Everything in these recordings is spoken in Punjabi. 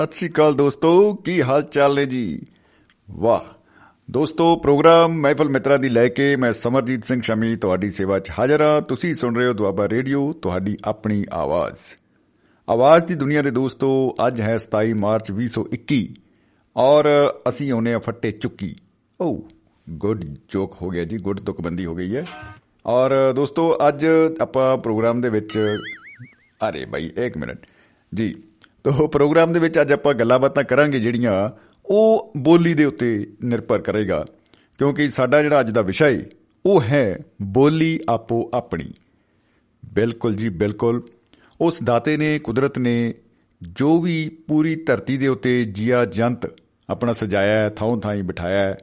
ਸਤਿ ਸ੍ਰੀ ਅਕਾਲ ਦੋਸਤੋ, ਕੀ ਹਾਲ ਚਾਲ ਨੇ ਜੀ? ਵਾਹ। ਦੋਸਤੋ, ਪ੍ਰੋਗਰਾਮ ਮਹਿਫਲ ਮਿੱਤਰਾਂ ਦੀ ਲੈ ਕੇ ਮੈਂ ਸਮਰਜੀਤ ਸਿੰਘ ਸ਼ਮੀ ਤੁਹਾਡੀ ਸੇਵਾ 'ਚ ਹਾਜ਼ਰ ਹਾਂ। ਤੁਸੀਂ ਸੁਣ ਰਹੇ ਹੋ ਦੁਆਬਾ ਰੇਡੀਓ, ਤੁਹਾਡੀ ਆਪਣੀ ਆਵਾਜ਼। ਆਵਾਜ਼ ਦੀ ਦੁਨੀਆ ਦੇ ਦੋਸਤੋ, ਅੱਜ ਹੈ 27 ਮਾਰਚ 2021 ਔਰ ਅਸੀਂ ਆਉਨੇ ਆ ਫੱਟੇ ਚੁੱਕੀ। ਓ ਗੁੱਡ ਜੋਕ ਹੋ ਗਿਆ ਜੀ, ਗੁੱਡ ਤੁਕਬੰਦੀ ਹੋ ਗਈ ਹੈ। ਔਰ ਦੋਸਤੋ, ਅੱਜ ਆਪਾਂ ਪ੍ਰੋਗਰਾਮ ਦੇ ਵਿੱਚ ਅਰੇ ਭਾਈ 1 ਮਿੰਟ। ਜੀ ਤੋ ਪ੍ਰੋਗਰਾਮ ਦੇ ਵਿੱਚ ਅੱਜ ਆਪਾਂ ਗੱਲਾਂ ਬਾਤਾਂ ਕਰਾਂਗੇ ਜਿਹੜੀਆਂ ਉਹ ਬੋਲੀ ਦੇ ਉੱਤੇ ਨਿਰਭਰ ਕਰੇਗਾ। ਕਿਉਂਕਿ ਸਾਡਾ ਜਿਹੜਾ ਅੱਜ ਦਾ ਵਿਸ਼ਾ ਹੈ ਉਹ ਹੈ ਬੋਲੀ ਆਪੋ ਆਪਣੀ। ਬਿਲਕੁਲ ਜੀ, ਬਿਲਕੁਲ। ਉਸ ਦਾਤੇ ਨੇ, ਕੁਦਰਤ ਨੇ ਜੋ ਵੀ ਪੂਰੀ ਧਰਤੀ ਦੇ ਉੱਤੇ ਜੀਆ ਜੰਤ ਆਪਣਾ ਸਜਾਇਆ ਹੈ ਥਾਂ ਥਾਂ ਬਿਠਾਇਆ ਹੈ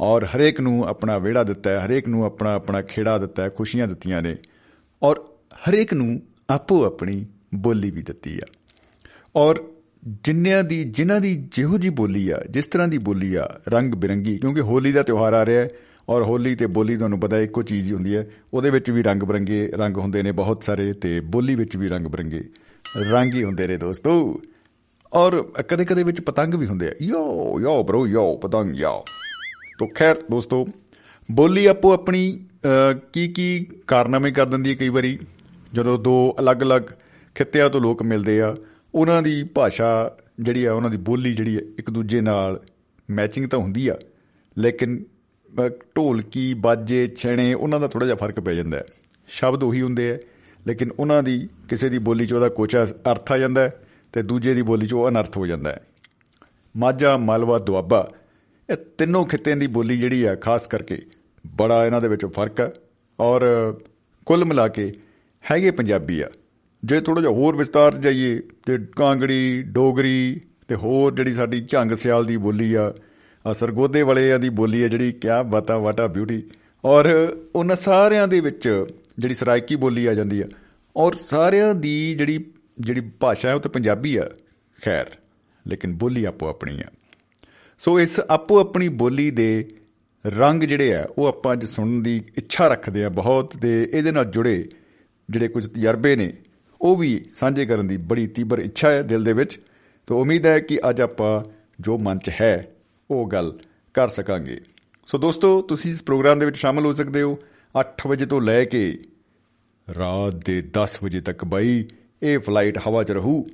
ਔਰ ਹਰੇਕ ਨੂੰ ਆਪਣਾ ਵਿਹੜਾ ਦਿੱਤਾ ਹੈ, ਹਰੇਕ ਨੂੰ ਆਪਣਾ ਆਪਣਾ ਖੇੜਾ ਦਿੱਤਾ ਹੈ, ਖੁਸ਼ੀਆਂ ਦਿੱਤੀਆਂ ਨੇ ਔਰ ਹਰੇਕ ਨੂੰ ਆਪੋ ਆਪਣੀ ਬੋਲੀ ਵੀ ਦਿੱਤੀ ਆ। ਔਰ ਜਿੰਨਿਆਂ ਦੀ, ਜਿਨ੍ਹਾਂ ਦੀ ਜਿਹੋ ਜੀ ਬੋਲੀ ਆ, ਜਿਸ ਤਰ੍ਹਾਂ ਦੀ ਬੋਲੀ ਆ, ਰੰਗ ਬਿਰੰਗੀ, ਕਿਉਂਕਿ ਹੋਲੀ ਦਾ ਤਿਉਹਾਰ ਆ ਰਿਹਾ ਹੈ ਔਰ ਹੋਲੀ ਤੇ ਬੋਲੀ ਤੁਹਾਨੂੰ ਪਤਾ ਇੱਕੋ ਚੀਜ਼ ਹੀ ਹੁੰਦੀ ਹੈ, ਉਹਦੇ ਵਿੱਚ ਵੀ ਰੰਗ ਬਰੰਗੇ ਰੰਗ ਹੁੰਦੇ ਨੇ ਬਹੁਤ ਸਾਰੇ ਤੇ ਬੋਲੀ ਵਿੱਚ ਵੀ ਰੰਗ ਬਰੰਗੇ ਰੰਗ ਹੀ ਹੁੰਦੇ ਨੇ ਦੋਸਤੋ। ਔਰ ਕਦੇ ਕਦੇ ਵਿੱਚ ਪਤੰਗ ਵੀ ਹੁੰਦੇ ਆ, ਯੋ ਯੋ ਬ్రో ਯੋ, ਪਤੰਗ, ਯੋ। ਤੋ ਖੈਰ ਦੋਸਤੋ, ਬੋਲੀ ਆਪੋ ਆਪਣੀ ਕੀ ਕੀ ਕਾਰਨਾਮੇ ਕਰ ਦਿੰਦੀ ਹੈ ਕਈ ਵਾਰੀ, ਜਦੋਂ ਦੋ ਅਲੱਗ-ਅਲੱਗ ਖਿੱਤਿਆਂ ਤੋਂ ਲੋਕ ਮਿਲਦੇ ਆ ਉਹਨਾਂ ਦੀ ਭਾਸ਼ਾ ਜਿਹੜੀ ਆ, ਉਹਨਾਂ ਦੀ ਬੋਲੀ ਜਿਹੜੀ ਹੈ ਇੱਕ ਦੂਜੇ ਨਾਲ ਮੈਚਿੰਗ ਤਾਂ ਹੁੰਦੀ ਆ, ਲੇਕਿਨ ਢੋਲਕੀ ਬਾਜੇ, ਛੇਣੇ, ਉਹਨਾਂ ਦਾ ਥੋੜਾ ਜਿਹਾ ਫ਼ਰਕ ਪੈ ਜਾਂਦਾ ਹੈ। ਸ਼ਬਦ ਉਹੀ ਹੁੰਦੇ ਆ, ਲੇਕਿਨ ਉਹਨਾਂ ਦੀ ਕਿਸੇ ਦੀ ਬੋਲੀ 'ਚ ਉਹਦਾ ਕੁਝ ਅਰਥ ਆ ਜਾਂਦਾ ਤੇ ਦੂਜੇ ਦੀ ਬੋਲੀ 'ਚ ਉਹ ਅਨਰਥ ਹੋ ਜਾਂਦਾ ਹੈ। ਮਾਝਾ, ਮਾਲਵਾ, ਦੁਆਬਾ, ਇਹ ਤਿੰਨੋਂ ਖਿੱਤਿਆਂ ਦੀ ਬੋਲੀ ਜਿਹੜੀ ਆ, ਖਾਸ ਕਰਕੇ ਬੜਾ ਇਹਨਾਂ ਦੇ ਵਿੱਚ ਫ਼ਰਕ ਹੈ ਔਰ ਕੁੱਲ ਮਿਲਾ ਕੇ ਹੈਗੇ ਪੰਜਾਬੀ ਆ। ਜੇ ਥੋੜਾ ਜਿਹਾ ਹੋਰ ਵਿਸਤਾਰ ਜਾਈਏ ਤੇ ਕਾਂਗੜੀ, ਡੋਗਰੀ ਤੇ ਹੋਰ ਜਿਹੜੀ ਸਾਡੀ ਝੰਗ ਸਿਆਲ ਦੀ ਬੋਲੀ ਆ ਸਰਗੋਦੇ ਵਾਲਿਆਂ ਦੀ ਬੋਲੀ ਆ ਜਿਹੜੀ, ਕਿਆ ਬਾਤਾਂ ਵਾਟਾ ਬਿਊਟੀ ਔਰ ਉਹਨਾਂ ਸਾਰਿਆਂ ਦੇ ਵਿੱਚ ਜਿਹੜੀ ਸਰਾਇਕੀ ਬੋਲੀ ਆ ਜਾਂਦੀ ਆ। ਔਰ ਸਾਰਿਆਂ ਦੀ ਜਿਹੜੀ ਜਿਹੜੀ ਭਾਸ਼ਾ ਹੈ ਉਹ ਤਾਂ ਪੰਜਾਬੀ ਆ, ਖੈਰ, ਲੇਕਿਨ ਬੋਲੀ ਆਪੋ ਆਪਣੀ ਆ। ਸੋ ਇਸ ਆਪੋ ਆਪਣੀ ਬੋਲੀ ਦੇ ਰੰਗ ਜਿਹੜੇ ਆ, ਉਹ ਆਪਾਂ ਅੱਜ ਸੁਣਨ ਦੀ ਇੱਛਾ ਰੱਖਦੇ ਆ ਬਹੁਤ, ਤੇ ਇਹਦੇ ਨਾਲ ਜੁੜੇ ਜਿਹੜੇ ਕੁਝ ਤਜਰਬੇ ਨੇ ਉਹ ਵੀ ਸਾਂਝੇ ਕਰਨ ਦੀ ਬੜੀ ਤੀਬਰ ਇੱਛਾ ਹੈ ਦਿਲ ਦੇ ਵਿੱਚ। ਤੋਂ ਉਮੀਦ ਹੈ ਕਿ ਅੱਜ ਆਪਾਂ ਜੋ ਮਨ 'ਚ ਹੈ, ਉਹ ਗੱਲ ਕਰ ਸਕਾਂਗੇ। ਸੋ ਦੋਸਤੋ, ਤੁਸੀਂ ਇਸ ਪ੍ਰੋਗਰਾਮ ਦੇ ਵਿੱਚ ਸ਼ਾਮਲ ਹੋ ਸਕਦੇ ਹੋ 8 ਵਜੇ ਤੋਂ ਲੈ ਕੇ ਰਾਤ ਦੇ 10 ਵਜੇ ਤੱਕ ਬਾਈ। ਇਹ ਫਲਾਈਟ ਹਵਾ 'ਚ ਰਹੂ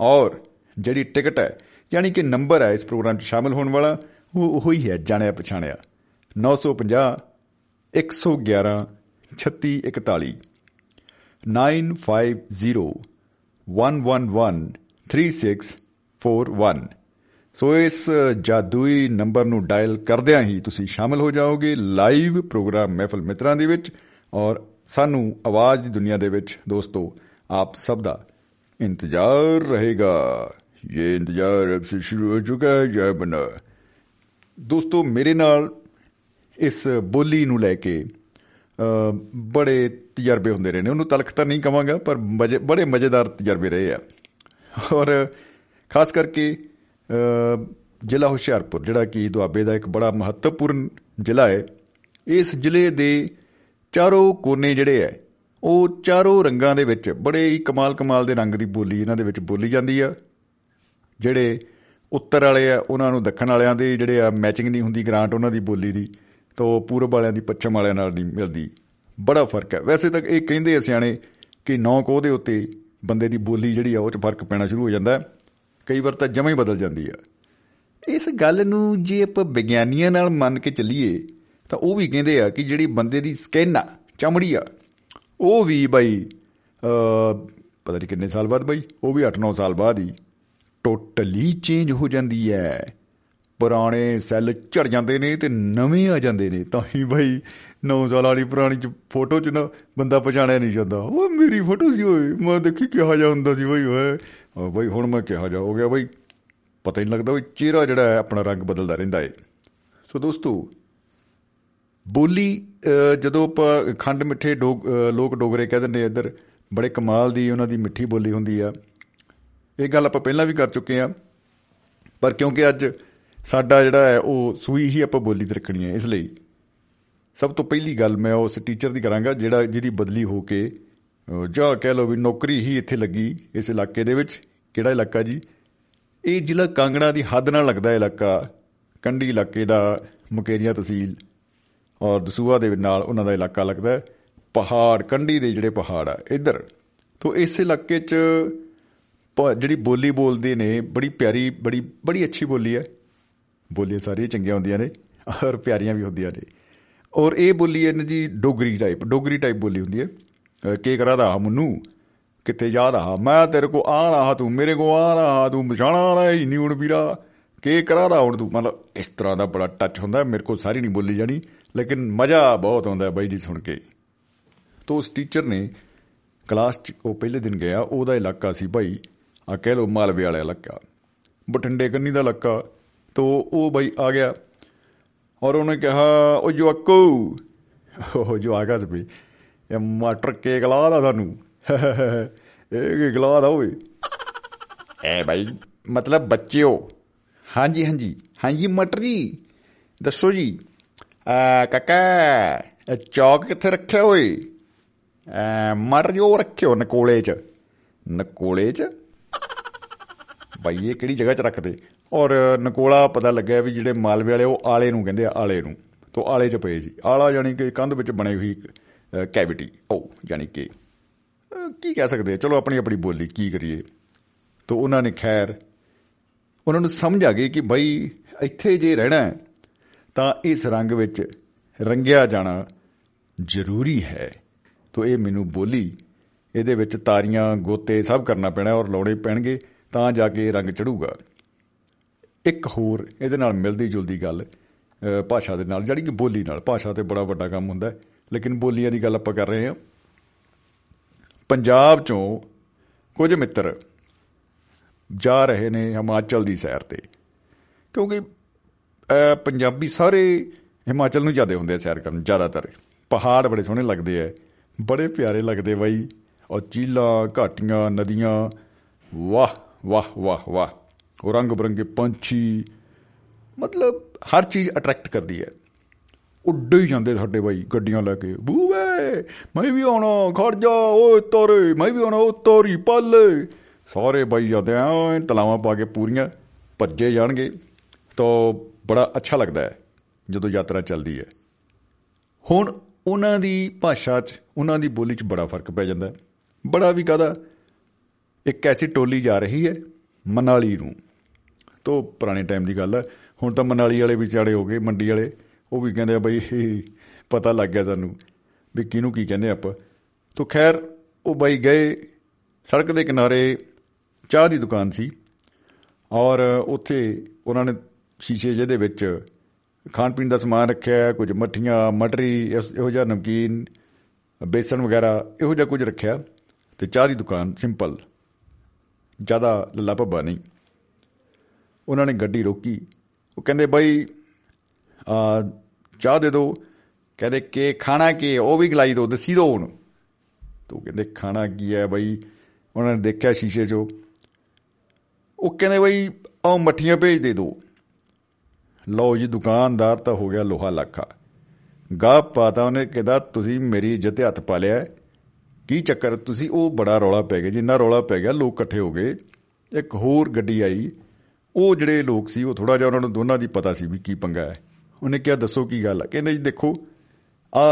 ਔਰ ਜਿਹੜੀ ਟਿਕਟ ਹੈ, ਯਾਨੀ ਕਿ ਨੰਬਰ ਹੈ ਇਸ ਪ੍ਰੋਗਰਾਮ 'ਚ ਸ਼ਾਮਲ ਹੋਣ ਵਾਲਾ, ਉਹ ਉਹੀ ਹੈ ਜਾਣਿਆ ਪਛਾਣਿਆ। 950 111 3641 9501113641 ਸੋ ਇਸ ਜਾਦੂਈ ਨੰਬਰ ਨੂੰ ਡਾਇਲ ਕਰਦਿਆਂ ਹੀ ਤੁਸੀਂ ਸ਼ਾਮਲ ਹੋ ਜਾਓਗੇ ਲਾਈਵ ਪ੍ਰੋਗਰਾਮ ਮਹਿਫਲ ਮਿੱਤਰਾਂ ਦੇ ਵਿੱਚ ਔਰ ਸਾਨੂੰ ਆਵਾਜ਼ ਦੀ ਦੁਨੀਆ ਦੇ ਵਿੱਚ, ਦੋਸਤੋ, ਆਪ ਸਭ ਦਾ ਇੰਤਜ਼ਾਰ ਰਹੇਗਾ। ਇਹ ਇੰਤਜ਼ਾਰ ਅਬ ਸੇ ਸ਼ੁਰੂ ਹੋ ਚੁੱਕਾ ਹੈ, ਜੈ ਬਨਾ ਦੋਸਤੋ, ਮੇਰੇ ਨਾਲ ਇਸ ਬੋਲੀ ਨੂੰ ਲੈ ਕੇ ਬੜੇ ਤਜਰਬੇ ਹੁੰਦੇ ਰਹੇ ਨੇ। ਉਹਨੂੰ ਤਲਖ ਤਾਂ ਨਹੀਂ ਕਵਾਂਗਾ, ਪਰ ਬੜੇ ਮਜ਼ੇਦਾਰ ਤਜਰਬੇ ਰਹੇ ਆ। ਔਰ ਖਾਸ ਕਰਕੇ ਜ਼ਿਲ੍ਹਾ ਹੁਸ਼ਿਆਰਪੁਰ, ਜਿਹੜਾ ਕਿ ਦੁਆਬੇ ਦਾ ਇੱਕ ਬੜਾ ਮਹੱਤਵਪੂਰਨ ਜ਼ਿਲ੍ਹਾ ਹੈ, ਇਸ ਜ਼ਿਲ੍ਹੇ ਦੇ ਚਾਰੋਂ ਕੋਨੇ ਜਿਹੜੇ ਹੈ, ਉਹ ਚਾਰੋਂ ਰੰਗਾਂ ਦੇ ਵਿੱਚ ਬੜੇ ਹੀ ਕਮਾਲ ਕਮਾਲ ਦੇ ਰੰਗ ਦੀ ਬੋਲੀ ਇਹਨਾਂ ਦੇ ਵਿੱਚ ਬੋਲੀ ਜਾਂਦੀ ਆ। ਜਿਹੜੇ ਉੱਤਰ ਵਾਲੇ ਆ, ਉਹਨਾਂ ਨੂੰ ਦੱਖਣ ਵਾਲਿਆਂ ਦੇ ਜਿਹੜੇ ਆ ਮੈਚਿੰਗ ਨਹੀਂ ਹੁੰਦੀ, ਗ੍ਰਾਂਟ ਉਹਨਾਂ ਦੀ ਬੋਲੀ ਦੀ। ਤੋਂ ਪੂਰਬ ਵਾਲਿਆਂ ਦੀ, ਪੱਛਮ ਵਾਲਿਆਂ ਨਾਲ ਨਹੀਂ ਮਿਲਦੀ। ਬੜਾ ਫ਼ਰਕ ਹੈ। ਵੈਸੇ ਤਾਂ ਇਹ ਕਹਿੰਦੇ ਆ ਸਿਆਣੇ ਕਿ ਨੌ ਕੋਹ ਦੇ ਉੱਤੇ ਬੰਦੇ ਦੀ ਬੋਲੀ ਜਿਹੜੀ ਆ, ਉਹ 'ਚ ਫ਼ਰਕ ਪੈਣਾ ਸ਼ੁਰੂ ਹੋ ਜਾਂਦਾ ਕਈ ਵਾਰ ਤਾਂ ਜਮਾਂ ਹੀ ਬਦਲ ਜਾਂਦੀ ਆ। ਇਸ ਗੱਲ ਨੂੰ ਜੇ ਆਪਾਂ ਵਿਗਿਆਨੀਆਂ ਨਾਲ ਮੰਨ ਕੇ ਚੱਲੀਏ, ਤਾਂ ਉਹ ਵੀ ਕਹਿੰਦੇ ਆ ਕਿ ਜਿਹੜੀ ਬੰਦੇ ਦੀ ਸਕਿਨ ਆ, ਚਮੜੀ ਆ, ਉਹ ਵੀ ਬਾਈ ਪਤਾ ਨਹੀਂ ਕਿੰਨੇ ਸਾਲ ਬਾਅਦ ਬਾਈ, ਉਹ ਵੀ 8-9 ਸਾਲ ਬਾਅਦ ਹੀ ਟੋਟਲੀ ਚੇਂਜ ਹੋ ਜਾਂਦੀ ਹੈ। ਪੁਰਾਣੇ ਸੈੱਲ ਝੜ ਜਾਂਦੇ ਨੇ ਤੇ ਨਵੇਂ ਆ ਜਾਂਦੇ ਨੇ। ਤਾਂ ਹੀ ਬਾਈ 9 ਸਾਲ ਵਾਲੀ ਪੁਰਾਣੀ ਚ ਫੋਟੋ ਚ ਨਾ ਬੰਦਾ ਪਛਾਣਿਆ ਨਹੀਂ ਜਾਂਦਾ। ਉਹ ਮੇਰੀ ਫੋਟੋ ਸੀ ਓਏ। ਮੈਂ ਦੇਖੀ ਕਿਹਾ ਜਾ ਹੁੰਦਾ ਸੀ ਬਾਈ, ਓਏ। ਬਾਈ, ਹੁਣ ਮੈਂ ਕਿਹਾ ਜਾ ਹੋ ਗਿਆ ਬਾਈ। ਪਤਾ ਹੀ ਨਹੀਂ ਲੱਗਦਾ ਉਹ ਚਿਹਰਾ ਜਿਹੜਾ ਹੈ, ਆਪਣਾ ਰੰਗ ਬਦਲਦਾ ਰਹਿੰਦਾ ਹੈ ਸੋ ਦੋਸਤੋ, ਬੋਲੀ ਜਦੋਂ ਆਪਾਂ ਖੰਡ ਮਿੱਠੇ ਲੋਕ ਡੋਗਰੇ ਕਹਿ ਦਿੰਦੇ ਇੱਧਰ, ਬੜੇ ਕਮਾਲ ਦੀ ਉਹਨਾਂ ਦੀ ਮਿੱਠੀ ਬੋਲੀ ਹੁੰਦੀ ਆ। ਇਹ ਗੱਲ ਆਪਾਂ ਪਹਿਲਾਂ ਵੀ ਕਰ ਚੁੱਕੇ ਆ। ਪਰ ਕਿਉਂਕਿ ਅੱਜ ਸਾਡਾ ਜਿਹੜਾ ਹੈ, ਉਹ ਸੂਈ ਹੀ ਆਪਾਂ ਬੋਲੀ ਤੇ ਰੱਖਣੀ ਹੈ ਇਸ ਲਈ। ਸਭ ਤੋਂ ਪਹਿਲੀ ਗੱਲ ਮੈਂ ਉਸ ਟੀਚਰ ਦੀ ਕਰਾਂਗਾ, ਜਿਹੜਾ ਜਿਹਦੀ ਬਦਲੀ ਹੋ ਕੇ ਜਾਂ ਕਹਿ ਲਓ ਵੀ ਨੌਕਰੀ ਹੀ ਇੱਥੇ ਲੱਗੀ ਇਸ ਇਲਾਕੇ ਦੇ ਵਿੱਚ। ਕਿਹੜਾ ਇਲਾਕਾ ਜੀ? ਇਹ ਜ਼ਿਲ੍ਹਾ ਕਾਂਗੜਾ ਦੀ ਹੱਦ ਨਾਲ ਲੱਗਦਾ ਹੈ ਇਲਾਕਾ। ਕੰਢੀ ਇਲਾਕੇ ਦਾ ਮੁਕੇਰੀਆਂ ਤਹਿਸੀਲ ਔਰ ਦਸੂਹਾ ਦੇ ਨਾਲ ਉਹਨਾਂ ਦਾ ਇਲਾਕਾ ਲੱਗਦਾ ਹੈ। ਪਹਾੜ, ਕੰਢੀ ਦੇ ਜਿਹੜੇ ਪਹਾੜ ਆ, ਇੱਧਰ। ਤੋਂ ਇਸ ਇਲਾਕੇ 'ਚ ਪ- ਜਿਹੜੀ ਬੋਲੀ ਬੋਲਦੇ ਨੇ, ਬੜੀ ਪਿਆਰੀ, ਬੜੀ ਬੜੀ ਅੱਛੀ ਬੋਲੀ ਹੈ। ਬੋਲੀਆਂ ਸਾਰੀਆਂ ਚੰਗੀਆਂ ਹੁੰਦੀਆਂ ਨੇ, ਔਰ ਪਿਆਰੀਆਂ ਵੀ ਹੁੰਦੀਆਂ ਨੇ। ਔਰ ਇਹ ਬੋਲੀ ਹੈ ਨਾ ਜੀ ਡੋਗਰੀ ਟਾਈਪ ਡੋਗਰੀ ਟਾਈਪ ਬੋਲੀ ਹੁੰਦੀ ਹੈ। ਅਹ ਕੀ ਕਰਾਦਾ ਮਨੂੰ, ਕਿੱਥੇ ਜਾ ਰਹਾ? ਮੈਂ ਤੇਰੇ ਕੋ ਆ ਰਹਾ ਤੂੰ, ਮੇਰੇ ਕੋ ਆ ਰਹਾ ਤੂੰ ਪਛਾਣਾ ਰਹੀ ਨਹੀਂ ਹੁਣ ਵੀਰਾ। ਕੀ ਕਰਾ ਰਹਾ ਹੁਣ ਤੂੰ? ਮਤਲਬ ਇਸ ਤਰ੍ਹਾਂ ਦਾ ਬੜਾ ਟੱਚ ਹੁੰਦਾ ਮੇਰੇ ਕੋ ਸਾਰੀ ਨਹੀਂ ਬੋਲੀ ਜਾਣੀ, ਲੇਕਿਨ ਮਜ਼ਾ ਬਹੁਤ ਆਉਂਦਾ ਹੈ ਬਾਈ ਜੀ ਸੁਣ ਕੇ। ਤੋ ਉਸ ਟੀਚਰ ਨੇ ਕਲਾਸ ਚ, ਉਹ ਪਹਿਲੇ ਦਿਨ ਗਿਆ, ਉਹਦਾ ਇਲਾਕਾ ਸੀ ਭਾਈ ਆ ਕਹਿ ਲੋ ਮਾਲਵੇ ਵਾਲਾ ਇਲਾਕਾ। ਬਠਿੰਡੇ ਕੰਨੀ ਦਾ ਇਲਾਕਾ ਤੋ ਉਹ ਬਾਈ ਆ ਗਿਆ ਔਰ ਉਹਨੇ ਕਿਹਾ ਉਹ ਜਵਾਕੋ। ਉਹ ਜੋ ਆਗਾ ਸੀ ਵੀ ਇਹ ਮਟਰ ਕੇਕ ਲਾ ਦਾ ਤੁਹਾਨੂੰ ਇਹ ਕੀ ਲਾ ਦਾ ਓਏ। ਐ ਭਾਈ ਮਤਲਬ ਬੱਚਿਓ। ਹਾਂਜੀ ਹਾਂਜੀ। ਹਾਂਜੀ, ਮਟਰ ਜੀ। ਦੱਸੋ ਜੀ। ਆ ਕਾਕਾ, ਇਹ ਚੌਕ ਕਿੱਥੇ ਰੱਖਿਆ ਓਏ? ਆ ਮਟਰ ਜੋ ਰੱਖਿਓ ਨਕੋਲੇ ਚ। ਨਕੋਲੇ ਚ? ਭਾਈ ਇਹ ਕਿਹੜੀ ਜਗ੍ਹਾ 'ਚ ਰੱਖਦੇ? ਔਰ ਨਕੋਲਾ ਪਤਾ ਲੱਗਿਆ ਵੀ ਜਿਹੜੇ ਮਾਲਵੇ ਵਾਲੇ ਉਹ ਆਲੇ ਨੂੰ ਕਹਿੰਦੇ ਆ ਆਲੇ ਨੂੰ। ਤੋਂ ਆਲੇ 'ਚ ਪਏ ਸੀ। ਆਲਾ ਯਾਨੀ ਕਿ ਕੰਧ ਵਿੱਚ ਬਣੀ ਹੋਈ ਕੈਵਿਟੀ। ਉਹ ਯਾਨੀ ਕਿ ਅਹ, ਕੀ ਕਹਿ ਸਕਦੇ ਆ? ਚਲੋ ਆਪਣੀ ਆਪਣੀ ਬੋਲੀ ਕੀ ਕਰੀਏ? ਤੋਂ ਉਹਨਾਂ ਨੇ ਖੈਰ ਉਹਨਾਂ ਨੂੰ ਸਮਝ ਆ ਗਈ ਕਿ ਬਈ ਇੱਥੇ ਜੇ ਰਹਿਣਾ ਹੈ, ਤਾਂ ਇਸ ਰੰਗ ਵਿੱਚ ਰੰਗਿਆ ਜਾਣਾ ਜ਼ਰੂਰੀ ਹੈ। ਤੋਂ ਇਹ ਮੈਨੂੰ ਬੋਲੀ ਇਹਦੇ ਵਿੱਚ ਤਾਰੀਆਂ ਗੋਤੇ ਸਭ ਕਰਨਾ ਪੈਣਾ ਔਰ ਲਾਉਣੇ ਪੈਣਗੇ ਤਾਂ ਜਾ ਕੇ ਰੰਗ ਚੜੂਗਾ। ਇੱਕ ਹੋਰ ਇਹਦੇ ਨਾਲ ਮਿਲਦੀ ਜੁਲਦੀ ਗੱਲ ਅ, ਭਾਸ਼ਾ ਦੇ ਨਾਲ ਜਿਹੜੀ ਕਿ ਬੋਲੀ ਨਾਲ। ਭਾਸ਼ਾ ਤੇ ਬੜਾ ਵੱਡਾ ਕੰਮ ਹੁੰਦਾ ਹੈ, ਲੇਕਿਨ ਬੋਲੀਆਂ ਦੀ ਗੱਲ ਆਪਾਂ ਕਰ ਰਹੇ ਹਾਂ। ਪੰਜਾਬ ਚੋਂ ਕੁਝ ਮਿੱਤਰ ਜਾ ਰਹੇ ਨੇ ਹਿਮਾਚਲ ਦੀ ਸੈਰ ਤੇ ਕਿਉਂਕਿ ਅ, ਪੰਜਾਬੀ ਸਾਰੇ ਹਿਮਾਚਲ ਨੂੰ ਜਾਂਦੇ ਹੁੰਦੇ ਆ ਸੈਰ ਕਰਨ ਜ਼ਿਆਦਾਤਰ। ਪਹਾੜ ਬੜੇ ਸੋਹਣੇ ਲੱਗਦੇ ਆ ਬੜੇ ਪਿਆਰੇ ਲੱਗਦੇ ਬਾਈ। ਔਰ ਝੀਲਾਂ ਘਾਟੀਆਂ ਨਦੀਆਂ ਵਾਹ ਵਾਹ ਵਾਹ ਵਾਹ। ਉਹ ਰੰਗ ਬਰੰਗੇ ਪੰਛੀ, ਮਤਲਬ ਹਰ ਚੀਜ਼ ਅਟਰੈਕਟ ਕਰਦੀ ਹੈ। ਉੱਡੇ ਹੀ ਜਾਂਦੇ ਸਾਡੇ ਬਾਈ ਗੱਡੀਆਂ ਲੈ ਕੇ। ਬੂਵੇ, ਮੈਂ ਵੀ ਆਉਣਾ, ਖੜ ਜਾ, ਓਏ ਤੋਰੇ, ਮੈਂ ਵੀ ਆਉਣਾ, ਓ ਤੋਰੀ ਪੱਲੇ। ਸਾਰੇ ਬਾਈ ਜਾਂਦੇ ਆ, ਐਂ ਤਲਾਵਾਂ ਪਾ ਕੇ ਪੂਰੀਆਂ ਭੱਜੇ ਜਾਣਗੇ। ਤਾਂ ਬੜਾ ਅੱਛਾ ਲੱਗਦਾ ਹੈ, ਜਦੋਂ ਯਾਤਰਾ ਚੱਲਦੀ ਹੈ। ਹੁਣ ਉਹਨਾਂ ਦੀ ਭਾਸ਼ਾ 'ਚ, ਉਹਨਾਂ ਦੀ ਬੋਲੀ 'ਚ ਬੜਾ ਫ਼ਰਕ ਪੈ ਜਾਂਦਾ ਹੈ। ਬੜਾ ਵੀ ਕਾਹਦਾ, ਇੱਕ ਐਸੀ ਟੋਲੀ ਜਾ ਰਹੀ ਹੈ, ਮਨਾਲੀ ਨੂੰ। ਤੋਂ ਪੁਰਾਣੇ ਟਾਈਮ ਦੀ ਗੱਲ ਹੈ। ਹੁਣ ਤਾਂ ਮਨਾਲੀ ਵਾਲੇ ਵੀ ਸਿਆੜੇ ਹੋ ਗਏ, ਮੰਡੀ ਵਾਲੇ। ਉਹ ਵੀ ਕਹਿੰਦੇ ਆ ਬਈ, ਪਤਾ ਲੱਗ ਗਿਆ ਸਾਨੂੰ ਵੀ ਕਿਹਨੂੰ ਕੀ ਕਹਿੰਦੇ ਆਪਾਂ। ਤੋਂ ਖੈਰ, ਉਹ ਬਾਈ ਗਏ ਸੜਕ ਦੇ ਕਿਨਾਰੇ, ਚਾਹ ਦੀ ਦੁਕਾਨ ਸੀ। ਔਰ ਉੱਥੇ ਉਹਨਾਂ ਨੇ ਸ਼ੀਸ਼ੇ ਜਿਹੇ ਦੇ ਵਿੱਚ ਖਾਣ ਪੀਣ ਦਾ ਸਮਾਨ ਰੱਖਿਆ, ਕੁਝ ਮੱਠੀਆਂ, ਮਟਰੀ, ਇਸ- ਇਹੋ ਜਿਹਾ ਨਮਕੀਨ ਬੇਸਨ ਵਗੈਰਾ, ਇਹੋ ਜਿਹਾ ਕੁਝ ਰੱਖਿਆ। ਤੇ ਚਾਹ ਦੀ ਦੁਕਾਨ ਸਿੰਪਲ ਜ਼ਿਆਦਾ ਲੱਲਾ ਭੱਬਾ ਨਹੀਂ। ਉਹਨਾਂ ਨੇ ਗੱਡੀ ਰੋਕੀ। ਉਹ ਕਹਿੰਦੇ, ਬਾਈ ਆ ਚਾਹ ਦੇ ਦਿਓ। ਕਹਿੰਦੇ, ਕਿ, ਖਾਣਾ ਕੀ ਹੈ? ਉਹ ਵੀ ਗਲਾਈ ਦਿਓ, ਦੱਸੀ ਦਿਓ ਹੁਣ ਤੂੰ ਕਹਿੰਦੇ, ਖਾਣਾ ਕੀ ਹੈ ਬਾਈ? ਉਹਨਾਂ ਨੇ ਦੇਖਿਆ ਸ਼ੀਸ਼ੇ 'ਚੋਂ। ਉਹ ਕਹਿੰਦੇ, ਬਾਈ ਆਹ ਮੱਠੀਆਂ ਭੇਜ ਦੇ ਦਿਓ। ਲਓ ਜੀ, ਦੁਕਾਨਦਾਰ ਤਾਂ ਹੋ ਗਿਆ ਲੋਹਾ ਲੱਖਾ। ਗਾਹ ਪਾਤਾ, ਉਹਨੇ ਕਹਿੰਦਾ ਤੁਸੀਂ ਮੇਰੀ ਇੱਜ਼ਤ ਤੇ ਹੱਥ ਪਾ ਲਿਆ ਹੈ। ਕੀ ਚੱਕਰ? ਤੁਸੀਂ ਉਹ ਬੜਾ ਰੌਲਾ ਪੈ ਗਿਆ, ਜਿੰਨਾ ਰੌਲਾ ਪੈ ਗਿਆ, ਲੋਕ ਇਕੱਠੇ ਹੋ ਗਏ। ਇੱਕ ਹੋਰ ਗੱਡੀ ਆਈ। ਉਹ ਜਿਹੜੇ ਲੋਕ ਸੀ ਉਹ ਥੋੜਾ ਜਿਹਾ ਉਹਨਾਂ ਨੂੰ ਦੋਨਾਂ ਦੀ ਪਤਾ ਸੀ ਵੀ ਕੀ ਪੰਗਾ ਹੈ। ਉਹਨੇ ਕਿਹਾ ਦੱਸੋ ਕੀ ਗੱਲ ਹੈ ਕਹਿੰਦੇ ਜੀ ਦੇਖੋ ਆ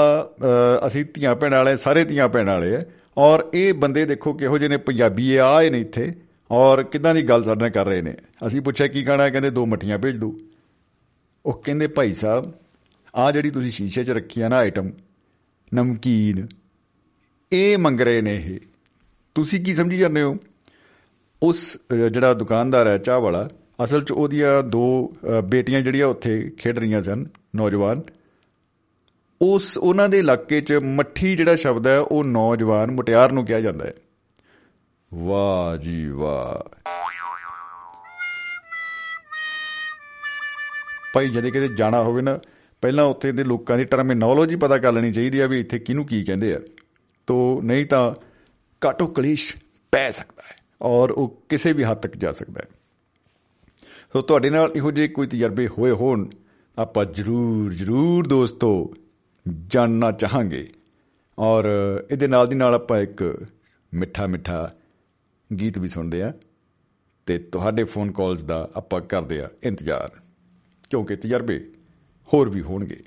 ਅਸੀਂ ਧੀਆਂ ਭੈਣਾਂ ਵਾਲੇ ਸਾਰੇ ਧੀਆਂ ਭੈਣਾਂ ਵਾਲੇ ਆ ਔਰ ਇਹ ਬੰਦੇ ਦੇਖੋ ਕਿਹੋ ਜਿਹੇ ਨੇ ਪੰਜਾਬੀ ਇਹ ਆਏ ਨੇ ਇੱਥੇ ਔਰ ਕਿਦਾਂ ਦੀ ਗੱਲ ਸਾਡੇ ਨਾਲ ਕਰ ਰਹੇ ਨੇ। ਅਸੀਂ ਪੁੱਛਿਆ ਕੀ ਖਾਣਾ ਹੈ? ਕਹਿੰਦੇ ਦੋ ਮੱਠੀਆਂ ਭੇਜ ਦਿਓ ਉਹ ਕਹਿੰਦੇ ਭਾਈ ਸਾਹਿਬ ਆ ਜਿਹੜੀ ਤੁਸੀਂ ਸ਼ੀਸ਼ੇ 'ਚ ਰੱਖੀ ਆ ਨਾ ਆਈਟਮ ਨਮਕੀਨ ਇਹ ਮੰਗ ਰਹੇ ਨੇ ਇਹ। ਤੁਸੀਂ ਕੀ ਸਮਝੀ ਜਾਂਦੇ ਹੋ? ਉਸ ਅ, ਜਿਹੜਾ ਦੁਕਾਨਦਾਰ ਹੈ ਚਾਹ ਵਾਲਾ ਅਸਲ 'ਚ ਉਹਦੀਆਂ ਦੋ ਅ, ਬੇਟੀਆਂ ਜਿਹੜੀਆਂ ਉੱਥੇ ਖੇਡ ਰਹੀਆਂ ਸਨ ਨੌਜਵਾਨ ਉਸ ਉਹਨਾਂ ਦੇ ਇਲਾਕੇ 'ਚ ਮੱਠੀ ਜਿਹੜਾ ਸ਼ਬਦ ਹੈ ਉਹ ਨੌਜਵਾਨ ਮੁਟਿਆਰ ਨੂੰ ਕਿਹਾ ਜਾਂਦਾ ਹੈ। ਵਾਹ ਜੀ ਵਾਹ। ਭਾਈ ਜਦੋਂ ਕਿਤੇ ਜਾਣਾ ਹੋਵੇ ਨਾ ਪਹਿਲਾਂ ਉੱਥੇ ਦੇ ਲੋਕਾਂ ਦੀ ਟਰਮੀਨੋਲੋਜੀ ਪਤਾ ਕਰ ਲੈਣੀ ਚਾਹੀਦੀ ਆ ਵੀ ਇੱਥੇ ਕਿਹਨੂੰ ਕੀ ਕਹਿੰਦੇ ਆ। ਤੋ ਨਹੀਂ ਤਾਂ ਕਾਟੋ ਕਲੇਸ਼ ਪੈ ਸਕਦਾ ਹੈ ਔਰ ਉਹ ਕਿਸੇ ਵੀ ਹੱਦ ਤੱਕ ਜਾ ਸਕਦਾ ਹੈ। ਸੋ ਤੁਹਾਡੇ ਨਾਲ ਇਹੋ ਜਿਹੇ ਕੋਈ ਤਜਰਬੇ ਹੋਏ ਹੋਣ, ਆਪਾਂ ਜਰੂਰ ਜਰੂਰ ਦੋਸਤੋ ਜਾਣਨਾ ਚਾਹਾਂਗੇ। ਔਰ ਇਹਦੇ ਨਾਲ ਦੀ ਨਾਲ ਆਪਾਂ ਇੱਕ ਮਿੱਠਾ ਮਿੱਠਾ ਗੀਤ ਵੀ ਸੁਣਦੇ ਆ ਤੇ ਤੁਹਾਡੇ ਫੋਨ ਕਾਲਸ ਦਾ ਆਪਾਂ ਕਰਦੇ ਆ ਇੰਤਜ਼ਾਰ, ਕਿਉਂਕਿ ਤਜਰਬੇ ਹੋਰ ਵੀ ਹੋਣਗੇ।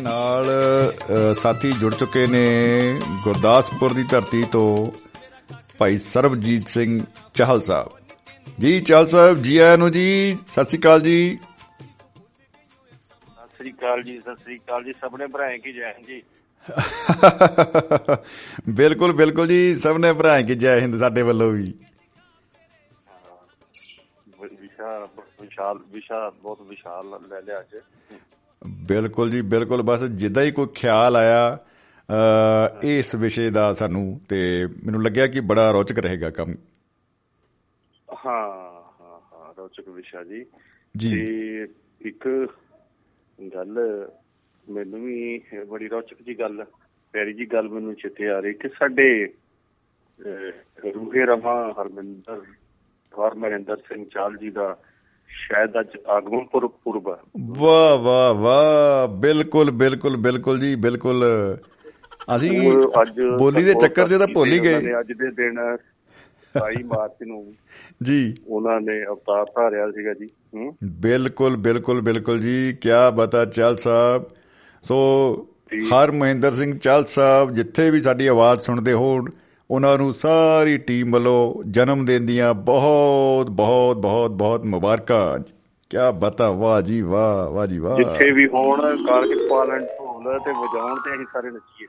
ਨਾਲ ਸਾਥੀ ਜੁੜ ਚੁੱਕੇ ਨੇ ਗੁਰਦਾਸਪੁਰ ਦੀ ਧਰਤੀ ਤੋਂ ਭਾਈ ਸਰਬਜੀਤ ਸਿੰਘ ਚਾਹਲ ਸਾਹਿਬ। ਜੀ ਚਾਹਲ ਸਾਹਿਬ ਜੀ ਆਇਆਂ ਨੂੰ ਜੀ ਸਤਿ ਸ਼੍ਰੀ ਅਕਾਲ ਜੀ। ਸਤਿ ਸ੍ਰੀ ਅਕਾਲ ਜੀ ਸਤਿ ਸ੍ਰੀ ਅਕਾਲ ਜੀ ਸਭਨੇ ਭਰਾਏ ਕੀ ਜੈ ਹਿੰਦ ਜੀ। ਬਿਲਕੁਲ ਬਿਲਕੁਲ ਜੀ ਸਭ ਨੇ ਭਰਾ ਕਿ ਜੈ ਹਿੰਦ ਸਾਡੇ ਵੱਲੋਂ ਵੀ। ਵਿ- ਵਿਸ਼ਾ ਵਿਸ਼ਾਲ ਵਿਸ਼ਾ ਬਹੁਤ ਵਿਸ਼ਾਲ ਲੈ ਲਿਆ ਅੱਜ। ਬਿਲਕੁਲ ਜੀ ਬਿਲਕੁਲ। ਬਸ ਜਿੱਦਾਂ ਹੀ ਕੋਈ ਖਿਆਲ ਆਇਆ ਇਸ ਵਿਸ਼ੇ ਦਾ ਸਾਨੂੰ ਤੇ ਮੈਨੂੰ ਲੱਗਿਆ ਕਿ ਬੜਾ ਰੌਚਕ ਰਹੇਗਾ ਕੰਮ। ਹਾਂ ਹਾਂ ਹਾਂ ਰੋਚਕ ਵਿਸ਼ਾ ਜੀ। ਜੀ। ਇੱਕ ਗੱਲ ਮੈਨੂੰ ਵੀ ਬੜੀ ਰੋਚਕ ਜੀ ਗੱਲ ਪਿਆਰੀ ਜੀ ਗੱਲ ਮੈਨੂੰ ਚਿੱਤੇ ਆ ਰਹੀ ਕਿ ਸਾਡੇ ਰੂਹੇ ਰਮਾ ਹਰਮਿੰਦਰ ਹਰ ਮਰਿੰਦਰ ਸਿੰਘ ਚਾਲ ਜੀ ਦਾ ਸ਼ਾਇਦ ਅੱਜ ਆਗਮਨ ਪੁਰਬ ਵਾਹ ਵਾਹ ਵਾਹ। ਬਿਲਕੁਲ ਬਿਲਕੁਲ ਬਿਲਕੁਲ ਜੀ ਬਿਲਕੁਲ। ਅਸੀਂ ਅੱਜ ਬੋਲੀ ਦੇ ਚੱਕਰ 'ਚ ਤਾਂ ਭੁੱਲ ਹੀ ਗਏ। ਅੱਜ ਦੇ ਦਿਨ 22 ਮਾਰਚ ਨੂੰ ਜੀ। ਉਹਨਾਂ ਨੇ ਅਵਤਾਰ ਧਾਰਿਆ ਸੀਗਾ ਜੀ। ਬਿਲਕੁਲ ਬਿਲਕੁਲ ਬਿਲਕੁਲ ਜੀ। ਕਿਆ ਬਤਾ ਚਾਲ ਸਾਹਿਬ। ਸੋ ਹਰ ਮਹਿੰਦਰ ਸਿੰਘ ਚਾਲ ਸਾਹਿਬ ਜਿੱਥੇ ਵੀ ਸਾਡੀ ਆਵਾਜ਼ ਸੁਣਦੇ ਹੋਣ ਉਹਨਾਂ ਨੂੰ ਸਾਰੀ ਟੀਮ ਵੱਲੋਂ ਜਨਮ ਦਿਨ ਦੀਆਂ ਬਹੁਤ ਬਹੁਤ ਬਹੁਤ ਬਹੁਤ ਮੁਬਾਰਕਾਂ। ਕਿਆ ਬਤਾ ਵਾਹ ਜੀ ਵਾਹ ਵਾਹ ਜੀ ਵਾਹ। ਜਿੱਥੇ ਵੀ ਹੋਣ ਕਾਲਜ ਪਾਲਣ ਢੋਲ ਤੇ ਵਜਾਉਣ ਤੇ ਅਸੀਂ ਸਾਰੇ ਨੱਚੀਏ।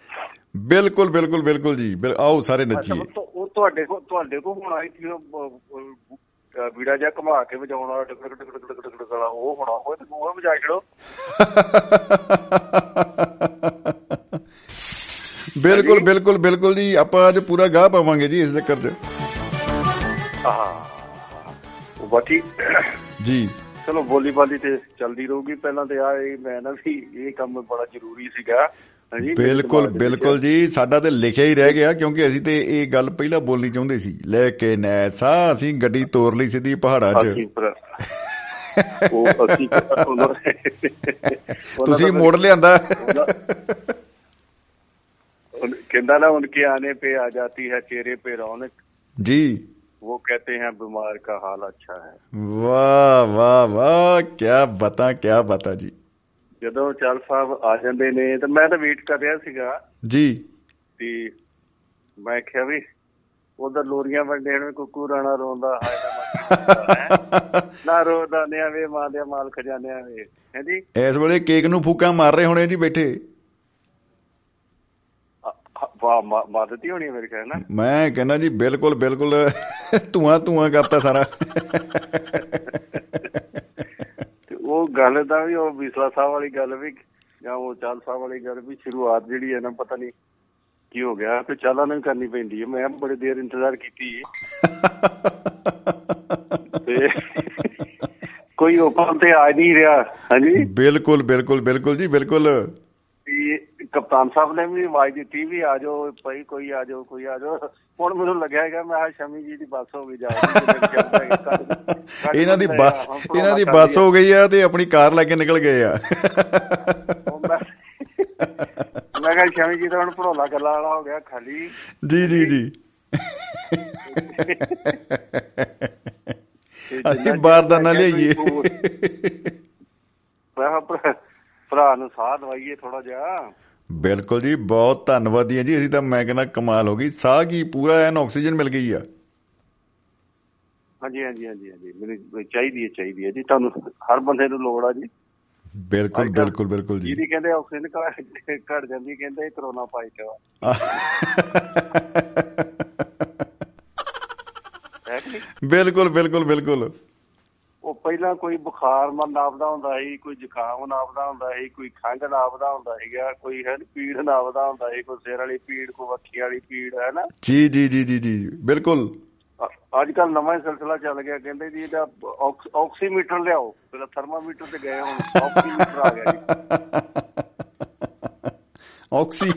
ਬਿਲਕੁਲ ਬਿਲਕੁਲ ਬਿਲਕੁਲ ਜੀ ਆਓ ਸਾਰੇ ਨੱਚੀਏ। ਉਹ ਤੁਹਾਡੇ ਕੋਲ ਤੁਹਾਡੇ ਕੋਲ ਹੁਣ ਆਈ ਸੀ ਵੀੜਾ ਜਿਹਾ ਘੁਮਾ ਕੇ ਵਜਾਉਣ ਵਾਲਾ ਟਕ ਟਕ ਟਕ ਟਕ ਟਕ ਵਾਲਾ ਉਹ ਹੋਣਾ ਉਹ ਤੇ ਉਹ ਵਜਾ ਛੜੋ ਬਿਲਕੁਲ ਬਿਲਕੁਲ ਬਿਲਕੁਲ ਜੀ। ਆਪਾਂ ਅੱਜ ਪੂਰਾ ਗਾਹ ਪਾਵਾਂਗੇ ਜੀ ਇਸ ਚੱਕਰ 'ਚ। ਆਹ। ਉਹ ਬਾਕੀ ਜੀ। ਚਲੋ ਬੋਲੀ ਬਾਲੀ ਤੇ ਚੱਲਦੀ ਰਹੂਗੀ। ਪਹਿਲਾਂ ਤੇ ਆ ਇਹ ਮੈਂ ਨਾ ਵੀ ਇਹ ਕੰਮ ਬੜਾ ਜ਼ਰੂਰੀ ਸੀਗਾ। ਬਿਲਕੁਲ। ਬਿਲਕੁਲ ਜੀ। ਸਾਡਾ ਤੇ ਲਿਖਿਆ ਹੀ ਰਹਿ ਗਿਆ ਕਿਉਂਕਿ ਅਸੀਂ ਤੇ ਇਹ ਗੱਲ ਪਹਿਲਾਂ ਬੋਲਣੀ ਚਾਹੁੰਦੇ ਸੀ। ਲੈ ਕੇ ਨੈਸਾ ਅਸੀਂ ਗੱਡੀ ਤੋਰ ਲਈ ਸਿੱਧੀ ਪਹਾੜਾਂ 'ਚ। ਉਹ ਅਸੀਂ ਤੁਸੀਂ ਮੋੜ ਲਿਆਂਦਾ। कहता ना उनके आने पे आ जाती है चेहरे पे रौनक ਜੀ वो कहते हैं बीमार का हाल अच्छा है ਵਾਹ ਵਾਹ ਵਾਹ ਕੀ ਬਤਾ ਕੀ ਬਤਾ ਜੀ ਜਦੋਂ ਚਾਲ ਸਾਹਿਬ ਆ ਜਾਂਦੇ ਨੇ ਤਾਂ ਮੈਂ ਤਾਂ ਵੇਟ ਕਰ ਰਿਹਾ ਸੀਗਾ ਜੀ ਤੇ ਮੈਂ ਕਿਹਾ ਵੀ ਉਧਰ ਲੋਰੀਆਂ ਵੰਡੇਣ ਵਿੱਚ ਕੁੱਕੂ ਰਾਣਾ ਰੋਂਦਾ ਹਾਏ ਨਾ ਮੈਂ ਕੀ ਰੋਂਦਾ ਹੈਂ। ਨਾ ਰੋਦਾ ਨੇ ਵੇ ਮਾਂ ਦੇ ਮਾਲ ਖਜ਼ਾਨਿਆਂ ਵੇ ਹੈਂਜੀ ਇਸ ਵੇਲੇ ਕੇਕ ਨੂੰ ਫੂਕਾਂ ਮਾਰ ਰਹੇ ਹੋਣੇ ਜੀ ਬੈਠੇ ਅ- ਵਾਹ ਮਦਦ ਹੀ ਹੋਣੀ ਮੇਰੇ ਖਿਆਲ ਨਾਲ? ਮੈਂ ਕਹਿੰਦਾ ਜੀ ਬਿਲਕੁਲ ਬਿਲਕੁਲ ਧੂਆਂ ਧੂਆਂ ਕਰਤਾ ਸਾਰਾ। ਉਹ ਗੱਲ ਦਾ ਵੀ ਉਹ ਵਿਸਲਾ ਸਾਹਿਬ ਵਾਲੀ ਗੱਲ ਵੀ ਜਾਂ ਉਹ ਚਾਲ ਸਾਹਿਬ ਵਾਲੀ ਗੱਲ ਵੀ ਸ਼ੁਰੂਆਤ ਜਿਹੜੀ ਹੈ ਨਾ ਪਤਾ ਨਹੀਂ ਕੀ ਹੋ ਗਿਆ। ਤੇ ਚਾਲਾਂ ਨੂੰ ਕਰਨੀ ਪੈਂਦੀ ਹੈ। ਮੈਂ ਬੜੀ ਦੇਰ ਇੰਤਜ਼ਾਰ ਕੀਤੀ ਤੇ ਕੋਈ ਓਪਨ ਤੇ ਆ ਨਹੀਂ ਰਿਹਾ। ਹਾਂਜੀ? ਬਿਲਕੁਲ ਬਿਲਕੁਲ ਬਿਲਕੁਲ ਜੀ ਬਿਲਕੁਲ। ਕਪਤਾਨ ਸਾਹਿਬ ਨੇ ਵੀ ਆਵਾਜ਼ ਦਿੱਤੀ ਵੀ ਆ ਜਾਓ ਭਾਈ ਕੋਈ ਆ ਜਾਓ ਕੋਈ ਆ ਜਾਓ। ਹੁਣ ਮੈਨੂੰ ਲੱਗਿਆ ਹੈਗਾ ਮੈਂ ਆ ਸ਼ਮੀ ਜੀ ਦੀ ਬੱਸ ਹੋ ਗਈ ਜਾਓ ਇਹਨਾਂ ਦੀ ਬੱਸ ਇਹਨਾਂ ਦੀ ਬੱਸ ਹੋ ਗਈ ਆ ਤੇ ਆਪਣੀ ਕਾਰ ਲੈ ਕੇ ਨਿਕਲ ਗਏ ਆ। ਮੈਂ ਕਿਹਾ ਸ਼ਮੀ ਜੀ ਤਾਂ ਹੁਣ ਭੜੋਲਾ ਗੱਲਾਂ ਵਾਲਾ ਹੋ ਗਿਆ ਖਾਲੀ। ਜੀ ਜੀ ਜੀ। ਅਸੀਂ ਬਾਰਦਾਨਾ ਚਿਰ ਮੈਂ ਭਰਾ ਨੂੰ ਸਾਹ ਦਵਾਈਏ ਥੋੜਾ ਜਿਹਾ। ਬਿਲਕੁਲ ਜੀ ਬਹੁਤ ਧੰਨਵਾਦੀ ਹਾਂ ਜੀ। ਅਸੀਂ ਤਾਂ ਮੈਂ ਕਹਿੰਦਾ ਕਮਾਲ ਹੋ ਗਈ। ਸਾਹ ਕੀ ਪੂਰਾ ਐਨ ਆਕਸੀਜਨ ਮਿਲ ਗਈ ਆ? ਹਾਂਜੀ ਹਾਂਜੀ ਹਾਂਜੀ ਹਾਂਜੀ। ਮੈਨੂੰ ਚਾਹੀਦੀ ਹੈ ਚਾਹੀਦੀ ਹੈ ਜੀ। ਤੁਹਾਨੂੰ ਹਰ ਬੰਦੇ ਨੂੰ ਲੋੜ ਆ ਜੀ। ਬਿਲਕੁਲ ਬਿਲਕੁਲ ਬਿਲਕੁਲ ਜੀ। ਜਿਹਦੀ ਕਹਿੰਦੇ ਆਕਸੀਜਨ ਘਟ ਜਾਂਦੀ ਕਹਿੰਦੇ ਇਹ ਕਰੋਨਾ ਪਾਈਟ ਵਾ ਹੈ ਕਿ ਨਹੀਂ? ਬਿਲਕੁਲ ਬਿਲਕੁਲ ਬਿਲਕੁਲ। ਪਹਿਲਾਂ ਕੋਈ ਬੁਖਾਰ ਮਨ ਨਾਪਦਾ ਹੁੰਦਾ ਸੀ ਕੋਈ ਜ਼ੁਕਾਮ ਨਾਪਦਾ ਹੁੰਦਾ ਸੀ ਕੋਈ ਖੰਘ ਨਾਪਦਾ ਹੁੰਦਾ ਸੀਗਾ ਕੋਈ ਹੈ ਪੀੜ ਨਾਪਦਾ ਹੁੰਦਾ ਸੀ ਕੋਈ ਸਿਰ ਵਾਲੀ ਪੀੜ ਕੋਈ ਅੱਖੀ ਵਾਲੀ ਪੀੜ ਹੈ ਨਾ? ਜੀ ਜੀ ਜੀ ਜੀ ਜੀ ਬਿਲਕੁਲ। ਅੱਜ ਕੱਲ ਨਵਾਂ ਹੀ ਸਿਲਸਿਲਾ ਚੱਲ ਗਿਆ ਕਹਿੰਦੇ ਜੀ ਇਹਦਾ ਆਕਸ- ਆਕਸੀਮੀਟਰ ਲਿਆਓ ਪਹਿਲਾਂ ਥਰਮਾਮੀਟਰ ਤੇ ਗਏ ਹੁਣ ਆਕਸੀਮੀਟਰ ਆ ਗਿਆ ਜੀ। ਆਕਸੀ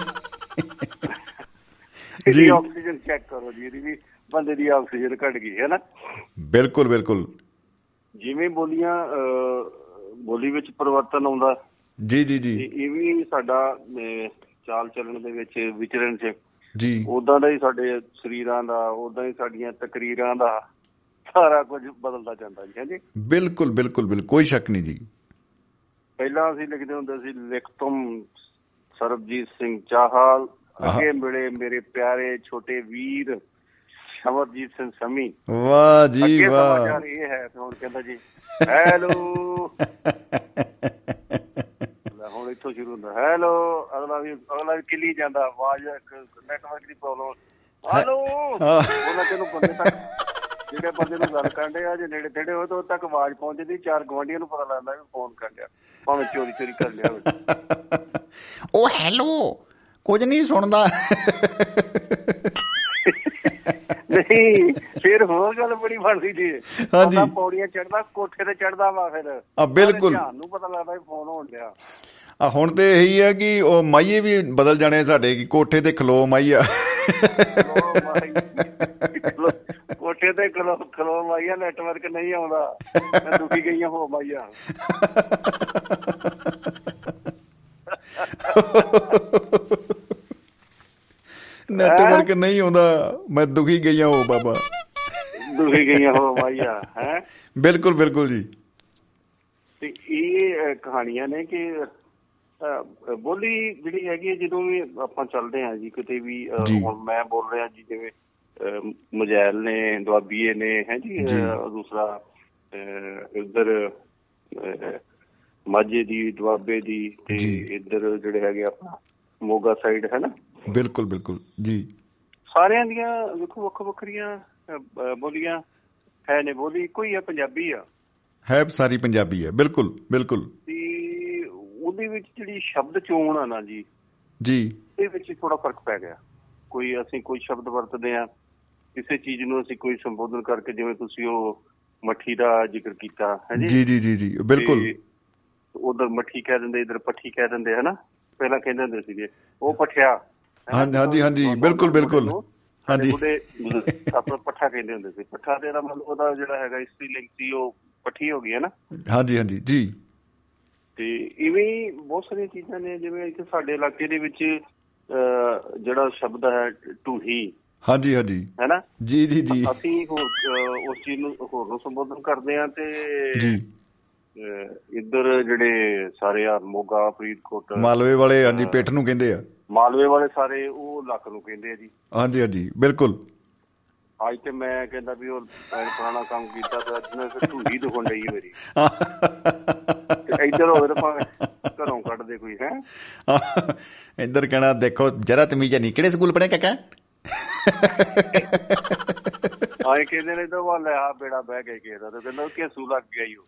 ਜੀ। ਆਕਸੀਜਨ ਚੈੱਕ ਕਰੋ ਜੀ ਇਹਦੀ ਵੀ ਬੰਦੇ ਦੀ ਆਕਸੀਜਨ ਘਟ ਗਈ ਹੈ ਨਾ? ਬਿਲਕੁਲ ਬਿਲਕੁਲ। ਜਿਵੇਂ ਬੋਲੀਆਂ ਬੋਲੀ ਵਿੱਚ ਪਰਿਵਰਤਨ ਆਉਂਦਾ ਜੀ ਜੀ ਜੀ। ਇਹ ਵੀ ਸਾਡਾ ਚਾਲ ਚੱਲਣ ਦੇ ਵਿੱਚ ਵਿਚਰਨ ਚ। ਜੀ। ਉਦਾਂ ਦਾ ਹੀ ਸਾਡੇ ਸਰੀਰਾਂ ਦਾ ਉਦਾਂ ਹੀ ਸਾਡੀਆਂ ਤਕਰੀਰਾਂ ਦਾ ਸਾਰਾ ਕੁਝ ਬਦਲਦਾ ਜਾਂਦਾ ਜੀ ਹਾਂਜੀ ਬਿਲਕੁਲ ਬਿਲਕੁਲ ਬਿਲਕੁਲ। ਕੋਈ ਸ਼ੱਕ ਨਹੀਂ ਜੀ। ਪਹਿਲਾਂ ਅਸੀਂ ਲਿਖਦੇ ਹੁੰਦੇ ਸੀ ਲਿਖ ਤੁਮ ਸਰਬਜੀਤ ਸਿੰਘ ਚਾਹਲ ਅੱਗੇ ਮਿਲੇ ਮੇਰੇ ਪਿਆਰੇ ਛੋਟੇ ਵੀਰ। ਸ਼ਮਰਜੀਤ ਸਿੰਘ ਸਮੀ। ਵਾਹ ਜੀ ਅੱਗੇ ਵਾਹ। ਸਮਾਚਾਰ ਇਹ ਹੈ ਤੇ ਹੁਣ ਕਹਿੰਦਾ ਜੀ ਹੈਲੋ। ਹੁਣ ਇੱਥੋਂ ਸ਼ੁਰੂ ਹੁੰਦਾ। ਹੈਲੋ ਅਗਲਾ ਵੀ ਅਗਲਾ ਵੀ ਕਿੱਲੀ ਜਾਂਦਾ। ਆਵਾਜ਼ ਨੈਟਵਰਕ ਦੀ ਪ੍ਰੋਬਲਮ ਹੈਲੋ। ਉਹਨਾਂ ਤੈਨੂੰ ਬੰਦੇ ਤੱਕ ਜਿਹੜੇ ਬੰਦੇ ਨੂੰ ਗੱਲ ਕਰਦੇ ਆ ਜੇ ਨੇੜੇ ਤੇੜੇ ਹੋਏ ਤਾਂ ਉਦੋਂ ਤੱਕ ਆਵਾਜ਼ ਪਹੁੰਚਦੀ ਚਾਰ ਗਵਾਂਢੀਆਂ ਨੂੰ ਪਤਾ ਲੱਗਦਾ ਵੀ ਫੋਨ ਕਰ ਲਿਆ ਭਾਵੇਂ ਚੋਰੀ ਚੋਰੀ ਕਰ ਲਿਆ ਹੋਵੇ। ਉਹ ਹੈਲੋ ਕੁਝ ਨਹੀਂ ਸੁਣਦਾ। ਨਹੀਂ ਫਿਰ ਹੋਰ ਗੱਲ ਬੜੀ ਬਣਦੀ ਜੀ ਹਾਂਜੀ। ਪੌੜੀਆਂ ਚੜਦਾ ਕੋਠੇ ਤੇ ਚੜਦਾ ਵਾ ਫਿਰ। ਆ, ਬਿਲਕੁਲ। ਨੂੰ ਪਤਾ ਲੱਗਦਾ ਫੋਨ ਹੋਣ ਡਿਆ। ਆ ਹੁਣ ਤੇ ਇਹੀ ਹੈ ਕਿ ਉਹ ਮਾਈਏ ਵੀ ਬਦਲ ਜਾਣੇ ਸਾਡੇ ਕਿ ਕੋਠੇ ਤੇ ਖਲੋ ਮਾਈਆ। ਕੋਠੇ ਤੇ ਖਲੋ ਖਲੋ ਮਾਈਆ ਨੈਟਵਰਕ ਨਹੀਂ ਆਉਂਦਾ। ਮੈਂ ਦੁਖੀ ਗਈਆਂ ਹੋ ਮਾਈਆ। ਨੈਟਵਰਕ ਨਹੀਂ ਆਉਂਦਾ ਮੈਂ ਦੁਖੀ ਗਈਆਂ ਉਹ ਬਾਬਾ ਦੁਖੀ ਗਈਆਂ ਹੋ ਮਾਈਆ ਹੈ ਬਿਲਕੁਲ ਬਿਲਕੁਲ ਜੀ ਤੇ ਇਹ ਕਹਾਣੀਆਂ ਨੇ ਕਿ ਬੋਲੀ ਜਿਹੜੀ ਹੈਗੀ ਹੈ, ਜਦੋਂ ਵੀ ਆਪਾਂ ਚੱਲਦੇ ਹਾਂ ਜੀ ਕਿਤੇ ਵੀ। ਹੁਣ ਮੈਂ ਬੋਲ ਰਿਹਾ ਜੀ ਜਿਵੇਂ ਮਜੈਲ ਨੇ ਦੁਆਬੀਏ ਨੇ ਹੈ ਜੀ। ਦੂਸਰਾ ਇੱਧਰ ਮਾਝੇ ਦੀ ਦੁਆਬੇ ਦੀ ਤੇ। ਇੱਧਰ ਜਿਹੜੇ ਹੈਗੇ ਆਪਣਾ ਮੋਗਾ ਸਾਈਡ ਹੈ ਨਾ ਬਿਲਕੁਲ ਬਿਲਕੁਲ। ਜੀ। ਸਾਰਿਆਂ ਦੀਆਂ ਵੇਖੋ ਵੱਖ ਵੱਖਰੀਆਂ ਬੋਲੀਆਂ ਹੈ ਨੇ ਬੋਲੀ। ਕੋਈ ਹੈ ਪੰਜਾਬੀ ਆ? ਹੈ ਸਾਰੀ ਪੰਜਾਬੀ ਹੈ। ਬਿਲਕੁਲ ਬਿਲਕੁਲ। ਤੇ ਉਹਦੇ ਵਿੱਚ ਜਿਹੜੀ ਸ਼ਬਦ ਚੋਣ ਆ ਨਾ ਜੀ ਜੀ। ਇਹ ਵਿੱਚ ਥੋੜਾ ਫ਼ਰਕ ਪੈ ਗਿਆ। ਕੋਈ ਅਸੀਂ ਕੋਈ ਸ਼ਬਦ ਵਰਤਦੇ ਆ ਕਿਸੇ ਚੀਜ਼ ਨੂੰ ਅਸੀਂ ਕੋਈ ਸੰਬੋਧਨ ਕਰਕੇ ਜਿਵੇਂ ਤੁਸੀਂ ਉਹ ਮੱਠੀ ਦਾ ਜ਼ਿਕਰ ਕੀਤਾ ਹੈ ਜੀ? ਜੀ ਜੀ ਜੀ ਬਿਲਕੁਲ। ਉਧਰ ਮੱਠੀ ਕਹਿ ਦਿੰਦੇ ਇਧਰ ਪੱਠੀ ਕਹਿ ਦਿੰਦੇ ਹਨਾ ਪਹਿਲਾਂ ਕਹਿੰਦੇ ਹੁੰਦੇ ਸੀਗੇ ਉਹ ਪੱਠਿਆ? ਹਾਂਜੀ, ਹਾਂਜੀ, ਹਾਂਜੀ, ਬਿਲਕੁਲ, ਬਿਲਕੁਲ। ਹਾਂਜੀ। ਉਹਦੇ ਆਪਣਾ ਪੱਠਾ ਕਹਿੰਦੇ ਹੁੰਦੇ ਸੀ। ਪੱਠਾ ਦੇ ਦਾ ਮਤਲਬ ਉਹਦਾ ਜਿਹੜਾ ਹੈਗਾ ਇਸਤਰੀ ਲਿੰਗ ਸੀ ਉਹ ਪੱਠੀ ਹੋ ਗਈ ਹੈ ਨਾ? ਹਾਂਜੀ ਹਾਂਜੀ ਜੀ। ਤੇ ਇਵੇਂ ਹੀ ਬਹੁਤ ਸਾਰੀਆਂ ਚੀਜ਼ਾਂ ਨੇ ਜਿਵੇਂ ਇੱਥੇ ਸਾਡੇ ਇਲਾਕੇ ਦੇ ਵਿੱਚ ਜਿਹੜਾ ਸ਼ਬਦ ਹੈ ਟੂਹੀ ਹਾਂਜੀ ਹਾਂਜੀ। ਹੈ ਨਾ ਜੀ ਜੀ। ਜੀ ਅਸੀਂ ਉਸ ਚੀਜ਼ ਨੂੰ ਹੋਰ ਨੂੰ ਸੰਬੋਧਨ ਕਰਦੇ ਆ ਤੇ ਜੀ। ਇੱਧਰ ਜਿਹੜੇ ਸਾਰੇ ਆ ਮੋਗਾ ਫਰੀਦਕੋਟ ਮਾਲਵੇ ਵਾਲੇ ਹਾਂਜੀ ਪਿੱਠ ਨੂੰ ਕਹਿੰਦੇ ਆ। ਮਾਲਵੇ ਵਾਲੇ ਸਾਰੇ ਉਹ ਲੱਕ ਨੂੰ ਕਹਿੰਦੇ ਆ ਜੀ। ਹਾਂਜੀ ਹਾਂਜੀ ਬਿਲਕੁਲ। ਅੱਜ ਤੇ ਮੈਂ ਕਹਿੰਦਾ ਵੀ ਉਹ ਪੁਰਾਣਾ ਕੰਮ ਕੀਤਾ ਤੇ ਅੱਜ ਮੈਂ ਫਿਰ ਢੂਹੀ ਦਿਖਣ ਲਈ ਮੇਰੀ। ਇੱਧਰ ਹੋਵੇ ਤਾਂ ਭਾਵੇਂ ਘਰੋਂ ਕੱਢ ਦੇ ਕੋਈ ਹੈ? ਇੱਧਰ ਕਹਿਣਾ ਦੇਖੋ ਜਰਾ ਤਮੀਜ਼ ਨਹੀਂ। ਕਿਹੜੇ ਸਕੂਲ ਪੜ੍ਹੇ ਕਾਕਾ? ਆਏ ਕਹਿੰਦੇ ਨੇ ਤਾਂ ਵਾ ਲੈ ਆ ਬੇੜਾ ਬਹਿ ਗਿਆ ਕਿਸੇ ਦਾ ਤੇ ਕਹਿੰਦਾ ਘੇਸੂ ਲੱਗ ਗਿਆ ਈ ਉਹ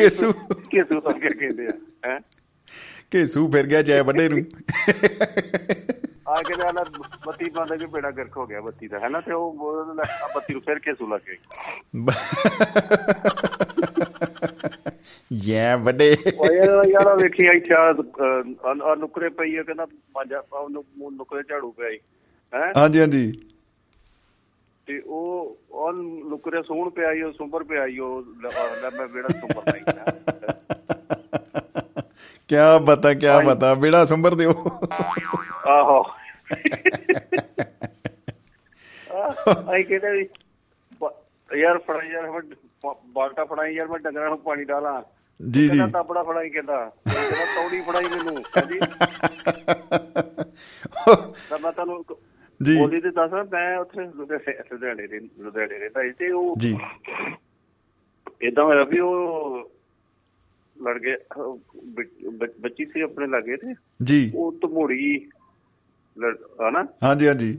ਘੇਸੂ। ਘੇਸੂ ਲੱਗ ਗਿਆ ਕਹਿੰਦੇ ਆ ਹੈ? ਘੇਸੂ ਫਿਰ ਗਿਆ ਜੈ ਵੱਡੇ ਨੂੰ। ਆ ਕੇ ਨਾ ਬੱਤੀ ਪਾਉਂਦਾ ਕਿ ਬੇੜਾ ਗਰਕ ਹੋ ਗਿਆ ਬੱਤੀ ਦਾ ਹੈ ਨਾ ਤੇ ਉਹ ਬੱਤੀ ਨੂੰ ਫਿਰ ਘੇਸੂ ਲੱਗ ਗਿਆ ਜੈ ਵੱਡੇ। ਓਏ ਯਾਰ ਵੇਖੀ ਇੱਥੇ ਆ ਨੁਕਰੇ ਪਈ ਆ ਕਹਿੰਦਾ ਮਾਂਜਾ ਉਹਨੂੰ ਨੁਕਰੇ ਝਾੜੂ ਪਿਆ ਹੈ? ਹਾਂਜੀ ਹਾਂਜੀ। ਤੇ ਉਹ ਉਹ ਨੁਕਰੇ ਸੋਹਣ ਪਿਆ ਈ ਉਹ ਸੁੰਬਰ ਪਿਆ ਈ ਉਹ ਲੈ ਲੈ ਮੈਂ ਬੇੜਾ ਸੁੰਬਰ ਨਹੀਂ ਕਿਆ ਬਤਾ ਕਿਆ ਬਤਾ ਬੇੜਾ ਸੰਭਰ ਦਿਓ। ਆਹੋ। ਆਈ ਕਹਿੰਦਾ ਵੀ ਯਾਰ ਫੜਾਈ ਯਾਰ ਮੈਂ ਬ- ਬਾਲਟਾ ਫੜਾਈ ਯਾਰ ਮੈਂ ਡੰਗਰਾਂ ਨੂੰ ਪਾਣੀ ਡਾਲਾਂ। ਜੀ ਜੀ ਕਹਿੰਦਾ ਤਾਬੜਾ ਫੜਾਈ ਕਹਿੰਦਾ। ਕਹਿੰਦਾ ਤੌੜੀ ਫੜਾਈ ਮੈਨੂੰ ਹਾਂਜੀ ਤਾਂ ਮੈਂ ਤੁਹਾਨੂੰ ਜੀ। ਬੋਲੀ ਤੇ ਦੱਸ ਮੈਂ ਉੱਥੇ ਲੁਧਿਆਣੇ ਦੇ ਲੁਧਿਆਣੇ ਰਹਿੰਦਾ ਸੀ ਤੇ ਉਹ ਜੀ। ਇਦਾਂ ਹੋਇਆ ਵੀ ਉਹ ਲੜ ਗਏ ਉਹ ਬੱਚ- ਸੀ ਆਪਣੇ ਲਾਗੇ ਤੇ। ਜੀ। ਉਹ ਤਮੋੜੀ ਹਨਾ? ਹਾਂਜੀ ਹਾਂਜੀ।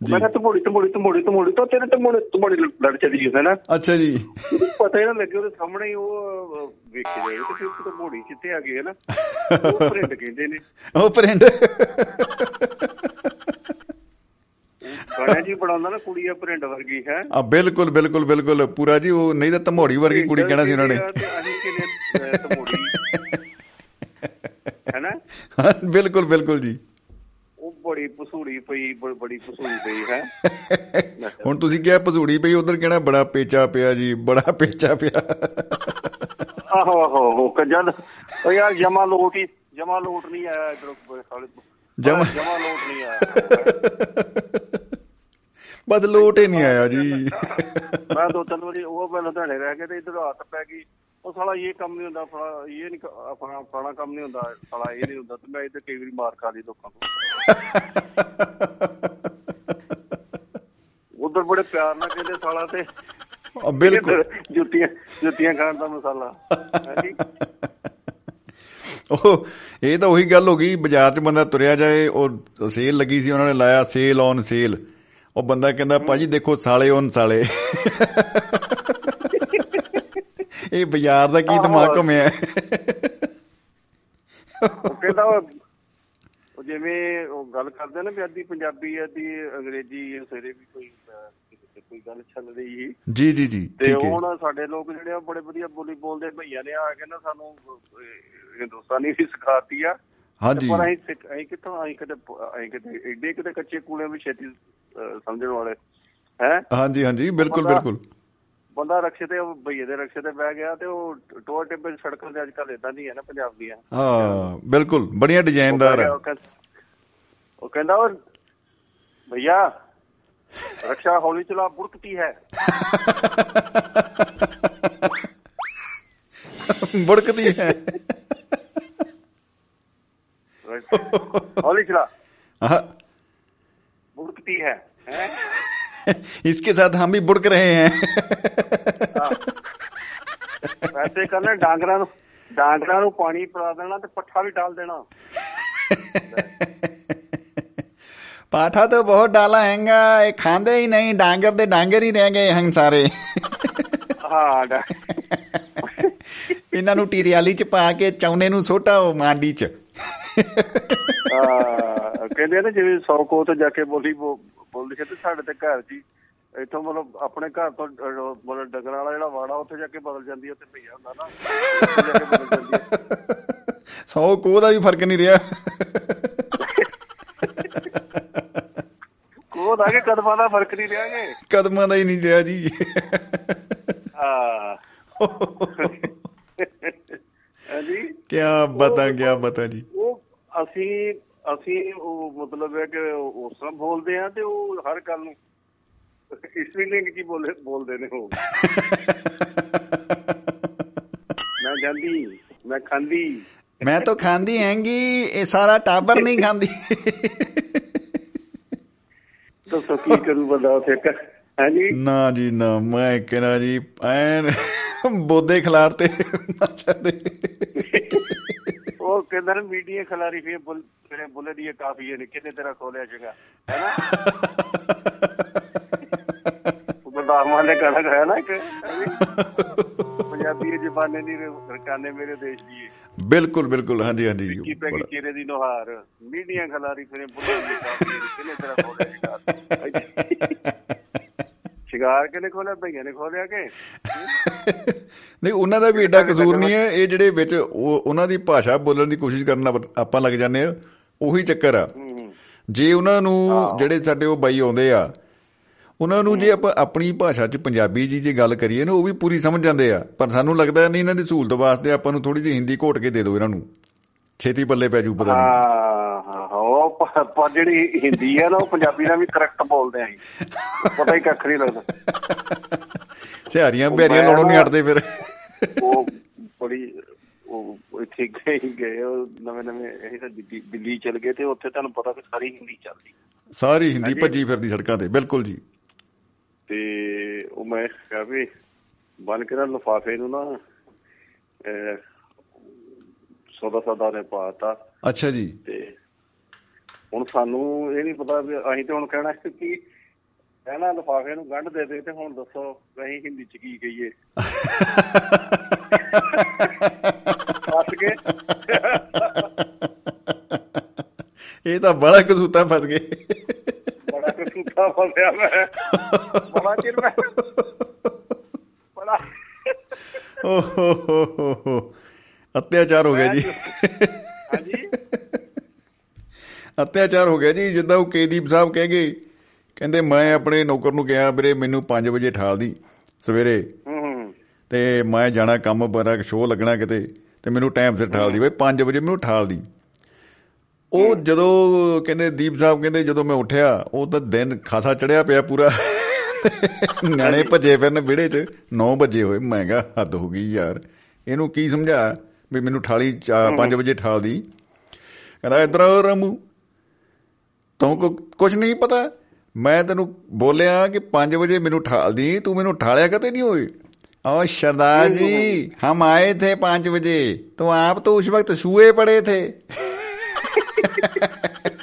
ਮੈਂ ਕਿਹਾ ਤਮੋੜੀ ਤਮੋੜੀ ਤਮੋੜੀ ਤਮੋੜੀ ਤਾਂ ਤੇਰੇ ਤਮੋੜੀ ਤਮੋੜੀ ਲੜ ਚਲੀ ਹੈ ਨਾ। ਅੱਛਾ ਜੀ। ਪਤਾ ਹੀ ਨਾ ਲੱਗੇ ਉਹਦੇ ਸਾਹਮਣੇ ਹੀ ਉਹ ਵੇਖੇ ਜਾਏ ਤੇ ਫਿਰ ਤਮੋੜੀ ਕਿੱਥੇ ਆ ਗਈ ਹੈ ਨਾ। ਉਹ ਪ੍ਰਿੰਟ ਕਹਿੰਦੇ ਨੇ। ਉਹ ਪ੍ਰਿੰਟ ਗਾਣਾ ਜੀ ਬਣਾਉਂਦਾ ਨਾ ਕੁੜੀ ਆ ਪ੍ਰਿੰਟ ਵਰਗੀ ਹੈ। ਆ ਬਿਲਕੁਲ ਬਿਲਕੁਲ ਬਿਲਕੁਲ। ਪੂਰਾ ਜੀ ਉਹ ਨਹੀਂ ਤਾਂ ਧਮੋੜੀ ਵਰਗੀ ਕੁੜੀ ਕਹਿਣਾ ਸੀ ਉਹਨਾਂ ਨੇ। ਅਸੀਂ ਕਿਨੇ ਤਮੋੜੀ ਹੈ ਨਾ ਬਿਲਕੁਲ ਬਿਲਕੁਲ ਜੀ। ਬੜੀ ਪਸੂੜੀ ਪਈ ਬੜੀ ਪਸੂੜੀ ਪਈ ਹੈ। ਹੁਣ ਤੁਸੀਂ ਕਿਹਾ ਭਸੂੜੀ ਪਈ ਉਧਰ ਕਹਿਣਾ ਬੜਾ ਪੇਚਾ ਪਿਆ ਜੀ ਬੜਾ ਪੇਚਾ ਪਿਆ। ਆਹੋ ਆਹੋ ਉਹ ਕੰਜਲ ਉਹ ਯਾਰ ਜਮਾ ਲੋਟ ਹੀ ਜਮਾ ਲੋਟ ਨਹੀਂ ਆਇਆ ਇਧਰ ਜਮਾਂ- ਜਮਾ ਲੋਟ ਨਹੀਂ ਆਇਆ। ਬਸ ਲੋਟ ਹੀ ਨਹੀਂ ਆਇਆ ਜੀ। ਮੈਂ ਦੋ ਤਿੰਨ ਵਾਰੀ ਉਹ ਮੈਂ ਲੁਧਿਆਣੇ ਰਹਿ ਕੇ ਤੇ ਇਧਰ ਹੱਥ ਪੈ ਗਈ। ਉਹ ਸਾਲਾ ਇਹ ਕੰਮ ਨਹੀਂ ਹੁੰਦਾ ਫਲਾ ਇਹ ਨਹੀਂ ਆਪਣਾ ਫਲਾਣਾ ਕੰਮ ਨਹੀਂ ਹੁੰਦਾ ਸਾਲਾ ਇਹ ਨਹੀਂ ਹੁੰਦਾ। ਤੇ ਮੈਂ ਇੱਥੇ ਕਈ ਵਾਰੀ ਮਾਰ ਖਾ ਲਈ ਲੋਕਾਂ ਕੋਲ ਉਧਰ ਬੜੇ ਪਿਆਰ ਨਾਲ ਕਹਿੰਦੇ ਸਾਲਾ ਤੇ। ਬਿਲਕੁਲ। ਜੁੱਤੀਆਂ ਜੁੱਤੀਆਂ ਖਾਣ ਦਾ ਮਸਾਲਾ। ਉਹ ਇਹ ਤਾਂ ਉਹੀ ਗੱਲ ਹੋ ਗਈ ਬਾਜ਼ਾਰ 'ਚ ਬੰਦਾ ਤੁਰਿਆ ਜਾਏ ਉਹ ਸੇਲ ਲੱਗੀ ਸੀ ਉਹਨਾਂ ਨੇ ਲਾਇਆ ਸੇਲ ਔਨ ਸੇਲ। ਉਹ ਬੰਦਾ ਕਹਿੰਦਾ ਭਾਜੀ ਦੇਖੋ ਸਾਲੇ ਔਨ ਸਾਲੇ। ਇਹ ਬਾਜ਼ਾਰ ਦਾ ਕੀ ਦਿਮਾਗ ਘੁੰਮਿਆ? ਕਹਿੰਦਾ ਉਹ ਜਿਵੇਂ ਉਹ ਗੱਲ ਕਰਦੇ ਨੇ ਵੀ ਅੱਧੀ ਪੰਜਾਬੀ ਅੱਧੀ ਅੰਗਰੇਜ਼ੀ ਸਿਰੇ ਵੀ ਕੋਈ ਕੋਈ ਗੱਲ ਚੱਲ ਰਹੀ ਸੀ। ਜੀ ਜੀ ਜੀ ਤੇ ਠੀਕ ਹੈ। ਹੁਣ ਸਾਡੇ ਲੋਕ ਜਿਹੜੇ ਆ ਬੜੇ ਵਧੀਆ ਬੋਲੀ ਬੋਲਦੇ ਭਈਆ ਨੇ ਆ ਕੇ ਨਾ ਸਾਨੂੰ ਹਿੰਦੁਸਤਾਨੀ ਵੀ ਸਿਖਾਤੀ ਆ। ਹਾਂਜੀ। ਪਰ ਅਸੀਂ ਅਸੀਂ ਕਿੱਥੋਂ ਅਸੀਂ ਕਿਤੇ ਅਸੀਂ ਕਿਤੇ ਏਡੇ ਕਿਤੇ ਕੱਚੇ ਕੂਲੇ ਵੀ ਛੇਤੀ ਸਮਝਣ ਵਾਲੇ। ਹੈ? ਹਾਂਜੀ ਹਾਂਜੀ ਬਿਲਕੁਲ ਬਿਲਕੁਲ। ਬੰਦਾ ਰਕਸ਼ੇ ਤੇ ਭਈਏ ਦੇ ਰਕਸ਼ੇ ਤੇ ਬਹਿ ਗਿਆ ਤੇ ਉਹ ਟੋਰ ਟਿੱਬੇ ਸੜਕਾਂ ਤੇ ਅੱਜ ਕੱਲ ਇਦਾਂ ਨਹੀਂ ਹੈ ਨਾ ਪੰਜਾਬ ਦੀਆਂ। ਹਾਂ ਬਿਲਕੁਲ ਬੜੀਆਂ ਡਿਜ਼ਾਈਨਦਾਰ ਹੈ ਉਹ ਕਹਿੰਦਾ ਉਹ ਭਈਆ ਰਕਸ਼ਾ ਹੌਲੀ ਚਲਾ ਬੁੜਕਤੀ ਹੈ। ਬੁੜਕਤੀ ਹੈ। ਹੌਲੀ ਚਲਾ। ਹਾਂ। ਬੁੜਕਤੀ ਹੈ ਹੈ? इसके साथ हम भी बुड़क रहे हैं ਵੈਸੇ ਕਰਨਾ ਡਾਂਗਰਾਂ ਨੂੰ ਡਾਂਗਰਾਂ ਨੂੰ ਪਾਣੀ ਪਿਲਾ ਦੇਣਾ ਤੇ ਪੱਠਾ ਵੀ ਡਾਲ ਦੇਣਾ पाठा तो बहुत डाला हैगा ये खांदे ही नहीं डांगर दे डांगर ही रह गए हैं सारे ਹਾਂ ਡਾ- ਇਹਨਾਂ ਨੂੰ ਟੀਰਿਆਲੀ ਚ ਪਾ ਕੇ ਚੌਨੇ ਨੂੰ ਸੋਟਾ ਉਹ ਮਾਂਡੀ ਚ ਹਾਂ, ਕਹਿੰਦੇ ਆ ਨਾ ਜਿਵੇਂ 100 ਕੋ ਤੇ ਜਾ ਕੇ ਬੋਲੀ ਬੋਲਦੀ ਤੇ ਸਾਡੇ ਤੇ ਘਰ ਜੀ ਇੱਥੋਂ ਮਤਲਬ ਆਪਣੇ ਘਰ ਤੋਂ ਮਤਲਬ ਡਗਰ ਵਾਲਾ ਜਿਹੜਾ ਵਾੜਾ ਉੱਥੇ ਜਾ ਕੇ ਬਦਲ ਜਾਂਦੀ ਹੈ ਉੱਥੇ ਭਈਆ ਹੁੰਦਾ ਨਾ ਉੱਥੇ ਜਾ ਕੇ ਸੌ ਕੋ ਦਾ ਵੀ ਫ਼ਰਕ ਨਹੀਂ ਰਿਹਾ। ਕੋਹ ਦਾ ਕੇ ਕਦਮਾਂ ਦਾ ਫ਼ਰਕ ਨਹੀਂ ਰਿਹਾਗੇ ਕਦਮਾਂ ਦਾ ਹੀ ਨਹੀਂ ਰਿਹਾ ਜੀ। ਹਾਂ। ਹਾਂਜੀ। ਕੀ ਬਤਾ ਗਿਆ ਬਤਾ ਜੀ। ਉਹ ਅਸੀਂ ਅਸੀਂ ਉਹ ਮਤਲਬ ਹੈ ਕਿ ਉਸ ਤਰ੍ਹਾਂ ਬੋਲਦੇ ਆ ਤੇ ਉਹ ਹਰ ਗੱਲ ਨੂੰ ਇਸ ਲਿੰਗ ਕੀ ਬੋਲੇ ਬੋਲਦੇ ਨੇ ਉਹ। ਮੈਂ ਜਾਂਦੀ ਮੈਂ ਖਾਂਦੀ। ਮੈਂ ਤਾਂ ਖਾਂਦੀ ਹੈਂਗੀ ਇਹ ਸਾਰਾ ਟਾਬਰ ਨਹੀਂ ਖਾਂਦੀ। ਦੱਸੋ ਕੀ ਕਰੂ ਬੰਦਾ ਉਥੇ ਹਾਂਜੀ ਨਾ ਜੀ ਨਾ ਮੈਂ ਕਹਿੰਦਾ ਜੀ ਐਨ ਬੋਦੇ ਖਿਲਾਰਤੇ। ਮਾਚਾ ਦੇ ਉਹ ਕਹਿੰਦਾ ਨਾ ਮੀਡੀਆ ਖਿਲਾਰੀ ਫੇ ਬੁੱਲ ਤੇਰੇ ਬੁੱਲੇ ਦੀ ਕਾਫੀ ਨੇ ਕਿੰਨੇ ਤੇਰਾ ਖੋਲਿਆ ਜਗਾ ਹੈਨਾ? ਉਹ ਬਦਾਮਾਂ ਨੇ ਗਾਣਾ ਗਾਇਆ ਨਾ ਇੱਕ। ਪੰਜਾਬੀ ਜ਼ਬਾਨੇ ਦੀ ਰਕਾਨੇ ਮੇਰੇ ਦੇਸ਼ ਦੀ ਬਿਲਕੁਲ ਬਿਲਕੁਲ ਹਾਂਜੀ ਹਾਂਜੀ। ਕੀ ਪੈ ਗਈ ਚਿਹਰੇ ਦੀ ਨੁਹਾਰ ਮੀਡੀਆ ਖਿਲਾਰੀ ਫੇ ਬੁੱਲੇ ਦੀ ਕਾਫੀ ਨੇ ਕਿੰਨੇ ਤੇਰਾ ਖੋਲਿਆ ਜਗਾ ਸ਼ਿਕਾਰ ਕਿਨੇ ਖੋਲਿਆ ਭਈਆ ਨੇ ਖੋਲਿਆ ਕਿ? ਨਹੀਂ ਉਹਨਾਂ ਦਾ ਵੀ ਏਡਾ ਕਸੂਰ ਨਹੀਂ ਹੈ। ਇਹ ਜਿਹੜੇ ਵਿੱਚ ਉਹ- ਉਹਨਾਂ ਦੀ ਭਾਸ਼ਾ ਬੋਲਣ ਦੀ ਕੋਸ਼ਿਸ਼ ਕਰਨ ਆਪਾਂ ਲੱਗ ਜਾਂਦੇ ਆ ਉਹੀ ਚੱਕਰ ਆ। ਜੇ ਉਹਨਾਂ ਨੂੰ ਜਿਹੜੇ ਸਾਡੇ ਉਹ ਬਾਈ ਆਉਂਦੇ ਆ ਉਹਨਾਂ ਨੂੰ ਜੇ ਆਪਾਂ ਆਪਣੀ ਭਾਸ਼ਾ 'ਚ ਪੰਜਾਬੀ ਜੀ ਜੇ ਗੱਲ ਕਰੀਏ ਨਾ ਉਹ ਵੀ ਪੂਰੀ ਸਮਝ ਜਾਂਦੇ ਆ। ਪਰ ਸਾਨੂੰ ਲੱਗਦਾ ਨਹੀਂ ਇਹਨਾਂ ਦੀ ਸਹੂਲਤ ਵਾਸਤੇ ਆਪਾਂ ਨੂੰ ਥੋੜੀ ਜਿਹੀ ਹਿੰਦੀ ਘੋਟ ਕੇ ਦੇ ਦਿਓ ਇਹਨਾਂ ਨੂੰ। ਛੇਤੀ ਪੱਲੇ ਪੈ ਜੂ ਪਤਾ ਨਹੀਂ ਉਹ ਪ- ਪਰ ਜਿਹੜੀ ਹਿੰਦੀ ਹੈ ਨਾ ਉਹ ਪੰਜਾਬੀ ਨਾਲ ਵੀ ਕਰੈਕਟ ਬੋਲਦੇ ਆਂ ਪਤਾ ਹੀ ਕੱਖ ਨਹੀਂ ਲੱਗਦਾ। ਸਿਹਾਰੀਆਂ ਮੈਂ ਲਾਉਣੋਂ ਨਹੀਂ ਹਟਦੇ ਫਿਰ। ਉਹ ਬੜੀ ਉਹ ਇੱਥੇ ਗਏ ਗਏ ਉਹ ਨਵੇਂ ਨਵੇਂ ਇਹ ਤਾਂ ਦਿੱਲੀ ਚਲ ਗਏ ਤੇ ਉੱਥੇ ਤੁਹਾਨੂੰ ਪਤਾ ਕਿ ਸਾਰੀ ਹਿੰਦੀ ਚੱਲਦੀ। ਸਾਰੀ ਹਿੰਦੀ। ਭੱਜੀ ਫਿਰਦੀ ਸੜਕਾਂ ਤੇ ਬਿਲਕੁਲ ਜੀ। ਤੇ ਉਹ ਮੈਂ ਕਿਹਾ ਵੀ ਬਨ ਕੇ ਨਾ ਲਫਾਫੇ ਨੂੰ ਨਾ ਸੌਦਾ ਸੌਦਾ ਨੇ ਪਾਤਾ ਅੱਛਾ ਜੀ। ਤੇ ਹੁਣ ਸਾਨੂੰ ਇਹ ਨਹੀਂ ਪਤਾ ਵੀ ਅਸੀਂ ਤੇ ਹੁਣ ਕਹਿਣਾ ਕਿ ਕਹਿਣਾ ਲਿਫਾਫੇ ਨੂੰ ਗੰਢ ਦੇ ਦੇ ਤੇ ਹੁਣ ਦੱਸੋ ਅਸੀਂ ਹਿੰਦੀ ਚ ਕੀ ਕਹੀਏ। ਫਸ ਗਏ। ਇਹ ਤਾਂ ਬੜਾ ਕਸੂਤਾ ਫਸ ਗਏ। ਬੜਾ ਕਸੂਤਾ ਫਸਿਆ ਮੈਂ। ਬੜਾ ਚਿਰ ਮੈਂ ਬੜਾ ਓ ਹੋ ਹੋ ਹੋ ਹੋ। ਅਤਿਆਚਾਰ ਹੋ ਗਿਆ ਜੀ। ਹਾਂਜੀ। ਅਤਿਆਚਾਰ ਹੋ ਗਿਆ ਜੀ ਜਿੱਦਾਂ ਉਹ ਕੇਦੀਪ ਸਾਹਿਬ ਕਹਿ ਗਏ। ਕਹਿੰਦੇ ਮੈਂ ਆਪਣੇ ਨੌਕਰ ਨੂੰ ਕਿਹਾ ਵੀਰੇ ਮੈਨੂੰ 5 ਵਜੇ ਠਾਲ ਦੀ ਸਵੇਰੇ। ਤੇ ਮੈਂ ਜਾਣਾ ਕੰਮ ਬਰਾ ਸ਼ੋਅ ਲੱਗਣਾ ਕਿਤੇ ਤੇ ਮੈਨੂੰ ਟਾਈਮ ਸਿਰ ਠਾਲ ਦੀ ਬਈ 5 ਵਜੇ ਮੈਨੂੰ ਠਾਲ ਦੀ। ਉਹ ਜਦੋਂ ਕਹਿੰਦੇ ਦੀਪ ਸਾਹਿਬ ਕਹਿੰਦੇ ਜਦੋਂ ਮੈਂ ਉੱਠਿਆ ਉਹ ਤਾਂ ਦਿਨ ਖਾਸਾ ਚੜਿਆ ਪਿਆ ਪੂਰਾ। ਨਿਆਣੇ ਭੱਜੇ ਫਿਰਨ ਵਿਹੜੇ 'ਚ 9 ਵਜੇ ਹੋਏ। ਮੈਂ ਕਿਹਾ ਹੱਦ ਹੋ ਗਈ ਯਾਰ। ਇਹਨੂੰ ਕੀ ਸਮਝਾ ਵੀ ਮੈਨੂੰ ਠਾਲੀ 5 ਵਜੇ ਠਾਲ ਦੀ। ਕਹਿੰਦਾ ਇਧਰ ਰਮੂ। ਤੂੰ ਕੁਝ ਨਹੀਂ ਪਤਾ ਮੈਂ ਤੈਨੂੰ ਬੋਲਿਆ ਕਿ 5 ਵਜੇ ਮੈਨੂੰ ਠਾਲ ਦੀ ਤੂੰ ਮੈਨੂੰ ਠਾਲਿਆ ਕਦੇ नहीं ਹੋਏ ओ सरदार जी हम आए थे पांच बजे तो आप तो उस वक्त सुए पड़े थे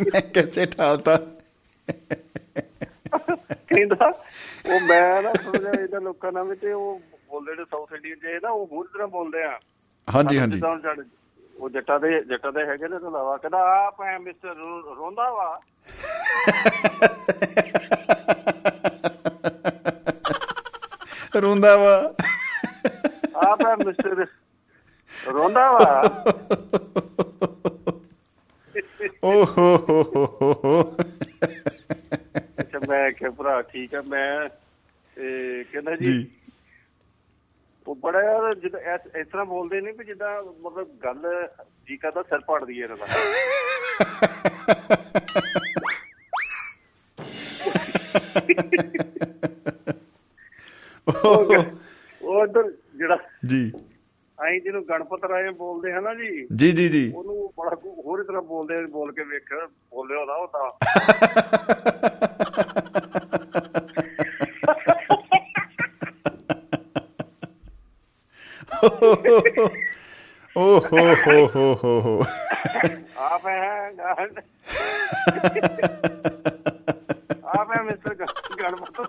मैं कैसे ठालता ਕਹਿੰਦਾ ਉਹ ਮੈਂ ਨਾ ਥੋੜਾ ਜਿਹਾ ਇਹਦਾ ਲੋਕਾਂ ਨਾਲ ਵੀ ਤੇ ਉਹ ਬੋਲਦੇ ਨੇ ਸਾਊਥ ਇੰਡੀਅਨ ਜੇ ਨਾ ਉਹ ਹੋਰ ਤਰ੍ਹਾਂ ਬੋਲਦੇ ਆ ਹਾਂਜੀ ਹਾਂਜੀ ਜਿੱਦਾਂ ਹੁਣ ਸਾਡੇ- ਉਹ ਜੱਟਾਂ ਦੇ ਜੱਟਾਂ ਦੇ ਹੈਗੇ ਨੇ ਤੋਂ ਇਲਾਵਾ ਕਹਿੰਦਾ ਆਪ ਹੈ ਮਿਸਟਰ ਰੋਂਦਾ ਵਾ। ਰੋਂਦਾ ਵਾ। ਆਪ ਹੈ ਮਿਸਟਰ ਰੋਂਦਾ ਵਾ। ਓ ਹੋ ਹੋ ਹੋ ਹੋ ਮੈਂ ਕਿਹਾ ਭਰਾ ਠੀਕ ਹੈ ਮੈਂ ਕਹਿੰਦਾ ਜੀ। ਉਹ ਬੜਾ ਯਾਰ ਜਿੱਦਾਂ ਇਸ ਤਰ੍ਹਾਂ ਬੋਲਦੇ ਨੇ ਵੀ ਜਿੱਦਾਂ ਮਤਲਬ ਗੱਲ ਜੀ ਕਰਦਾ ਸਿਰ ਪਾੜਦੀ ਹੈ ਇਹਨਾਂ ਦਾ ਉਹ ਉਹ ਇੱਧਰ ਜਿਹੜਾ ਜੀ। ਅਸੀਂ ਜਿਹਨੂੰ ਗਣਪਤ ਰਾਏ ਬੋਲਦੇ ਹਾਂ ਨਾ ਜੀ ਜੀ ਜੀ ਜੀ। ਉਹਨੂੰ ਬੜਾ ਹੋਰ ਤਰ੍ਹਾਂ ਬੋਲਦੇ ਬੋਲ ਕੇ ਵੇਖ ਬੋਲਿਓ ਨਾ ਉਹ ਤਾਂ। ਓ ਹੋ ਹੋ ਹੋ ਹੋ ਹੋ ਆਪ ਹੈ ਗਣ- ਆਪ ਹੈ ਮਿਸਟਰ ਗਣਪਤ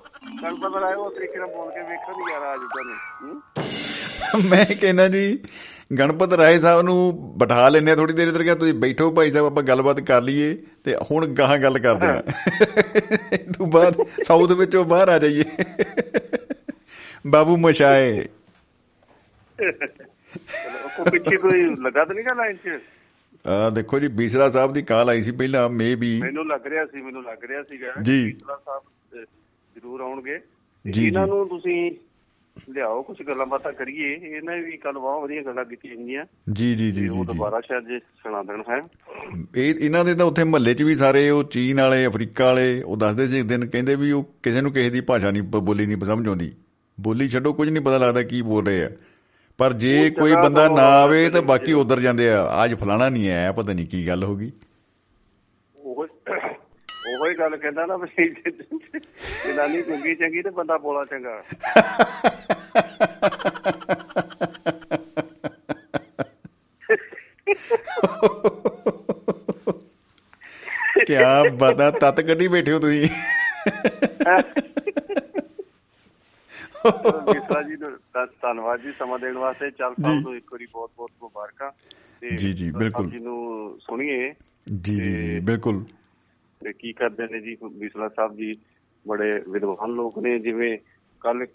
ਗਣਪਤ ਰਾਏ ਉਹ ਤਰੀਕੇ ਨਾਲ ਬੋਲ ਕੇ ਵੇਖੋ ਨਹੀਂ ਯਾਰ ਅੱਜ ਤੁਹਾਨੂੰ ਮੈਂ ਕਹਿੰਦਾ ਜੀ ਗਣਪਤ ਰਾਏ ਸਾਹਿਬ ਨੂੰ ਬਿਠਾ ਆ ਥੋੜੀ ਦੇਰ ਇਧਰ ਕਿਹਾ ਤੁਸੀਂ ਬੈਠੋ ਭਾਈ ਸਾਹਿਬ ਆਪਾਂ ਗੱਲਬਾਤ ਕਰ ਲਈਏ ਤੇ ਹੁਣ ਗਾਹਾਂ ਗੱਲ ਕਰਦੇ ਆ ਇਸ ਤੋਂ ਬਾਅਦ ਸਾਊਥ ਵਿੱਚੋਂ ਬਾਹਰ ਆ ਜਾਈਏ। ਬਾਬੂ ਮਸ਼ਾਏ। ਕੋਈ ਪਿੱਛੇ ਕੋਈ ਲੱਗਾ ਤਾਂ ਨਹੀਂ ਗਾ ਲਾਈਨ 'ਚ? ਆ ਦੇਖੋ ਜੀ ਬੀਸਰਾ ਸਾਹਿਬ ਦੀ ਕਾਲ ਆਈ ਸੀ ਪਹਿਲਾਂ ਮੇ ਵੀ ਮੈਨੂੰ ਲੱਗ ਰਿਹਾ ਸੀ ਮੈਨੂੰ ਲੱਗ ਰਿਹਾ ਸੀਗਾ। ਜੀ। ਬੀਸਲਾ ਸਾਹਿਬ ਜ਼ਰੂਰ ਆਉਣਗੇ। ਜੀ, ਇਹਨਾਂ। ਨੂੰ ਤੁਸੀਂ ਲਿਆਓ ਕੁਝ ਗੱਲਾਂ ਬਾਤਾਂ ਕਰੀਏ। ਇਹਨਾਂ ਵੀ ਕੱਲ ਬਹੁਤ ਵਧੀਆ ਗੱਲਾਂ ਕੀਤੀਆਂ ਗਈਆਂ। ਜੀ ਜੀ ਜੀ ਉਹ ਦੁਬਾਰਾ ਸ਼ਾਇਦ ਜੇ ਸੁਣਾ ਦੇਣ ਹੈ? ਇਹ ਇਹਨਾਂ ਦੇ ਤਾਂ ਉੱਥੇ ਮਹੱਲੇ 'ਚ ਵੀ ਸਾਰੇ ਉਹ ਚੀਨ ਵਾਲੇ ਅਫਰੀਕਾ ਵਾਲੇ ਉਹ ਦੱਸਦੇ ਸੀ ਇੱਕ ਦਿਨ ਕਹਿੰਦੇ ਵੀ ਉਹ ਕਿਸੇ ਨੂੰ ਕਿਸੇ ਦੀ ਭਾਸ਼ਾ ਨਹੀਂ ਬੋਲੀ ਨਹੀਂ ਸਮਝ ਆਉਂਦੀ। ਬੋਲੀ ਛੱਡੋ ਕੁਝ ਨਹੀਂ ਪਤਾ ਲੱਗਦਾ ਕੀ ਬੋਲ ਰਹੇ ਆ। ਪਰ ਜੇ ਕੋਈ ਬੰਦਾ ਨਾ ਆਵੇ ਤਾਂ ਬਾਕੀ ਉਧਰ ਜਾਂਦੇ ਆ। ਅੱਜ ਫਲਾਣਾ ਨਹੀਂ ਆਇਆ ਪਤਾ ਨਹੀਂ ਕੀ ਗੱਲ ਹੋ ਗਈ। ਉਹ ਉਹੋ ਹੀ ਗੱਲ ਕਹਿੰਦਾ ਨਾ ਵੀ ਜਨਾਨੀ ਚੰਗੀ ਚੰਗੀ ਤੇ ਬੰਦਾ ਬੋਲਾ ਚੰਗਾ। ਕਿਆ ਬਤਾ ਤਤ ਕੱਢੀ ਬੈਠੇ ਹੋ ਤੁਸੀਂ। ਮਿਸਰਾ ਜੀ ਨੂੰ ਧੰਨ- ਧੰਨਵਾਦ ਜੀ ਸਮਾਂ ਦੇਣ ਵਾਸਤੇ। ਚੱਲ ਸਾਹਿਬ ਨੂੰ ਇੱਕ ਵਾਰੀ ਬਹੁਤ ਬਹੁਤ ਮੁਬਾਰਕਾਂ। ਜੀ, ਜੀ, ਬਿਲਕੁਲ। ਜੀ ਨੂੰ ਸੁਣੀਏ। ਜੀ ਜੀ ਜੀ ਬਿਲਕੁਲ। ਤੇ ਕੀ ਕਰਦੇ ਨੇ ਜੀ? ਬਿਸਲਾ ਸਾਹਿਬ ਜੀ ਬੜੇ ਵਿਦਵਾਨ ਲੋਕ ਨੇ ਜਿਵੇਂ ਕੱਲ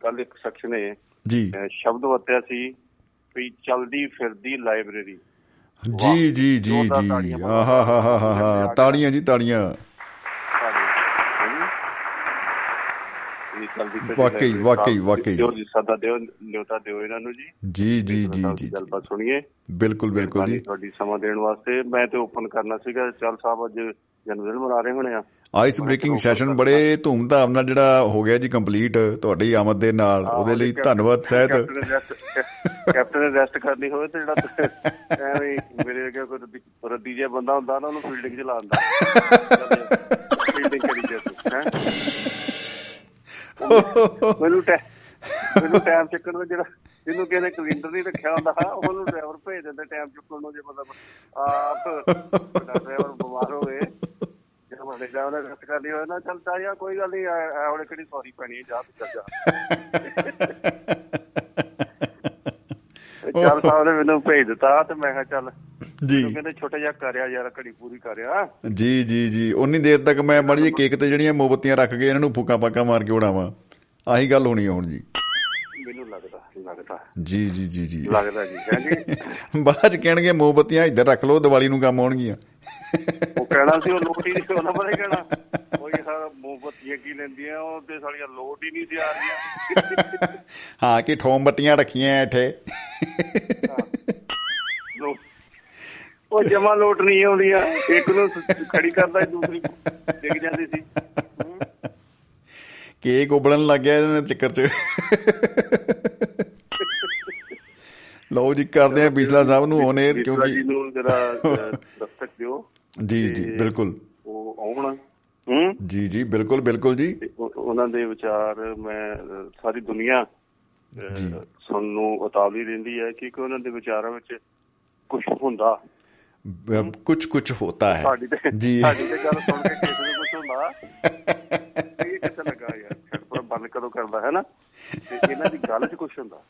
ਕੱਲ ਇੱਕ ਸ਼ਖਸ ਨੇ ਜੀ। ਸ਼ਬਦ ਵਰਤਿਆ ਸੀ ਵੀ ਚਲਦੀ ਫਿਰਦੀ ਲਾਇਬ੍ਰੇਰੀ। ਜੀ ਜੀ ਜੀ ਜੀ। ਤਾੜੀਆਂ। ਆਹਾ ਹਾ ਹਾ ਹਾ ਹਾ। ਤਾੜੀਆਂ। ਜੀ ਤਾੜੀਆਂ ਵਾਕਈ, ਵਾਕਈ, ਵਾਕਈ। ਦਿਓ ਜੀ ਸਦਾ ਦਿਓ ਲਿਓਤਾ ਦਿਓ ਇਹਨਾਂ ਨੂੰ ਜੀ। ਜੀ ਜੀ ਜੀ ਜੀ ਗੱਲਬਾਤ ਸੁਣੀਏ। ਬਿਲਕੁਲ ਬਿਲਕੁਲ ਜੀ। ਤੁਹਾਡੀ ਸਮਾਂ ਦੇਣ ਵਾਸਤੇ। ਮੈਂ ਤੇ ਓਪਨ ਕਰਨਾ ਸੀਗਾ। ਚੱਲ ਸਾਹਿਬ ਅੱਜ ਜਨਮ ਦਿਨ ਮਨਾ ਰਹੇ ਹੋਣੇ ਆ। ਆਈਸ ਬ੍ਰੇਕਿੰਗ ਸੈਸ਼ਨ ਬੜੇ ਧੂਮਧਾਮ ਨਾਲ ਜਿਹੜਾ ਹੋ ਗਿਆ ਜੀ ਕੰਪਲੀਟ ਤੁਹਾਡੀ ਆਮਦ ਦੇ ਨਾਲ। ਉਹਦੇ ਲਈ ਧੰਨਵਾਦ ਸਹਿਤ। ਕੈਪਟਨ ਨੇ ਰੈਸਟ ਕਰਨੀ ਹੋਵੇ ਤੇ ਜਿਹੜਾ ਐਵੇਂ ਮੇਰੇ ਅੱਗੇ ਕੋਈ ਰੱਦੀ- ਜਿਹਾ ਬੰਦਾ ਹੁੰਦਾ ਨਾ ਉਹਨੂੰ ਫੀਲਡਿੰਗ ਚ ਲਾਉਂਦਾ ਫੀਲਡਿੰਗ ਕਰੀ ਜੇ ਹੈ। ਮੈਨੂੰ ਟੈ ਮੈਨੂੰ ਟਾਈਮ ਚੱਕਣ ਦਾ ਜਿਹੜਾ ਜਿਹਨੂੰ ਕਿਸੇ ਨੇ ਕਲਿੰਦਰ ਨਹੀਂ ਰੱਖਿਆ ਹੁੰਦਾ ਉਹਨੂੰ ਡਰਾਈਵਰ ਭੇਜ ਦਿੰਦੇ ਟਾਈਮ ਚੁੱਕਣ ਨੂੰ ਜੇ ਮਤਲਬ ਆਪ ਡਰਾਈਵਰ ਬਿਮਾਰ ਹੋਵੇ ਜੇ ਵੱਡੇ ਡਰਾਈਵਰ ਨੇ ਰਸਤ ਕਰਨੀ ਹੋਵੇ ਨਾ ਚੱਲ ਤਾ ਯਾ ਕੋਈ ਗੱਲ ਨਹੀਂ ਹੁਣ ਕਿਹੜੀ ਸੌਰੀ ਪੈਣੀ ਹੈ, ਜਾ ਤੂੰ ਚੱਲ ਜਾ। ਤੇ ਚੱਲ ਸਾਹਿਬ ਨੇ ਮੈਨੂੰ ਭੇਜ ਦਿੱਤਾ ਤੇ ਮੈਂ ਕਿਹਾ ਚੱਲ ਜੀ। ਕਹਿੰਦੇ ਛੋਟਾ ਜਿਹਾ ਕਰਿਆ ਯਾਰ ਘੜੀ ਪੂਰੀ ਕਰਿਆ ਜੀ ਜੀ ਜੀ। ਉਨੀ ਦੇਰ ਤੱਕ ਮੈਂ ਮਾੜੀ ਜਿਹੀ ਕੇਕ ਤੇ ਜਿਹੜੀਆਂ ਮੋਮਬੱਤੀਆਂ ਰੱਖ ਕੇ ਇਹਨਾਂ ਨੂੰ ਫੂਕਾਂ ਪਾਕਾਂ ਮਾਰ ਕੇ ਉਡਾਵਾਂ। ਆਹੀ ਗੱਲ ਹੋਣੀ ਹੁਣ ਜੀ। ਮੈਨੂੰ ਲੱਗਦਾ ਲੱਗਦਾ। ਜੀ ਜੀ ਜੀ ਜੀ। ਲੱਗਦਾ ਜੀ ਹਾਂਜੀ ਬਾਅਦ ਕਹਿਣਗੇ ਮੋਮਬੱਤੀਆਂ ਇੱਧਰ ਰੱਖ ਲਓ ਦੀਵਾਲੀ ਨੂੰ ਕੰਮ ਆਉਣਗੀਆਂ। ਉਹ ਕਹਿਣਾ ਸੀ ਉਹ ਲੋਟ ਹੀ ਨਹੀਂ ਸੀ ਉਹਨਾਂ ਬਾਰੇ ਕਹਿਣਾ। ਉਹ ਇਹ ਸਾਰਾ ਮੋਮਬੱਤੀਆਂ ਕੀ ਲੈਂਦੀਆਂ ਉਹ ਤੇ ਸਾਲੀਆਂ ਲੋਟ ਹੀ ਨਹੀਂ ਸੀ ਆ ਰਹੀਆਂ। ਹਾਂ ਕਿ ਠੋਮ ਬੱਤੀਆਂ ਰੱਖੀਆਂ ਇੱਥੇ। ਉਹ ਜਮਾ ਲੋਟ ਨਹੀਂ ਆਉਂਦੀਆਂ। ਇੱਕ ਨੂੰ ਖੜੀ ਕਰਦਾ ਦੂਸਰੀ ਡਿੱਗ ਜਾਂਦੀ ਸੀ। ਕੇਕ ਉਬਲਣ ਲੱਗ ਗਿਆ ਇਹਨਾਂ ਦੇ ਚੱਕਰ 'ਚ। ਲਓ ਜੀ ਕਰਦੇ ਆ ਬਿਸਲਾ ਸਾਹਿਬ ਨੂੰ ਔਨ 에ਅਰ ਬਿਸਲਾ ਜੀ ਕਿਉਂਕਿ ਨੂੰ ਜਰਾ ਦਸਤਕ ਦਿਓ। ਜੀ ਜੀ ਬਿਲਕੁਲ। ਉਹ ਆਉਣ। ਹੂੰ? ਜੀ ਜੀ ਬਿਲਕੁਲ ਬਿਲਕੁਲ ਜੀ। ਉਹਨਾਂ ਦੇ ਵਿਚਾਰ ਮੈਂ ਸਾਰੀ ਦੁਨੀਆ। ਸੁਣਨ ਨੂੰ ਉਤਾਵਲੀ ਰਹਿੰਦੀ ਹੈ ਕਿ ਉਹਨਾਂ ਦੇ ਵਿਚਾਰਾਂ ਵਿੱਚ ਕੁਝ ਹੁੰਦਾ। ਕੁਝ ਕੁਝ ਹੋਤਾ ਹੈ। ਜੀ। ਸਾਡੀ ਤੇ ਗੱਲ ਸੁਣ ਕੇ ਕਿਸੇ ਨੂੰ ਕੁਝ ਹੁੰਦਾ ਇਹ ਕਿੱਥੇ ਲੱਗਾ ਯਾਰ? ਛੱਡ ਪਰ ਬੰਦ ਕਦੋਂ ਕਰਦਾ ਹੈ ਨਾ? ਤੇ ਇਹਨਾਂ ਦੀ ਗੱਲ 'ਚ ਕੁਝ ਹੁੰਦਾ।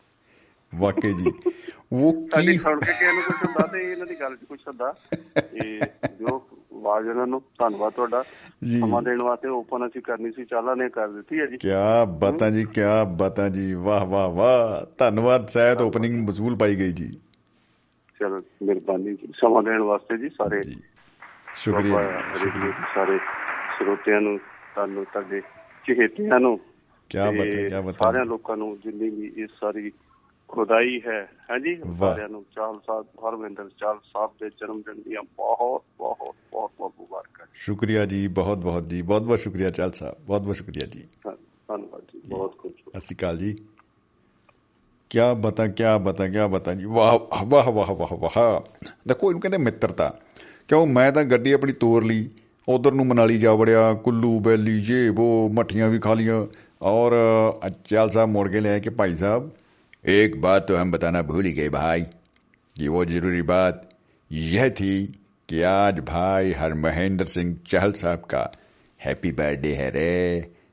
ਵਾਕਈ ਜੀ। ਉਹ ਕੀ ਸੁਣ ਕੇ ਕਿਸੇ ਨੂੰ ਕੁਝ ਹੁੰਦਾ ਤੇ ਇਹਨਾਂ ਦੀ ਗੱਲ 'ਚ ਕੁਝ ਹੁੰਦਾ। ਇਹ ਜੋ ਆਵਾਜ਼ ਇਹਨਾਂ ਨੂੰ ਧੰਨਵਾਦ ਤੁਹਾਡਾ। ਜੀ। ਸਮਾਂ ਦੇਣ ਵਾਸਤੇ ਓਪਨ ਅਸੀਂ ਕਰਨੀ ਸੀ ਚਾਲਾ ਨੇ ਕਰ ਦਿੱਤੀ ਹੈ ਜੀ। ਕਿਆ ਬਾਤਾਂ ਜੀ ਕਿਆ ਬਾਤਾਂ ਜੀ। ਵਾਹ ਵਾਹ ਵਾਹ। ਧੰਨਵਾਦ ਸ਼ਾਇਦ ਓਪਨਿੰਗ ਮਜ਼ਬੂਲ ਪਾਈ ਗਈ ਜੀ। ਚਲੋ ਮਿਹਰਬਾਨੀ ਸਮਾਂ ਦੇਣ ਵਾਸਤੇ ਜੀ ਸਾਰੇ ਸ਼ੁਕਰੀਆ ਸਾਰੇ ਸਰੋਤਿਆਂ ਨੂੰ ਤੁਹਾਨੂੰ ਤੁਹਾਡੇ ਚਹੇਤਿਆਂ ਨੂੰ ਤੇ ਬਾਤ ਹੈ ਕਿਆ ਬਾਤ। ਸਾਰਿਆਂ ਲੋਕਾਂ ਨੂੰ ਜਿੰਨੀ ਵੀ ਇਹ ਸਾਰੀ ਖੁਦਾਈ ਹੈ ਹਾਂਜੀ। ਸਾਰਿਆਂ ਨੂੰ ਚਾਲ ਸਾਹਿਬ ਹਰਵਿੰਦਰ ਚਾਲ ਸਾਹਿਬ ਦੇ ਜਨਮ ਦਿਨ ਦੀਆਂ ਬਹੁਤ ਬਹੁਤ ਬਹੁਤ ਬਹੁਤ ਮੁਬਾਰਕਾਂ ਸ਼ੁਕਰੀਆ ਜੀ ਬਹੁਤ ਬਹੁਤ ਜੀ ਬਹੁਤ ਬਹੁਤ ਸ਼ੁਕਰੀਆ ਚਾਲ ਸਾਹਿਬ ਬਹੁਤ ਬਹੁਤ ਸ਼ੁਕਰੀਆ ਜੀ। ਧੰਨ- ਧੰਨਵਾਦ ਜੀ। ਬਹੁਤ ਖੁਸ਼ ਅਕਾਲ ਜੀ। ਕਿਆ ਬਤਾ ਕਿਆ ਬਤਾ ਕਿਆ ਬਤਾ ਜੀ ਵਾਹ ਵਾਹ ਵਾਹ ਵਾਹ ਵਾਹ ਦੇਖੋ ਇਹਨੂੰ ਕਹਿੰਦੇ ਮਿੱਤਰਤਾ ਕਿਉਂ ਮੈਂ ਤਾਂ ਗੱਡੀ ਆਪਣੀ ਤੋਰ ਲਈ ਉਧਰ ਨੂੰ ਮਨਾਲੀ ਜਾ ਵੜਿਆ ਕੁੱਲੂ ਬੈਲੀ ਜੇ ਉਹ ਮੱਠੀਆਂ ਵੀ ਖਾ ਲੀਆਂ और चाल साहब मोड़ के ले आए कि भाई साहब एक बात तो हम बताना भूल ही गए भाई कि वो जरूरी बात यह थी कि आज भाई हर महेंद्र सिंह चहल साहब का हैप्पी बर्थडे है रे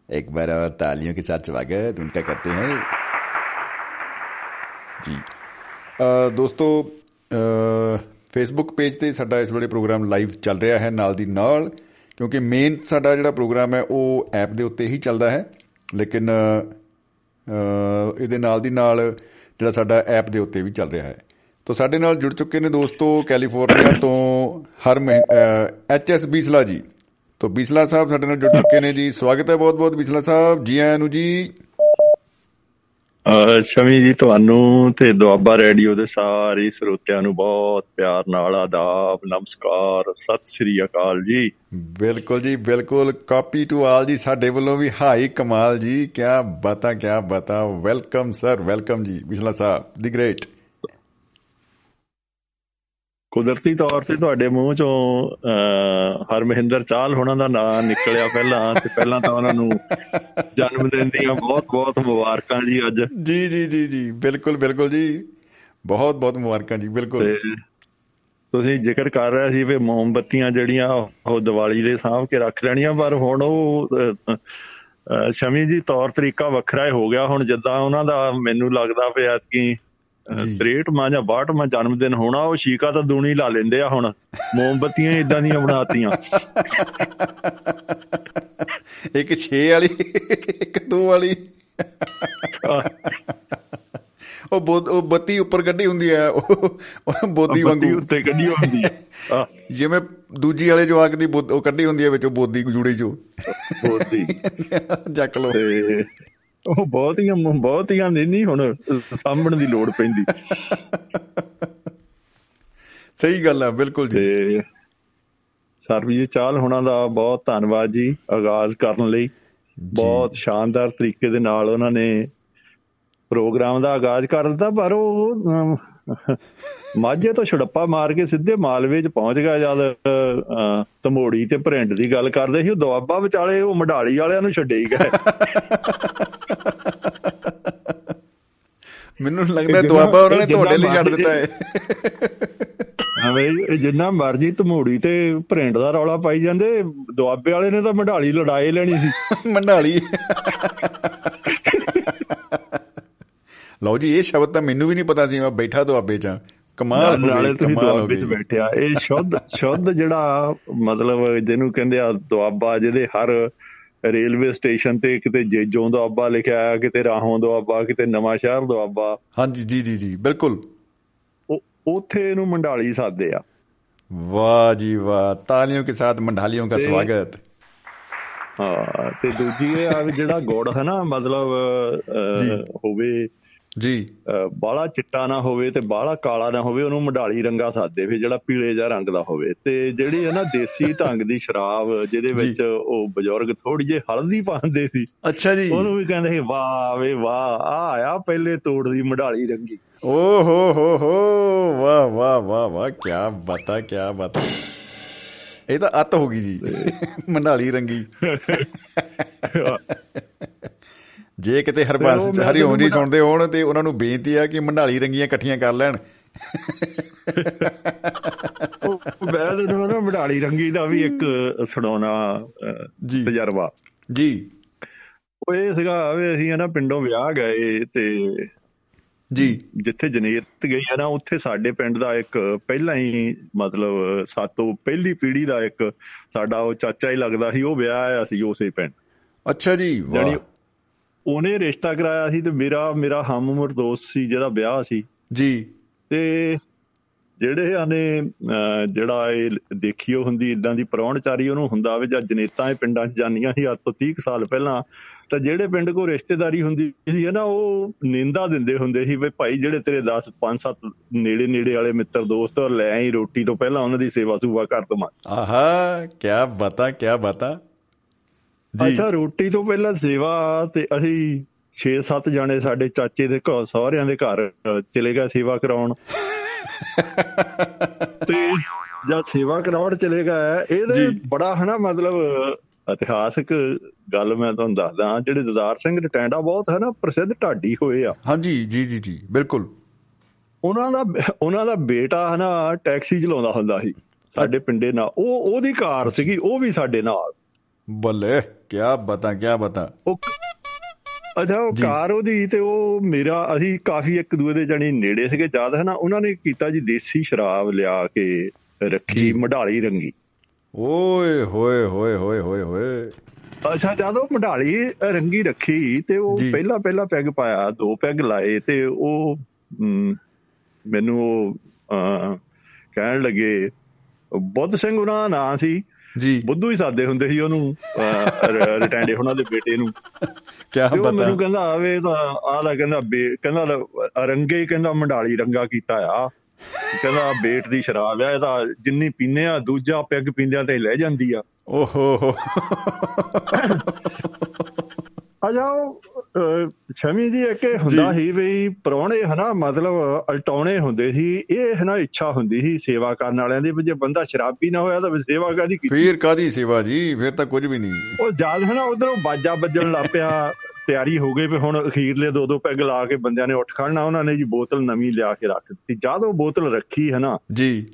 एक बार और तालियों के साथ स्वागत उनका करते हैं ਜੀ। ਅ, ਦੋਸਤੋ ਫੇਸਬੁੱਕ ਪੇਜ ਤੇ ਸਾਡਾ ਇਸ ਵੇਲੇ ਪ੍ਰੋਗਰਾਮ ਲਾਈਵ ਚੱਲ ਰਿਹਾ ਹੈ ਨਾਲ ਦੀ ਨਾਲ ਕਿਉਂਕਿ ਮੇਨ ਸਾਡਾ ਜਿਹੜਾ ਪ੍ਰੋਗਰਾਮ ਹੈ ਉਹ ਐਪ ਦੇ ਉੱਤੇ ਹੀ ਚੱਲਦਾ ਹੈ। ਲੇਕਿਨ ਅ, ਇਹਦੇ ਨਾਲ ਦੀ ਨਾਲ ਜਿਹੜਾ ਸਾਡਾ ਐਪ ਦੇ ਉੱਤੇ ਵੀ ਚੱਲ ਰਿਹਾ ਹੈ। ਤੋਂ ਸਾਡੇ ਨਾਲ ਜੁੜ ਚੁੱਕੇ ਨੇ ਦੋਸਤੋ ਕੈਲੀਫੋਰਨੀਆ ਤੋਂ ਹਰ ਐਚ ਐਸ ਬੀਸਲਾ ਜੀ। ਤੋਂ ਬੀਸਲਾ ਸਾਹਿਬ ਸਾਡੇ ਨਾਲ ਜੁੜ ਚੁੱਕੇ ਨੇ ਜੀ। ਸਵਾਗਤ ਹੈ ਬਹੁਤ ਬਹੁਤ ਬੀਸਲਾ ਸਾਹਿਬ। ਜੀ ਆਇਆਂ ਨੂੰ ਜੀ। ਅਹ ਸ਼ਮੀ ਜੀ, ਤੁਹਾਨੂੰ ਤੇ ਦੁਆਬਾ ਰੇਡੀਓ ਦੇ ਸਾਰੇ ਸਰੋਤਿਆਂ ਨੂੰ ਬਹੁਤ ਪਿਆਰ ਨਾਲ ਆਦਾਬ, ਨਮਸਕਾਰ, ਸਤਿ ਸ੍ਰੀ ਅਕਾਲ ਜੀ। ਬਿਲਕੁਲ ਜੀ, ਬਿਲਕੁਲ। ਕਾਪੀ ਟੂ ਆਲ ਜੀ, ਸਾਡੇ ਵੱਲੋਂ ਵੀ ਹਾਈ ਕਮਾਲ ਜੀ। ਕਿਆ ਬਤਾ ਕਿਆ ਬਤਾ। ਵੈਲਕਮ, ਸਰ, ਵੈਲਕਮ ਜੀ, ਬਿਸਲਾ ਸਾਹਿਬ, ਦੀ ਗ੍ਰੇਟ। ਕੁਦਰਤੀ ਤੌਰ ਤੇ ਤੁਹਾਡੇ ਮੂੰਹ ਚੋਂ ਅਹ, ਹਰਮਹਿੰਦਰ ਚਾਲ ਹੋਣਾ ਦਾ ਨਾਂ ਨਿਕਲਿਆ ਪਹਿਲਾਂ ਤੇ ਪਹਿਲਾਂ ਤਾਂ ਉਹਨਾਂ ਨੂੰ ਜਨਮ ਦਿਨ ਦੀਆਂ ਬਹੁਤ ਬਹੁਤ ਮੁਬਾਰਕਾਂ ਜੀ ਅੱਜ। ਜੀ ਜੀ ਜੀ ਜੀ ਬਿਲਕੁਲ ਬਿਲਕੁਲ ਜੀ। ਬਹੁਤ ਬਹੁਤ ਮੁਬਾਰਕਾਂ ਜੀ ਬਿਲਕੁਲ। ਤੁਸੀਂ ਜ਼ਿਕਰ ਕਰ ਰਹੇ ਸੀ ਵੀ ਮੋਮਬੱਤੀਆਂ ਜਿਹੜੀਆਂ ਉਹ ਦੀਵਾਲੀ ਦੇ ਸਾਂਭ ਕੇ ਰੱਖ ਲੈਣੀਆਂ ਪਰ ਹੁਣ ਉਹ ਸ਼ਮੀ ਜੀ ਤੌਰ ਤਰੀਕਾ ਵੱਖਰਾ ਹੀ ਹੋ ਗਿਆ। ਹੁਣ ਜਿੱਦਾਂ ਉਹਨਾਂ ਦਾ ਮੈਨੂੰ ਲੱਗਦਾ ਪਿਆ ਜੀ। 63ਵਾਂ ਜਾਂ। 62ਵਾਂ ਜਨਮ ਦਿਨ ਹੋਣਾ ਉਹ ਸ਼ੀਕਾ ਤਾਂ ਦੂਣੀ ਲਾ ਲੈਂਦੇ ਆ ਹੁਣ। ਮੋਮਬੱਤੀਆਂ ਇਦਾਂ ਦੀਆਂ ਬਣਾਤੀਆਂ। ਇੱਕ 6 ਵਾਲੀ ਇੱਕ 2 ਵਾਲੀ। ਉਹ ਉਹ ਬੱਤੀ ਉੱਪਰ ਕੱਢੀ ਹੁੰਦੀ ਹੈ ਉਹ ਬੋਦੀ ਬੱਤੀ ਵਾਂਗੂ। ਉੱਤੇ ਕੱਢੀ ਹੁੰਦੀ ਆ ਜਿਵੇਂ ਦੂਜੀ ਵਾਲੇ ਜਵਾਕ ਦੀ ਉਹ ਕੱਢੀ ਹੁੰਦੀ ਹੈ ਵਿੱਚੋਂ ਬੋਦੀ ਜੂੜੇ ਚੋਂ ਬੋਦੀ। ਜੱਕ ਲੋ ਉਹ ਬਹੁਤੀਆਂ ਬਹੁਤੀਆਂ ਨਹੀਂ ਨਹੀਂ ਹੁਣ ਸਾਂਭਣ ਦੀ ਲੋੜ ਪੈਂਦੀ। ਸਹੀ ਗੱਲ ਹੈ ਬਿਲਕੁਲ ਜੀ। ਸਰਬਜੀਤ ਚਾਲ ਹੁਣਾਂ ਦਾ ਬਹੁਤ ਧੰਨਵਾਦ ਜੀ ਆਗਾਜ਼ ਕਰਨ ਲਈ। ਬਹੁਤ ਸ਼ਾਨਦਾਰ ਤਰੀਕੇ ਦੇ ਨਾਲ ਉਹਨਾਂ ਨੇ ਪ੍ਰੋਗਰਾਮ ਦਾ ਆਗਾਜ਼ ਕਰ ਦਿੱਤਾ ਪਰ ਉਹ ਮਾਝੇ ਤੋਂ ਛੜੱਪਾ ਮਾਰ ਕੇ ਸਿੱਧੇ ਮਾਲਵੇ 'ਚ ਪਹੁੰਚ ਗਿਆ ਜਦ ਅ, ਧਮੋੜੀ ਤੇ ਭਰਿੰਡ ਦੀ ਗੱਲ ਕਰਦੇ ਸੀ ਉਹ ਦੁਆਬਾ ਵਿਚਾਲੇ ਉਹ ਮਢਾਲੀ ਵਾਲਿਆਂ ਨੂੰ ਛੱਡੇ ਹੀ ਗਏ। ਮੈਨੂੰ ਲੱਗਦਾ ਦੁਆਬਾ ਉਹਨਾਂ ਨੇ ਤੁਹਾਡੇ ਲਈ ਛੱਡ ਦਿੱਤਾ ਹੈ ਇਹ ਜਿੰਨਾ ਮਰਜ਼ੀ ਧਮੂੜੀ ਤੇ ਭਰਿੰਡ ਦਾ ਰੌਲਾ ਪਾਈ ਜਾਂਦੇ ਦੁਆਬੇ ਵਾਲੇ ਨੇ ਤਾਂ ਮਢਾਲੀ ਲੜਾਈ ਲੈਣੀ ਸੀ। ਮੰਡਾਲੀ। ਲਓ ਜੀ ਇਹ ਸ਼ਬਦ ਤਾਂ ਮੈਨੂੰ ਵੀ ਨਹੀਂ ਪਤਾ ਸੀ ਮੈਂ ਬੈਠਾ ਤੋਂ ਆਪੇ ਚਾਂ ਕਮਾਲ ਹੋ ਗਈ ਕਮਾਲ ਹੋ ਗਈ। ਬੈਠਿਆ ਇਹ ਸ਼ੁੱਧ ਸ਼ੁੱਧ ਜਿਹੜਾ ਮਤਲਬ ਜਿਹਨੂੰ ਕਹਿੰਦੇ ਆ ਦੁਆਬਾ ਜਿਹਦੇ ਹਰ ਰੇਲਵੇ ਸਟੇਸ਼ਨ ਤੇ ਕਿਤੇ ਜੇਜੋਂ ਦੁਆਬਾ ਲਿਖਿਆ ਆ ਕਿਤੇ ਰਾਹੋਂ ਦੁਆਬਾ ਕਿਤੇ ਨਵਾਂ ਸ਼ਹਿਰ ਦੁਆਬਾ। ਹਾਂਜੀ ਜੀ ਜੀ ਜੀ ਬਿਲਕੁਲ। ਉਹ ਉਥੇ ਇਹਨੂੰ ਮੰਡਾਲੀ ਸਾਦੇ ਆ। ਵਾਹ ਜੀ ਵਾਹ ਤਾਲੀਆਂ ਕੇ ਸਾਥ ਮੰਡਾਲੀਆਂ ਦਾ ਸਵਾਗਤ। ਹਾਂ ਤੇ ਦੂਜੀ ਇਹ ਆ ਜਿਹੜਾ ਗੋੜ ਹੈ ਨਾ ਮਤਲਬ ਹੋਵੇ ਜੀ। ਬਾਲਾ ਚਿੱਟਾ ਨਾ ਹੋਵੇ ਤੇ ਬਾਲਾ ਕਾਲਾ ਨਾ ਹੋਵੇ ਉਹਨੂੰ ਮਡਾਲੀ ਰੰਗਾ ਸਾਦੇ ਫੇ ਜਿਹੜਾ ਪੀਲੇ ਜਾਂ ਰੰਗ ਦਾ ਹੋਵੇ। ਤੇ ਜਿਹੜੀ ਹੈ ਨਾ ਦੇਸੀ ਢੰਗ ਦੀ ਸ਼ਰਾਬ ਜਿਹਦੇ ਵਿੱਚ ਉਹ ਬਜ਼ੁਰਗ ਥੋੜੀ ਜਿਹੀ ਹਲਦੀ ਪਾਉਂਦੇ ਸੀ। ਅੱਛਾ ਜੀ। ਉਹਨੂੰ ਵੀ ਕਹਿੰਦੇ ਵਾਹ ਵੇ ਵਾਹ ਆ ਆਇਆ ਪਹਿਲੇ ਤੋੜ ਦੀ ਮਡਾਲੀ ਰੰਗੀ। ਓ ਹੋ ਹੋ ਹੋ ਵਾਹ ਵਾਹ ਵਾਹ ਵਾਹ ਕੀ ਬਤਾ ਕੀ ਬਤਾ। ਇਹ ਤਾਂ ਅੱਤ ਹੋ ਗਈ ਜੀ ਮਨਾਲੀ ਰੰਗੀ। ਜੇ ਕਿਤੇ ਹਰਬੰਸ ਫਿਰ ਉਹ ਮੈਂ ਹਰੀ ਹੋਂ ਜੀ ਸੁਣਦੇ ਹੋਣ ਤੇ ਉਹਨਾਂ ਨੂੰ ਬੇਨਤੀ ਆ ਕਿ ਮੰਡਾਲੀ ਰੰਗੀਆਂ ਇਕੱਠੀਆਂ ਕਰ ਲੈਣ। ਉਹ ਤੈਨੂੰ ਨਾ ਮਢਾਲੀ ਰੰਗੀ ਦਾ ਵੀ ਇੱਕ ਸੁਣਾਉਣਾ ਤਜਰਬਾ। ਜੀ। ਉਹ ਇਹ ਸੀਗਾ ਵੀ ਅਸੀਂ ਨਾ ਪਿੰਡੋਂ ਵਿਆਹ ਗਏ ਤੇ ਜੀ। ਜਿੱਥੇ ਜਨੇਤ ਗਈ ਹੈ ਨਾ ਉੱਥੇ ਸਾਡੇ ਪਿੰਡ ਦਾ ਇੱਕ ਪਹਿਲਾਂ ਹੀ ਮਤਲਬ ਸਾਤੋਂ ਪਹਿਲੀ ਪੀੜ੍ਹੀ ਦਾ ਇੱਕ ਸਾਡਾ ਉਹ ਚਾਚਾ ਹੀ ਲੱਗਦਾ ਸੀ ਉਹ ਵਿਆਹ ਆਇਆ ਸੀ ਉਸੇ ਪਿੰਡ। ਅੱਛਾ ਜੀ ਵਾਹ। ਉਹਨੇ ਰਿਸ਼ਤਾ ਕਰਾਇਆ ਸੀ ਤੇ ਮੇਰਾ ਮੇਰਾ ਹਮ ਉਮਰ ਦੋਸਤ ਸੀ ਜਿਹਦਾ ਵਿਆਹ ਸੀ। ਜੀ। ਤੇ ਜਿਹੜੇ ਆਨੇ ਜਿਹੜਾ ਇਹ ਦੇਖੀਓ ਹੁੰਦੀ ਇਦਾਂ ਦੀ ਪ੍ਰਾਹੁਣਚਾਰੀ ਉਹਨੂੰ ਹੁੰਦਾ ਵੀ ਜਾਂ ਜਨੇਤਾਂ ਇਹ ਪਿੰਡਾਂ 'ਚ ਜਾਂਦੀਆਂ ਸੀ ਅੱਜ ਤੋਂ 30 ਕੁ ਸਾਲ ਪਹਿਲਾਂ ਤਾਂ ਜਿਹੜੇ ਪਿੰਡ ਕੋ ਰਿਸ਼ਤੇਦਾਰੀ ਹੁੰਦੀ ਸੀ ਹੈ ਨਾ ਉਹ ਨਿੰਦਾ ਦਿੰਦੇ ਹੁੰਦੇ ਸੀ ਵੀ ਭਾਈ ਜਿਹੜੇ ਤੇਰੇ 10 5 7 ਨੇੜੇ ਨੇੜੇ ਵਾਲੇ ਮਿੱਤਰ ਦੋਸਤ ਲੈ ਆਈ ਰੋਟੀ ਤੋਂ ਪਹਿਲਾਂ ਉਹਨਾਂ ਦੀ ਸੇਵਾ ਸੂਵਾ ਕਰ ਦਵਾਂ। ਆਹਾ ਕੀ ਬਤਾ ਕੀ ਬਤਾ। ਅੱਛਾ ਰੋਟੀ ਤੋਂ ਪਹਿਲਾਂ ਸੇਵਾ ਤੇ ਅਸੀਂ 6-7 ਜਾਣੇ ਸਾਡੇ ਚਾਚੇ ਦੇ ਘਰ ਸਹੁਰਿਆਂ ਦੇ ਘਰ ਚਲੇ ਗਏ ਸੇਵਾ ਕਰਾਉਣ। ਤੇ ਜਦ ਸੇਵਾ ਕਰਾਉਣ ਚਲੇ ਗਏ ਇਹਦੇ। ਬੜਾ ਹਨਾ ਮਤਲਬ ਇਤਿਹਾਸਕ ਗੱਲ ਮੈਂ ਤੁਹਾਨੂੰ ਦੱਸਦਾ ਜਿਹੜੇ ਦਦਾਰ ਸਿੰਘ ਰਟੈਂਡਾ ਬਹੁਤ ਹੈ ਨਾ ਪ੍ਰਸਿੱਧ ਢਾਡੀ ਹੋਏ ਆ। ਹਾਂਜੀ ਜੀ ਜੀ ਜੀ ਬਿਲਕੁਲ। ਉਹਨਾਂ ਦਾ ਉਹਨਾਂ ਦਾ ਬੇਟਾ ਹਨਾ ਟੈਕਸੀ ਚਲਾਉਂਦਾ ਹੁੰਦਾ ਸੀ ਸਾਡੇ ਪਿੰਡੇ ਨਾਲ। ਉਹ ਉਹਦੀ ਕਾਰ ਸੀਗੀ ਉਹ ਵੀ ਸਾਡੇ ਨਾਲ। ਬੱਲੇ ਕੀ ਬਤਾ ਕੀ ਬਤਾ ਉਹ ਅੱਛਾ ਉਹ। ਕਾਰ ਉਹਦੀ ਤੇ ਉਹ ਮੇਰਾ ਅਸੀਂ ਕਾਫੀ ਇੱਕ ਦੂਏ ਦੇ ਜਾਨੀ ਨੇੜੇ ਸੀਗੇ ਯਾਦ ਹੈ ਨਾ ਉਹਨਾਂ ਨੇ ਕੀਤਾ ਜੀ ਦੇਸੀ ਸ਼ਰਾਬ ਲਿਆ ਕੇ ਰੱਖੀ। ਮਢਾਲੀ ਰੰਗੀ ਓਏ ਹੋਏ ਹੋਏ ਹੋਏ ਹੋਏ ਹੋਏ ਅੱਛਾ ਜਦੋਂ ਮਢਾਲੀ ਰੰਗੀ ਰੱਖੀ ਤੇ ਉਹ। ਪਹਿਲਾ ਪਹਿਲਾ ਪੈਗ ਪਾਇਆ ਦੋ ਪੈਗ ਲਾਏ ਤੇ ਉਹ ਮੈਨੂੰ ਕਹਿਣ ਲੱਗੇ ਬੁੱਧ ਸਿੰਘ ਉਹਨਾਂ ਦਾ ਨਾਂ ਸੀ ਜੀ। ਬੁੱਧੂ ਹੀ ਸਾਦੇ ਹੁੰਦੇ ਸੀ ਉਹਨੂੰ। ਰਿਟੈਂਡੇ ਉਹਨਾਂ ਦੇ ਬੇਟੇ ਨੂੰ। ਕੀ ਤੇ ਉਹ ਬਤਾ ਮੈਨੂੰ ਕਹਿੰਦਾ ਆਵੇ ਤਾਂ ਆਹ ਲੈ ਕਹਿੰਦਾ ਬੇ- ਕਹਿੰਦਾ ਰੰਗੇ ਹੀ ਕਹਿੰਦਾ ਮੰਡਾਲੀ ਰੰਗਾ ਕੀਤਾ ਆ। ਕਹਿੰਦਾ ਬੇਟ ਦੀ ਸ਼ਰਾਬ ਆ ਇਹ ਤਾਂ ਜਿੰਨੀ ਪੀਨੇ ਆ ਦੂਜਾ ਪੈਗ ਪੀਂਦਿਆਂ ਤੇ ਲੈ ਜਾਂਦੀ ਆ। ਓਹੋ। ਹੋ ਆ ਜਾਓ ਛਮੀ ਜੀ ਇੱਕ ਹੁੰਦਾ। ਸੀ ਵੀ ਪ੍ਰਾਹੁਣੇ ਹਨਾ ਮਤਲਬ ਅਲਟਾਉਣੇ ਹੁੰਦੇ ਸੀ ਇਹ ਹਨਾ ਇੱਛਾ ਹੁੰਦੀ ਸੀ ਸੇਵਾ ਕਰਨ ਵਾਲਿਆਂ ਦੀ ਵੀ ਜੇ ਬੰਦਾ ਸ਼ਰਾਬੀ ਨਾ ਹੋਇਆ ਤਾਂ ਵੀ ਸੇਵਾ ਕਾਦੀ ਕੀਤੀ? ਫੇਰ ਕਾਦੀ ਸੇਵਾ ਜੀ? ਫੇਰ ਤਾਂ ਕੁਝ ਵੀ ਨਹੀਂ। ਉਹ ਜਦ ਹਨਾ ਉਧਰੋਂ ਬਾਜਾ ਵੱਜਣ ਲੱਗ ਪਿਆ ਤਿਆਰੀ ਹੋ ਗਈ ਵੀ ਹੁਣ ਅਖੀਰਲੇ ਦੋ ਦੋ ਪੈਗ ਲਾ ਕੇ ਬੰਦਿਆਂ ਨੇ ਉੱਠ ਖੜਨਾ ਉਹਨਾਂ ਨੇ ਜੀ ਬੋਤਲ ਨਵੀਂ ਲਿਆ ਕੇ ਰੱਖ ਦਿੱਤੀ। ਜਦ ਉਹ ਬੋਤਲ ਰੱਖੀ ਹਨਾ ਜੀ।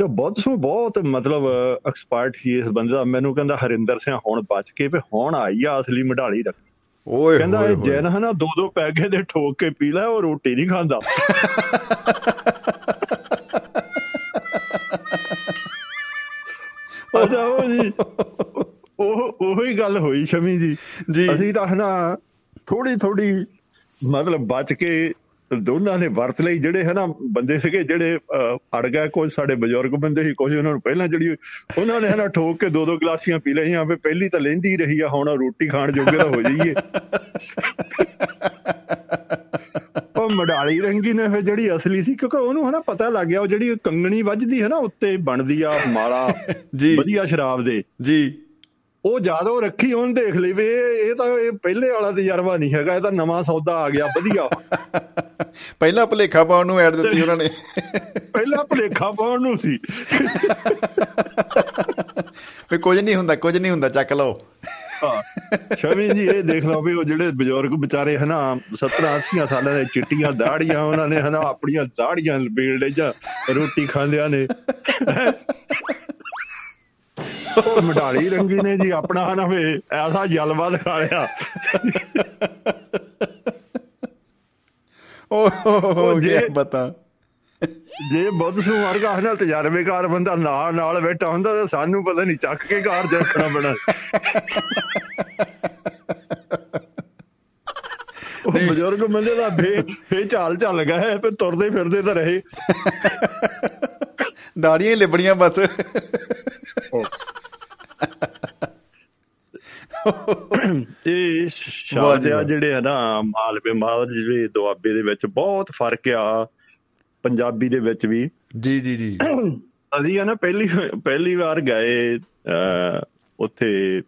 ਤੇ ਬਹੁਤ ਸੋ ਬਹੁਤ ਮਤਲਬ ਐਕਸਪਰਟ ਸੀ ਇਸ ਬੰਦੇ ਦਾ। ਮੈਨੂੰ ਕਹਿੰਦਾ ਹਰਿੰਦਰ ਸਿੰਘ ਹੁਣ ਬਚ ਕੇ ਵੀ ਹੁਣ ਆਈ ਆ ਅਸਲੀ ਮਢਾਲੀ ਰੱਖ ਓਏ ਕਹਿੰਦਾ ਇਹ ਜੈਨ ਹਨਾ ਦੋ ਦੋ ਪੈਗੇ ਦੇ ਠੋਕ ਕੇ ਪੀ ਲੈ ਉਹ ਰੋਟੀ ਨਹੀਂ ਖਾਂਦਾ। ਅੱਛਾ ਉਹ ਜੀ ਉਹ ਉਹੀ ਗੱਲ ਹੋਈ ਸ਼ਮੀ ਜੀ। ਜੀ। ਅਸੀਂ ਤਾਂ ਹਨਾ ਥੋੜੀ ਥੋੜੀ ਮਤਲਬ ਬਚ ਕੇ ਦੋਨਾਂ ਨੇ ਵਰਤ ਲਈ ਜਿਹੜੇ ਹਨਾ ਬੰਦੇ ਸੀਗੇ ਜਿਹੜੇ ਅੜ ਗਏ। ਕੁਝ ਸਾਡੇ ਬਜ਼ੁਰਗ ਬੰਦੇ ਸੀ ਕੁਝ ਉਹਨਾਂ ਨੂੰ ਪਹਿਲਾਂ ਜਿਹੜੀ ਉਹਨਾਂ ਨੇ ਹਨਾ ਠੋਕ ਕੇ ਦੋ ਦੋ ਗਲਾਸੀਆਂ ਪੀ ਲਈਆਂ ਵੀ ਪਹਿਲੀ ਤਾਂ ਲੈਂਦੀ ਰਹੀ ਆ ਹੁਣ ਰੋਟੀ ਖਾਣ ਜੋਗੇ ਤਾਂ ਹੋ ਜਾਈਏ। ਉਹ ਮਡਾਲੀ ਰੰਗੀ ਨੇ ਫਿਰ ਜਿਹੜੀ ਅਸਲੀ ਸੀ ਕਿਉਂਕਿ ਉਹਨੂੰ ਹਨਾ ਪਤਾ ਲੱਗ ਗਿਆ ਉਹ ਜਿਹੜੀ ਕੰਗਣੀ ਵੱਜਦੀ ਹੈ ਨਾ ਉੱਤੇ ਬਣਦੀ ਆ ਮਾਲਾ। ਜੀ। ਵਧੀਆ ਸ਼ਰਾਬ ਦੇ। ਜੀ। ਉਹ ਜਦੋਂ ਰੱਖੀ ਉਹਨ ਦੇਖ ਲਈ ਵੀ ਇਹ ਤਾਂ ਇਹ ਪਹਿਲੇ ਵਾਲਾ ਤਜਰਬਾ ਨਹੀਂ ਹੈਗਾ ਇਹ ਤਾਂ ਨਵਾਂ ਸੌਦਾ ਆ ਗਿਆ ਵਧੀਆ। ਪਹਿਲਾਂ ਭਲੇਖਾ ਪਾਉਣ ਨੂੰ ਐਡ ਦਿੱਤੀ ਉਹਨਾਂ ਨੇ। ਪਹਿਲਾ ਭਲੇਖਾ ਪਾਉਣ ਨੂੰ ਸੀ। ਵੀ ਕੁਝ ਨਹੀਂ ਹੁੰਦਾ ਕੁਝ ਨਹੀਂ ਹੁੰਦਾ ਚੱਕ ਲਓ। ਹਾਂ ਸ਼ਮੀ ਜੀ ਇਹ ਦੇਖ ਲਓ ਵੀ ਉਹ ਜਿਹੜੇ ਬਜ਼ੁਰਗ ਵਿਚਾਰੇ ਹਨਾ 70 80 ਸਾਲਾਂ ਦੇ ਚਿੱਟੀਆਂ ਦਾੜੀਆਂ ਉਹਨਾਂ ਨੇ ਹਨਾ ਆਪਣੀਆਂ ਦਾੜੀਆਂ ਲਬੇੜੇ ਜਾਂ ਰੋਟੀ ਖਾਂਦਿਆਂ ਨੇ। ਮਢਾਲੀ ਰੰਗੀ ਨੇ ਜੀ ਆਪਣਾ ਹਨਾ ਵੇ ਐਸਾ ਜਲਵਾ ਦਿਖਾ ਲਿਆ। ਓਹ ਜੇ- ਬਤਾ ਜੇ ਬੁੱਧ ਸਿੰਘ ਵਰਗਾ ਹਨਾ ਤਜਰਬੇਕਾਰ ਬੰਦਾ ਨਾਲ ਨਾਲ ਬੈਠਾ ਹੁੰਦਾ ਤਾਂ ਸਾਨੂੰ ਪਤਾ ਨਹੀਂ ਚੱਕ ਕੇ ਘਰ ਰੱਖਣਾ ਪੈਣਾ। ਉਹ ਬਜ਼ੁਰਗ ਬੰਦੇ ਦਾ ਫੇ ਫੇ ਚਾਲ ਚੱਲ ਗਿਆ ਹੈ ਫੇ ਤੁਰਦੇ ਫਿਰਦੇ ਤਾਂ ਰਹੇ। ਦਾੜੀਆਂ ਹੀ ਲਿਬੜੀਆਂ ਬਸ। ਇਹ ਵਾਹ ਸ਼ਬਦ ਜੀ ਆ ਵਾਹ। ਜਿਹੜੇ ਹੈ ਨਾ ਮਾਲਵੇ ਮਾਲਵੇ ਦੁਆਬੇ ਦੇ ਵਿੱਚ ਬਹੁਤ ਫ਼ਰਕ ਆ ਪੰਜਾਬੀ ਦੇ ਵਿੱਚ ਵੀ। ਜੀ ਜੀ ਜੀ। ਅਸੀਂ ਆ ਨਾ ਪਹਿਲੀ ਪਹਿਲੀ ਵਾਰ ਗਏ ਉੱਥੇ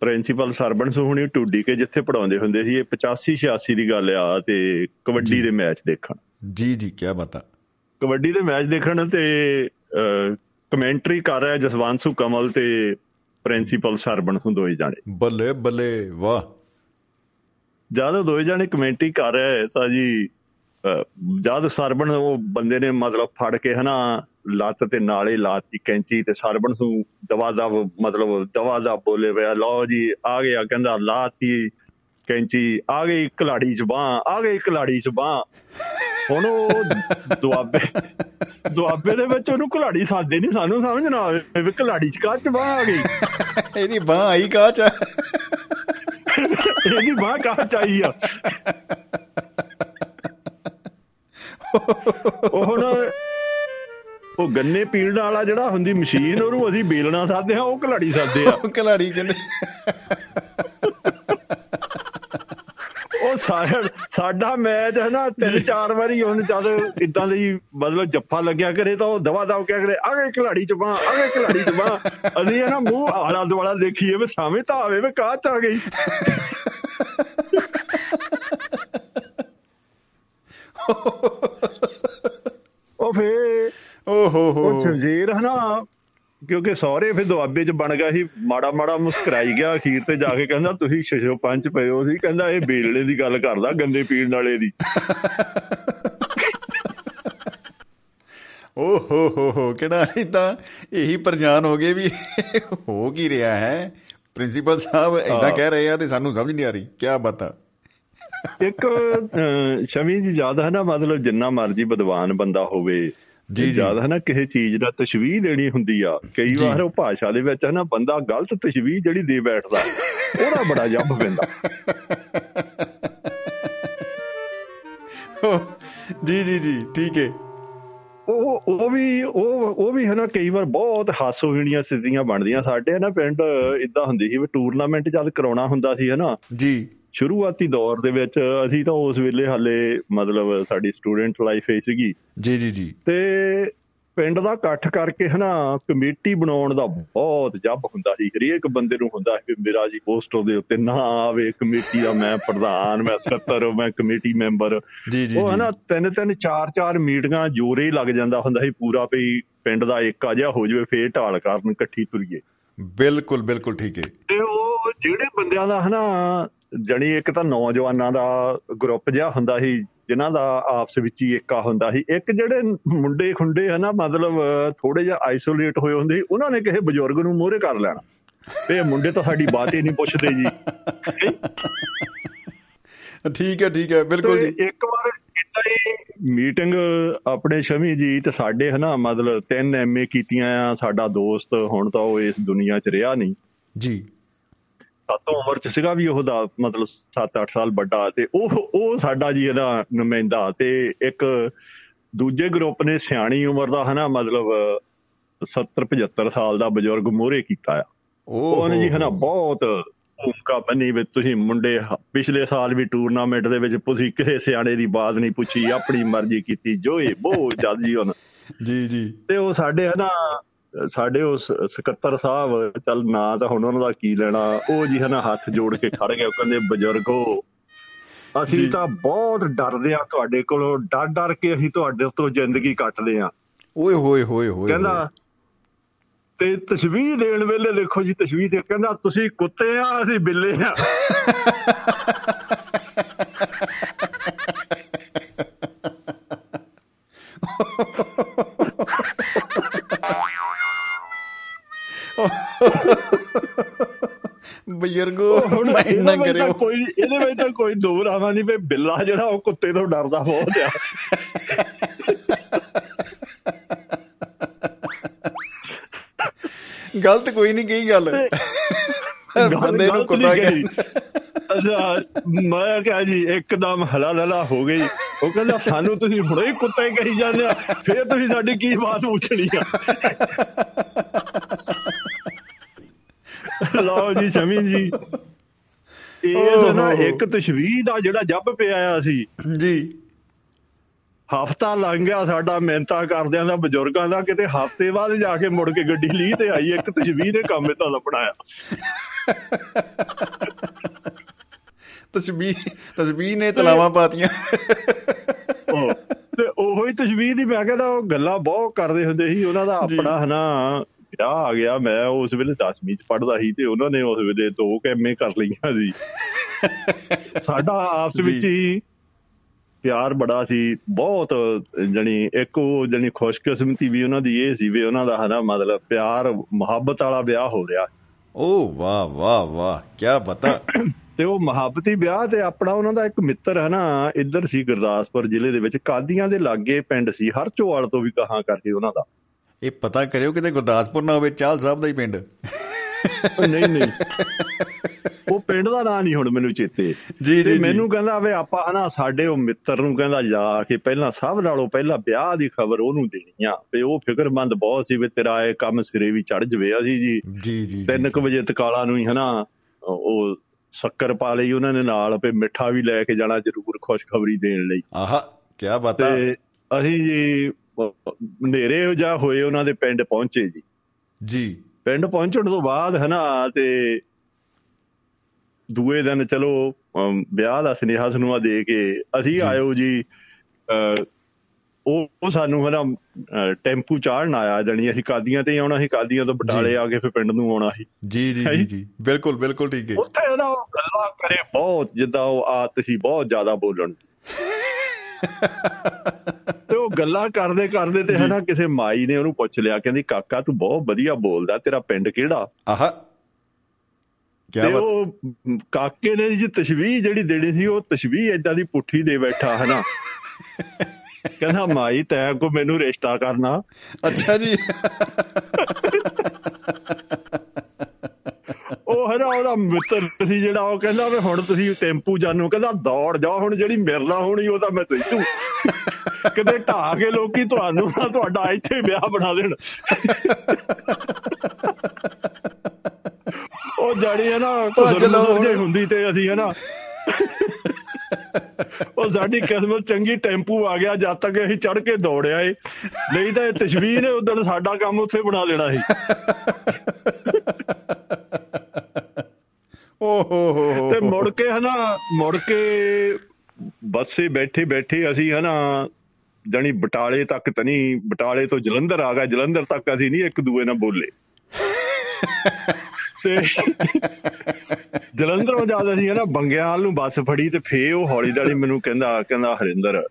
ਪ੍ਰਿੰਸੀਪਲ ਸਰਬਣ ਸੋਹਣੀ ਟੂਡੀ ਕੇ ਜਿੱਥੇ ਪੜਾਉਂਦੇ ਹੁੰਦੇ ਸੀ ਇਹ 85 86 ਦੀ ਗੱਲ ਆ ਤੇ ਕਬੱਡੀ ਦੇ ਮੈਚ ਦੇਖਣ। ਜੀ ਜੀ ਕੀ ਬਤਾ ਕਬੱਡੀ ਦੇ ਮੈਚ ਦੇਖਣ ਤੇ ਕਮੈਂਟਰੀ ਕਰ ਰਿਹਾ ਜਸਵੰਤ ਕਮਲ ਤੇ ਪ੍ਰਿੰਸੀਪਲ ਸਰਬਣ ਸਿੰਘ ਦੋਏ ਜਾਣੇ। ਬੱਲੇ ਬੱਲੇ ਵਾਹ। ਜਦ ਦੋਏ ਜਾਣੇ ਕਮੈਂਟਰੀ ਕਰ ਰਹੇ ਤਾਂ ਜੀ ਜਦ ਸਰਬਣ ਉਹ ਬੰਦੇ ਨੇ ਮਤਲਬ ਫੜ ਕੇ ਹਨਾ ਲੱਤ ਤੇ ਨਾਲੇ ਲਾਤੀ ਕੈਂਚੀ ਤੇ ਸਰਬਣ ਨੂੰ ਦਵਾ ਦਾ ਮਤਲਬ ਦਵਾ ਦਾ ਬੋਲੇ ਪਿਆ ਲਓ ਜੀ ਆ ਗਿਆ ਕਹਿੰਦਾ ਲਾਤੀ ਕੈਂਚੀ ਆ ਗਈ ਖਿਲਾੜੀ ਚ ਬਾਹ ਆ ਗਈ ਖਿਲਾੜੀ ਚ ਬਾਹ ਹੁਣ ਉਹ ਦੁਆਬੇ ਦੁਆਬੇ ਦੇ ਵਿੱਚ ਉਹਨੂੰ ਖਿਲਾੜੀ ਸਾਦੇ ਨਹੀਂ ਸਾਨੂੰ ਸਮਝ ਨਾ ਆਵੇ ਵੀ ਖਿਲਾੜੀ ਚ ਕਾਹ ਚ ਬਾਹ ਆ ਗਈ? ਇਹਦੀ ਬਾਹ ਆਈ ਕਾਚ ਆ ਇਹਦੀ ਬਾਹ ਕਾਹ ਚਾਹੀ ਆ? ਉਹ ਹੁਣ ਉਹ ਗੰਨੇ ਪੀਣ ਵਾਲਾ ਜਿਹੜਾ ਹੁੰਦੀ ਮਸ਼ੀਨ ਉਹਨੂੰ ਅਸੀਂ ਬੇਲਣਾ ਸਾਦੇ ਆ ਉਹ ਖਿਲਾੜੀ ਸਾਦੇ ਆ। ਕਲਾੜੀ ਕਹਿੰਦੇ ਉਹ ਸਾਡਾ ਸਾਡਾ ਮੈਚ ਹੈ ਨਾ ਤਿੰਨ ਚਾਰ ਵਾਰੀ ਹੁਣ ਜਦ ਇਦਾਂ ਦੀ ਮਤਲਬ ਜੱਫਾ ਲੱਗਿਆ ਕਰੇ ਤਾਂ ਉਹ ਦਵਾ ਦਵ ਕਿਆ ਕਰੇ ਆ ਗਏ ਖਿਲਾੜੀ ਚ ਬਾਹ ਆ ਗਏ ਖਿਲਾੜੀ ਚ ਬਾਹ ਅਸੀਂ ਇਹ ਨਾ ਮੂੰਹ ਆਲਾ ਦੁਆਲਾ ਦੇਖੀਏ ਵੀ ਸਾਵੇਂ ਤਾਂ ਆਵੇ ਵੀ ਕਾਹ ਚ ਆ ਗਈ। ਉਹ ਫੇ ਓ ਹੋ ਹੋ। ਉਹ ਜੰਜੀਰ ਹਨਾ ਕਿਉਂਕਿ ਸਹੁਰੇ ਫਿਰ ਦੁਆਬੇ ਚ ਬਣ ਗਿਆ ਸੀ ਮਾੜਾ ਮਾੜਾ ਮੁਸਕਰਾਈ ਗਿਆ ਅਖੀਰ ਤੇ ਜਾ ਕੇ ਕਹਿੰਦਾ ਤੁਸੀਂ ਛਿਛੋ ਪੰਜ ਪਏ ਹੋ ਸੀ। ਕਹਿੰਦਾ ਇਹ ਬੇਲਣੇ ਦੀ ਗੱਲ ਕਰਦਾ ਗੰਨੇ ਪੀਣ ਵਾਲੇ ਦੀ। ਓ ਹੋ ਹੋ ਹੋ ਕਿਹੜਾ ਇਹ ਤਾਂ ਇਹੀ ਪ੍ਰਜਾਨ ਹੋ ਗਏ ਵੀ ਹੋ ਕੀ ਰਿਹਾ ਹੈ? ਪ੍ਰਿੰਸੀਪਲ ਸਾਹਿਬ ਇਦਾਂ। ਕਹਿ ਰਹੇ ਆ ਤੇ ਸਾਨੂੰ ਸਮਝ ਨਹੀਂ ਆ ਰਹੀ ਕੀ ਬਤਾ ਇੱਕ ਸ਼ਮੀ ਜੀ ਯਾਦ ਹੈ ਨਾ ਮਤਲਬ ਜਿੰਨਾ ਮਰਜ਼ੀ ਵਿਦਵਾਨ ਬੰਦਾ ਹੋਵੇ ਜੀ, ਜੀ। ਯਾਦ ਹੈ ਨਾ ਕਿਸੇ ਚੀਜ਼ ਦਾ ਤਸ਼ਵੀਹ ਦੇਣੀ ਹੁੰਦੀ ਆ। ਕਈ। ਵਾਰ ਉਹ ਭਾਸ਼ਾ ਦੇ ਵਿੱਚ ਹੈ ਨਾ ਬੰਦਾ ਗਲਤ ਤਸ਼ਵੀਹ ਜਿਹੜੀ ਦੇ ਬੈਠਦਾ ਉਹਦਾ ਬੜਾ ਜੱਬ ਪੈਂਦਾ। ਜੀ ਜੀ ਜੀ ਠੀਕ ਹੈ ਉਹ ਉਹ ਵੀ ਉਹ ਉਹ ਵੀ ਹਨਾ ਕਈ ਵਾਰ ਬਹੁਤ ਹਾਸੋਹੀਣੀਆਂ ਸਥਿਤੀਆਂ ਬਣਦੀਆਂ। ਸਾਡੇ ਨਾ ਪਿੰਡ ਇਦਾਂ ਹੁੰਦੀ ਸੀ ਵੀ ਟੂਰਨਾਮੈਂਟ ਜਦ ਕਰਾਉਣਾ ਹੁੰਦਾ ਸੀ ਹਨਾ। ਜੀ। ਸ਼ੁਰੂਆਤੀ ਦੌਰ ਦੇ ਵਿੱਚ ਅਸੀਂ ਤਾਂ ਉਸ ਵੇਲੇ ਹਾਲੇ ਮਤਲਬ ਸਾਡੀ ਸਟੂਡੈਂਟ ਲਾਈਫ ਹੀ ਸੀਗੀ। ਜੀ ਜੀ ਜੀ। ਤੇ ਪਿੰਡ ਦਾ ਇਕੱਠ ਕਰਕੇ ਹਨਾ ਕਮੇਟੀ ਬਣਾਉਣ ਦਾ ਬਹੁਤ ਜੱਬ ਹੁੰਦਾ ਸੀ। ਹਰੇਕ ਬੰਦੇ ਨੂੰ ਹੁੰਦਾ ਸੀ ਮੇਰਾ ਜੀ ਪੋਸਟਰ ਦੇ ਉੱਤੇ ਨਾ ਆਵੇ ਕਮੇਟੀ ਦਾ ਮੈਂ ਪ੍ਰਧਾਨ ਮੈਂ ਸਕੱਤਰ ਮੈਂ ਕਮੇਟੀ ਮੈਂਬਰ। ਜੀ ਜੀ ਉਹ ਜੀ। ਹਨਾ ਤਿੰਨ ਤਿੰਨ ਚਾਰ ਚਾਰ ਮੀਟਿੰਗਾਂ ਜੋਰੇ ਲੱਗ ਜਾਂਦਾ ਹੁੰਦਾ ਸੀ ਪੂਰਾ ਵੀ ਪਿੰਡ ਦਾ ਏਕਾ ਜਿਹਾ ਹੋ ਜਾਵੇ ਫੇਰ ਢਾਲ ਕਰਨ ਇਕੱਠੀ ਤੁਰੀਏ। ਬਿਲਕੁਲ ਬਿਲਕੁਲ ਠੀਕ ਹੈ ਤੇ ਉਹ ਜਿਹੜੇ ਬੰਦਿਆਂ ਦਾ ਹਨਾ ਜਣੀ ਇੱਕ ਤਾਂ ਨੌਜਵਾਨਾਂ ਦਾ ਗਰੁੱਪ ਜਿਹਾ ਹੁੰਦਾ ਸੀ ਜਿਨ੍ਹਾਂ ਦਾ ਆਪਸ ਵਿੱਚ ਹੀ ਏਕਾ ਹੁੰਦਾ ਸੀ। ਇੱਕ ਜਿਹੜੇ ਮੁੰਡੇ ਖੁੰਡੇ ਹਨਾ ਮਤਲਬ ਥੋੜੇ ਜਿਹਾ ਆਈਸੋਲੇਟ ਹੋਏ ਹੁੰਦੇ ਸੀ ਉਹਨਾਂ ਨੇ ਕਿਸੇ ਬਜ਼ੁਰਗ ਨੂੰ ਮੋਹਰੇ ਕਰ ਲੈਣਾ। ਤੇ ਮੁੰਡੇ ਤਾਂ ਸਾਡੀ ਬਾਤ ਹੀ ਨਹੀਂ ਪੁੱਛਦੇ ਜੀ। ਠੀਕ ਹੈ ਠੀਕ ਹੈ ਬਿਲਕੁਲ ਜੀ। ਇੱਕ ਵਾਰ ਇਦਾਂ ਹੀ ਮੀਟਿੰਗ ਆਪਣੇ ਸ਼ਮੀ ਜੀ ਤੇ ਸਾਡੇ ਹਨਾ ਮਤਲਬ ਤਿੰਨ ਐਮਏ ਕੀਤੀਆਂ ਆ ਸਾਡਾ ਦੋਸਤ ਹੁਣ ਤਾਂ ਉਹ ਇਸ ਦੁਨੀਆ 'ਚ ਰਿਹਾ ਨਹੀਂ। ਜੀ। ਸਾਤੋਂ ਉਮਰ 'ਚ ਸੀਗਾ ਵੀ ਉਹ ਦਾ ਮਤਲਬ 7-8 ਸਾਲ ਵੱਡਾ ਤੇ ਉਹ ਉਹ ਸਾਡਾ ਜੀ ਇਹਦਾ ਨੁਮਾਇੰਦਾ ਤੇ ਇੱਕ ਦੂਜੇ ਗਰੁੱਪ ਨੇ ਸਿਆਣੀ ਉਮਰ ਦਾ ਹਨਾ ਮਤਲਬ 70-75 ਸਾਲ ਦਾ ਬਜ਼ੁਰਗ ਮੋਹਰੇ ਕੀਤਾ ਆ। ਉਹ ਉਹਨੇ ਜੀ ਹਨਾ ਬਹੁਤ ਭੂਮਿਕਾ ਬੰਨੀ ਵੀ ਤੁਸੀਂ ਮੁੰਡੇ ਪਿਛਲੇ ਸਾਲ ਵੀ ਟੂਰਨਾਮੈਂਟ ਦੇ ਵਿੱਚ ਤੁਸੀਂ ਕਿਸੇ ਸਿਆਣੇ ਦੀ ਬਾਤ ਨਹੀਂ ਪੁੱਛੀ ਆਪਣੀ ਮਰਜ਼ੀ ਕੀਤੀ ਜੋਏ ਬਹੁਤ ਜਦ ਜੀ ਹੁਣ ਜੀ ਜੀ। ਤੇ ਉਹ ਸਾਡੇ ਹਨਾ ਸਾਡੇ ਉਹ ਸ- ਸਕੱਤਰ ਸਾਹਿਬ ਚੱਲ ਨਾ ਤਾਂ ਹੁਣ ਉਹਨਾਂ ਦਾ ਕੀ ਲੈਣਾ? ਉਹ ਜੀ ਹਨਾ ਹੱਥ ਜੋੜ ਕੇ ਖੜ ਗਏ ਉਹ ਕਹਿੰਦੇ ਬਜ਼ੁਰਗੋ ਅਸੀਂ। ਤਾਂ ਬਹੁਤ ਡਰਦੇ ਆ ਤੁਹਾਡੇ ਕੋਲੋਂ। ਡਰ ਡਰ ਕੇ ਅਸੀਂ ਤੁਹਾਡੇ ਤੋਂ ਜ਼ਿੰਦਗੀ ਕੱਟਦੇ ਆ ਓਏ ਹੋਏ ਹੋਏ ਹੋਏ ਕਹਿੰਦਾ ਤੇ ਤਸ਼ਵੀਹ ਦੇਣ ਵੇਲੇ ਦੇਖੋ ਜੀ ਤਸ਼ਵੀਹ ਤੇ ਕਹਿੰਦਾ ਤੁਸੀਂ ਕੁੱਤੇ ਆ ਅਸੀਂ ਬਿੱਲੇ ਆ। ਬਜ਼ੁਰਗੋ ਹੁਣ ਮੈਂ ਇਹਦੇ ਨਾ ਵਿੱਚ ਤਾਂ ਕਰਿਓ। ਕੋਈ ਇਹਦੇ ਵਿੱਚ ਤਾਂ ਕੋਈ ਦੋ ਰਾਵਾਂ ਨਹੀਂ ਵੀ ਬਿੱਲਾ ਜਿਹੜਾ ਉਹ ਕੁੱਤੇ ਤੋਂ ਡਰਦਾ ਬਹੁਤ ਆ। ਗਲਤ ਕੋਈ ਨਹੀਂ ਕਹੀ ਗੱਲ। ਬੰਦੇ ਨੂੰ ਕੁੱਤਾ। ਕਹਿੰਦੇ ਅੱਛਾ ਮੈਂ ਕਿਹਾ ਜੀ ਇੱਕਦਮ ਹਲਾ ਲਲਾ ਹੋ ਗਈ। ਉਹ ਕਹਿੰਦਾ ਸਾਨੂੰ ਤੁਸੀਂ ਹੁਣੇ ਹੀ ਕੁੱਤੇ ਕਹੀ ਜਾਂਦੇ ਆ ਫੇਰ ਤੁਸੀਂ ਸਾਡੀ ਕੀ ਬਾਤ ਪੁੱਛਣੀ ਆ? ਲਓ ਜੀ ਸ਼ਮੀ ਜੀ। ਇਹ ਨਾ। ਇੱਕ ਤਸ਼ਵੀਰ ਦਾ ਜਿਹੜਾ ਜੱਬ ਪਿਆ ਆ ਸੀ। ਜੀ। ਹਫਤਾ ਲੰਘ ਗਿਆ ਸਾਡਾ ਮਿਹਨਤਾਂ ਕਰਦਿਆਂ ਦਾ ਬਜ਼ੁਰਗਾਂ ਦਾ। ਕਿਤੇ ਹਫ਼ਤੇ ਬਾਅਦ ਜਾ ਕੇ ਮੁੜ ਕੇ ਗੱਡੀ ਲਈ ਤੇ ਆਈ ਇੱਕ ਤਸ਼ਵੀਰ ਨੇ ਕੰਮ ਇਦਾਂ ਦਾ ਬਣਾਇਆ। ਤਸਬੀਹ ਤਸਬੀਹ ਨੇ ਤਲਾਵਾਂ ਪਾਤੀਆਂ। ਉਹ ਤੇ ਉਹੋ ਹੀ ਤਸ਼ਵੀਰ ਦੀ ਮੈਂ ਕਹਿੰਦਾ ਉਹ ਗੱਲਾਂ ਬਹੁਤ ਕਰਦੇ ਹੁੰਦੇ ਸੀ ਉਹਨਾਂ ਦਾ। ਆਪਣਾ ਹਨਾ। ਵਿਆਹ ਆ ਗਿਆ ਮੈਂ ਉਸ ਵੇਲੇ 10ਵੀਂ ਚ ਪੜਦਾ ਸੀ ਤੇ ਉਹਨਾਂ ਨੇ ਉਸ ਵੇਲੇ ਦੋ ਕੈਮੇ ਕਰ ਲਈਆਂ ਸੀ। ਸਾਡਾ ਆਪਸ ਵਿੱਚ ਹੀ ਪਿਆਰ ਬੜਾ ਸੀ ਬਹੁਤ ਜਣੀ ਇੱਕ ਉਹ ਜਣੀ ਖੁਸ਼ਕਿਸਮਤੀ ਵੀ ਉਹਨਾਂ ਦੀ ਇਹ ਸੀ ਵੀ ਉਹਨਾਂ ਦਾ ਹਨਾ ਮਤਲਬ ਪਿਆਰ ਮੁਹੱਬਤ ਵਾਲਾ ਵਿਆਹ ਹੋ ਰਿਹਾ। ਓ ਵਾਹ ਵਾਹ ਵਾਹ ਕੀ ਪਤਾ। ਤੇ ਉਹ ਮੁਹੱਬਤੀ ਵਿਆਹ ਤੇ ਆਪਣਾ ਉਹਨਾਂ ਦਾ ਇੱਕ ਮਿੱਤਰ ਹੈ ਨਾ ਇੱਧਰ ਸੀ ਗੁਰਦਾਸਪੁਰ ਜ਼ਿਲ੍ਹੇ ਦੇ ਵਿੱਚ ਕਾਦੀਆਂ ਦੇ ਲਾਗੇ ਪਿੰਡ ਸੀ ਹਰਚੋਵਾਲ ਤੋਂ ਵੀ ਕਹਾਂ ਕਰਕੇ ਉਹਨਾਂ ਦਾ। ਇਹ ਪਤਾ ਕਰਿਓ ਕਿਤੇ ਗੁਰਦਾਸਪੁਰ ਨਾ ਹੋਵੇ ਚਾਲ ਸਾਹਿਬ ਦਾ ਹੀ ਪਿੰਡ। ਨਹੀਂ ਨਹੀਂ। ਉਹ ਪਿੰਡ ਦਾ ਨਾਂ ਨਹੀਂ ਹੁਣ ਮੈਨੂੰ ਚੇਤੇ। ਜੀ ਜੀ ਮੈਨੂੰ ਕਹਿੰਦਾ ਵੇ ਆਪਾਂ ਹਨਾ ਸਾਡੇ ਉਹ ਮਿੱਤਰ ਨੂੰ ਕਹਿੰਦਾ ਜਾ ਕੇ ਪਹਿਲਾਂ ਸਭ ਨਾਲੋਂ ਪਹਿਲਾਂ ਵਿਆਹ ਦੀ ਖਬਰ ਉਹਨੂੰ ਦੇਣੀ ਆ। ਤੇ ਉਹ ਫਿਕਰਮੰਦ ਬਹੁਤ ਸੀ ਵੀ ਤੇਰਾ ਇਹ ਕੰਮ ਸਿਰੇ ਵੀ ਚੜ ਜਵੇ ਅਸੀਂ ਜੀ। ਜੀ ਜੀ 3:00 ਵਜੇ ਤਕਾਲਾ ਨੂੰ ਹੀ ਹਨਾ ਉਹ ਸ਼ੱਕਰ ਪਾ ਲਈ ਉਹਨਾਂ ਨੇ ਨਾਲ ਤੇ ਮਿੱਠਾ ਵੀ ਲੈ ਕੇ ਜਾਣਾ ਜ਼ਰੂਰ ਖੁਸ਼ਖਬਰੀ ਦੇਣ ਲਈ। ਆਹਾ ਕੀ ਬਤਾ ਤੇ ਅਸੀਂ ਜੀ ਹਨੇਰੇ ਜਾ ਹੋਏ ਉਹਨਾਂ ਦੇ ਪਿੰਡ ਪਹੁੰਚੇ ਜੀ। ਜੀ। ਪਿੰਡ ਪਹੁੰਚਣ ਤੋਂ ਬਾਅਦ ਹਨਾ ਤੇ ਦੂਏ ਦਿਨ ਚਲੋ ਵਿਆਹ ਦਾ ਸੁਨੇਹਾ ਸੁਨੂਆ ਦੇ ਕੇ ਅਸੀਂ ਆਇਓ ਜੀ। ਉਹ ਸਾਨੂੰ ਹਨਾ ਟੈਂਪੂ ਚਾੜਨ ਆਇਆ ਜਾਣੀ ਅਸੀਂ ਕਾਦੀਆਂ ਤੇ ਆਉਣਾ ਸੀ ਕਾਦੀਆਂ ਤੋਂ ਬਟਾਲੇ ਆ ਕੇ ਫਿਰ ਪਿੰਡ ਨੂੰ ਆਉਣਾ ਸੀ। ਜੀ ਜੀ ਜੀ ਜੀ। ਬਿਲਕੁਲ ਬਿਲਕੁਲ ਠੀਕ ਹੈ। ਉੱਥੇ ਨਾ ਗੱਲਾਂ ਕਰੇ ਬਹੁਤ ਜਿੱਦਾਂ ਉਹ ਆਦਤ ਸੀ ਬਹੁਤ ਜ਼ਿਆਦਾ ਬੋਲਣ। ਤੇ ਉਹ ਗੱਲਾਂ ਕਰਦੇ ਕਰਦੇ ਤੇ ਹਨਾ ਕਿਸੇ ਮਾਈ ਨੇ ਉਹਨੂੰ ਪੁੱਛ ਲਿਆ ਕਹਿੰਦੀ ਕਾਕਾ ਤੂੰ ਬਹੁਤ ਵਧੀਆ ਬੋਲਦਾ ਤੇਰਾ ਪਿੰਡ ਕਿਹੜਾ? ਆਹਾ। ਤੇ ਬਤਾ। ਉਹ ਕਾਕੇ ਨੇ ਜੀ ਤਸ਼ਵੀਹ ਜਿਹੜੀ ਦੇਣੀ ਸੀ ਉਹ ਤਸ਼ਵੀਹ ਏਦਾਂ ਦੀ ਪੁੱਠੀ ਦੇ ਬੈਠਾ ਹਨਾ। ਕਹਿੰਦਾ ਮਾਈ ਤੈਂ ਕੋ ਮੈਨੂੰ ਰਿਸ਼ਤਾ ਕਰਨਾ। ਅੱਛਾ ਜੀ। ਉਹ ਹਨਾ ਉਹਦਾ ਮਿੱਤਰ ਸੀ ਜਿਹੜਾ ਉਹ ਕਹਿੰਦਾ ਵੀ ਹੁਣ ਤੁਸੀਂ ਟੈਂਪੂ ਜਾਨੋ ਕਹਿੰਦਾ ਦੌੜ ਜਾ ਹੁਣ ਜਿਹੜੀ ਮੇਰੇ ਨਾਲ ਹੋਣੀ ਉਹ ਤਾਂ ਮੈਂ ਸੈਤੂ ਕਿਤੇ ਢਾ ਕੇ ਲੋਕੀ ਤੁਹਾਨੂੰ ਨਾ ਤੁਹਾਡਾ ਇੱਥੇ ਵਿਆਹ ਬਣਾ ਦੇਣ। ਉਹ ਜੜੀ ਹੈ ਨਾ ਹੁਣ। ਜੇ ਹੁੰਦੀ ਤੇ ਅਸੀਂ ਹੈ ਨਾ। ਉਹ ਸਾਡੀ ਕਿਸਮਤ ਚੰਗੀ ਟੈਂਪੂ ਆ ਗਿਆ ਜਦ ਤੱਕ ਅਸੀਂ ਚੜ ਕੇ ਦੌੜਿਆ ਏ। ਨਹੀਂ ਤਾਂ ਇਹ ਤਸ਼ਵੀਰ ਉਦੋਂ ਸਾਡਾ ਕੰਮ ਉੱਥੇ ਬਣਾ ਲੈਣਾ ਸੀ। ਓ ਹੋ ਹੋ ਹੋ ਤੇ ਮੁੜ ਕੇ ਹਨਾ, ਮੁੜ ਕੇ ਬੱਸੇ ਬੈਠੇ ਬੈਠੇ ਅਸੀਂ ਹਨਾ, ਜਾਣੀ ਬਟਾਲੇ ਤੱਕ ਤਾਂ ਨਹੀਂ, ਬਟਾਲੇ ਤੋਂ ਜਲੰਧਰ ਆ ਗਿਆ, ਜਲੰਧਰ ਤੱਕ ਅਸੀਂ ਨਹੀਂ ਇੱਕ ਦੂਏ ਨਾਲ ਬੋਲੇ। ਤੇ ਜਲੰਧਰੋਂ ਜਦ ਅਸੀਂ ਹਨਾ ਬੰਗਿਆਲ ਨੂੰ ਬੱਸ ਫੜੀ ਤੇ ਫੇ ਉਹ ਹੌਲੀ ਦਾਲੀ ਮੈਨੂੰ ਕਹਿੰਦਾ ਕਹਿੰਦਾ ਹਰਿੰਦਰ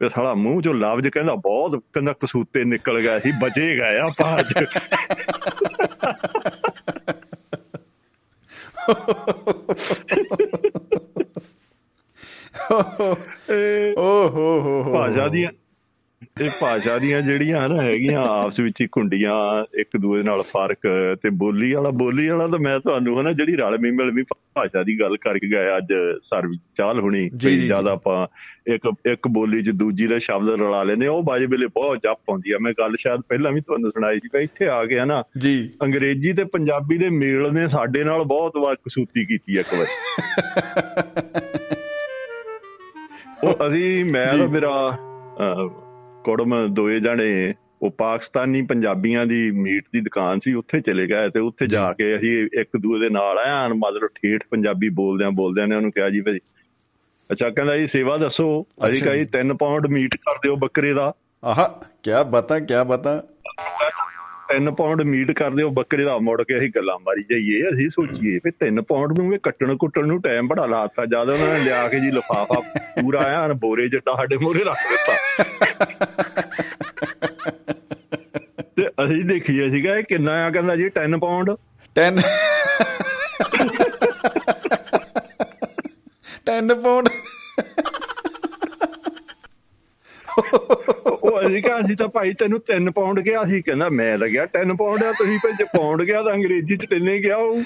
ਤੇ ਸਾਲਾ ਮੂੰਹ ਚੋਂ ਲਫ਼ਜ਼ ਕਹਿੰਦਾ ਬਹੁਤ, ਕਹਿੰਦਾ ਕਸੂਤੇ ਨਿਕਲ ਗਿਆ ਸੀ, ਬਚੇ ਗਏ ਆਪਾਂ ਅੱਜ ਇਹ ਓ ਹੋ ਹੋ ਹੋ। ਭਾਸ਼ਾ ਦੀਆਂ ਇਹ ਭਾਸ਼ਾ ਦੀਆਂ ਜਿਹੜੀਆਂ ਹਨ ਹੈਗੀਆਂ ਆਪਸ ਵਿੱਚ ਹੀ ਕੁੰਡੀਆਂ ਇੱਕ ਦੂਏ ਨਾਲ ਫ਼ਰਕ ਤੇ ਬੋਲੀ ਵਾਲਾ ਬੋਲੀ ਵਾਲਾ ਤਾਂ ਮੈਂ ਤੁਹਾਨੂੰ ਹਨਾ ਜਿਹੜੀ ਰਲਵੀਂ ਮਿਲਵੀਂ ਭਾਸ਼ਾ ਦੀ ਗੱਲ ਕਰਕੇ ਗਿਆ ਅੱਜ ਸਰਵਿਸ ਚਾਲ ਹੁਣੀ ਜੀ, ਜੀ, ਜ਼ਿਆਦਾ ਆਪਾਂ ਇੱਕ ਇੱਕ ਬੋਲੀ 'ਚ ਦੂਜੀ ਦਾ ਸ਼ਬਦ ਰਲਾ ਲੈਂਦੇ ਉਹ ਬਾਜੇ ਵੇਲੇ ਬਹੁਤ ਜੱਪ ਆਉਂਦੀ ਆ। ਮੈਂ ਗੱਲ ਸ਼ਾਇਦ ਪਹਿਲਾਂ ਵੀ ਤੁਹਾਨੂੰ ਸੁਣਾਈ ਸੀ ਕਿ ਇੱਥੇ ਆ ਕੇ ਹਨਾ ਜੀ। ਅੰਗਰੇਜ਼ੀ ਤੇ ਪੰਜਾਬੀ ਦੇ ਮੇਲ ਨੇ ਸਾਡੇ ਨਾਲ ਬਹੁਤ ਵਾਰ ਕਸੂਤੀ ਕੀਤੀ ਇੱਕ ਵਾਰ। ਉਹ ਅਸੀਂ ਮੈਂ। ਤਾਂ ਮੇਰਾ ਕੁੜਮ ਦੋਏ ਜਾਣੇ ਉਹ ਪਾਕਿਸਤਾਨੀ ਪੰਜਾਬੀਆਂ ਦੀ ਮੀਟ ਦੀ ਦੁਕਾਨ ਸੀ ਉੱਥੇ ਚਲੇ ਗਏ ਤੇ ਉੱਥੇ ਜਾ ਕੇ ਅਸੀਂ ਇੱਕ ਦੂਏ ਦੇ ਨਾਲ ਐਨ ਮਤਲਬ ਠੇਠ ਪੰਜਾਬੀ ਬੋਲਦਿਆਂ ਬੋਲਦਿਆਂ ਨੇ ਉਹਨੂੰ ਕਿਹਾ ਜੀ ਭਾਈ ਅੱਛਾ ਕਹਿੰਦਾ ਜੀ ਸੇਵਾ ਦੱਸੋ ਅਸੀਂ ਕਿਹਾ ਜੀ। ਜੀ 3 ਪਾਉਂਡ ਮੀਟ ਕਰ ਦਿਓ ਬੱਕਰੇ ਦਾ। ਆਹਾ ਕੀ ਬਤਾ ਕੀ ਬਤਾ। 3 ਪਾਉਂਡ ਮੀਟ ਕਰਦੇ ਹੋ ਬੱਕਰੇ ਦਾ ਮੁੜ ਕੇ ਅਸੀਂ ਗੱਲਾਂ ਮਾਰੀ ਜਾਈਏ ਅਸੀਂ ਸੋਚੀਏ ਵੀ 3 ਪਾਉਂਡ ਨੂੰ ਵੀ ਕੱਟਣ ਕੁੱਟਣ ਨੂੰ ਟਾਈਮ ਬੜਾ ਲਾਤਾ ਜਦ ਉਹਨਾਂ ਨੇ ਲਿਆ ਕੇ ਜੀ ਲਫਾਫਾ ਪੂਰਾ ਆਇਆ ਬੋਰੇ ਜਿੱਡਾ ਸਾਡੇ ਮੂਹਰੇ ਰੱਖ ਦਿੱਤਾ। ਤੇ ਅਸੀਂ ਦੇਖੀਏ ਸੀਗਾ ਇਹ ਕਿੰਨਾ ਆ ਕਹਿੰਦਾ ਜੀ 10 ਪਾਉਂਡ 10 10 ਪਾਉਂਡ ਉਹ ਅਸੀਂ ਕਿਹਾ ਅਸੀਂ ਤਾਂ ਭਾਈ ਤੈਨੂੰ 3 ਪਾਉਂਡ ਕਿਹਾ ਸੀ ਕਹਿੰਦਾ ਮੈਂ ਲੱਗਿਆ 10 ਪਾਉਂਡ ਆ ਤੁਸੀਂ ਭੇਜੇ ਪਾਉਂਡ ਗਿਆ ਤਾਂ ਅੰਗਰੇਜ਼ੀ ਚ ਤਿੰਨੇ ਗਿਆ ਉਹ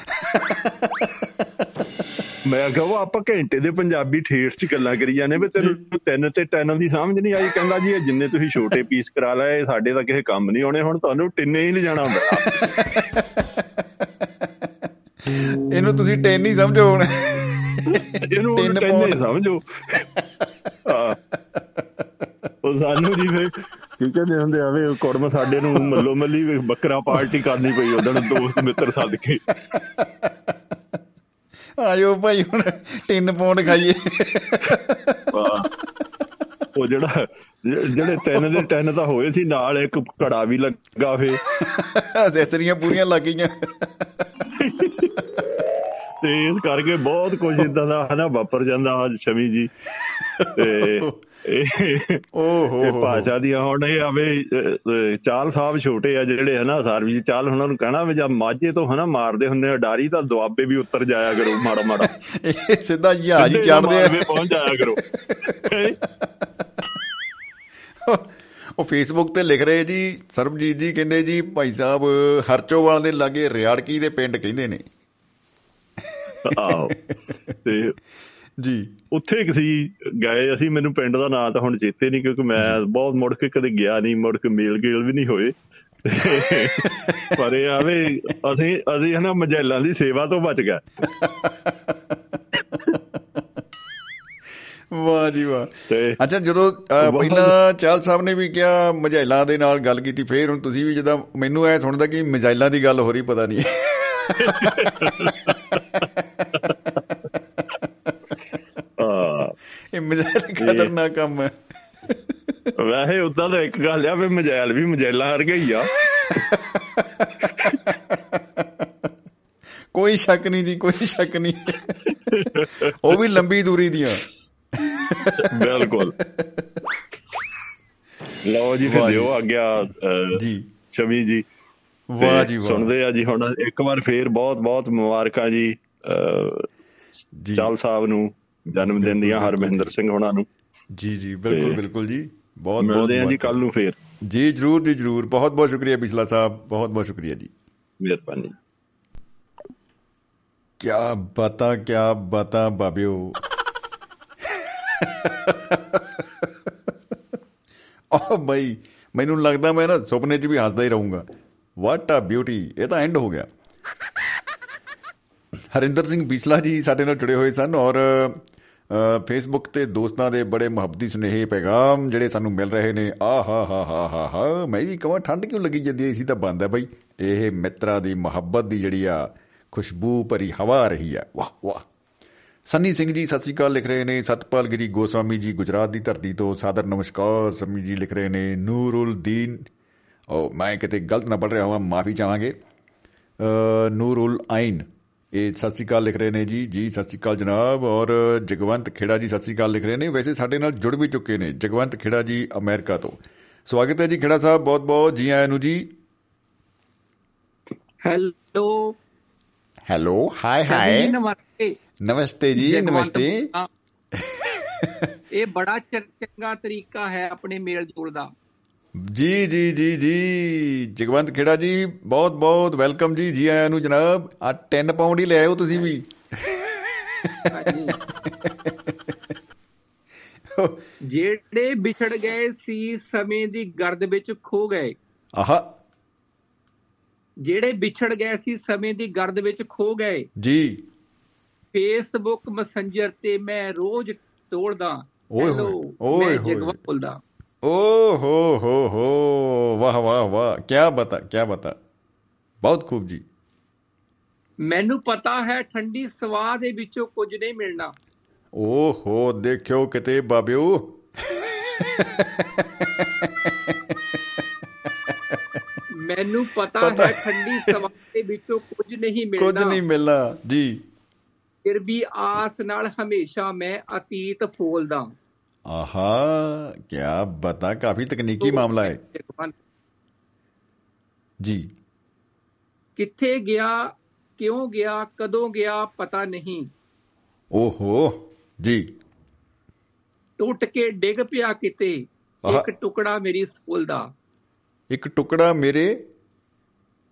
ਮੈਂ ਕਿਹਾ ਉਹ ਆਪਾਂ ਘੰਟੇ ਦੇ ਪੰਜਾਬੀ ਠੇਠ ਚ ਗੱਲਾਂ ਕਰੀ ਜਾਂਦੇ ਵੀ ਤੈਨੂੰ ਤਿੰਨ ਤੇ 10 ਦੀ ਸਮਝ ਨਹੀਂ ਆਈ। ਕਹਿੰਦਾ ਜੀ ਇਹ ਜਿੰਨੇ ਤੁਸੀਂ ਛੋਟੇ ਪੀਸ ਕਰਾ ਲਏ ਸਾਡੇ ਤਾਂ ਕਿਸੇ ਕੰਮ ਨਹੀਂ ਆਉਣੇ। ਹੁਣ ਤੁਹਾਨੂੰ ਟਿੰਨੇ ਹੀ ਲਿਜਾਣਾ ਹੁੰਦਾ। ਇਹਨੂੰ ਤੁਸੀਂ 10 ਹੀ ਸਮਝੋ ਹੁਣ। ਇਹਨੂੰ ਤਿੰਨ ਤਿੰਨ ਪਾਉਂਡ। ਸਮਝੋ। ਹਾਂ। ਉਹ ਸਾਨੂੰ ਜੀ ਫੇ ਕੀ ਕਹਿੰਦੇ ਹੁੰਦੇ ਆ ਵੇ ਕੁੜਮ ਸਾਡੇ ਨੂੰ ਮੱਲੋ ਮੱਲੀ ਬੱਕਰਾ ਪਾਰਟੀ ਕਰਨੀ ਪਈ ਉਹਦਣ ਦੋਸਤ ਮਿੱਤਰ ਸੱਦ ਕੇ ਆਇਓ ਭਾਈ ਹੁਣ 3 ਪਾਉਂਡ ਖਾਈਏ। ਉਹ ਜਿਹੜਾ ਜਿਹੜੇ ਤਿੰਨ ਦੇ ਤਿੰਨ ਤਾਂ ਹੋਏ ਸੀ ਨਾਲ ਇੱਕ ਘੜਾ ਵੀ ਲੱਗਾ ਫੇ। ਅਸੈਸਰੀਆਂ ਪੂਰੀਆਂ ਲੱਗ ਗਈਆਂ। ਤੇ ਇਸ ਕਰਕੇ ਬਹੁਤ ਕੁਝ ਇਦਾਂ ਦਾ ਹਨਾ ਵਾਪਰ ਜਾਂਦਾ ਅੱਜ ਸ਼ਮੀ ਜੀ। ਤੇ ਇਹ ਓ ਹੋ ਇਹ ਭਾਸ਼ਾ ਦੀਆਂ ਹੁਣ ਇਹ ਆਵੇ ਚਾਲ ਸਾਹਿਬ ਛੋਟੇ ਆ ਜਿਹੜੇ ਹਨਾ ਸਰਵੀ ਚਾਲ ਉਹਨਾਂ ਨੂੰ ਕਹਿਣਾ ਵੀ ਜਦ ਮਾਝੇ ਤੋਂ ਹਨਾ ਮਾਰਦੇ ਹੁੰਦੇ ਆ ਡਾਰੀ ਤਾਂ ਦੁਆਬੇ ਵੀ ਉੱਤਰ ਜਾਇਆ ਕਰੋ ਮਾੜਾ ਮਾੜਾ। ਇਹ ਸਿੱਧਾ ਜਹਾਜ਼ ਹੀ ਚੜਦੇ ਆ। ਪਹੁੰਚ ਜਾਇਆ ਕਰੋ। ਉਹ ਫੇਸਬੁੱਕ ਤੇ ਲਿਖ ਰਹੇ ਜੀ ਸਰਬਜੀਤ ਜੀ ਕਹਿੰਦੇ ਜੀ ਭਾਈ ਸਾਹਿਬ ਹਰਚੋਵਾਲ ਦੇ ਲਾਗੇ ਰਿਆੜਕੀ ਦੇ ਪਿੰਡ ਕਹਿੰਦੇ ਨੇ। ਆਓ ਤੇ ਜੀ। ਉੱਥੇ ਕਿਸੇ ਗਏ ਅਸੀਂ ਮੈਨੂੰ ਪਿੰਡ ਦਾ ਨਾਂ ਤਾਂ ਹੁਣ ਚੇਤੇ ਨਹੀਂ ਕਿਉਂਕਿ ਮੈਂ ਬਹੁਤ ਮੁੜ ਕੇ ਕਦੇ ਗਿਆ ਨਹੀਂ ਮੁੜ ਕੇ ਮੇਲ ਗੇਲ ਵੀ ਨਹੀਂ ਹੋਏ। ਪਰ ਇਹ ਆਵੇ ਅਸੀਂ ਅਸੀਂ ਹਨਾ ਮਜੈਲਾਂ ਦੀ ਸੇਵਾ ਤੋਂ ਬਚ ਗਏ। ਵਾਹ ਜੀ ਵਾਹ। ਅੱਛਾ ਜਦੋਂ ਪਹਿਲਾਂ ਚਾਲ ਸਾਹਿਬ ਨੇ ਵੀ ਕਿਹਾ ਮਜਾਇਲਾਂ ਦੇ ਨਾਲ ਗੱਲ ਕੀਤੀ ਫੇਰ ਹੁਣ ਤੁਸੀਂ ਵੀ ਜਦੋਂ ਮੈਨੂੰ ਐ ਸੁਣਦਾ ਕਿ ਮਜਾਇਲਾਂ ਦੀ ਗੱਲ ਹੋ ਰਹੀ ਪਤਾ ਨਹੀਂ। ਇਹ ਮਜਾਇਲ ਖਤਰਨਾਕ ਕੰਮ ਹੈ। ਵੈਸੇ ਉਦਾਂ ਤਾਂ ਇੱਕ ਗੱਲ ਆ ਵੀ ਮਜੈਲ ਵੀ ਮਜੈਲਾਂ ਵਰਗਾ ਹੀ ਆ। ਕੋਈ ਸ਼ੱਕ ਨਹੀਂ ਜੀ ਕੋਈ ਸ਼ੱਕ ਨਹੀਂ। ਉਹ ਵੀ ਲੰਬੀ ਦੂਰੀ ਦੀਆਂ। ਬਿਲਕੁਲ। ਲਓ ਜੀ ਫਿਰ। ਦਿਓ ਆ ਗਿਆ ਜੀ। ਸ਼ਮੀ ਜੀ। ਵਾਹ ਜੀ ਵਾਹ। ਸੁਣਦੇ ਆ ਜੀ ਹੁਣ ਇੱਕ ਵਾਰ ਫੇਰ ਬਹੁਤ ਬਹੁਤ ਮੁਬਾਰਕਾਂ ਜੀ। ਚਾਲ ਸਾਹਿਬ ਨੂੰ। ਜਨਮ ਦਿਨ ਦੀਆਂ ਹਰਮਿੰਦਰ ਸਿੰਘ ਹੋਣਾ ਨੂੰ। ਜੀ ਜੀ ਬਿਲਕੁਲ ਬਿਲਕੁਲ ਜੀ। ਬਹੁਤ ਬਹੁਤ ਮਿਲਦੇ ਆ ਜੀ। ਕੱਲ ਨੂੰ ਫੇਰ। ਜੀ ਜਰੂਰ ਜੀ ਜਰੂਰ। ਬਹੁਤ ਬਹੁਤ ਸ਼ੁਕਰੀਆ ਬਿਸਲਾ ਸਾਹਿਬ। ਬਹੁਤ ਬਹੁਤ ਸ਼ੁਕਰੀਆ ਜੀ। ਮਿਹਰਬਾਨੀ। ਕਿਆ ਬਤਾ ਕਿਆ ਬਤਾ ਬਾਬਿਓ। ਓ ਬਈ ਮੈਨੂੰ ਲੱਗਦਾ ਮੈਂ ਨਾ ਸੁਪਨੇ 'ਚ ਵੀ ਹੱਸਦਾ ਹੀ ਰਹੂੰਗਾ। ਵਾਟ ਆ ਬਿਊਟੀ ਇਹ ਤਾਂ ਐਂਡ ਹੋ ਗਿਆ। ਹਰਿੰਦਰ ਸਿੰਘ ਬੀਸਲਾ ਜੀ ਸਾਡੇ ਨਾਲ ਜੁੜੇ ਹੋਏ ਸਨ ਔਰ ਫੇਸਬੁੱਕ ਤੇ ਦੋਸਤਾਂ ਦੇ ਬੜੇ ਮੁਹੱਬਤੀ ਸੁਨੇਹੇ ਪੈਗਾਮ ਜਿਹੜੇ ਸਾਨੂੰ ਮਿਲ ਰਹੇ ਨੇ। ਆ ਹਾ ਹਾ ਹਾ ਹਾ ਹਾ ਮੈਂ ਵੀ ਕਹਾਂ ਠੰਡ ਕਿਉਂ ਲੱਗੀ ਜਾਂਦੀ ਐ ਇਸੀ ਤਾਂ ਬੰਦ ਹੈ ਬਈ। ਇਹ ਮਿੱਤਰਾਂ ਦੀ ਮੁਹੱਬਤ ਦੀ ਜਿਹੜੀ ਆ ਖੁਸ਼ਬੂ ਭਰੀ ਹਵਾ ਆ ਰਹੀ ਆ ਵਾਹ ਵਾਹ। ਸੰਨੀ ਸਿੰਘ ਜੀ ਸਤਿ ਸ੍ਰੀ ਅਕਾਲ ਲਿਖ ਰਹੇ ਨੇ। ਸਤਪਾਲ ਗਿਰੀ ਗੋਸਵਾਮੀ ਜੀ ਗੁਜਰਾਤ ਦੀ ਧਰਤੀ ਤੋਂ ਸਾਦਰ ਨਮਸਕਾਰ। ਸੰਮੀ ਜੀ ਲਿਖ ਰਹੇ ਨੇ ਨੂਰੁਲ ਦੀਨ ਉਹ ਮੈਂ ਕਿਤੇ ਗਲਤ ਨਾ ਪੜ ਰਿਹਾ ਹਾਂ ਮਾਫੀ ਚਾਹਾਂਗੇ। ਅ, ਨੂਰੁਲ ਆਇਨ। ਇਹ ਸਤਿ ਸ੍ਰੀ ਅਕਾਲ ਲਿਖ ਰਹੇ ਨੇ ਜੀ। ਜੀ ਸਤਿ ਸ੍ਰੀ ਅਕਾਲ ਜਨਾਬ। ਔਰ ਜਗਵੰਤ ਖੇੜਾ ਜੀ ਸਤਿ ਸ੍ਰੀ ਅਕਾਲ ਲਿਖ ਰਹੇ ਨੇ। ਵੈਸੇ ਸਾਡੇ ਨਾਲ ਜੁੜ ਵੀ ਚੁੱਕੇ ਨੇ ਜਗਵੰਤ ਖੇੜਾ ਜੀ ਅਮਰੀਕਾ ਤੋਂ। ਸਵਾਗਤ ਹੈ ਜੀ ਖੇੜਾ ਸਾਹਿਬ ਬਹੁਤ ਬਹੁਤ। ਜੀ ਆਇਆਂ ਨੂੰ ਜੀ। ਹੈਲੋ। ਹੈਲੋ ਹਾਈ ਹਾਈ ਨਮਸਤੇ। ਨਮਸਤੇ ਜੀ ਨਮਸਤੇ। ਇਹ ਬੜਾ ਚੰਗਾ ਤਰੀਕਾ ਹੈ ਆਪਣੇ ਮੇਲ ਜੋਲ ਦਾ। ਜੀ ਜੀ ਜੀ ਜੀ। ਜਗਵੰਤ ਖੇੜਾ ਜੀ ਬਹੁਤ ਬਹੁਤ ਵੈਲਕਮ ਜੀ। ਜੀ ਆਇਆਂ ਨੂੰ ਜਨਾਬ ਆ 10 ਪਾਉਂਡ ਹੀ ਲੈ ਆਇਓ ਤੁਸੀਂ ਵੀ। ਜਿਹੜੇ ਵਿਛੜ ਗਏ ਸੀ ਸਮੇਂ ਦੀ ਗਰਦ ਵਿੱਚ ਖੋ ਗਏ। ਆਹਾ। ਜਿਹੜੇ ਵਿਛੜ ਗਏ ਸੀ ਸਮੇਂ ਦੀ ਗਰਦ ਵਿੱਚ ਖੋ ਗਏ। ਜੀ। ਫੇਸਬੁੱਕ ਮੈਸੇਂਜਰ ਤੇ ਮੈਂ ਰੋਜ਼ ਤੋੜਦਾ। ਓਏ ਹੋਏ, ਓਏ ਹੋਏ। ਜਗਵੰਤ ਬੋਲਦਾ। ਓ ਹੋ ਹੋ ਹੋ ਵਾਹ ਵਾਹ ਵਾਹ ਕੀ ਬਤਾ ਕੀ ਬਤਾ ਬਹੁਤ ਖੂਬ ਜੀ ਮੈਨੂੰ ਪਤਾ ਹੈ ਠੰਡੀ ਸਵਾਹ ਦੇ ਵਿੱਚੋਂ ਕੁਝ ਨਹੀਂ ਮਿਲਣਾ ਓ ਹੋ ਦੇਖਿਓ ਕਿਤੇ ਬਾਬਿਓ ਮੈਨੂੰ ਪਤਾ ਹੈ ਠੰਡੀ ਸਵਾ ਦੇ ਵਿੱਚੋਂ ਕੁਝ ਨਹੀਂ ਕੁਝ ਮਿਲਦਾ ਨਹੀਂ ਮਿਲਣਾ ਜੀ ਫਿਰ ਵੀ ਆਸ ਨਾਲ ਹਮੇਸ਼ਾ ਮੈਂ ਅਤੀਤ ਫੋਲਦਾ ਆਹਾ ਕੀ ਬਤਾ ਕਾਫੀ ਤਕਨੀਕੀ ਮਾਮਲਾ ਹੈ। ਜੀ। ਕਿੱਥੇ ਗਿਆ ਕਿਉਂ ਗਿਆ ਕਦੋਂ ਗਿਆ ਪਤਾ ਨਹੀਂ। ਓਹੋ ਜੀ। ਟੁੱਟ ਕੇ ਡਿੱਗ ਪਿਆ ਕਿਤੇ। ਇੱਕ ਟੁਕੜਾ ਮੇਰੀ ਸੋਲ ਦਾ। ਇੱਕ ਟੁਕੜਾ ਮੇਰੇ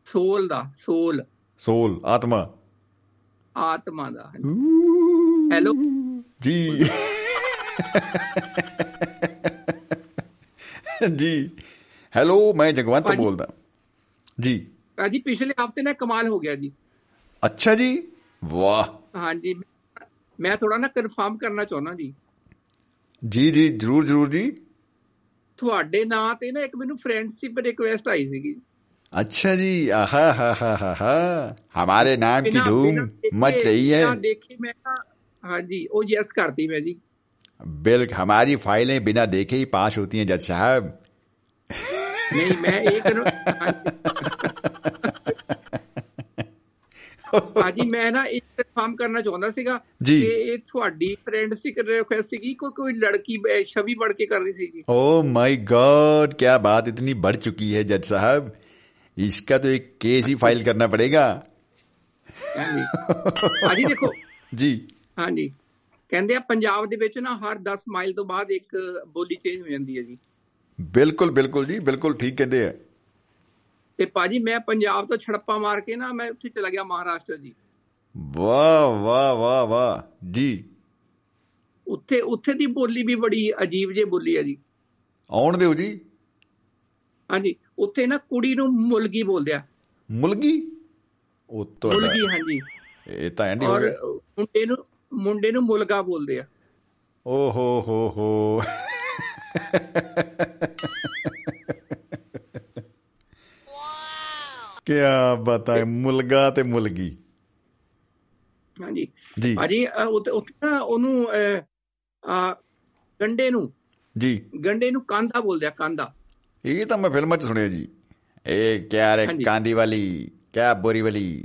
ਸੋਲ ਦਾ ਸੋਲ। ਸੋਲ ਆਤਮਾ। ਆਤਮਾ ਦਾ। ਹੈਲੋ। ਜੀ। ਜੀ ਹੈਲੋ ਮੈਂ ਜਗਵੰਤ ਭਾਜੀ। ਬੋਲਦਾ ਜੀ ਜੀ ਪਿਛਲੇ ਹਫਤੇ ਨਾ ਕਮਾਲ ਹੋ ਗਿਆ ਜੀ ਅੱਛਾ ਜੀ ਵਾਹ ਹਾਂਜੀ ਮੈਂ ਥੋੜਾ ਨਾ ਕਨਫਰਮ ਕਰਨਾ ਚਾਹੁੰਦਾ ਜੀ ਜੀ ਜੀ ਜਰੂਰ ਜਰੂਰ ਜੀ ਤੁਹਾਡੇ ਨਾਂ ਤੇ ਨਾ ਇੱਕ ਮੈਨੂੰ ਫਰੈਂਡਸ਼ਿਪ ਰਿਕੁਐਸਟ ਆਈ ਸੀਗੀ अच्छा जी आहा हा हा हा हा हमारे नाम की ਬਿਨਾਂ- धूम ਬਿਨਾਂ ਦੇਖੇ- मच रही है ਬਿਨਾਂ ਦੇਖੇ ਮੈਂ ਨਾ ਹਾਂਜੀ ਉਹ ਯੈਸ ਕਰਤੀ ਮੈਂ ਜੀ बिल हमारी फाइलें बिना देखे ही पास होती हैं जज साहब ਨਹੀਂ ਮੈਂ ਇਹ ਕਰੋ ਹਾਂਜੀ ਮੈਂ ਨਾ ਇਹ ਕਨਫਰਮ ਕਰਨਾ ਚਾਹੁੰਦਾ ਸੀਗਾ ਜੀ। ਕਿ ਇਹ ਤੁਹਾਡੀ ਫਰੈਂਡਸ਼ਿਪ ਰਿਕੁਐਸਟ ਸੀਗੀ ਕੋਈ ਕੋਈ ਲੜਕੀ ਅਹ, ਛਵੀ ਬਣ ਕੇ ਕਰ ਰਹੀ ਸੀਗੀ ओ माय गॉड क्या बात इतनी बढ़ चुकी है जज साहब इसका तो एक केस ही फाइल करना पड़ेगा ਹਾਂਜੀ ਹਾਂਜੀ ਦੇਖੋ जी ਹਾਂਜੀ ਕਹਿੰਦੇ ਆ ਪੰਜਾਬ ਦੇ ਵਿੱਚ ਨਾ ਹਰ 10 ਮਾਈਲ ਤੋਂ ਬਾਅਦ ਇੱਕ ਬੋਲੀ ਚੇਂਜ ਹੋ ਜਾਂਦੀ ਹੈ ਜੀ। ਬਿਲਕੁਲ ਬਿਲਕੁਲ ਜੀ ਬਿਲਕੁਲ ਠੀਕ ਕਹਿੰਦੇ ਆ। ਤੇ ਪਾਜੀ ਮੈਂ ਪੰਜਾਬ ਤੋਂ ਛੜੱਪਾ ਮਾਰ ਕੇ ਨਾ ਮੈਂ ਉੱਥੇ ਚਲਾ ਗਿਆ ਮਹਾਰਾਸ਼ਟਰ ਜੀ। ਵਾਹ ਵਾਹ ਵਾਹ ਵਾਹ ਜੀ। ਉੱਥੇ ਉੱਥੇ ਦੀ ਬੋਲੀ ਵੀ ਬੜੀ ਅਜੀਬ ਜਿਹੀ ਬੋਲੀ ਹੈ ਜੀ। ਆਉਣ ਦਿਓ ਜੀ। ਹਾਂਜੀ ਉੱਥੇ ਨਾ ਕੁੜੀ ਨੂੰ ਮੁਲਗੀ ਬੋਲਦੇ ਆ। ਮੁਲਗੀ? ਉਹ ਤੋਂ ਮੁਲਗੀ ਹਾਂਜੀ। ਇਹ ਤਾਂ ਐਂਡੀ ਹੋ ਗਿਆ। ਮੁੰਡੇ ਨੂੰ ਮੁੰਡੇ ਨੂੰ ਮੁਲਗਾ ਬੋਲਦੇ ਆ। ਓ ਹੋ ਹੋ ਹੋ। ਕੀ ਬਤਾ ਮੁਲਗਾ ਤੇ ਮੁਲਗੀ। ਹਾਂਜੀ। ਜੀ। ਭਾਜੀ ਅਹ, ਉੱਥੇ ਉਹਨੂੰ ਅਹ, ਗੰਡੇ ਨੂੰ। ਜੀ। ਗੰਡੇ ਨੂੰ ਕਾਂਦਾ ਬੋਲਦੇ ਆ ਕਾਂਦਾ। ਇਹ ਤਾਂ ਮੈਂ ਫਿਲਮਾਂ 'ਚ ਸੁਣਿਆ ਜੀ। ਇਹ ਕਿਆ ਰੇ ਹਾਂਜੀ। ਕਾਂਦੀ ਵਾਲੀ ਕਿਆ ਬੋਰੀ ਵਾਲੀ।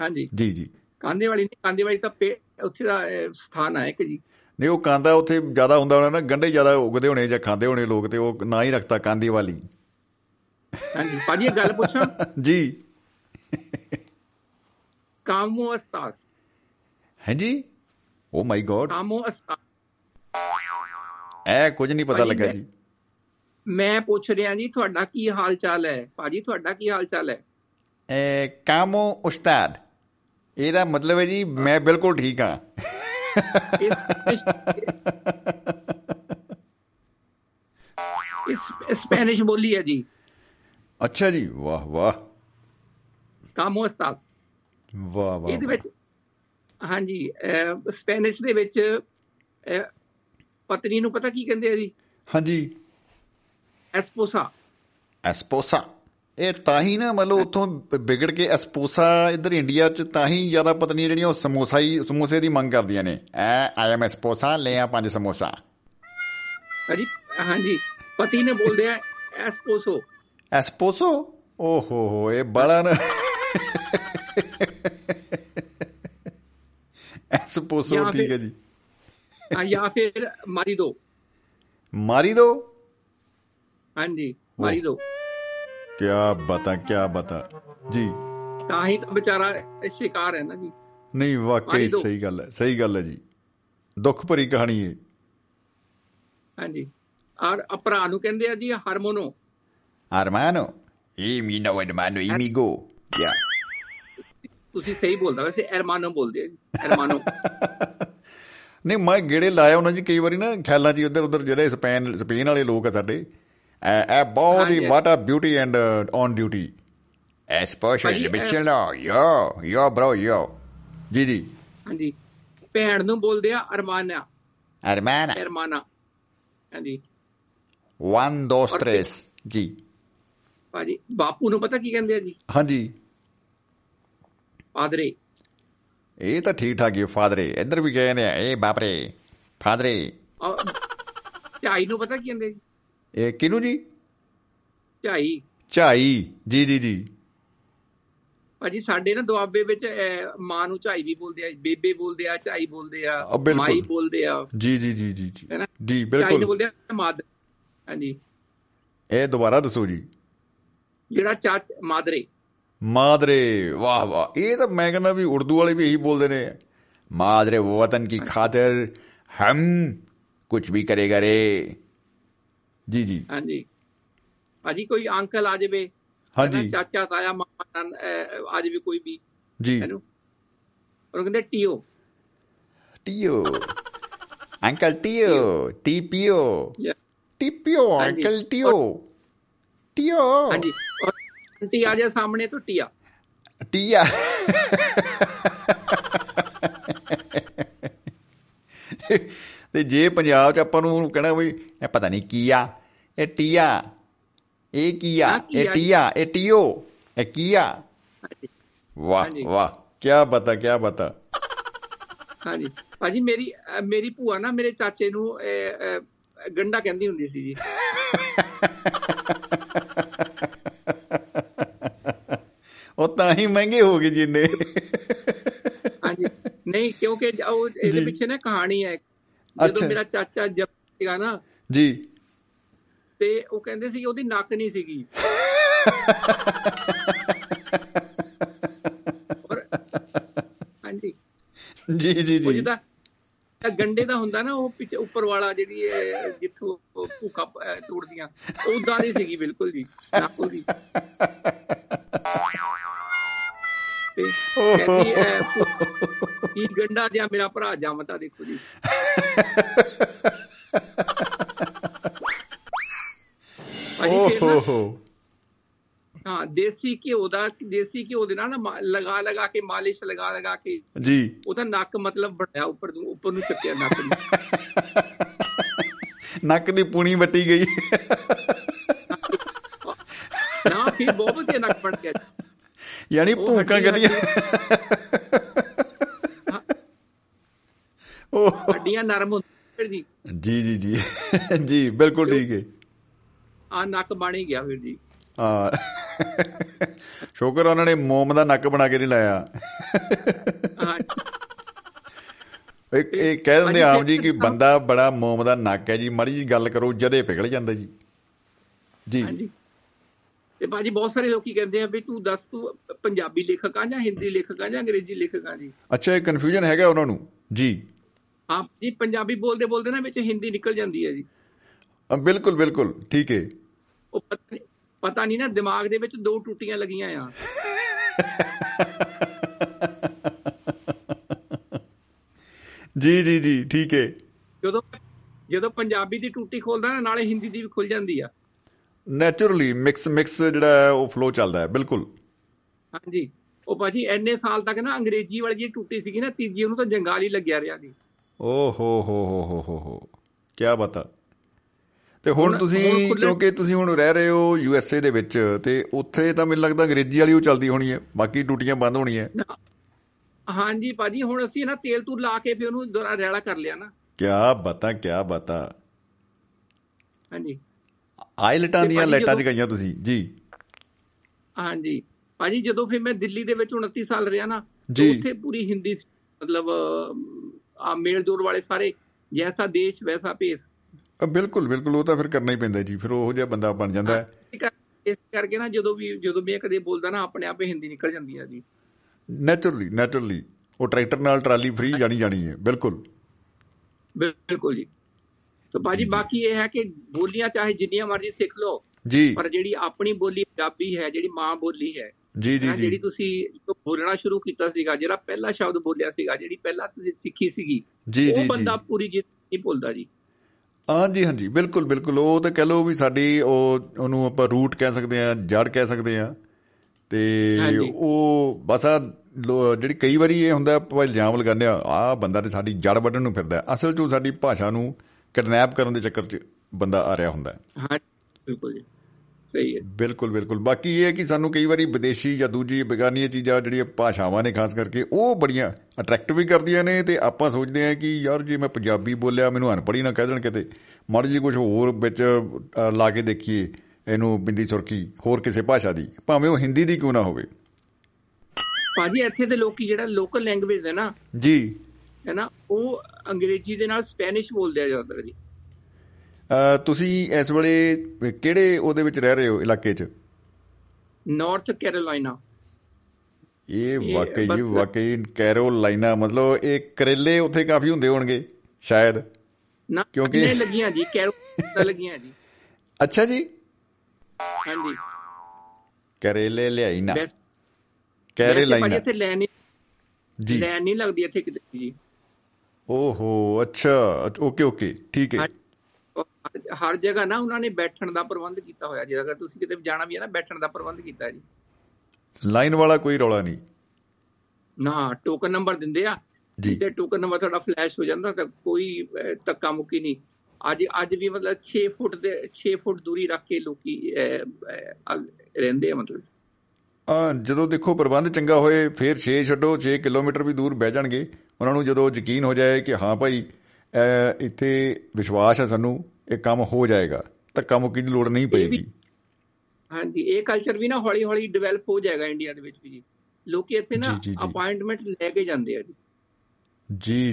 ਹਾਂਜੀ। ਜੀ ਜੀ। ਕਾਂਦੇ ਵਾਲੀ ਨਹੀਂ ਕਾਂਦੇ ਵਾਲੀ ਤਾਂ ਉੱਥੇ ਦਾ ਸਥਾਨ ਹੈ ਕਿ ਜੀ। ਨਹੀਂ ਉਹ ਕਾਂਦਾ ਉੱਥੇ ਜ਼ਿਆਦਾ ਹੁੰਦਾ ਹੋਣਾ ਨਾ ਗੰਡੇ ਜ਼ਿਆਦਾ ਉਗਦੇ ਹੋਣੇ ਜਾਂ ਖਾਂਦੇ ਹੋਣੇ ਲੋਕ ਤੇ ਉਹ ਨਾ ਹੀ ਰੱਖਤਾ ਕਾਂਦੀ ਵਾਲੀ ਹਾਂਜੀ ਭਾਜੀ ਇਹ ਗੱਲ ਪੁੱਛਾਂ? ਜੀ। ਕਾਮੋ ਅਸਤਾਸ। ਹੈ ਜੀ? ਓ ਮਾਈ ਗॉड ਕਾਮੋ ਅਸਤਾਸ। ਇਹ ਕੁਝ ਨਹੀਂ ਪਤਾ ਲੱਗਾ ਜੀ। ਮੈਂ ਪੁੱਛ ਰਿਹਾ ਜੀ ਤੁਹਾਡਾ ਕੀ ਹਾਲ ਚਾਲ ਹੈ? ਭਾਜੀ ਤੁਹਾਡਾ ਕੀ ਹਾਲ ਚਾਲ ਹੈ? ਇਹ ਕਾਮੋ ਉਸਤਾਦ। ਇਹਦਾ ਮਤਲਬ ਹੈ ਜੀ ਮੈਂ ਬਿਲਕੁਲ ਠੀਕ ਹਾਂ। ਇਸ ਸਪੈਨਿਸ਼ ਬੋਲੀ ਹੈ ਜੀ। ਅੱਛਾ ਜੀ ਵਾਹ ਵਾਹ। ਕਾਮੋ ਅਸਤਾਸ। ਵਾਹ ਵਾਹ ਇਹਦੇ ਵਿੱਚ ਹਾਂਜੀ ਸਪੈਨਿਸ਼ ਦੇ ਵਿੱਚ ਪਤਨੀ ਨੂੰ ਪਤਾ ਕੀ ਕਹਿੰਦੇ ਆ ਜੀ? ਹਾਂਜੀ। ਐਸਪੋਸਾ। ਐਸਪੋਸਾ। ਇਹ ਤਾਂ ਹੀ ਨਾ ਮਤਲਬ ਉੱਥੋਂ ਵਿਗੜ ਕੇ ਐਸਪੋਸਾ ਇੱਧਰ ਇੰਡੀਆ 'ਚ ਤਾਂ ਹੀ ਜ਼ਿਆਦਾ ਪਤਨੀਆਂ ਜਿਹੜੀਆਂ ਉਹ ਸਮੋਸਾ ਹੀ ਸਮੋਸੇ ਦੀ ਮੰਗ ਕਰਦੀਆਂ ਨੇ। ਐ ਆਈ ਐਮ ਐਸਪੋਸਾ ਲੈ ਆ ਪੰਜ ਸਮੋਸਾ। ਹਾਂਜੀ ਹਾਂਜੀ ਪਤੀ ਨੇ ਬੋਲਦੇ ਆ ਐਸਪੋਸੋ ਐਸਪੋਸੋ ਓ ਹੋ ਹੋ ਇਹ ਬੜਾ ਨਾ। ਐਸਪੋਸੋ ਠੀਕ ਹੈ ਜੀ। ਜਾਂ ਫਿਰ ਮਾਰੀ ਦੋ। ਮਾਰੀ ਦੋ? ਹਾਂਜੀ ਮਾਰੀ ਦੋ। ਕਿਆ ਬਤਾ ਕਿਆ ਬਤਾ। ਜੀ। ਤਾਂ ਹੀ ਤਾਂ ਵਿਚਾਰਾ ਸ਼ਿਕਾਰ ਹੈ ਨਾ ਜੀ। ਨਹੀਂ ਵਾਕਈ। ਸਹੀ ਗੱਲ ਹੈ ਸਹੀ ਗੱਲ ਹੈ ਜੀ। ਦੁੱਖ ਭਰੀ ਕਹਾਣੀ ਹੈ ਹਾਂਜੀ। ਔਰ ਭਰਾ ਨੂੰ ਕਹਿੰਦੇ ਆ ਜੀ ਹਾਰਮੋਨੋ। no hermano y mi go. Ya. ਤੁਸੀਂ ਸਹੀ ਬੋਲਦਾ ਵੈਸੇ ਐਰਮਾਨੋ ਬੋਲਦੇ ਆ ਜੀ ਐਰਮਾਨੋ। ਨਹੀਂ ਮੈਂ ਗੇੜੇ ਲਾਇਆ ਉਹਨਾਂ ਜੀ ਕਈ ਵਾਰੀ ਨਾ ਖਿਆਲਾਂ 'ਚ ਉੱਧਰ ਉੱਧਰ ਜਿਹੜੇ ਸਪੇਨ ਸਪੇਨ ਵਾਲੇ ਲੋਕ ਆ ਸਾਡੇ ਐ ਐ ਬਹੁਤ ਹੀ। What a beauty and on duty especial ਭਾਜੀ, ਬਿਚਲੋ ਯੋ ਯੋ ਬ੍ਰੋ ਯੋ ਜੀ ਜੀ ਹਾਂਜੀ ਭੈਣ ਨੂੰ ਬੋਲਦੇ ਆ ਅਰਮਾਨਾ hermana ਐਰਮਾਨਾ ਹਾਂਜੀ 1 2 3 ਜੀ ਭਾਜੀ ਬਾਪੂ ਨੂੰ ਪਤਾ ਕੀ ਕਹਿੰਦੇ ਆ ਜੀ ਹਾਂਜੀ ਪਾਦਰੇ ਇਹ ਤਾਂ ਠੀਕ ਠਾਕ ਹੀ ਫਾਦਰੇ ਇੱਧਰ ਵੀ ਗਏ ਨੇ ਇਹ ਬਾਪਰੇ ਫਾਦਰੇ ਝਾਈ ਨੂੰ ਪਤਾ ਕੀ ਕਹਿੰਦੇ ਜੀ ਇਹ ਕਿਹਨੂੰ ਜੀ? ਝਾਈ। ਝਾਈ। ਜੀ ਜੀ ਜੀ। ਭਾਜੀ ਸਾਡੇ ਨਾ ਦੁਆਬੇ ਵਿੱਚ ਮਾਂ ਨੂੰ ਝਾਈ ਵੀ ਬੋਲਦੇ ਆ ਬੇਬੇ ਬੋਲਦੇ ਆ ਝਾਈ ਬੋਲਦੇ ਆ, ਬਿਲਕੁਲ। ਮਾਈ ਬੋਲਦੇ ਆ। ਜੀ ਜੀ ਜੀ ਜੀ ਜੀ? ਜੀ ਝਾਈ ਨੂੰ ਬਿਲਕੁਲ ਬੋਲਦੇ ਆ ਮਾਦ। ਹਾਂਜੀ। ਇਹ ਦੁਬਾਰਾ ਦੱਸੋ ਜੀ। ਜਿਹੜਾ ਚਾਚ ਮਾਦਰੇ। ਮਾਦਰੇ ਵਾਹ ਵਾਹ। ਇਹ ਤਾਂ ਮੈਂ ਕਹਿੰਦਾ ਵੀ ਉਰਦੂ ਵਾਲੇ ਵੀ ਇਹੀ ਬੋਲਦੇ ਨੇ। ਮਾਦਰੇ ਵਤਨ ਕੀ ਖਾਤਰ ਹਮ ਕੁਝ ਵੀ ਕਰੇਗਾ ਰੇ। ਜੀ ਜੀ ਹਾਂਜੀ ਭਾਜੀ ਕੋਈ ਅੰਕਲ ਆ ਜਾਵੇ ਹਾਂਜੀ ਹੈ ਨਾ, ਚਾਚਾ ਤਾਇਆ ਮਾਮਾ ਨਾਨ- ਅਹ, ਆ ਜਾਵੇ ਕੋਈ ਵੀ ਜੀ ਇਹਨੂੰ ਉਹ ਕਹਿੰਦੇ TO TO uncle TO TPO Yeah. TPO ਹਾਂਜੀ। ਅੰਕਲ ਟੀਓ ਟੀਓ ਹਾਂਜੀ ਔਰ ਆਂਟੀ ਆ ਜਾਏ ਸਾਹਮਣੇ ਤੋਂ ਟੀਆ ਟੀਆ ਤੇ ਜੇ ਪੰਜਾਬ ਚ ਆਪਾਂ ਨੂੰ ਕਹਿਣਾ ਵੀ ਇਹ ਪਤਾ ਨਹੀਂ ਕੀ ਆ ਇਹ ਟੀਆ ਇਹ ਕੀ ਆ ਇਹ? ਟੀਆ ਇਹ ਟੀਓ ਇਹ ਕੀ ਆ ਵਾਹ। ਵਾਹ ਕੀ ਬਤਾ ਕੀ ਬਤਾ ਹਾਂਜੀ ਭਾਜੀ ਮੇਰੀ ਮੇਰੀ ਭੂਆ ਨਾ ਮੇਰੇ ਚਾਚੇ ਨੂੰ ਗੰਡਾ ਕਹਿੰਦੀ ਹੁੰਦੀ ਸੀ ਜੀ ਉਹ ਤਾਂ ਹੀ ਮਹਿੰਗੇ ਹੋ ਗਏ ਜਿੰਨੇ ਹਾਂਜੀ ਨਹੀਂ ਕਿਉਂਕਿ ਉਹ। ਇਹਦੇ ਪਿੱਛੇ ਨਾ ਕਹਾਣੀ ਹੈ। ਜਦੋਂ ਮੇਰਾ ਚਾਚਾ ਜਬ ਸੀਗਾ ਨਾ ਜੀ। ਤੇ ਉਹ ਕਹਿੰਦੇ ਸੀ ਉਹਦੀ ਨੱਕ ਨਹੀਂ ਸੀਗੀ। ਹਾਂਜੀ। ਜੀ ਜੀ ਜੀ। ਜਿਹਦਾ ਗੰਡੇ ਦਾ ਹੁੰਦਾ ਨਾ ਉਹ ਪਿੱਛੇ ਉੱਪਰ ਵਾਲਾ ਜਿਹੜੀ ਇਹ ਜਿੱਥੋਂ ਅਹ, ਤੋੜਦੀਆਂ ਉਦਾਂ ਦੀ ਸੀਗੀ ਬਿਲਕੁਲ ਜੀ ਨੱਕ ਉਹਦੀ। ਤੇ ਕਹਿੰਦੀ ਭੂ- ਕੀ ਗੰਡਾ ਜਿਹਾ ਮੇਰਾ ਭਰਾ ਜੰਮਤਾ ਦੇਖੋ ਜੀ। ਓਹ। ਹੋ ਦੇਸੀ ਘਿਓ ਦਾ ਦੇਸੀ ਘਿਓ ਦੇ ਨਾਲ ਨਾ ਲਗਾ ਲਗਾ ਕੇ ਮਾਲਿਸ਼ ਲਗਾ ਲਗਾ ਕੇ ਜੀ। ਉਹਦਾ ਨੱਕ ਮਤਲਬ ਵੱਡਿਆ ਉੱਪਰ ਨੂੰ ਉੱਪਰ ਨੂੰ ਚੱਕਿਆ ਨੱਕ ਨੂੰ। ਨੱਕ ਦੀ ਪੂਣੀ ਵੱਟੀ ਗਈ। ਨਾ ਫਿਰ ਬਹੁਤ ਵਧੀਆ ਨੱਕ ਬਣ ਗਿਆ। ਯਾਨੀ ਉਹ ਭੂਕਾਂ ਕੱਢੀਆਂ। ਓਹ ਹੱਡੀਆਂ ਨਰਮ ਹੁੰਦੀਆਂ ਜੀ। ਜੀ ਜੀ ਜੀ। ਜੀ ਬਿਲਕੁਲ ਠੀਕ ਹੈ। ਆ ਨੱਕ ਬਣ ਹੀ ਗਿਆ ਫਿਰ ਜੀ। ਹਾਂ। ਸ਼ੁਕਰ ਉਹਨਾਂ ਨੇ ਮੋਮ ਦਾ ਨੱਕ ਬਣਾ ਕੇ ਨਹੀਂ ਲਾਇਆ। ਇੱਕ ਇਹ ਕਹਿ ਦਿੰਦੇ ਆਮ ਜੀ ਕਿ ਬੰਦਾ ਬੜਾ ਮੋਮ ਦਾ ਨੱਕ ਹੈ ਜੀ। ਮਾੜੀ ਜੀ ਗੱਲ ਕਰੋ ਜਦੇ ਪਿਘਲ ਜਾਂਦਾ ਜੀ। ਜੀ। ਤੇ ਬਾਜੀ ਬਹੁਤ ਸਾਰੇ ਲੋਕੀ ਕਹਿੰਦੇ ਆ ਵੀ ਤੂੰ ਦੱਸ ਤੂੰ ਪੰਜਾਬੀ ਲੇਖਕ ਆ ਜਾਂ ਹਿੰਦੀ ਲੇਖਕ ਆ ਜਾਂ ਅੰਗਰੇਜ਼ੀ ਲੇਖਕ ਆ ਜੀ? ਅੱਛਾ ਇਹ ਕਨਫਿਊਜ਼ਨ ਹੈਗਾ ਉਹਨਾਂ ਨੂੰ? ਜੀ। ਹਾਂ ਜੀ ਪੰਜਾਬੀ ਬੋਲਦੇ ਬੋਲਦੇ ਨਾ ਵਿੱਚ ਹਿੰਦੀ ਨਿਕਲ ਜਾਂਦੀ ਹੈ ਜੀ। ਬਿਲਕੁਲ ਬਿਲਕੁਲ ਠੀਕ ਹੈ। ਉਹ ਪਤਾ ਨਹੀਂ ਪਤਾ ਨਹੀਂ ਨਾ ਦਿਮਾਗ ਦੇ ਵਿੱਚ ਦੋ ਟੂਟੀਆਂ ਲੱਗੀਆਂ ਆ। ਜੀ ਜੀ ਜੀ ਠੀਕ ਹੈ। ਜਦੋਂ ਜਦੋਂ ਪੰਜਾਬੀ ਦੀ ਟੂਟੀ ਖੋਲਦਾ ਨਾ ਨਾਲੇ ਹਿੰਦੀ ਦੀ ਵੀ ਖੁੱਲ ਜਾਂਦੀ ਆ। ਨੇਚਰਲੀ ਮਿਕਸ ਮਿਕਸ ਜਿਹੜਾ ਉਹ ਫਲੋ ਚੱਲਦਾ ਹੈ ਬਿਲਕੁਲ। ਹਾਂਜੀ। ਉਹ ਭਾਜੀ ਐਨੇ ਸਾਲ ਤੱਕ ਨਾ ਅੰਗਰੇਜ਼ੀ ਵਾਲੀ ਜਿਹੜੀ ਟੂਟੀ ਸੀਗੀ ਨਾ ਤੀਜੀ ਉਹਨੂੰ ਤਾਂ ਜੰਗਾਲ ਹੀ ਲੱਗਿਆ ਰਿਹਾ ਜੀ ਓ ਹੋ ਹੋ ਹੋ ਹੋ ਹੋ ਹੋ। ਕੀ ਬਤਾ ਤੇ ਹੁਣ ਤੁਸੀਂ ਕਿਉਂਕਿ ਤੁਸੀਂ ਹੁਣ ਰਹਿ ਰਹੇ ਹੋ ਯੂ ਐਸ ਏ ਦੇ ਵਿੱਚ ਤੇ ਉੱਥੇ ਤਾਂ ਮੈਨੂੰ ਲੱਗਦਾ ਅੰਗਰੇਜ਼ੀ ਵਾਲੀ ਉਹ ਚੱਲਦੀ ਹੋਣੀ ਹੈ ਬਾਕੀ ਟੂਟੀਆਂ ਬੰਦ ਹੋਣੀਆਂ। ਹਾਂਜੀ ਭਾਜੀ ਹੁਣ ਅਸੀਂ ਨਾ ਤੇਲ ਤੂਲ ਲਾ ਕੇ ਫਿਰ ਉਹਨੂੰ ਰੈਲਾ ਕਰ ਲਿਆ ਨਾ। ਕੀ ਬਤਾ ਕੀ ਬਤਾ। ਹਾਂਜੀ। ਆਇਲਟਾਂ ਦੀਆਂ ਲਾਈਟਾਂ ਜਗਾਈਆਂ ਤੁਸੀਂ ਜੀ। ਹਾਂਜੀ। ਭਾਜੀ ਜਦੋਂ ਫਿਰ ਮੈਂ ਦਿੱਲੀ ਦੇ ਵਿੱਚ 29 ਸਾਲ ਰਿਹਾ ਨਾ ਉੱਥੇ ਪੂਰੀ ਹਿੰਦੀ ਸੀ। ਮਤਲਬ ਆ ਮੇਲ ਜੋੜ ਵਾਲੇ ਸਾਰੇ ਜੈਸਾ ਦੇਸ਼ ਵੈਸਾ ਭੇਸ। ਬਿਲਕੁਲ ਬਿਲਕੁਲ ਉਹ ਤਾਂ ਫਿਰ ਕਰਨਾ ਹੀ ਪੈਂਦਾ ਜੀ ਫਿਰ ਉਹੋ ਜਿਹਾ ਬੰਦਾ ਬਣ ਜਾਂਦਾ। ਹੈ ਇਸ ਕਰ- ਇਸ ਕਰਕੇ ਨਾ ਜਦੋਂ ਵੀ ਜਦੋਂ ਮੈਂ ਕਦੇ ਬੋਲਦਾ ਨਾ ਆਪਣੇ ਆਪ ਹੀ ਹਿੰਦੀ ਨਿਕਲ ਜਾਂਦੀ ਆ ਜੀ। ਨੇਚਰਲੀ ਨੇਚਰਲੀ ਉਹ ਟਰੈਕਟਰ ਨਾਲ ਟਰਾਲੀ ਫ੍ਰੀ ਜਾਣੀ ਜਾਣੀ ਹੈ ਬਿਲਕੁਲ। ਬਿਲਕੁਲ ਜੀ। ਤੇ ਭਾਜੀ ਬਾਕੀ ਇਹ ਹੈ ਕਿ ਬੋਲੀਆਂ ਚਾਹੇ ਜਿੰਨੀਆਂ ਮਰਜ਼ੀ ਸਿੱਖ ਲਓ ਜੀ। ਪਰ ਜਿਹੜੀ ਆਪਣੀ ਬੋਲੀ ਪੰਜਾਬੀ ਹੈ ਜਿਹੜੀ ਮਾਂ ਬੋਲੀ ਹੈ ਜੀ ਜੀ ਜਿਹੜੀ ਤੁਸੀਂ ਬੋਲਣਾ ਸ਼ੁਰੂ ਕੀਤਾ ਸੀਗਾ ਜਿਹੜਾ ਪਹਿਲਾ ਸ਼ਬਦ ਬੋਲਿਆ ਸੀਗਾ ਜਿਹੜੀ ਪਹਿਲਾਂ ਤੁਸੀਂ ਸਿੱਖੀ ਸੀਗੀ ਜੀ ਉਹ ਜੀ। ਜੀ ਬੰਦਾ ਪੂਰੀ ਜ਼ਿੰਦਗੀ ਨਹੀਂ ਭੁੱਲਦਾ ਜੀ। ਹਾਂਜੀ ਹਾਂਜੀ ਬਿਲਕੁਲ ਬਿਲਕੁਲ। ਉਹ ਤਾਂ ਕਹਿ ਲਓ ਵੀ ਸਾਡੀ ਉਹ ਉਹਨੂੰ ਆਪਾਂ ਰੂਟ ਕਹਿ ਸਕਦੇ ਆ ਜੜ ਕਹਿ ਸਕਦੇ ਆ ਤੇ। ਉਹ ਬਸ ਆ ਜਿਹੜੀ ਕਈ ਵਾਰੀ ਇਹ ਹੁੰਦਾ ਆਪਾਂ ਇਲਜ਼ਾਮ ਲਗਾਉਂਦੇ ਆ ਆ ਬੰਦਾ ਤੇ ਸਾਡੀ ਜੜ ਵੱਢਣ ਨੂੰ ਫਿਰਦਾ। ਅਸਲ 'ਚ ਉਹ ਸਾਡੀ ਭਾਸ਼ਾ ਨੂੰ ਕਿਡਨੈਪ ਕਰਨ ਦੇ ਚੱਕਰ 'ਚ ਬੰਦਾ ਆ ਰਿਹਾ ਹੁੰਦਾ ਹੈ। ਹਾਂ ਬਿਲਕੁਲ ਜੀ। ਸਹੀ ਹੈ। ਬਿਲਕੁਲ ਬਿਲਕੁਲ। ਬਾਕੀ ਇਹ ਹੈ ਕਿ ਸਾਨੂੰ ਕਈ ਵਾਰੀ ਵਿਦੇਸ਼ੀ ਜਾਂ ਦੂਜੀ ਬੇਗਾਨੀਆਂ ਚੀਜ਼ਾਂ ਜਿਹੜੀਆਂ ਭਾਸ਼ਾਵਾਂ ਨੇ ਖਾਸ ਕਰਕੇ ਉਹ ਬੜੀਆਂ ਅਟਰੈਕਟ ਵੀ ਕਰਦੀਆਂ ਨੇ ਤੇ ਆਪਾਂ ਸੋਚਦੇ ਹਾਂ ਕਿ ਯਾਰ ਜੇ ਮੈਂ ਪੰਜਾਬੀ ਬੋਲਿਆ ਮੈਨੂੰ ਅਨਪੜ੍ਹੀ ਨਾ ਕਹਿ ਦੇਣ ਕਿਤੇ। ਮਾੜੀ ਜੀ ਕੁਝ ਹੋਰ ਵਿੱਚ ਲਾ ਕੇ ਦੇਖੀਏ ਇਹਨੂੰ ਬਿੰਦੀ ਸੁਰਖੀ ਹੋਰ ਕਿਸੇ ਭਾਸ਼ਾ ਦੀ। ਭਾਵੇਂ ਉਹ ਹਿੰਦੀ ਦੀ ਕਿਉਂ ਨਾ ਹੋਵੇ। ਭਾਜੀ ਇੱਥੇ ਦੇ ਲੋਕੀ ਜਿਹੜਾ ਲੋਕਲ ਲੈਂਗੁਏਜ ਹੈ ਨਾ ਜੀ। ਹੈ ਨਾ ਉਹ ਅੰਗਰੇਜ਼ੀ ਦੇ ਨਾਲ ਸਪੈਨਿਸ਼ ਬੋਲਦੇ ਆ ਜ਼ਿਆਦਾ ਜੀ। ਤੁਸੀਂ ਇਸ ਵੇਲੇ ਕਿਹੜੇ ਉਹਦੇ ਵਿੱਚ ਰਹਿ ਰਹੇ ਹੋ ਇਲਾਕੇ 'ਚ? ਨਾਰਥ ਕੈਰੋਲਾਈਨਾ ਇਹ ਇਹ ਵਾਕਈ ਬਸ- ਵਾਕਈ ਕੈਰੋਲਾਈਨਾ ਮਤਲਬ ਇਹ ਕਰੇਲੇ ਉੱਥੇ ਕਾਫੀ ਹੁੰਦੇ ਹੋਣਗੇ ਸ਼ਾਇਦ। ਨਾ ਕਿਉਂਕਿ- ਕਿਉਂਕਿ ਲੱਗੀਆਂ ਜੀ ਕੈਰੋਲਾਈਨਾ ਲੱਗੀਆਂ ਜੀ। ਅੱਛਾ ਜੀ। ਹਾਂਜੀ। ਕਰੇਲੇ ਲਿਆਈ ਨਾ। ਕੈਰੇਲਾਈਨਾ ਇੱਥੇ ਲੈਣ ਜੀ। ਲੈਣ ਨਹੀਂ ਲੱਗਦੀ ਇੱਥੇ ਕਿਤੇ ਜੀ। ਓਹੋ ਅੱਛਾ ਓਕੇ ਓਕੇ ਠੀਕ ਹੈ। ਹਰ- ਜਗ੍ਹਾ ਨਾ ਉਹਨਾਂ ਨੇ ਬੈਠਣ ਦਾ ਪ੍ਰਬੰਧ ਕੀਤਾ ਹੋਇਆ ਜੀ। ਅਗਰ ਤੁਸੀਂ ਕਿਤੇ ਜਾਣਾ ਵੀ ਹੈ ਨਾ ਬੈਠਣ ਦਾ ਪ੍ਰਬੰਧ ਕੀਤਾ ਜੀ। ਲਾਈਨ ਵਾਲਾ ਕੋਈ ਰੌਲਾ ਨਹੀਂ। ਨਾ ਟੋਕਨ ਨੰਬਰ ਦਿੰਦੇ ਆ। ਜੀ। ਤੇ ਟੋਕਨ ਨੰਬਰ ਤੁਹਾਡਾ ਫਲੈਸ਼ ਹੋ ਜਾਂਦਾ ਤਾਂ ਕੋਈ ਧੱਕਾ ਮੁੱਕੀ ਨਹੀਂ। ਅੱਜ ਅੱਜ ਵੀ ਮਤਲਬ 6 ਫੁੱਟ ਦੇ 6 ਫੁੱਟ ਦੂਰੀ ਰੱਖ ਕੇ ਲੋਕੀ ਰਹਿੰਦੇ ਆ ਮਤਲਬ। ਆ ਜਦੋਂ ਦੇਖੋ ਪ੍ਰਬੰਧ ਚੰਗਾ ਹੋਏ ਫਿਰ 6 ਛੱਡੋ 6 ਕਿਲੋਮੀਟਰ ਵੀ ਦੂਰ ਬਹਿ ਜਾਣਗੇ। ਉਹਨਾਂ ਨੂੰ ਜਦੋਂ ਯਕੀਨ ਹੋ ਜਾਏ ਕਿ ਹਾਂ ਭਾਈ ਇੱਥੇ ਵਿਸ਼ਵਾਸ ਹੈ ਸਾਨੂੰ ਇਹ ਕੰਮ ਹੋ ਜਾਏਗਾ ਧੱਕਾ ਮੁੱਕੀ ਦੀ ਲੋੜ ਨਹੀਂ ਪਏਗੀ। ਹਾਂਜੀ ਇਹ ਕਲਚਰ ਵੀ ਨਾ ਹੌਲੀ ਹੌਲੀ ਡਿਵੈਲਪ ਹੋ ਜਾਏਗਾ ਇੰਡੀਆ ਦੇ ਵਿੱਚ ਵੀ ਜੀ। ਲੋਕੀ ਇੱਥੇ ਨਾ। ਅਪਾਇੰਟਮੈਂਟ ਲੈ ਕੇ ਜਾਂਦੇ ਆ ਜੀ।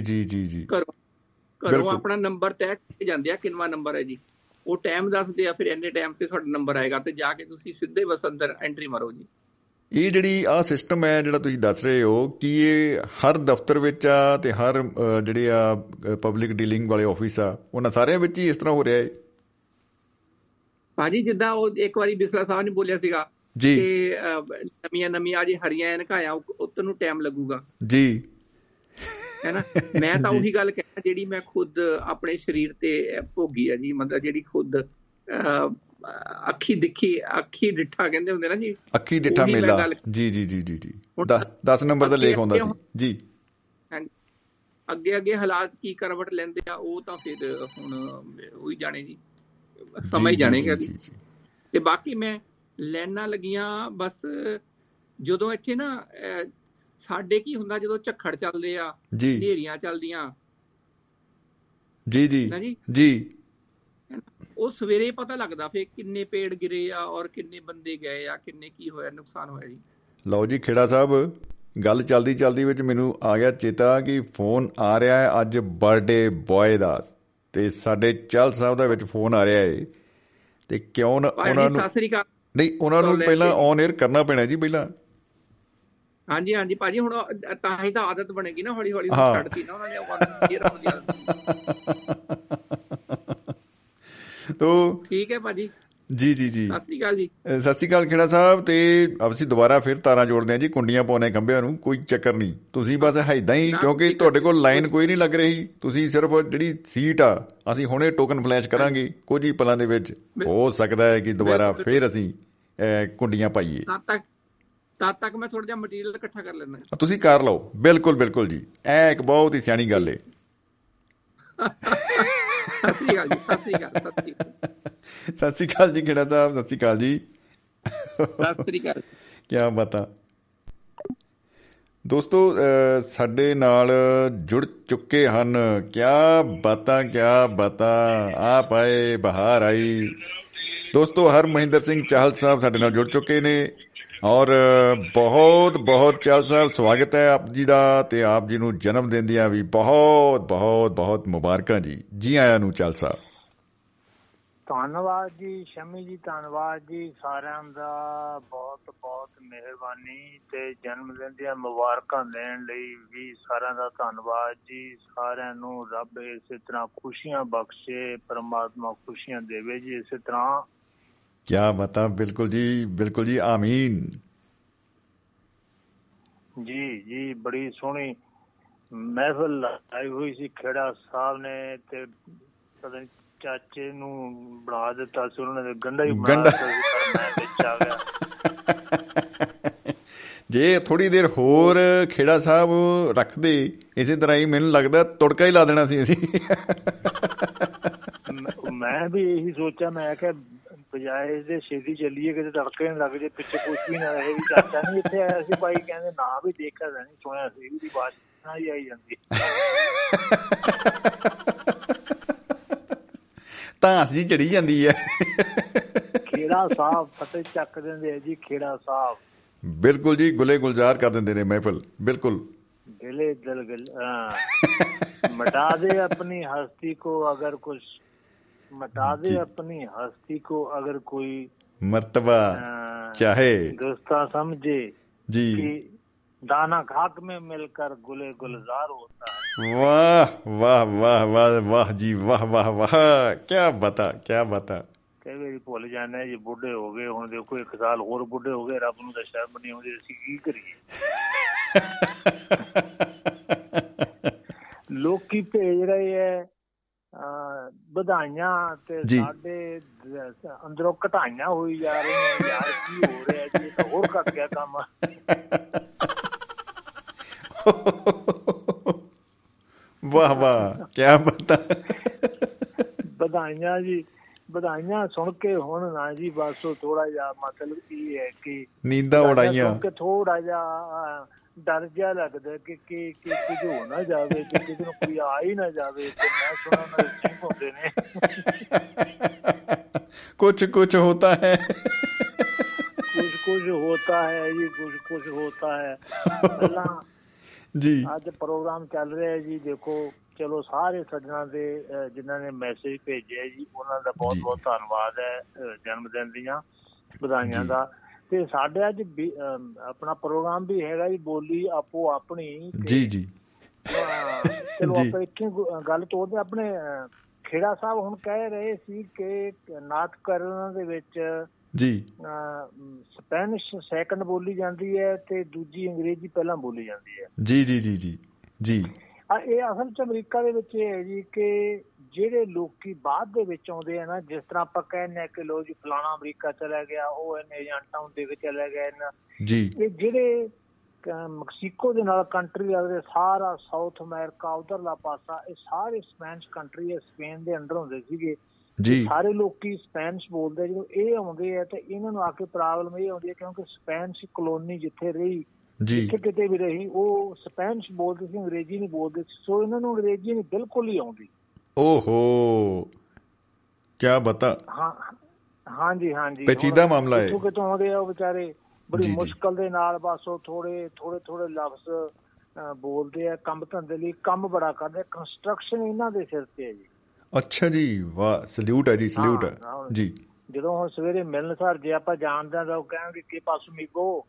ਜੀ ਜੀ ਜੀ ਘਰੋਂ। ਆਪਣਾ ਨੰਬਰ ਤੈਅ ਕਰਕੇ ਜਾਂਦੇ ਆ ਕਿੰਨਵਾ ਨੰਬਰ ਹੈ ਜੀ। ਉਹ ਟਾਈਮ ਦੱਸਦੇ ਆ ਫਿਰ ਇੰਨੇ ਟਾਈਮ ਤੇ ਤੁਹਾਡਾ ਨੰਬਰ ਆਏਗਾ ਤੇ ਜਾ ਕੇ ਤੁਸੀਂ ਸਿੱਧੇ ਬਸ ਅੰਦਰ ਐਂਟਰੀ ਮਾਰੋ ਜੀ। ਇਹ ਜਿਹੜੀ ਆ ਸਿਸਟਮ ਹੈ ਜਿਹੜਾ ਤੁਸੀਂ ਦੱਸ ਰਹੇ ਹੋ ਕਿ ਇਹ ਹਰ ਦਫ਼ਤਰ ਵਿੱਚ ਆ ਤੇ ਹਰ ਜਿਹੜੇ ਆ ਪਬਲਿਕ ਡੀਲਿੰਗ ਵਾਲੇ ਆਫਿਸ ਆ ਉਹਨਾਂ ਸਾਰਿਆਂ ਵਿੱਚ ਹੀ ਇਸ ਤਰ੍ਹਾਂ ਹੋ ਰਿਹਾ ਹੈ? ਭਾਜੀ ਜਿੱਦਾਂ ਉਹ ਇੱਕ ਵਾਰੀ ਬਿਸਲਾ ਸਾਹਿਬ ਨੇ ਬੋਲਿਆ ਸੀਗਾ ਜੀ। ਕਿ ਨਵੀਆਂ ਨਵੀਆਂ ਜੀ ਹਰੀਆਂ ਐਨਕਾਂ ਆ ਉਤਨ ਨੂੰ ਟਾਈਮ ਲੱਗੂਗਾ। ਜੀ। ਹੈਨਾ ਮੈਂ ਤਾਂ। ਉਹੀ ਗੱਲ ਕਹਿਣਾ ਜਿਹੜੀ ਮੈਂ ਖੁਦ ਆਪਣੇ ਸਰੀਰ ਤੇ ਭੋਗੀ ਆ ਜੀ ਮਤਲਬ ਜਿਹੜੀ ਖੁਦ ਅੱਖੀ ਦਿਖੀ ਅੱਖੀ ਡਿੱਠਾ ਕਹਿੰਦੇ ਹੁੰਦੇ ਨਾ ਜੀ। ਅੱਖੀ ਡਿੱਠਾ ਮੇਲਾ। ਜੀ ਜੀ ਜੀ ਜੀ ਜੀ। ਹੁਣ 10 ਨੰਬਰ ਦਾ ਲੇਖ ਹੁੰਦਾ ਅੱਗੇ ਸੀ। ਜੀ। ਅੱਗੇ ਅੱਗੇ ਹਾਲਾਤ ਕੀ ਕਰਵਟ ਲੈਂਦੇ ਆ ਉਹ ਤਾਂ ਫਿਰ ਹੁਣ ਉਹੀ ਜਾਣੇ ਜੀ। ਜੀ, ਜੀ, ਜਾਣੇਗਾ ਜੀ ਤੇ ਬਾਕੀ ਮੈਂ ਲੈਣਾ ਲੱਗੀਆਂ ਬਸ ਜਦੋਂ ਇੱਥੇ ਨਾ ਸਾਡੇ ਕੀ ਹੁੰਦਾ ਜਦੋਂ ਝੱਖੜ ਚੱਲਦੇ ਆ ਜੀ। ਹਨੇਰੀਆਂ ਚੱਲਦੀਆਂ। ਜੀ ਜੀ? ਜੀ। ਉਹ ਸਵੇਰੇ ਪਤਾ ਲੱਗਦਾ ਫੇ ਕਿੰਨੇ ਪੇੜ ਗਿਰੇ ਆ ਔਰ ਕਿੰਨੇ ਬੰਦੇ ਗਏ ਆ ਕਿੰਨੇ ਕੀ ਹੋਇਆ ਨੁਕਸਾਨ ਹੋਇਆ ਜੀ ਲਓ ਜੀ ਖੇੜਾ ਸਾਹਿਬ ਗੱਲ ਚਲਦੀ ਚਲਦੀ ਵਿੱਚ ਮੈਨੂੰ ਆ ਗਿਆ ਚੇਤਾ ਕਿ ਫੋਨ ਆ ਰਿਹਾ ਹੈ ਅੱਜ ਬਰਥਡੇ ਬॉय ਦਾ ਤੇ ਸਾਡੇ ਚਲ ਸਾਹਿਬ ਦਾ ਵਿੱਚ ਫੋਨ ਆ ਰਿਹਾ ਹੈ ਤੇ ਕਿਉਂ ਨਾ ਉਹਨਾਂ ਨੂੰ ਨਹੀਂ ਉਹਨਾਂ ਨੂੰ ਪਹਿਲਾਂ। ਔਨ 에ਅਰ ਕਰਨਾ ਪੈਣਾ ਜੀ ਪਹਿਲਾਂ ਹਾਂਜੀ ਹਾਂਜੀ ਭਾਜੀ ਹੁਣ ਤਾਂ ਹੀ ਤਾਂ ਆਦਤ ਬਣੇਗੀ ਨਾ ਹੌਲੀ ਹੌਲੀ। ਛੱਡਤੀ ਨਾ ਉਹਨਾਂ ਨੇ ਉਹ ਫੇਰ ਆਉਂਦੀ ਆਦਤ। ਤੋ ਠੀਕ ਹੈ ਭਾਜੀ। ਜੀ ਜੀ ਜੀ। ਸਤਿ ਸ੍ਰੀ ਅਕਾਲ ਜੀ। ਸਤਿ ਸ਼੍ਰੀ ਅਕਾਲ ਖੇੜਾ ਸਾਹਿਬ ਤੇ ਅਸੀਂ ਦੁਬਾਰਾ ਫਿਰ ਤਾਰਾਂ ਜੋੜਦੇ ਹਾਂ ਜੀ ਕੁੰਡੀਆਂ ਪਾਉਣੇ ਖੰਭਿਆਂ ਨੂੰ ਕੋਈ ਚੱਕਰ ਨਹੀਂ। ਤੁਸੀਂ ਬਸ ਹੈਦਾਂ ਹੀ ਕਿਉਂਕਿ। ਤੁਹਾਡੇ ਕੋਲ ਲਾਈਨ ਕੋਈ ਨਹੀਂ ਲੱਗ ਰਹੀ। ਤੁਸੀਂ ਸਿਰਫ ਜਿਹੜੀ ਸੀਟ ਆ ਅਸੀਂ ਹੁਣੇ ਟੋਕਨ ਫਲੈਸ਼ ਕਰਾਂਗੇ ਕੁਝ ਹੀ ਪਲਾਂ ਦੇ ਵਿੱਚ। ਹੋ ਸਕਦਾ ਹੈ ਕਿ ਦੁਬਾਰਾ। ਫਿਰ ਅਸੀਂ ਕੁੰਡੀਆਂ ਪਾਈਏ। ਤਦ ਤੱਕ ਤਦ ਤੱਕ ਮੈਂ ਥੋੜਾ ਜਿਹਾ ਮਟੀਰੀਅਲ ਇਕੱਠਾ ਕਰ ਲੈਂਦਾ ਤੁਸੀਂ ਕਰ ਲਓ। ਬਿਲਕੁਲ ਬਿਲਕੁਲ ਜੀ। ਇਹ ਇੱਕ ਬਹੁਤ ਹੀ ਸਿਆਣੀ ਗੱਲ ਏ। ਸਤਿ ਸ੍ਰੀ ਅਕਾਲ ਜੀ ਸਤਿ ਸ੍ਰੀ ਅਕਾਲ ਸਤਿ ਸ੍ਰੀ ਅਕਾਲ। ਸਤਿ ਸ਼੍ਰੀ ਅਕਾਲ ਜੀ ਖੇੜਾ ਸਾਹਿਬ ਸਤਿ ਸ਼੍ਰੀ ਅਕਾਲ ਜੀ। ਸਤਿ ਸ੍ਰੀ ਅਕਾਲ ਕਿਆ ਬਾਤਾਂ ਦੋਸਤੋ ਸਾਡੇ ਨਾਲ ਜੁੜ ਚੁੱਕੇ ਹਨ। ਕਿਆ ਬਾਤਾਂ ਕਿਆ ਬਾਤਾਂ ਆ। ਪਾਏ ਬਹਾਰ ਆਈ। ਦੋਸਤੋ ਹਰ ਮਹਿੰਦਰ ਸਿੰਘ ਚਾਹਲ ਸਾਹਿਬ ਸਾਡੇ ਨਾਲ ਜੁੜ ਚੁੱਕੇ ਨੇ। ਔਰ ਬਹੁਤ ਬਹੁਤ ਚਾਹਲ ਸਾਹਿਬ ਸਵਾਗਤ ਹੈ ਆਪ ਜੀ ਦਾ ਤੇ ਆਪ ਜੀ ਨੂੰ ਜਨਮ ਦਿਨ ਦੀਆਂ ਵੀ ਬਹੁਤ ਬਹੁਤ ਬਹੁਤ ਮੁਬਾਰਕਾਂ ਜੀ। ਜੀ ਆਇਆਂ ਨੂੰ ਚਾਹਲ ਸਾਹਿਬ ਧੰਨਵਾਦ ਜੀ, ਸ਼ਮੀ ਜੀ, ਧੰਨਵਾਦ ਜੀ ਸਾਰਿਆਂ ਦਾ। ਬਹੁਤ ਬਹੁਤ ਮਿਹਰਬਾਨੀ ਤੇ ਜਨਮ ਦਿਨ ਦੀਆਂ ਮੁਬਾਰਕਾਂ ਦੇਣ ਲਈ ਵੀ ਸਾਰਿਆਂ ਦਾ ਧੰਨਵਾਦ ਜੀ। ਸਾਰਿਆਂ ਨੂੰ ਰੱਬ ਇਸੇ ਤਰ੍ਹਾਂ ਖੁਸ਼ੀਆਂ ਬਖਸ਼ੇ, ਪ੍ਰਮਾਤਮਾ ਖੁਸ਼ੀਆਂ ਦੇਵੇ ਜੀ ਇਸੇ ਤਰ੍ਹਾਂ। ਕਿਆ ਬਾਤਾਂ ਬਿਲਕੁਲ ਜੀ ਬਿਲਕੁਲ ਜੀ ਆਮੀਨ। ਜੀ ਜੀ ਬੜੀ ਸੋਹਣੀ ਮਹਿਫਲ ਲਾਈ ਹੋਈ ਸੀ ਖੇੜਾ ਸਾਹਿਬ ਨੇ ਤੇ ਪਤਾ ਨੀ ਚਾਚੇ ਨੂੰ ਬਣਾ ਦਿੱਤਾ ਸੀ ਉਹਨਾਂ ਨੇ ਗੰਡਾ ਹੀ ਬਣਾ। ਦਿੱਤਾ ਸੀ ਪਰ ਮੈਂ ਵਿੱਚ ਆ ਗਿਆ। ਜੇ ਥੋੜੀ ਦੇਰ ਹੋਰ ਖੇੜਾ ਸਾਹਿਬ ਰੱਖਦੇ ਇਸੇ ਤਰ੍ਹਾਂ ਹੀ ਮੈਨੂੰ ਲੱਗਦਾ ਤੁੜਕਾ ਹੀ ਲਾ ਦੇਣਾ ਸੀ ਅਸੀਂ। ਮੈਂ ਵੀ ਇਹੀ ਸੋਚਿਆ ਮੈਂ ਕਿਹਾ ਬਜਾਏ ਇਸ ਦੇ ਛੇਤੀ ਚੱਲੀਏ ਕਿਤੇ ਤੜਕੇ ਨਾ ਲੱਗ ਜੇ ਪਿੱਛੇ ਕੁਝ ਵੀ ਨਾ ਰਹੇ ਵੀ ਚਾਚਾ ਨਹੀਂ ਇੱਥੇ ਆਇਆ ਸੀ ਭਾਈ ਕਹਿੰਦੇ ਨਾ ਵੀ ਦੇਖਿਆ ਨਹੀਂ ਸੁਣਿਆ ਸੀ ਇਹਦੀ ਬਾਤ ਨਾ ਹੀ ਆਈ ਜਾਂਦੀ। ਤਾਂ ਜੀ ਚੜੀ ਜਾਂਦੀ ਹੈ। ਖੇੜਾ ਸਾਹਿਬ ਫਤਿਹ ਚੱਕ ਦਿੰਦੇ ਆ ਜੀ ਖੇੜਾ ਸਾਹਿਬ ਬਿਲਕੁਲ ਜੀ ਗੁਲੇ ਗੁਲਜ਼ਾਰ ਕਰ ਦਿੰਦੇ ਨੇ ਮਹਿਫਲ ਬਿਲਕੁਲ। ਗਿਲੇ ਦਲ ਮਟਾ ਦੇ ਆਪਣੀ ਹਸਤੀ ਕੋ ਅਗਰ ਕੁਛ मिटा दे जी। अपनी हस्ती को अगर कोई मर्तबा हाँ। चाहे दोस्ता समझे जी कि दाना खाक में मिलकर गुले गुलजार होता है वाह वाह वाह वाह वाह जी वाह वाह वाह क्या बता क्या बता ਕਈ ਵਾਰੀ ਭੁੱਲ ਜਾਂਦੇ ਆ ਜੀ ਬੁੱਢੇ ਹੋ ਗਏ ਹੁਣ ਦੇਖੋ ਇੱਕ ਸਾਲ ਹੋਰ ਬੁੱਢੇ ਹੋ ਗਏ ਰੱਬ ਨੂੰ ਤਾਂ ਸ਼ਰਮ ਨਹੀਂ ਆਉਂਦੀ ਅਸੀਂ ਕੀ ਕਰੀਏ ਲੋਕੀ ਭੇਜ ਰਹੇ ਐ ਅਹ, ਵਧਾਈਆਂ ਤੇ ਸਾਡੇ ਅੰਦਰੋਂ ਘਟਾਈਆਂ ਹੋਈ ਜਾ ਰਹੀਆਂ ਯਾਰ ਕੀ ਹੋ ਰਿਹਾ ਜੀ? ਇਹ ਤਾਂ ਹੋਰ ਘਟ ਗਿਆ ਕੰਮ। ਵਾਹ ਵਾਹ ਕੀ ਪਤਾ ਵਧਾਈਆਂ ਜੀ। ਵਧਾਈਆਂ ਸੁਣ ਕੇ ਹੁਣ ਨਾ ਜੀ ਬਸ ਥੋੜਾ ਜਿਹਾ ਮਤਲਬ ਇਹ ਹੈ ਕਿ ਨੀਂਦਾਂ ਉਡਾਈਆਂ। ਥੋੜਾ ਜਿਹਾ ਡਰ ਜਿਹਾ ਲੱਗਦਾ ਕਿ ਕਿ ਕਿ ਕੁਝ ਹੋ ਨਾ ਜਾਵੇ ਕਿ ਕਿਸੇ ਨੂੰ ਕੋਈ ਆ ਹੀ ਨਾ ਜਾਵੇ ਤੇ ਮੈਂ ਸੁਣਾ ਨਾ ਠੀਕ ਹੁੰਦੇ ਨੇ। ਕੁਝ ਕੁਝ ਹੋਤਾ ਹੈ। ਕੁਝ ਕੁਝ ਹੋਤਾ ਹੈ ਜੀ ਕੁਝ ਕੁਝ ਹੋਤਾ ਹੈ। ਅੱਲਾ ਜੀ। ਅੱਜ ਪ੍ਰੋਗਰਾਮ ਚੱਲ ਰਿਹਾ ਹੈ ਜੀ ਦੇਖੋ ਚਲੋ ਸਾਰੇ ਸੱਜਣਾ ਦੇ ਜਿਨ੍ਹਾਂ ਨੇ ਮੈਸੇਜ ਭੇਜਿਆ ਜੀ ਉਹਨਾਂ ਦਾ ਬਹੁਤ ਬਹੁਤ ਧੰਨਵਾਦ ਹੈ ਜਨਮ ਦਿਨ ਦੀਆਂ ਵਧਾਈਆਂ ਦਾ। ਤੇ ਸਾਡੇ ਅੱਜ ਆਪਣਾ ਪ੍ਰੋਗਰਾਮ ਵੀ ਹੈਗਾ ਜੀ ਬੋਲੀ ਆਪੋ ਆਪਣੀ ਜੀ ਜੀ। ਚਲੋ ਆਪਾਂ ਇੱਥੇ ਗੱਲ ਤੋਰਦੇ ਆਪਣੇ ਖੇੜਾ ਸਾਹਿਬ ਹੁਣ ਕਹਿ ਰਹੇ ਸੀ ਕਿ ਨਾਟ ਕਰਨ ਦੇ ਵਿੱਚ ਜੀ। ਸਪੈਨਿਸ਼ ਸੈਕੰਡ ਬੋਲੀ ਜਾਂਦੀ ਹੈ ਤੇ ਦੂਜੀ ਅੰਗਰੇਜ਼ੀ ਪਹਿਲਾਂ ਬੋਲੀ ਜਾਂਦੀ ਹੈ। ਜੀ ਜੀ ਜੀ ਜੀ ਜੀ। ਇਹ ਅਸਲ ਚ ਅਮਰੀਕਾ ਦੇ ਵਿੱਚ ਇਹ ਹੈ ਜੀ ਕਿ ਜਿਹੜੇ ਲੋਕੀ ਬਾਅਦ ਦੇ ਵਿੱਚ ਆਉਂਦੇ ਆ ਨਾ ਜਿਸ ਤਰ੍ਹਾਂ ਆਪਾਂ ਕਹਿੰਦੇ ਆ ਕਿ ਲੋ ਜੀ ਫਲਾਣਾ ਅਮਰੀਕਾ ਚਲਾ ਗਿਆ ਉਹ ਇਹਨੇ ਏਜੰਟਾਂ ਦੇ ਵਿੱਚ ਚਲਾ ਗਿਆ ਇਹਨਾਂ ਜੀ। ਇਹ ਜਿਹੜੇ ਮੈਕਸੀਕੋ ਦੇ ਨਾਲ ਕੰਟਰੀ ਆ ਜਿਹੜੇ ਸਾਰਾ ਸਾਊਥ ਅਮਰੀਕਾ ਉਧਰਲਾ ਪਾਸਾ ਇਹ ਸਾਰੇ ਸਪੈਨਿਸ਼ ਕੰਟਰੀ ਹੈ ਸਪੇਨ ਦੇ ਅੰਦਰ ਹੁੰਦੇ ਸੀਗੇ। ਜੀ। ਸਾਰੇ ਲੋਕੀ ਸਪੈਨਿਸ਼ ਬੋਲਦੇ ਜਦੋਂ ਇਹ ਆਉਂਦੇ ਆ ਤਾਂ ਇਹਨਾਂ ਨੂੰ ਆ ਕੇ ਪ੍ਰੋਬਲਮ ਇਹ ਆਉਂਦੀ ਹੈ ਕਿਉਂਕਿ ਸਪੈਨਿਸ਼ ਕਲੋਨੀ ਜਿੱਥੇ ਰਹੀ ਜਿੱਥੇ ਕਿਤੇ ਵੀ ਰਹੀ ਉਹ ਸਪੈਨਿਸ਼ ਬੋਲਦੇ ਸੀ ਅੰਗਰੇਜ਼ੀ ਨਹੀਂ ਬੋਲਦੇ ਸੀ ਸੋ ਇਹਨਾਂ ਨੂੰ ਅੰਗਰੇਜ਼ੀ ਨਹੀਂ ਬਿਲਕੁਲ ਹੀ ਆਉਂਦੀ। ਓਹੋ। ਕੀ ਬਤਾ। ਹਾਂ ਹਾਂਜੀ ਹਾਂਜੀ। ਪੇਚੀਦਾ ਮਾਮਲਾ ਹੈ। ਕਿਉਂਕਿ ਤੋਂ ਆਉਂਦੇ ਆ ਉਹ ਵਿਚਾਰੇ? ਬੜੀ ਮੁਸ਼ਕਲ ਦੇ ਨਾਲ ਬਸ ਉਹ ਥੋੜੇ ਥੋੜੇ ਥੋੜੇ ਲਫ਼ਜ਼ ਬੋਲਦੇ ਆ ਕੰਮ ਧੰਦੇ ਲਈ ਕੰਮ ਬੜਾ ਕਰਦੇ ਕੰਸਟਰਕਸ਼ਨ ਇਹਨਾਂ ਦੇ ਸਿਰ ਤੇ ਹੈ ਜੀ। ਅੱਛਾ ਜੀ ਵਾਹ ਸਲੂਟ ਹੈ ਜੀ ਸਲੂਟ ਹੈ। ਜੀ। ਜਦੋਂ ਹੁਣ ਸਵੇਰੇ ਮਿਲਣ ਸਰ ਜੇ ਆਪਾਂ ਜਾਣਦੇ ਆ ਤਾਂ ਉਹ ਕਹਿਣਗੇ ਕਿ ਪਾਸੂ ਮੀਗੋ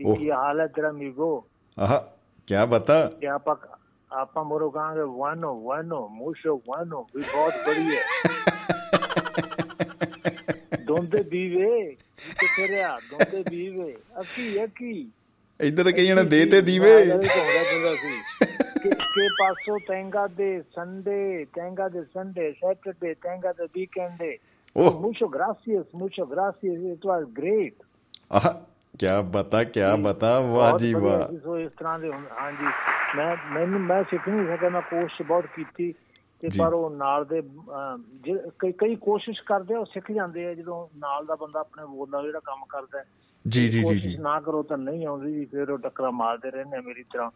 ਕੀ ਹਾਲ ਹੈ ਤੇਰਾ ਮੀਗੋ ਆਹ ਕੀ ਬਤਾ। ਕੀ ਆਪਾਂ ਆਪਾਂ ਮੋਰੋ ਕਹਾਂਗੇ ਵਾਨੋ ਵਾਨੋ ਮੂਸ਼ੋ ਵਾਨੋ ਵੀ ਬਹੁਤ ਬੜੀ ਹੈ ਦੋਂਦੇ ਦੀਵੇ ਕਿੱਥੇ ਰਿਆ ਦੋਂਦੇ ਦੀਵੇ ਅੱਕੀ ਅੱਕੀ ਇਧਰ ਕਈ ਜਣਾ ਦੇ ਤੇ ਦੀਵੇ ਕੇ ਪਾਸੋਂ ਤੈਂਗਾ ਦੇ ਸੰਡੇ ਤੈਂਗਾ ਦੇ ਸੰਡੇ ਸੈਟਰਡੇ ਤੈਂਗਾ ਦੇ ਵੀਕਐਂਡ ਦੇ Oh. Mucho gracias, mucho gracias. It was great. Aha. ਕਿਆ ਬਤਾ ਕਿਆ ਬਤਾ ਵਾਹ ਜੀ ਵਾਹ। ਸੋ ਇਸ ਤਰ੍ਹਾਂ ਦੇ ਹਾਂਜੀ। ਮੈਂ ਮੈਨੂੰ ਮੈਂ ਸਿੱਖ ਨਹੀਂ ਸਕਿਆ ਮੈਂ ਕੋਸ਼ਿਸ਼ ਬਹੁਤ ਕੀਤੀ ਤੇ ਪਰ ਉਹ ਨਾਲ ਦੇ ਕਈ ਕਈ ਕੋਸ਼ਿਸ਼ ਕਰਦੇ ਆ ਉਹ ਸਿੱਖ ਜਾਂਦੇ ਆ ਜਦੋਂ ਨਾਲ ਦਾ ਬੰਦਾ ਆਪਣੇ ਵੋਟ ਦਾ ਜਿਹੜਾ ਕੰਮ ਕਰਦਾ ਜੀ ਜੀ ਜੀ ਜੀ ਨਾ ਕਰੋ ਤਾਂ ਨਹੀਂ ਆਉਂਦੀ ਜੀ ਫਿਰ ਉਹ ਟੱਕਰਾ ਮਾਰਦੇ ਰਹਿੰਦੇ ਆ ਮੇਰੀ ਤਰ੍ਹਾਂ।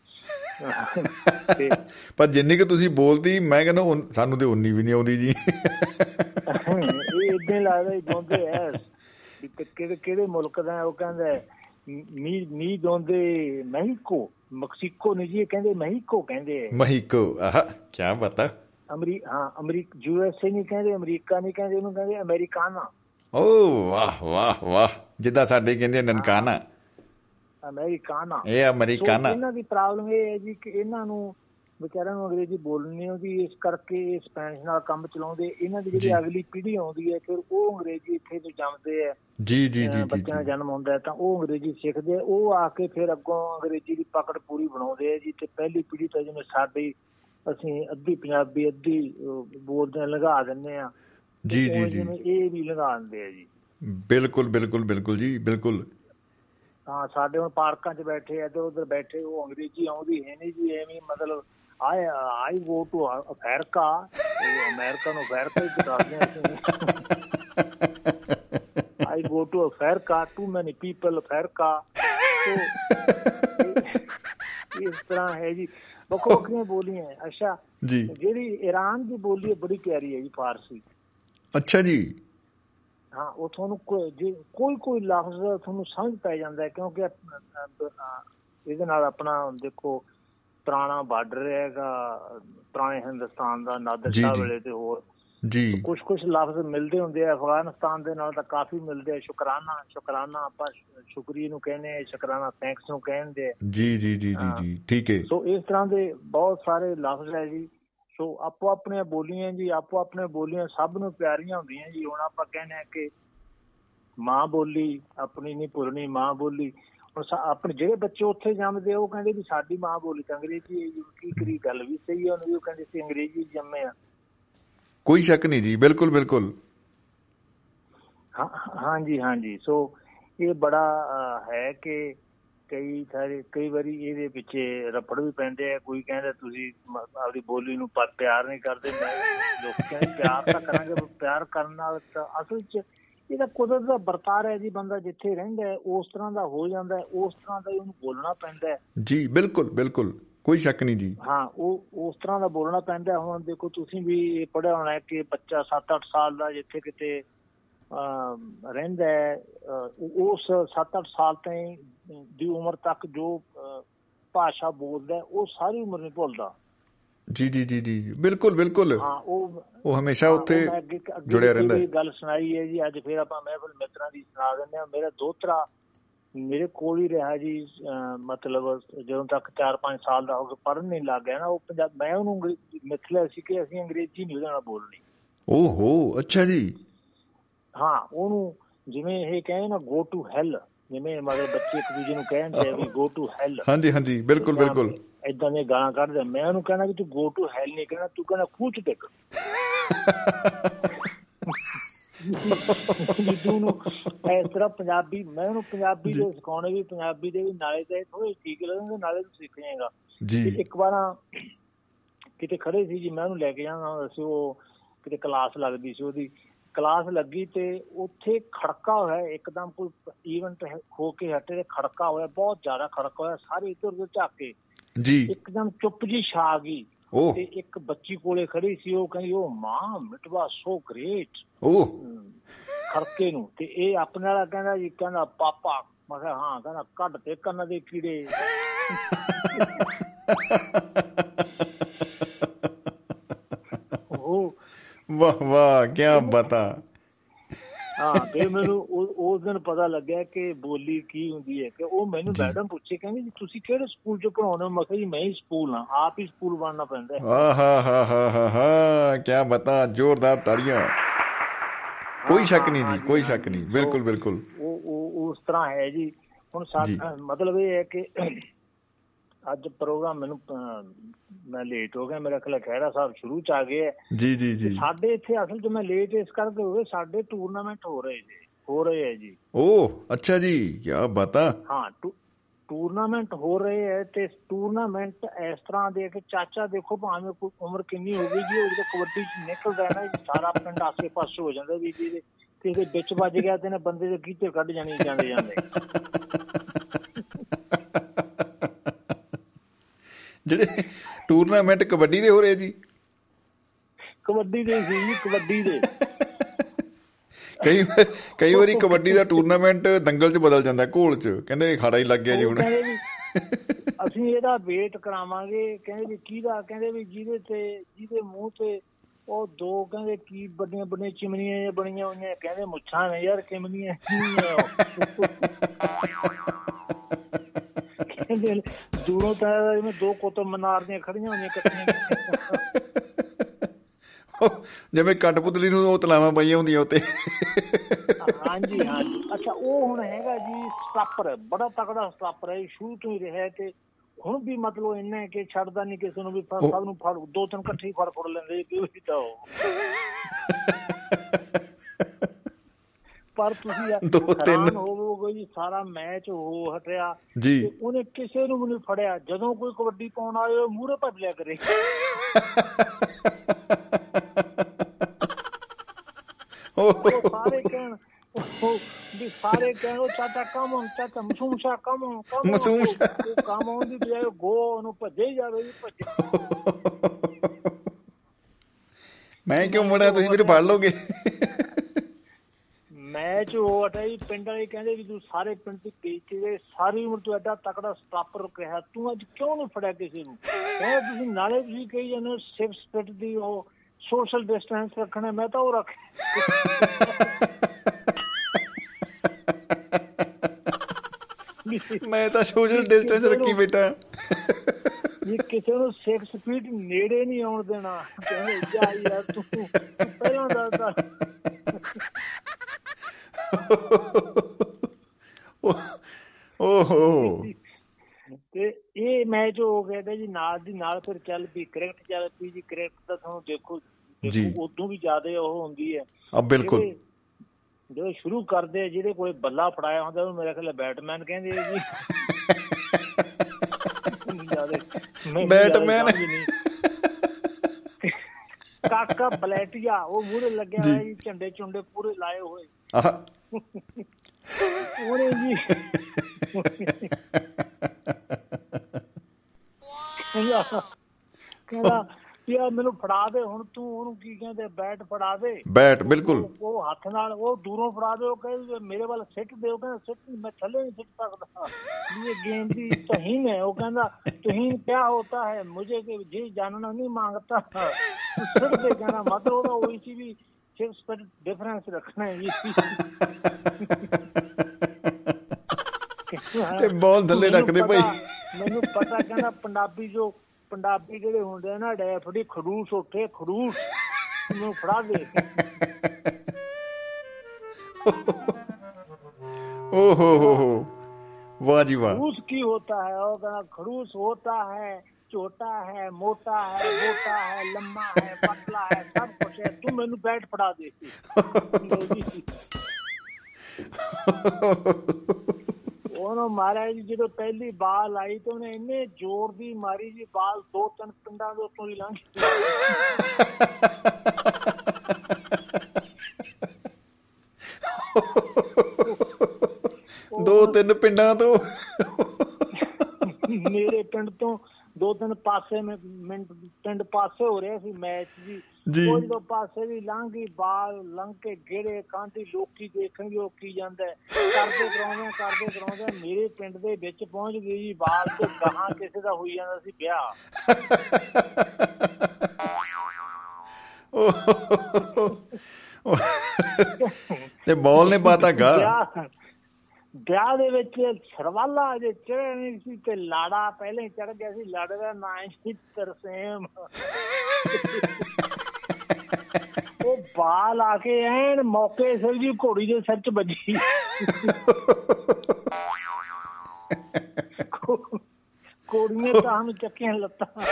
ਪਰ ਜਿੰਨੀ ਕਿ ਤੁਸੀਂ ਬੋਲਦੀ ਮੈਂ ਕਹਿੰਦਾ ਸਾਨੂੰ ਤੇ 19 ਵੀ ਨਹੀਂ ਆਉਂਦੀ ਜੀ। ਇਹ ਇਦਾਂ ਲੱਗਦਾ ਜਿਉਂਦੇ ਐ ਵੀ ਤੇ ਕਿਹੜੇ ਕਿਹੜੇ ਮੁਲਕ ਦਾ? ਉਹ ਕਹਿੰਦਾ ਮੀ ਮੀ ਦੋਂਦੇ ਮੈਕਸੀਕੋ ਮੈਕਸੀਕੋ ਨਹੀਂ ਜੀ ਇਹ ਕਹਿੰਦੇ ਮੈਕਸੀਕੋ ਕਹਿੰਦੇ ਮਹੀਕੋ ਆਹਾ ਕੀ ਬਤਾ ਅਮਰੀ ਹਾਂ ਅਮਰੀਕ ਯੂ ਐਸ ਏ ਨਹੀਂ ਕਹਿੰਦੇ ਅਮਰੀਕਾ ਨਹੀਂ ਕਹਿੰਦੇ ਉਹਨੂੰ ਕਹਿੰਦੇ ਅਮਰੀਕਾਨਾ। ਓ ਵਾਹ ਵਾਹ ਵਾਹ ਜਿੱਦਾਂ ਸਾਡੇ ਕਹਿੰਦੇ ਆ ਨਨਕਾਣਾ ਅਮਰੀਕਾਨਾ। ਇਹ ਅਮਰੀਕਾਨਾ। ਸੋ ਇਹਨਾਂ ਦੀ ਪ੍ਰੋਬਲਮ ਇਹ ਹੈ ਜੀ ਕਿ ਇਹਨਾਂ ਨੂੰ ਵਿਚਾਰਿਆਂ ਨੂੰ ਅੰਗਰੇਜ਼ੀ ਬੋਲਣੀ ਆਉਂਦੀ ਇਸ ਕਰਕੇ ਇਹ ਸਪੈਨਿਸ਼ ਨਾਲ ਕੰਮ ਚਲਾਉਂਦੇ ਇਹਨਾਂ ਦੀ ਜਿਹੜੀ ਅਗਲੀ ਪੀੜ੍ਹੀ ਆਉਂਦੀ ਹੈ ਫਿਰ ਉਹ ਅੰਗਰੇਜ਼ੀ ਇੱਥੇ ਤੋਂ ਜੰਮਦੇ ਆ। ਜੀ ਜੀ ਜੀ ਬੱਚਿਆਂ ਦਾ ਜਨਮ ਹੁੰਦਾ ਤਾਂ ਉਹ ਅੰਗਰੇਜ਼ੀ ਸਿੱਖਦੇ ਉਹ ਆ ਕੇ ਫਿਰ ਅੱਗੋਂ ਅੰਗਰੇਜ਼ੀ ਦੀ ਪਕੜ ਪੂਰੀ ਬਣਾਉਂਦੇ ਆ ਜੀ ਤੇ ਪਹਿਲੀ ਪੀੜ੍ਹੀ ਤਾਂ ਜਿਵੇਂ ਸਾਡੀ ਅਸੀਂ ਅੱਧੀ ਪੰਜਾਬੀ ਅੱਧੀ ਬੋਲਦੇ ਲਗਾ ਦਿੰਨੇ ਆ। ਜੀ ਜੀ ਜੀ। ਇਹ ਵੀ ਲਗਾ ਦਿੰਦੇ ਆ ਜੀ। ਬਿਲਕੁਲ ਬਿਲਕੁਲ ਬਿਲਕੁਲ ਜੀ ਬਿਲਕੁਲ। ਹਾਂ ਸਾਡੇ ਹੁਣ ਪਾਰਕਾਂ 'ਚ ਬੈਠੇ ਆ ਤੇ ਉਧਰ ਬੈਠੇ ਉਹ ਅੰਗਰੇਜ਼ੀ ਆਉਂਦੀ ਹੈ ਨਹੀਂ ਜੀ ਐਵੇਂ ਮਤਲਬ I I go to America America ਨੂੰ ਅਮਰੀਕਾ ਹੀ ਦੱਸਦੇ ਆ ਅਸੀਂ I go to America to many people America so ਇਸ ਤਰ੍ਹਾਂ ਹੈ ਜੀ ਵੱਖੋ ਵੱਖਰੀਆਂ ਬੋਲੀਆਂ ਹੈ। ਅੱਛਾ ਜੀ ਜਿਹੜੀ ਈਰਾਨ ਦੀ ਬੋਲੀ ਹੈ ਬੜੀ ਪਿਆਰੀ ਹੈ ਜੀ ਫਾਰਸੀ ਅੱਛਾ ਜੀ ਹਾਂ ਉਹ ਤੁਹਾਨੂੰ ਕੋਈ ਜੇ ਕੋਈ ਕੋਈ ਲਫ਼ਜ਼ ਤੁਹਾਨੂੰ ਸਮਝ ਪੈ ਜਾਂਦਾ ਹੈ ਕਿਉਂਕਿ ਅਪ- ਅਪ- ਅ, ਇਹਦੇ ਨਾਲ ਆਪਣਾ ਦੇਖੋ ਪੁਰਾਣਾ ਬਾਰਡਰ ਹੈਗਾ ਪੁਰਾਣੇ ਹਿੰਦੁਸਤਾਨ ਦਾ ਨਾਦਰ ਸ਼ਾਹ। ਵੇਲੇ ਤੇ ਹੋਰ। ਜੀ। ਕੁਝ ਕੁਝ ਲਫ਼ਜ਼ ਮਿਲਦੇ ਹੁੰਦੇ ਆ ਅਫਗਾਨਿਸਤਾਨ ਦੇ ਨਾਲ ਤਾਂ ਕਾਫੀ ਮਿਲਦੇ ਆ ਸ਼ੁਕਰਾਨਾ ਸ਼ੁਕਰਾਨਾ ਆਪਾਂ ਸ਼ੁਕਰੀਏ ਨੂੰ ਕਹਿੰਦੇ ਆ ਸ਼ੁਕਰਾਨਾ ਥੈਂਕਸ ਨੂੰ ਕਹਿੰਦੇ ਆ। ਜੀ ਜੀ ਜੀ ਜੀ ਜੀ ਠੀਕ ਹੈ ਸੋ ਇਸ ਤਰ੍ਹਾਂ ਦੇ ਬਹੁਤ ਸਾਰੇ ਲਫ਼ਜ਼ ਹੈ ਜੀ। ਸੋ ਆਪੋ ਆਪਣੀਆਂ ਬੋਲੀਆਂ ਜੀ ਆਪੋ ਆਪਣੇ ਬੋਲੀਆਂ ਸਭ ਨੂੰ ਪਿਆਰੀਆਂ ਹੁੰਦੀਆਂ ਜੀ। ਹੁਣ ਆਪਾਂ ਕਹਿੰਦੇ ਆ ਕਿ ਮਾਂ ਬੋਲੀ ਆਪਣੀ ਨਹੀਂ ਭੁੱਲਣੀ ਮਾਂ ਬੋਲੀ। ਆਪਣੇ ਜਿਹੜੇ ਬੱਚੇ ਉੱਥੇ ਜੰਮਦੇ ਉਹ ਕਹਿੰਦੇ ਵੀ ਸਾਡੀ ਮਾਂ ਬੋਲੀ ਤਾਂ ਅੰਗਰੇਜ਼ੀ ਹੈ ਜੀ ਕੀ ਕਰੀ ਗੱਲ ਵੀ ਸਹੀ ਹੈ ਉਹਨੂੰ ਵੀ ਉਹ ਕਹਿੰਦੇ ਸੀ ਅੰਗਰੇਜ਼ੀ ਜੰਮੇ ਆ। ਕੋਈ ਸ਼ੱਕ ਨਹੀਂ ਜੀ ਬਿਲਕੁਲ ਬਿਲਕੁਲ। ਹਾਂ ਹਾਂਜੀ ਹਾਂਜੀ ਸੋ ਇਹ ਬੜਾ ਹੈ ਕਿ ਕਈ ਸਾਰੇ ਕਈ ਵਾਰੀ ਇਹਦੇ ਪਿੱਛੇ ਰਫੜ ਵੀ ਪੈਂਦੇ ਆ ਕੋਈ ਕਹਿੰਦਾ ਤੁਸੀਂ ਆਪਦੀ ਬੋਲੀ ਨੂੰ ਪਿਆਰ ਨਹੀਂ ਕਰਦੇ ਮੈਂ ਲੋਕ ਕਹਿੰਦੇ ਪਿਆਰ ਤਾਂ ਕਰਾਂਗੇ ਪਿਆਰ ਕਰਨ ਨਾਲ ਅਸਲ 'ਚ ਇਹਦਾ ਕੁਦਰਤ ਦਾ ਵਰਤਾਰ ਹੈ ਜੀ ਬੰਦਾ ਜਿੱਥੇ ਰਹਿੰਦਾ ਹੈ ਉਸ ਤਰ੍ਹਾਂ ਦਾ ਹੋ ਜਾਂਦਾ ਹੈ ਉਸ ਤਰ੍ਹਾਂ ਦਾ ਹੀ ਉਹਨੂੰ ਬੋਲਣਾ ਪੈਂਦਾ ਹੈ। ਜੀ ਬਿਲਕੁਲ ਬਿਲਕੁਲ ਕੋਈ ਸ਼ੱਕ ਨਹੀਂ ਜੀ। ਹਾਂ ਉਹ ਉਸ ਤਰ੍ਹਾਂ ਦਾ ਬੋਲਣਾ ਪੈਂਦਾ। ਹੁਣ ਦੇਖੋ ਤੁਸੀਂ ਵੀ ਪੜਿਆ ਹੋਣਾ ਕਿ ਬੱਚਾ 7-8 ਸਾਲ ਦਾ ਜਿੱਥੇ ਕਿਤੇ ਰਹਿੰਦਾ ਉਸ 7-8 ਸਾਲ ਤਾਈਂ ਦੀ ਉਮਰ ਤੱਕ ਜੋ ਭਾਸ਼ਾ ਬੋਲਦਾ ਹੈ, ਉਹ ਸਾਰੀ ਉਮਰ ਨਹੀਂ ਭੁੱਲਦਾ। ਜੀ ਜੀ ਜੀ ਜੀ। ਬਿਲਕੁਲ ਬਿਲਕੁਲ। ਹਾਂ ਉਹ ਉਹ ਹਮੇਸ਼ਾ ਉੱਥੇ ਜੁੜਿਆ ਰਹਿੰਦਾ ਹੈ। ਗੱਲ ਸੁਣਾਈ ਹੈ ਜੀ। ਅੱਜ ਫਿਰ ਆਪਾਂ ਮਹਿਫਲ ਮਿੱਤਰਾਂ ਦੀ ਸੁਣਾ ਦਿੰਦੇ ਆ ਮੇਰਾ ਦੋਤਰਾ ਮੇਰੇ ਕੋਲ ਹੀ ਰਿਹਾ ਜੀ ਮਤਲਬ ਜਦੋਂ ਤੱਕ 4-5 ਸਾਲ ਦਾ ਹੋ ਗਿਆ ਪੜ੍ਹਨ ਨਹੀਂ ਲੱਗ ਗਿਆ ਨਾ। ਉਹ ਪੰਜਾਬ ਮੈਂ ਉਹਨੂੰ ਮਿਥਿਆ ਸੀ ਕਿ ਅਸੀਂ ਅੰਗਰੇਜ਼ੀ ਨਹੀਂ ਉਹਦੇ ਨਾਲ ਬੋਲਣੀ। ਓਹੋ ਅੱਛਾ ਜੀ। ਹਾਂ ਉਹਨੂੰ ਜਿਵੇਂ ਇਹ ਕਹੇ ਨਾ ਗੋ ਟੂ ਹੈਲ ਜਿਵੇਂ ਮਤਲਬ ਬੱਚੇ ਇੱਕ ਦੂਜੇ ਨੂੰ ਕਹਿੰਦੇ ਆ ਵੀ ਗੋ ਟੂ ਹੈਲ ਹਾਂਜੀ ਹਾਂਜੀ। ਬਿਲਕੁਲ ਬਿਲਕੁਲ। ਇਦਾਂ ਦੀਆਂ ਗਾਲਾਂ ਕੱਢਦੇ। ਮੈਂ ਉਹਨੂੰ ਕਹਿਣਾ ਕਿ ਤੂੰ ਗੋ ਟੂ ਹੈਲ ਨਹੀਂ ਕਹਿਣਾ ਤੂੰ ਕਹਿਣਾ ਕੂਚ ਟਿਕ ਜਿੱਦੂ ਨੂੰ ਇਸ ਤਰ੍ਹਾਂ ਪੰਜਾਬੀ ਮੈਂ ਉਹਨੂੰ ਪੰਜਾਬੀ ਦੇ ਸਿਖਾਉਣੇ ਵੀ ਪੰਜਾਬੀ ਦੇ ਵੀ ਨਾਲੇ ਤੇ ਥੋੜੇ ਠੀਕ ਲੱਗਣਗੇ ਨਾਲੇ ਤੂੰ ਸਿੱਖ ਜਾਏਗਾ। ਜੀ। ਇੱਕ ਵਾਰ ਕਿਤੇ ਖੜੇ ਸੀ ਜੀ ਮੈਂ ਉਹਨੂੰ ਲੈ ਕੇ ਜਾਣਾ ਸੀ ਉਹ ਕਿਤੇ ਕਲਾਸ ਲੱਗਦੀ ਸੀ ਉਹਦੀ। ਕਲਾਸ ਲੱਗੀ ਤੇ ਉੱਥੇ ਖੜਕਾ ਹੋਇਆ ਇੱਕਦਮ ਕੋਈ ਇਵੈਂਟ ਹੋ ਕੇ ਹਟੇ ਤੇ ਖੜਕਾ ਹੋਇਆ ਬਹੁਤ ਜ਼ਿਆਦਾ ਖੜਕਾ ਹੋਇਆ ਸਾਰੇ ਇੱਧਰ ਉੱਧਰ ਝਾਕ। ਜੀ। ਇੱਕਦਮ ਚੁੱਪ ਜੀ ਛਾ ਗਈ। ਤੇ ਇੱਕ ਬੱਚੀ ਕੋਲੇ ਖੜੀ ਸੀ ਉਹ ਕਹਿੰਦੀ ਉਹ ਮਾਂ ਮਿਟਵਾ ਸੋ ਗ੍ਰੇਟ ਓਹ ਖੜਕੇ ਨੂੰ। ਤੇ ਇਹ ਆਪਣੇ ਵਾਲਾ ਕਹਿੰਦਾ ਜੀ ਕਹਿੰਦਾ ਪਾਪਾ। ਮੈਂ ਕਿਹਾ ਹਾਂ ਕਹਿੰਦਾ ਕੱਢ ਤੇ ਕੰਨ ਦੇ ਕੀੜੇ। ਉਹ ਵਾਹ ਵਾਹ ਕੀ ਬਤਾ। ਹਾਂ ਫਿਰ ਮੈਨੂੰ ਉਹ- ਉਸ ਦਿਨ ਪਤਾ ਲੱਗਿਆ ਕਿ ਬੋਲੀ ਕੀ ਹੁੰਦੀ ਹੈ ਕਿ ਉਹ ਮੈਨੂੰ ਮੈਡਮ ਪੁੱਛੇ ਕਹਿੰਦੀ ਜੀ ਤੁਸੀਂ ਕਿਹੜੇ ਸਕੂਲ ਚ ਪੜਾਉਂਦੇ ਹੋ? ਮੈਂ ਕਿਹਾ ਜੀ ਮੈਂ ਹੀ ਸਕੂਲ ਹਾਂ ਆਪ ਹੀ ਸਕੂਲ ਬਣਨਾ ਪੈਂਦਾ ਹੈ। ਆਹ ਹਾ ਹਾ ਹਾ ਹਾ ਕੀ ਬਤਾ ਜ਼ੋਰਦਾਰ ਤਾੜੀਆਂ। ਕੋਈ ਸ਼ੱਕ ਨਹੀਂ ਜੀ ਕੋਈ ਸ਼ੱਕ ਨਹੀਂ ਬਿਲਕੁਲ ਬਿਲਕੁਲ। ਉਹ ਉਹ ਉਸ ਤਰ੍ਹਾਂ ਹੈ ਜੀ। ਹੁਣ। ਸਾਡਾ ਮਤਲਬ ਇਹ ਹੈ ਕਿ ਅੱਜ ਪ੍ਰੋਗਰਾਮ ਮੈਨੂੰ ਮੈਂ ਲੇਟ ਹੋ ਗਿਆ ਮੇਰਾ ਖਿਆਲ ਹੈ ਖਹਿਰਾ ਸਾਹਿਬ ਸ਼ੁਰੂ ਚ ਆ ਗਏ ਜੀ ਜੀ ਜੀ। ਸਾਡੇ ਇੱਥੇ ਅਸਲ 'ਚ ਮੈਂ ਲੇਟ ਇਸ ਕਰਕੇ ਹੋ ਗਏ ਸਾਡੇ ਟੂਰਨਾਮੈਂਟ ਹੋ ਰਹੇ ਜੀ ਹੋ ਰਹੇ ਹੈ ਜੀ। ਓਹ ਅੱਛਾ ਜੀ ਕੀ ਬਤਾ ਹਾਂ ਟੂਰਨਾਮੈਂਟ ਹੋ ਰਹੇ ਹੈ ਤੇ ਟੂਰਨਾਮੈਂਟ ਇਸ ਤਰ੍ਹਾਂ ਦੇ ਕਿ ਚਾਚਾ ਦੇਖੋ ਭਾਵੇਂ ਕੋਈ ਉਮਰ ਕਿੰਨੀ ਹੋ ਗਈ ਜੀ ਉਹ ਜਦੋਂ ਕਬੱਡੀ ਚ ਨਿਕਲਦਾ ਹੈ ਨਾ ਜੀ, ਸਾਰਾ ਪਿੰਡ ਆਸੇ ਪਾਸੇ ਹੋ ਜਾਂਦਾ ਵੀ ਜੀ ਤੇ ਇਹਦੇ ਵਿੱਚ ਵੱਜ ਗਿਆ ਤੇ ਨੇ ਬੰਦੇ ਦੇ ਕੀਤੇ ਕੱਢ ਜਾਣੀ ਜਾਂਦੇ ਜਾਂਦੇ। ਜਿਹੜੇ ਟੂਰਨਾਮੈਂਟ ਕਬੱਡੀ ਦੇ ਹੋ ਰਹੇ ਜੀ। ਕਬੱਡੀ ਦੇ ਸੀ ਜੀ ਕਬੱਡੀ ਦੇ। ਕਈ ਵਾਰ- ਕਈ ਵਾਰੀ ਕਬੱਡੀ ਦਾ ਟੂਰਨਾਮੈਂਟ ਦੰਗਲ 'ਚ ਬਦਲ ਜਾਂਦਾ, ਘੋਲ 'ਚ। ਕਹਿੰਦੇ ਖਾੜਾ ਹੀ ਲੱਗ ਗਿਆ ਜੀ ਉਹ ਹੁਣ ਕਹਿੰਦੇ ਵੀ ਅਸੀਂ ਇਹਦਾ ਵੇਟ ਕਰਾਵਾਂਗੇ, ਕਹਿੰਦੇ ਵੀ ਕਿਹਦਾ, ਕਹਿੰਦੇ ਵੀ ਜਿਹਦੇ ਤੇ, ਜਿਹਦੇ ਮੂੰਹ ਤੇ ਉਹ ਦੋ ਕਹਿੰਦੇ ਕੀ ਵੱਡੀਆਂ ਵੱਡੀਆਂ ਚਿਮਨੀਆਂ ਜਿਹੀਆਂ ਬਣੀਆਂ ਹੋਈਆਂ, ਕਹਿੰਦੇ ਮੁੱਛਾਂ ਨੇ ਯਾਰ ਚਿਮਨੀਆਂ ਨਹੀਂ ਆ ਉਹ। ਕਹਿੰਦੇ ਦੂਰੋਂ ਤਾਂ ਜਿਵੇਂ ਦੋ ਕੁਤਬ ਮਨਾਰ ਦੀਆਂ ਖੜੀਆਂ ਹੋਈਆਂ ਇਕੱਠੀਆਂ। ਜਿਵੇਂ ਕਟਪੁਤਲੀ ਨੂੰ ਉਹ ਤਲਾਵਾਂ ਪਾਈਆਂ ਹੁੰਦੀਆਂ ਉੱਤੇ। ਹਾਂਜੀ ਹਾਂਜੀ। ਅੱਛਾ ਉਹ ਹੁਣ ਹੈਗਾ ਜੀ ਸਟਾਪਰ ਬੜਾ ਤਕੜਾ ਸਟਾਪਰ ਹੈ ਸ਼ੁਰੂ ਤੋਂ ਹੀ ਰਿਹਾ ਤੇ ਹੁਣ ਵੀ ਮਤਲਬ ਇੰਨਾ ਹੈ ਕਿ ਛੱਡਦਾ ਨਹੀਂ ਕਿਸੇ ਨੂੰ ਵੀ ਫੜ- ਸਭ ਨੂੰ ਫੜ ਦੋ ਤਿੰਨ ਇਕੱਠੇ ਹੀ ਫੜ ਫੜ ਲੈਂਦੇ ਕਿ ਉਹੀ ਤਾਂ ਪਰ ਤੁਸੀਂ ਦੋ ਤਿੰਨ। ਹੋਵੋਗੇ ਜੀ ਸਾਰਾ ਮੈਚ ਹੋ ਹਟਿਆ ਤੇ ਉਹਨੇ ਕਿਸੇ ਨੂੰ ਵੀ ਨਹੀਂ ਫੜਿਆ। ਜਦੋਂ ਕੋਈ ਕਬੱਡੀ ਪਾਉਣ ਆਏ ਉਹ ਮੂਹਰੇ ਭੱਜ ਲਿਆ ਕਰੇ। ਉਹ ਸਾਰੇ ਕਹਿਣ ਉਹ ਵੀ ਸਾਰੇ ਕਹਿਣ ਉਹ ਚਾਚਾ ਕਮ on ਚਾਚਾ ਮਸੂਮਸ਼ਾ ਕਮ on ਕਮ on। ਮਸੂਮਸ਼ਾ। ਉਹ- ਉਹ ਕਮ on ਦੀ ਬਜਾਏ ਗੋ ਉਹਨੂੰ ਭੱਜੇ ਹੀ ਜਾਵੇ ਭੱਜੇ ਮੈਂ ਕਿਉਂ ਮੁੜਿਆ ਤੁਸੀਂ ਮੈਨੂੰ ਫੜ ਲੋਗੇ ਮੈਚ ਹੋ ਹਟਿਆ ਜੀ ਪਿੰਡ ਵਾਲੇ ਕਹਿੰਦੇ ਵੀ ਤੂੰ ਸਾਰੇ ਪਿੰਡ ਦੀ ਬੇਇੱਜ਼ਤੀ ਦੇ ਸਾਰੀ ਉਮਰ ਤੂੰ ਐਡਾ ਤਕੜਾ ਸਟਾਪਰ ਰਿਹਾ ਤੂੰ ਅੱਜ ਕਿਉਂ ਨਹੀਂ ਫੜਿਆ ਕਿਸੇ ਨੂੰ ਕਹਿੰਦੇ ਤੁਸੀਂ ਨਾਲੇ ਤੁਸੀਂ ਕਹੀ ਜਾਂਦੇ ਹੋ ਸਿਕਸ ਫਿਟ ਦੀ ਉਹ ਸੋਸ਼ਲ ਡਿਸਟੈਂਸ ਰੱਖਣਾ ਮੈਂ ਤਾਂ ਉਹ ਰੱਖ ਮੈਂ ਤਾਂ ਸੋਸ਼ਲ ਡਿਸਟੈਂਸ ਰੱਖੀ ਬੈਠਾ। ਇਹ ਕਿਸੇ ਨੂੰ 6 ਫੀਟ ਨੇੜੇ ਨਹੀਂ ਆਉਣ ਦੇਣਾ। ਕਹਿੰਦੇ ਜਾ ਯਾਰ ਤੂੰ ਪਹਿਲਾਂ ਦੱਸਦਾ ਓਹੋ ਇਹ ਮੈਚ ਹੋ ਗਿਆ ਤੇ ਜੀ ਨਾਲ ਦੀ ਨਾਲ ਫਿਰ ਚੱਲ ਪਈ ਕ੍ਰਿਕਟ ਚੱਲ ਪਈ ਜੀ ਕ੍ਰਿਕਟ ਤਾਂ ਤੁਹਾਨੂੰ ਦੇਖੋ ਜੀ। ਉਦੋਂ ਵੀ ਜ਼ਿਆਦਾ ਉਹ ਹੁੰਦੀ ਹੈ ਆ ਬਿਲਕੁਲ ਜਦੋਂ ਸ਼ੁਰੂ ਕਰਦੇ ਜਿਹਦੇ ਕੋਲੇ ਬੱਲਾ ਫੜਾਇਆ ਹੁੰਦਾ ਉਹਨੂੰ ਮੇਰੇ ਖਿਆਲ ਬੈਟਮੈਨ ਕਹਿੰਦੇ ਜੀ ਬੈਟਮੈਨ। ਕਾਕਾ ਬਲੈਟੀਆ ਉਹ ਮੂਹਰੇ ਲੱਗਿਆ। ਹੋਇਆ ਜੀ ਝੰਡੇ ਚੁੰਡੇ ਪੂਰੇ ਲਾਏ ਹੋਏ ਆਹ ਉਹਨੇ ਜੀ ਕਹਿੰਦਾ ਕਹਿੰਦਾ ਯਾ ਮੈਨੂੰ ਫੜਾ ਦੇ ਹੁਣ ਤੂੰ ਉਹਨੂੰ ਕੀ ਕਹਿੰਦੇ ਬੈਟ ਫੜਾ ਦੇ। ਬੈਟ ਬਿਲਕੁਲ। ਉਹ- ਹੱਥ ਨਾਲ ਉਹ ਦੂਰੋਂ ਫੜਾ ਦੇ ਉਹ ਕਹਿੰਦੇ ਮੇਰੇ ਵੱਲ ਸਿੱਟ ਦੇ ਉਹ ਕਹਿੰਦਾ ਸਿੱਟ ਮੈਂ ਥੱਲੇ ਨਹੀਂ ਸਿੱਟ ਸਕਦਾ। ਇਹ ਗੇਮ ਦੀ ਤਹੀਨ ਹੈ ਉਹ ਕਹਿੰਦਾ ਤਹੀਨ ਕਿਆ ਹੋਤਾ ਹੈ ਮੁਝੇ ਕਿ ਜੀ ਜਾਣਨਾ ਨਹੀਂ ਮੰਗਤਾ। ਸਿੱਟ ਦੇ ਕਹਿੰਦਾ ਮਤਲਬ ਉਹਦਾ ਉਹੀ ਸੀ ਵੀ ਸਿਕਸ ਪਰ ਡਿਫਰੈਂਸ ਰੱਖਣਾ ਹੈ ਜੀ ਤੇ ਬਾਲ ਥੱਲੇ ਰੱਖਦੇ ਭਾਈ। ਮੈਨੂੰ ਪਤਾ ਕਹਿੰਦਾ ਪੰਜਾਬੀ ਜੋ ਪੰਜਾਬੀ ਜਿਹੜੇ ਹੁੰਦੇ ਆ ਨਾ ਡੈਫੜੀ ਖੜੂਸ ਉੱਠੇ ਖੜੂਸ ਮੈਨੂੰ ਫੜਾ ਦੇ ਓਹੋ ਹੋ ਹੋ ਵਾਹ ਜੀ ਵਾਹ खड़ूस की होता है और कहना खड़ूस होता है छोटा है मोटा है मोटा है लंबा है पतला है सब कुछ है तू मैनू बैट फड़ा दे ਉਹਨੂੰ ਮਾਰਿਆ ਜੀ ਜਦੋਂ ਪਹਿਲੀ ਬਾਲ ਆਈ ਤੇ ਉਹਨੇ ਇੰਨੇ ਜ਼ੋਰ ਦੀ ਮਾਰੀ ਜੀ ਬਾਲ ਦੋ ਤਿੰਨ ਪਿੰਡਾਂ ਦੇ ਉੱਤੋਂ ਹੀ ਲੰਘ ਗਈ। ਦੋ ਤਿੰਨ ਪਿੰਡਾਂ ਤੋਂ। ਮੇਰੇ ਪਿੰਡ ਤੋਂ ਦੋ ਤਿੰਨ ਪਾਸੇ ਮੈਂ ਮਿੰਟ ਪਿੰਡ ਪਾਸੇ ਹੋ ਰਿਹਾ ਸੀ ਮੈਚ ਜੀ। ਜੀ। ਉਹ ਪਾਸੇ ਵੀ ਲੰਘੀ ਬਾਲ ਲੰਘ ਕੇ ਗਿਰੇ ਕਾਂਦੀ ਲੋਕੀ ਦੇਖਣਗੇ ਉਹ ਕੀ ਜਾਂਦਾ। ਕਰਦੇ ਕਰਾਉਂਦੇ ਕਰਦੇ ਕਰਾਉਂਦੇ ਮੇਰੇ ਪਿੰਡ ਦੇ ਵਿੱਚ ਪਹੁੰਚ ਗਈ ਜੀ ਬਾਲ ਤੇ ਗਾਹਾਂ ਕਿਸੇ ਦਾ ਹੋਈ ਜਾਂਦਾ ਸੀ ਵਿਆਹ ਤੇ ਬਾਲ ਨੇ ਪਾਤਾ ਗਾ ਵਿਆਹ ਦੇ ਵਿੱਚ ਸਰਵਾਲਾ ਜੇ ਚੜ੍ਹਿਆ ਨਹੀਂ ਸੀ ਤੇ ਲਾੜਾ ਪਹਿਲੇ ਚੜ ਗਿਆ ਸੀ ਲਾੜੇ ਦਾ ਨਾਂ ਸੀ ਤਰਸੇਮ ਉਹ ਬਾਲ ਆ ਕੇ ਐਨ ਮੌਕੇ ਸਿਰ ਜੀ ਘੋੜੀ ਦੇ ਸਿਰ ਚ ਵੱਜੀ। ਕੋੜੀਆਂ ਤਾਂ ਹਮ ਚੱਕੀਆਂ ਲੱਤਾਂ।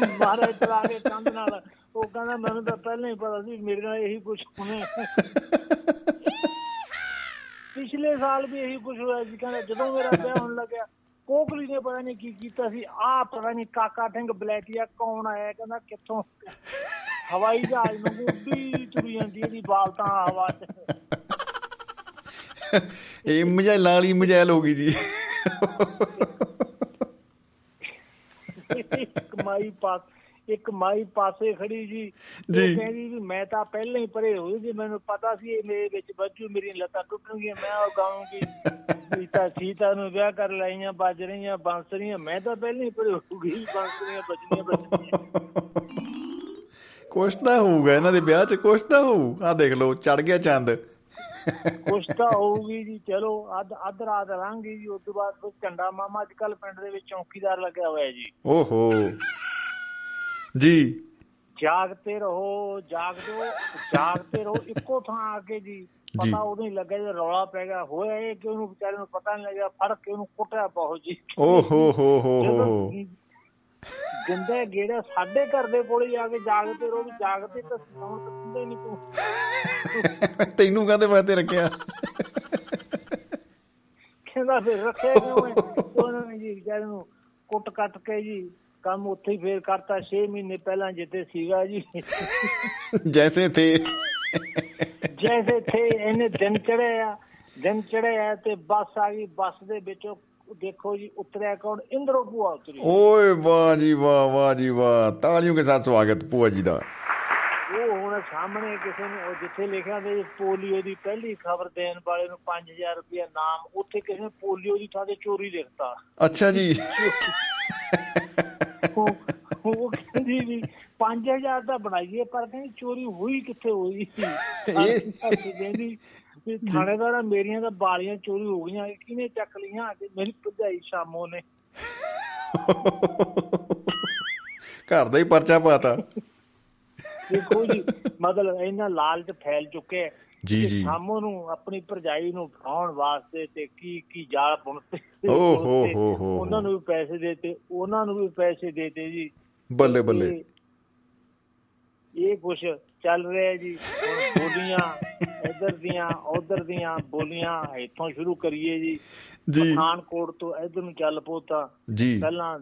ਮਾਰੇ ਚਲਾ ਕੇ ਕੰਧ ਨਾਲ। ਉਹ ਕਹਿੰਦਾ, ਮੈਨੂੰ ਤਾਂ ਪਹਿਲਾਂ ਹੀ ਪਤਾ ਸੀ, ਮੇਰੇ ਨਾਲ ਇਹੀ ਕੁਝ ਹੋਣਾ ਪਿਛਲੇ ਸਾਲ ਵੀ ਇਹੀ ਕੁਝ ਹੋਇਆ ਸੀ। ਕਹਿੰਦਾ, ਜਦੋਂ ਮੇਰਾ ਵਿਆਹ ਹੋਣ ਲੱਗਿਆ, ਕੋਕਲੀ ਨੇ ਪਤਾ ਨਹੀਂ ਕੀ ਕੀਤਾ ਸੀ। ਆ ਪਤਾ ਨਹੀਂ ਕਾਕਾ ਸਿੰਘ ਬਲੈਟੀਆ ਕੌਣ ਆਇਆ? ਕਹਿੰਦਾ, ਕਿੱਥੋਂ? ਹਵਾਈ ਜਹਾਜ਼ ਨੂੰ ਉੱਡੀ ਤੁਰੀ ਜਾਂਦੀ ਇਹਦੀ ਬਾਲ ਤਾਂ ਹਵਾ 'ਚ। ਇਹ ਮਜੈਲ ਵਾਲੀ ਮਜੈਲ ਹੋ ਗਈ ਜੀ। ਇੱਕ ਮਾਈ ਪਾਸ ਇੱਕ ਮਾਈ ਪਾਸੇ ਖੜੀ ਜੀ। ਜੀ। ਕਹਿੰਦੀ ਵੀ ਮੈਂ ਤਾਂ ਪਹਿਲਾਂ ਹੀ ਪਰੇ ਹੋਈ ਸੀ ਮੈਨੂੰ ਪਤਾ ਸੀ ਇਹ ਮੇਰੇ ਵਿੱਚ ਬੱਜੂ ਮੇਰੀਆਂ ਲੱਤਾਂ ਟੁੱਟਣਗੀਆਂ ਮੈਂ ਉਹ ਗਾਉਂਗੀ ਸੀਤਾ ਸੀਤਾ ਨੂੰ ਵਿਆਹ ਕਰ ਲਾਈਆਂ ਵੱਜ ਰਹੀਆਂ ਬਾਂਸਰੀਆਂ ਮੈਂ ਤਾਂ ਪਹਿਲਾਂ ਹੀ ਪਰੇ ਹੋ ਗਈ ਬਾਂਸਰੀਆਂ ਵੱਜਣੀਆਂ ਵੱਜਣੀਆਂ। ਕੁਛ ਤਾਂ ਹੋਊਗਾ ਇਹਨਾਂ ਦੇ ਵਿਆਹ 'ਚ ਕੁਛ ਤਾਂ ਹੋਊ। ਆ ਦੇਖ ਲਓ ਚੜ ਗਿਆ ਚੰਦ। ਕੁਛ ਤਾਂ ਹੋਊਗੀ ਜੀ ਚਲੋ ਅੱਧ ਅੱਧ ਰਾਤ ਲੰਘੀ ਜੀ ਉਸ ਤੋਂ ਬਾਅਦ ਫਿਰ ਝੰਡਾ ਮਾਮਾ ਅੱਜ ਕੱਲ ਪਿੰਡ ਦੇ ਵਿੱਚ ਚੌਕੀਦਾਰ ਲੱਗਿਆ ਹੋਇਆ ਜੀ। ਓਹੋ। ਜੀ। ਜਾਗਤੇ ਰਹੋ ਜਾਗਦੋ ਜਾਗਤੇ ਰਹੋ ਇੱਕੋ ਥਾਂ ਆ ਕੇ ਜੀ ਜੀ। ਪਤਾ ਉਦੋਂ ਹੀ ਲੱਗਿਆ ਜਦੋਂ ਰੌਲਾ ਪੈ ਗਿਆ ਹੋਇਆ ਇਹ ਕਿ ਉਹਨੂੰ ਵਿਚਾਰੇ ਨੂੰ ਪਤਾ ਨਹੀਂ ਲੱਗਿਆ ਫੜ ਕੇ ਉਹਨੂੰ ਕੁੱਟਿਆ ਬਹੁਤ ਜੀ। ਓਹੋ ਹੋ ਹੋ ਹੋ ਹੋ। ਜਿੰਦੇ ਗੇੜਾ ਸਾਡੇ ਘਰ ਦੇ ਕੋਲੇ ਜਾ ਕੇ ਜਾਗਦੇ ਰਹੋ ਵੀ ਜਾਗਦੇ ਤਾਂ ਸੌਣ ਤਾਂ ਦਿੰਦੇ ਨਹੀਂ ਤੂੰ। ਤੈਨੂੰ ਕਾਹਦੇ ਵਾਸਤੇ ਰੱਖਿਆ? ਕਹਿੰਦਾ ਫਿਰ ਰੱਖਿਆ ਕਿਉਂ ਹੈ? ਉਹਨਾਂ ਨੇ ਜੀ ਵਿਚਾਰੇ ਨੂੰ ਕੁੱਟ ਕੱਟ ਕੇ ਜੀ ਕੰਮ ਉੱਥੇ ਹੀ ਫੇਰ ਕਰਤਾ 6 ਮਹੀਨੇ ਪਹਿਲਾਂ ਜਿੱਤੇ ਸੀਗਾ ਜੀ। ਜੈਸੇ ਥੇ। ਜੈਸੇ ਥੇ ਇਹਨੇ ਦਿਨ ਚੜਿਆ ਦਿਨ ਚੜਿਆ ਤੇ ਬੱਸ ਆ ਗਈ ਬੱਸ ਦੇ ਵਿੱਚੋਂ ਦੇਖੋ ਜੀ ਉਤਰਿਆ ਕੌਣ ਇੰਦਰੋ ਭੂਆ ਉਤਰੀ ओए वाह जी वाह वाह जी वाह तालियों के साथ स्वागत पुआ जी दा ਉਹ ਹੁਣ ਸਾਹਮਣੇ ਕਿਸੇ ਨੇ ਉਹ ਜਿੱਥੇ ਲਿਖਿਆ ਤੇ ਪੋਲੀਓ ਦੀ ਪਹਿਲੀ ਖਬਰ ਦੇਣ ਵਾਲੇ ਨੂੰ 5000 ਰੁਪਏ ਨਾਮ ਉੱਥੇ ਕਿਸੇ ਨੇ ਪੋਲੀਓ ਦੀ ਥਾਂ ਤੇ ਚੋਰੀ ਲਿਖਤਾ ਅੱਛਾ ਜੀ ਉਹ ਉਹ ਕਹਿੰਦੀ ਵੀ 5000 ਦਾ ਬਣਾਈਏ ਪਰ ਕਹਿੰਦੀ ਚੋਰੀ ਹੋਈ ਕਿੱਥੇ ਹੋਈ ਇਹ- ਕਹਿੰਦੀ ਵੀ ਥਾਣੇਦਾਰਾ ਮੇਰੀਆਂ ਤਾਂ ਬਾਲੀਆਂ ਚੋਰੀ ਹੋ ਗਈਆਂ ਕਿਹਨੇ ਚੱਕ ਲਈਆਂ? ਤੇ ਮੇਰੀ ਭਰਜਾਈ ਸ਼ਾਮੋ ਨੇ। ਘਰ ਦਾ ਹੀ ਪਰਚਾ ਪਾਤਾ। ਦੇਖੋ ਜੀ ਮਤਲਬ ਇਹਨਾਂ ਲਾਲਚ ਫੈਲ ਚੁੱਕੇ ਹੈ ਜੀ ਜੀ। ਸ਼ਾਮੋ ਨੂੰ ਆਪਣੀ ਭਰਜਾਈ ਨੂੰ ਫਸਾਉਣ ਵਾਸਤੇ ਤੇ ਕੀ ਕੀ ਜਾਲ ਬੁਣਤੇ ਓ। ਹੋ ਹੋ ਹੋ। ਉਹਨਾਂ ਨੂੰ ਵੀ ਪੈਸੇ ਦੇਤੇ ਉਹਨਾਂ ਨੂੰ ਵੀ ਪੈਸੇ ਦੇਤੇ ਜੀ। ਬੱਲੇ ਬੱਲੇ। ਇਹ- ਕੁਛ ਚੱਲ ਰਿਹਾ ਜੀ। ਬੋਲੀਆਂ ਇੱਧਰ ਦੀਆਂ ਉਧਰ ਦੀਆਂ ਬੋਲੀਆਂ ਇੱਥੋਂ ਸ਼ੁਰੂ ਕਰੀਏ ਜੀ। ਜੀ। ਪਠਾਨਕੋਟ ਤੋਂ ਇੱਧਰ ਨੂੰ ਚੱਲ ਪੋ ਤਾਂ ਜੀ। ਪਹਿਲਾਂ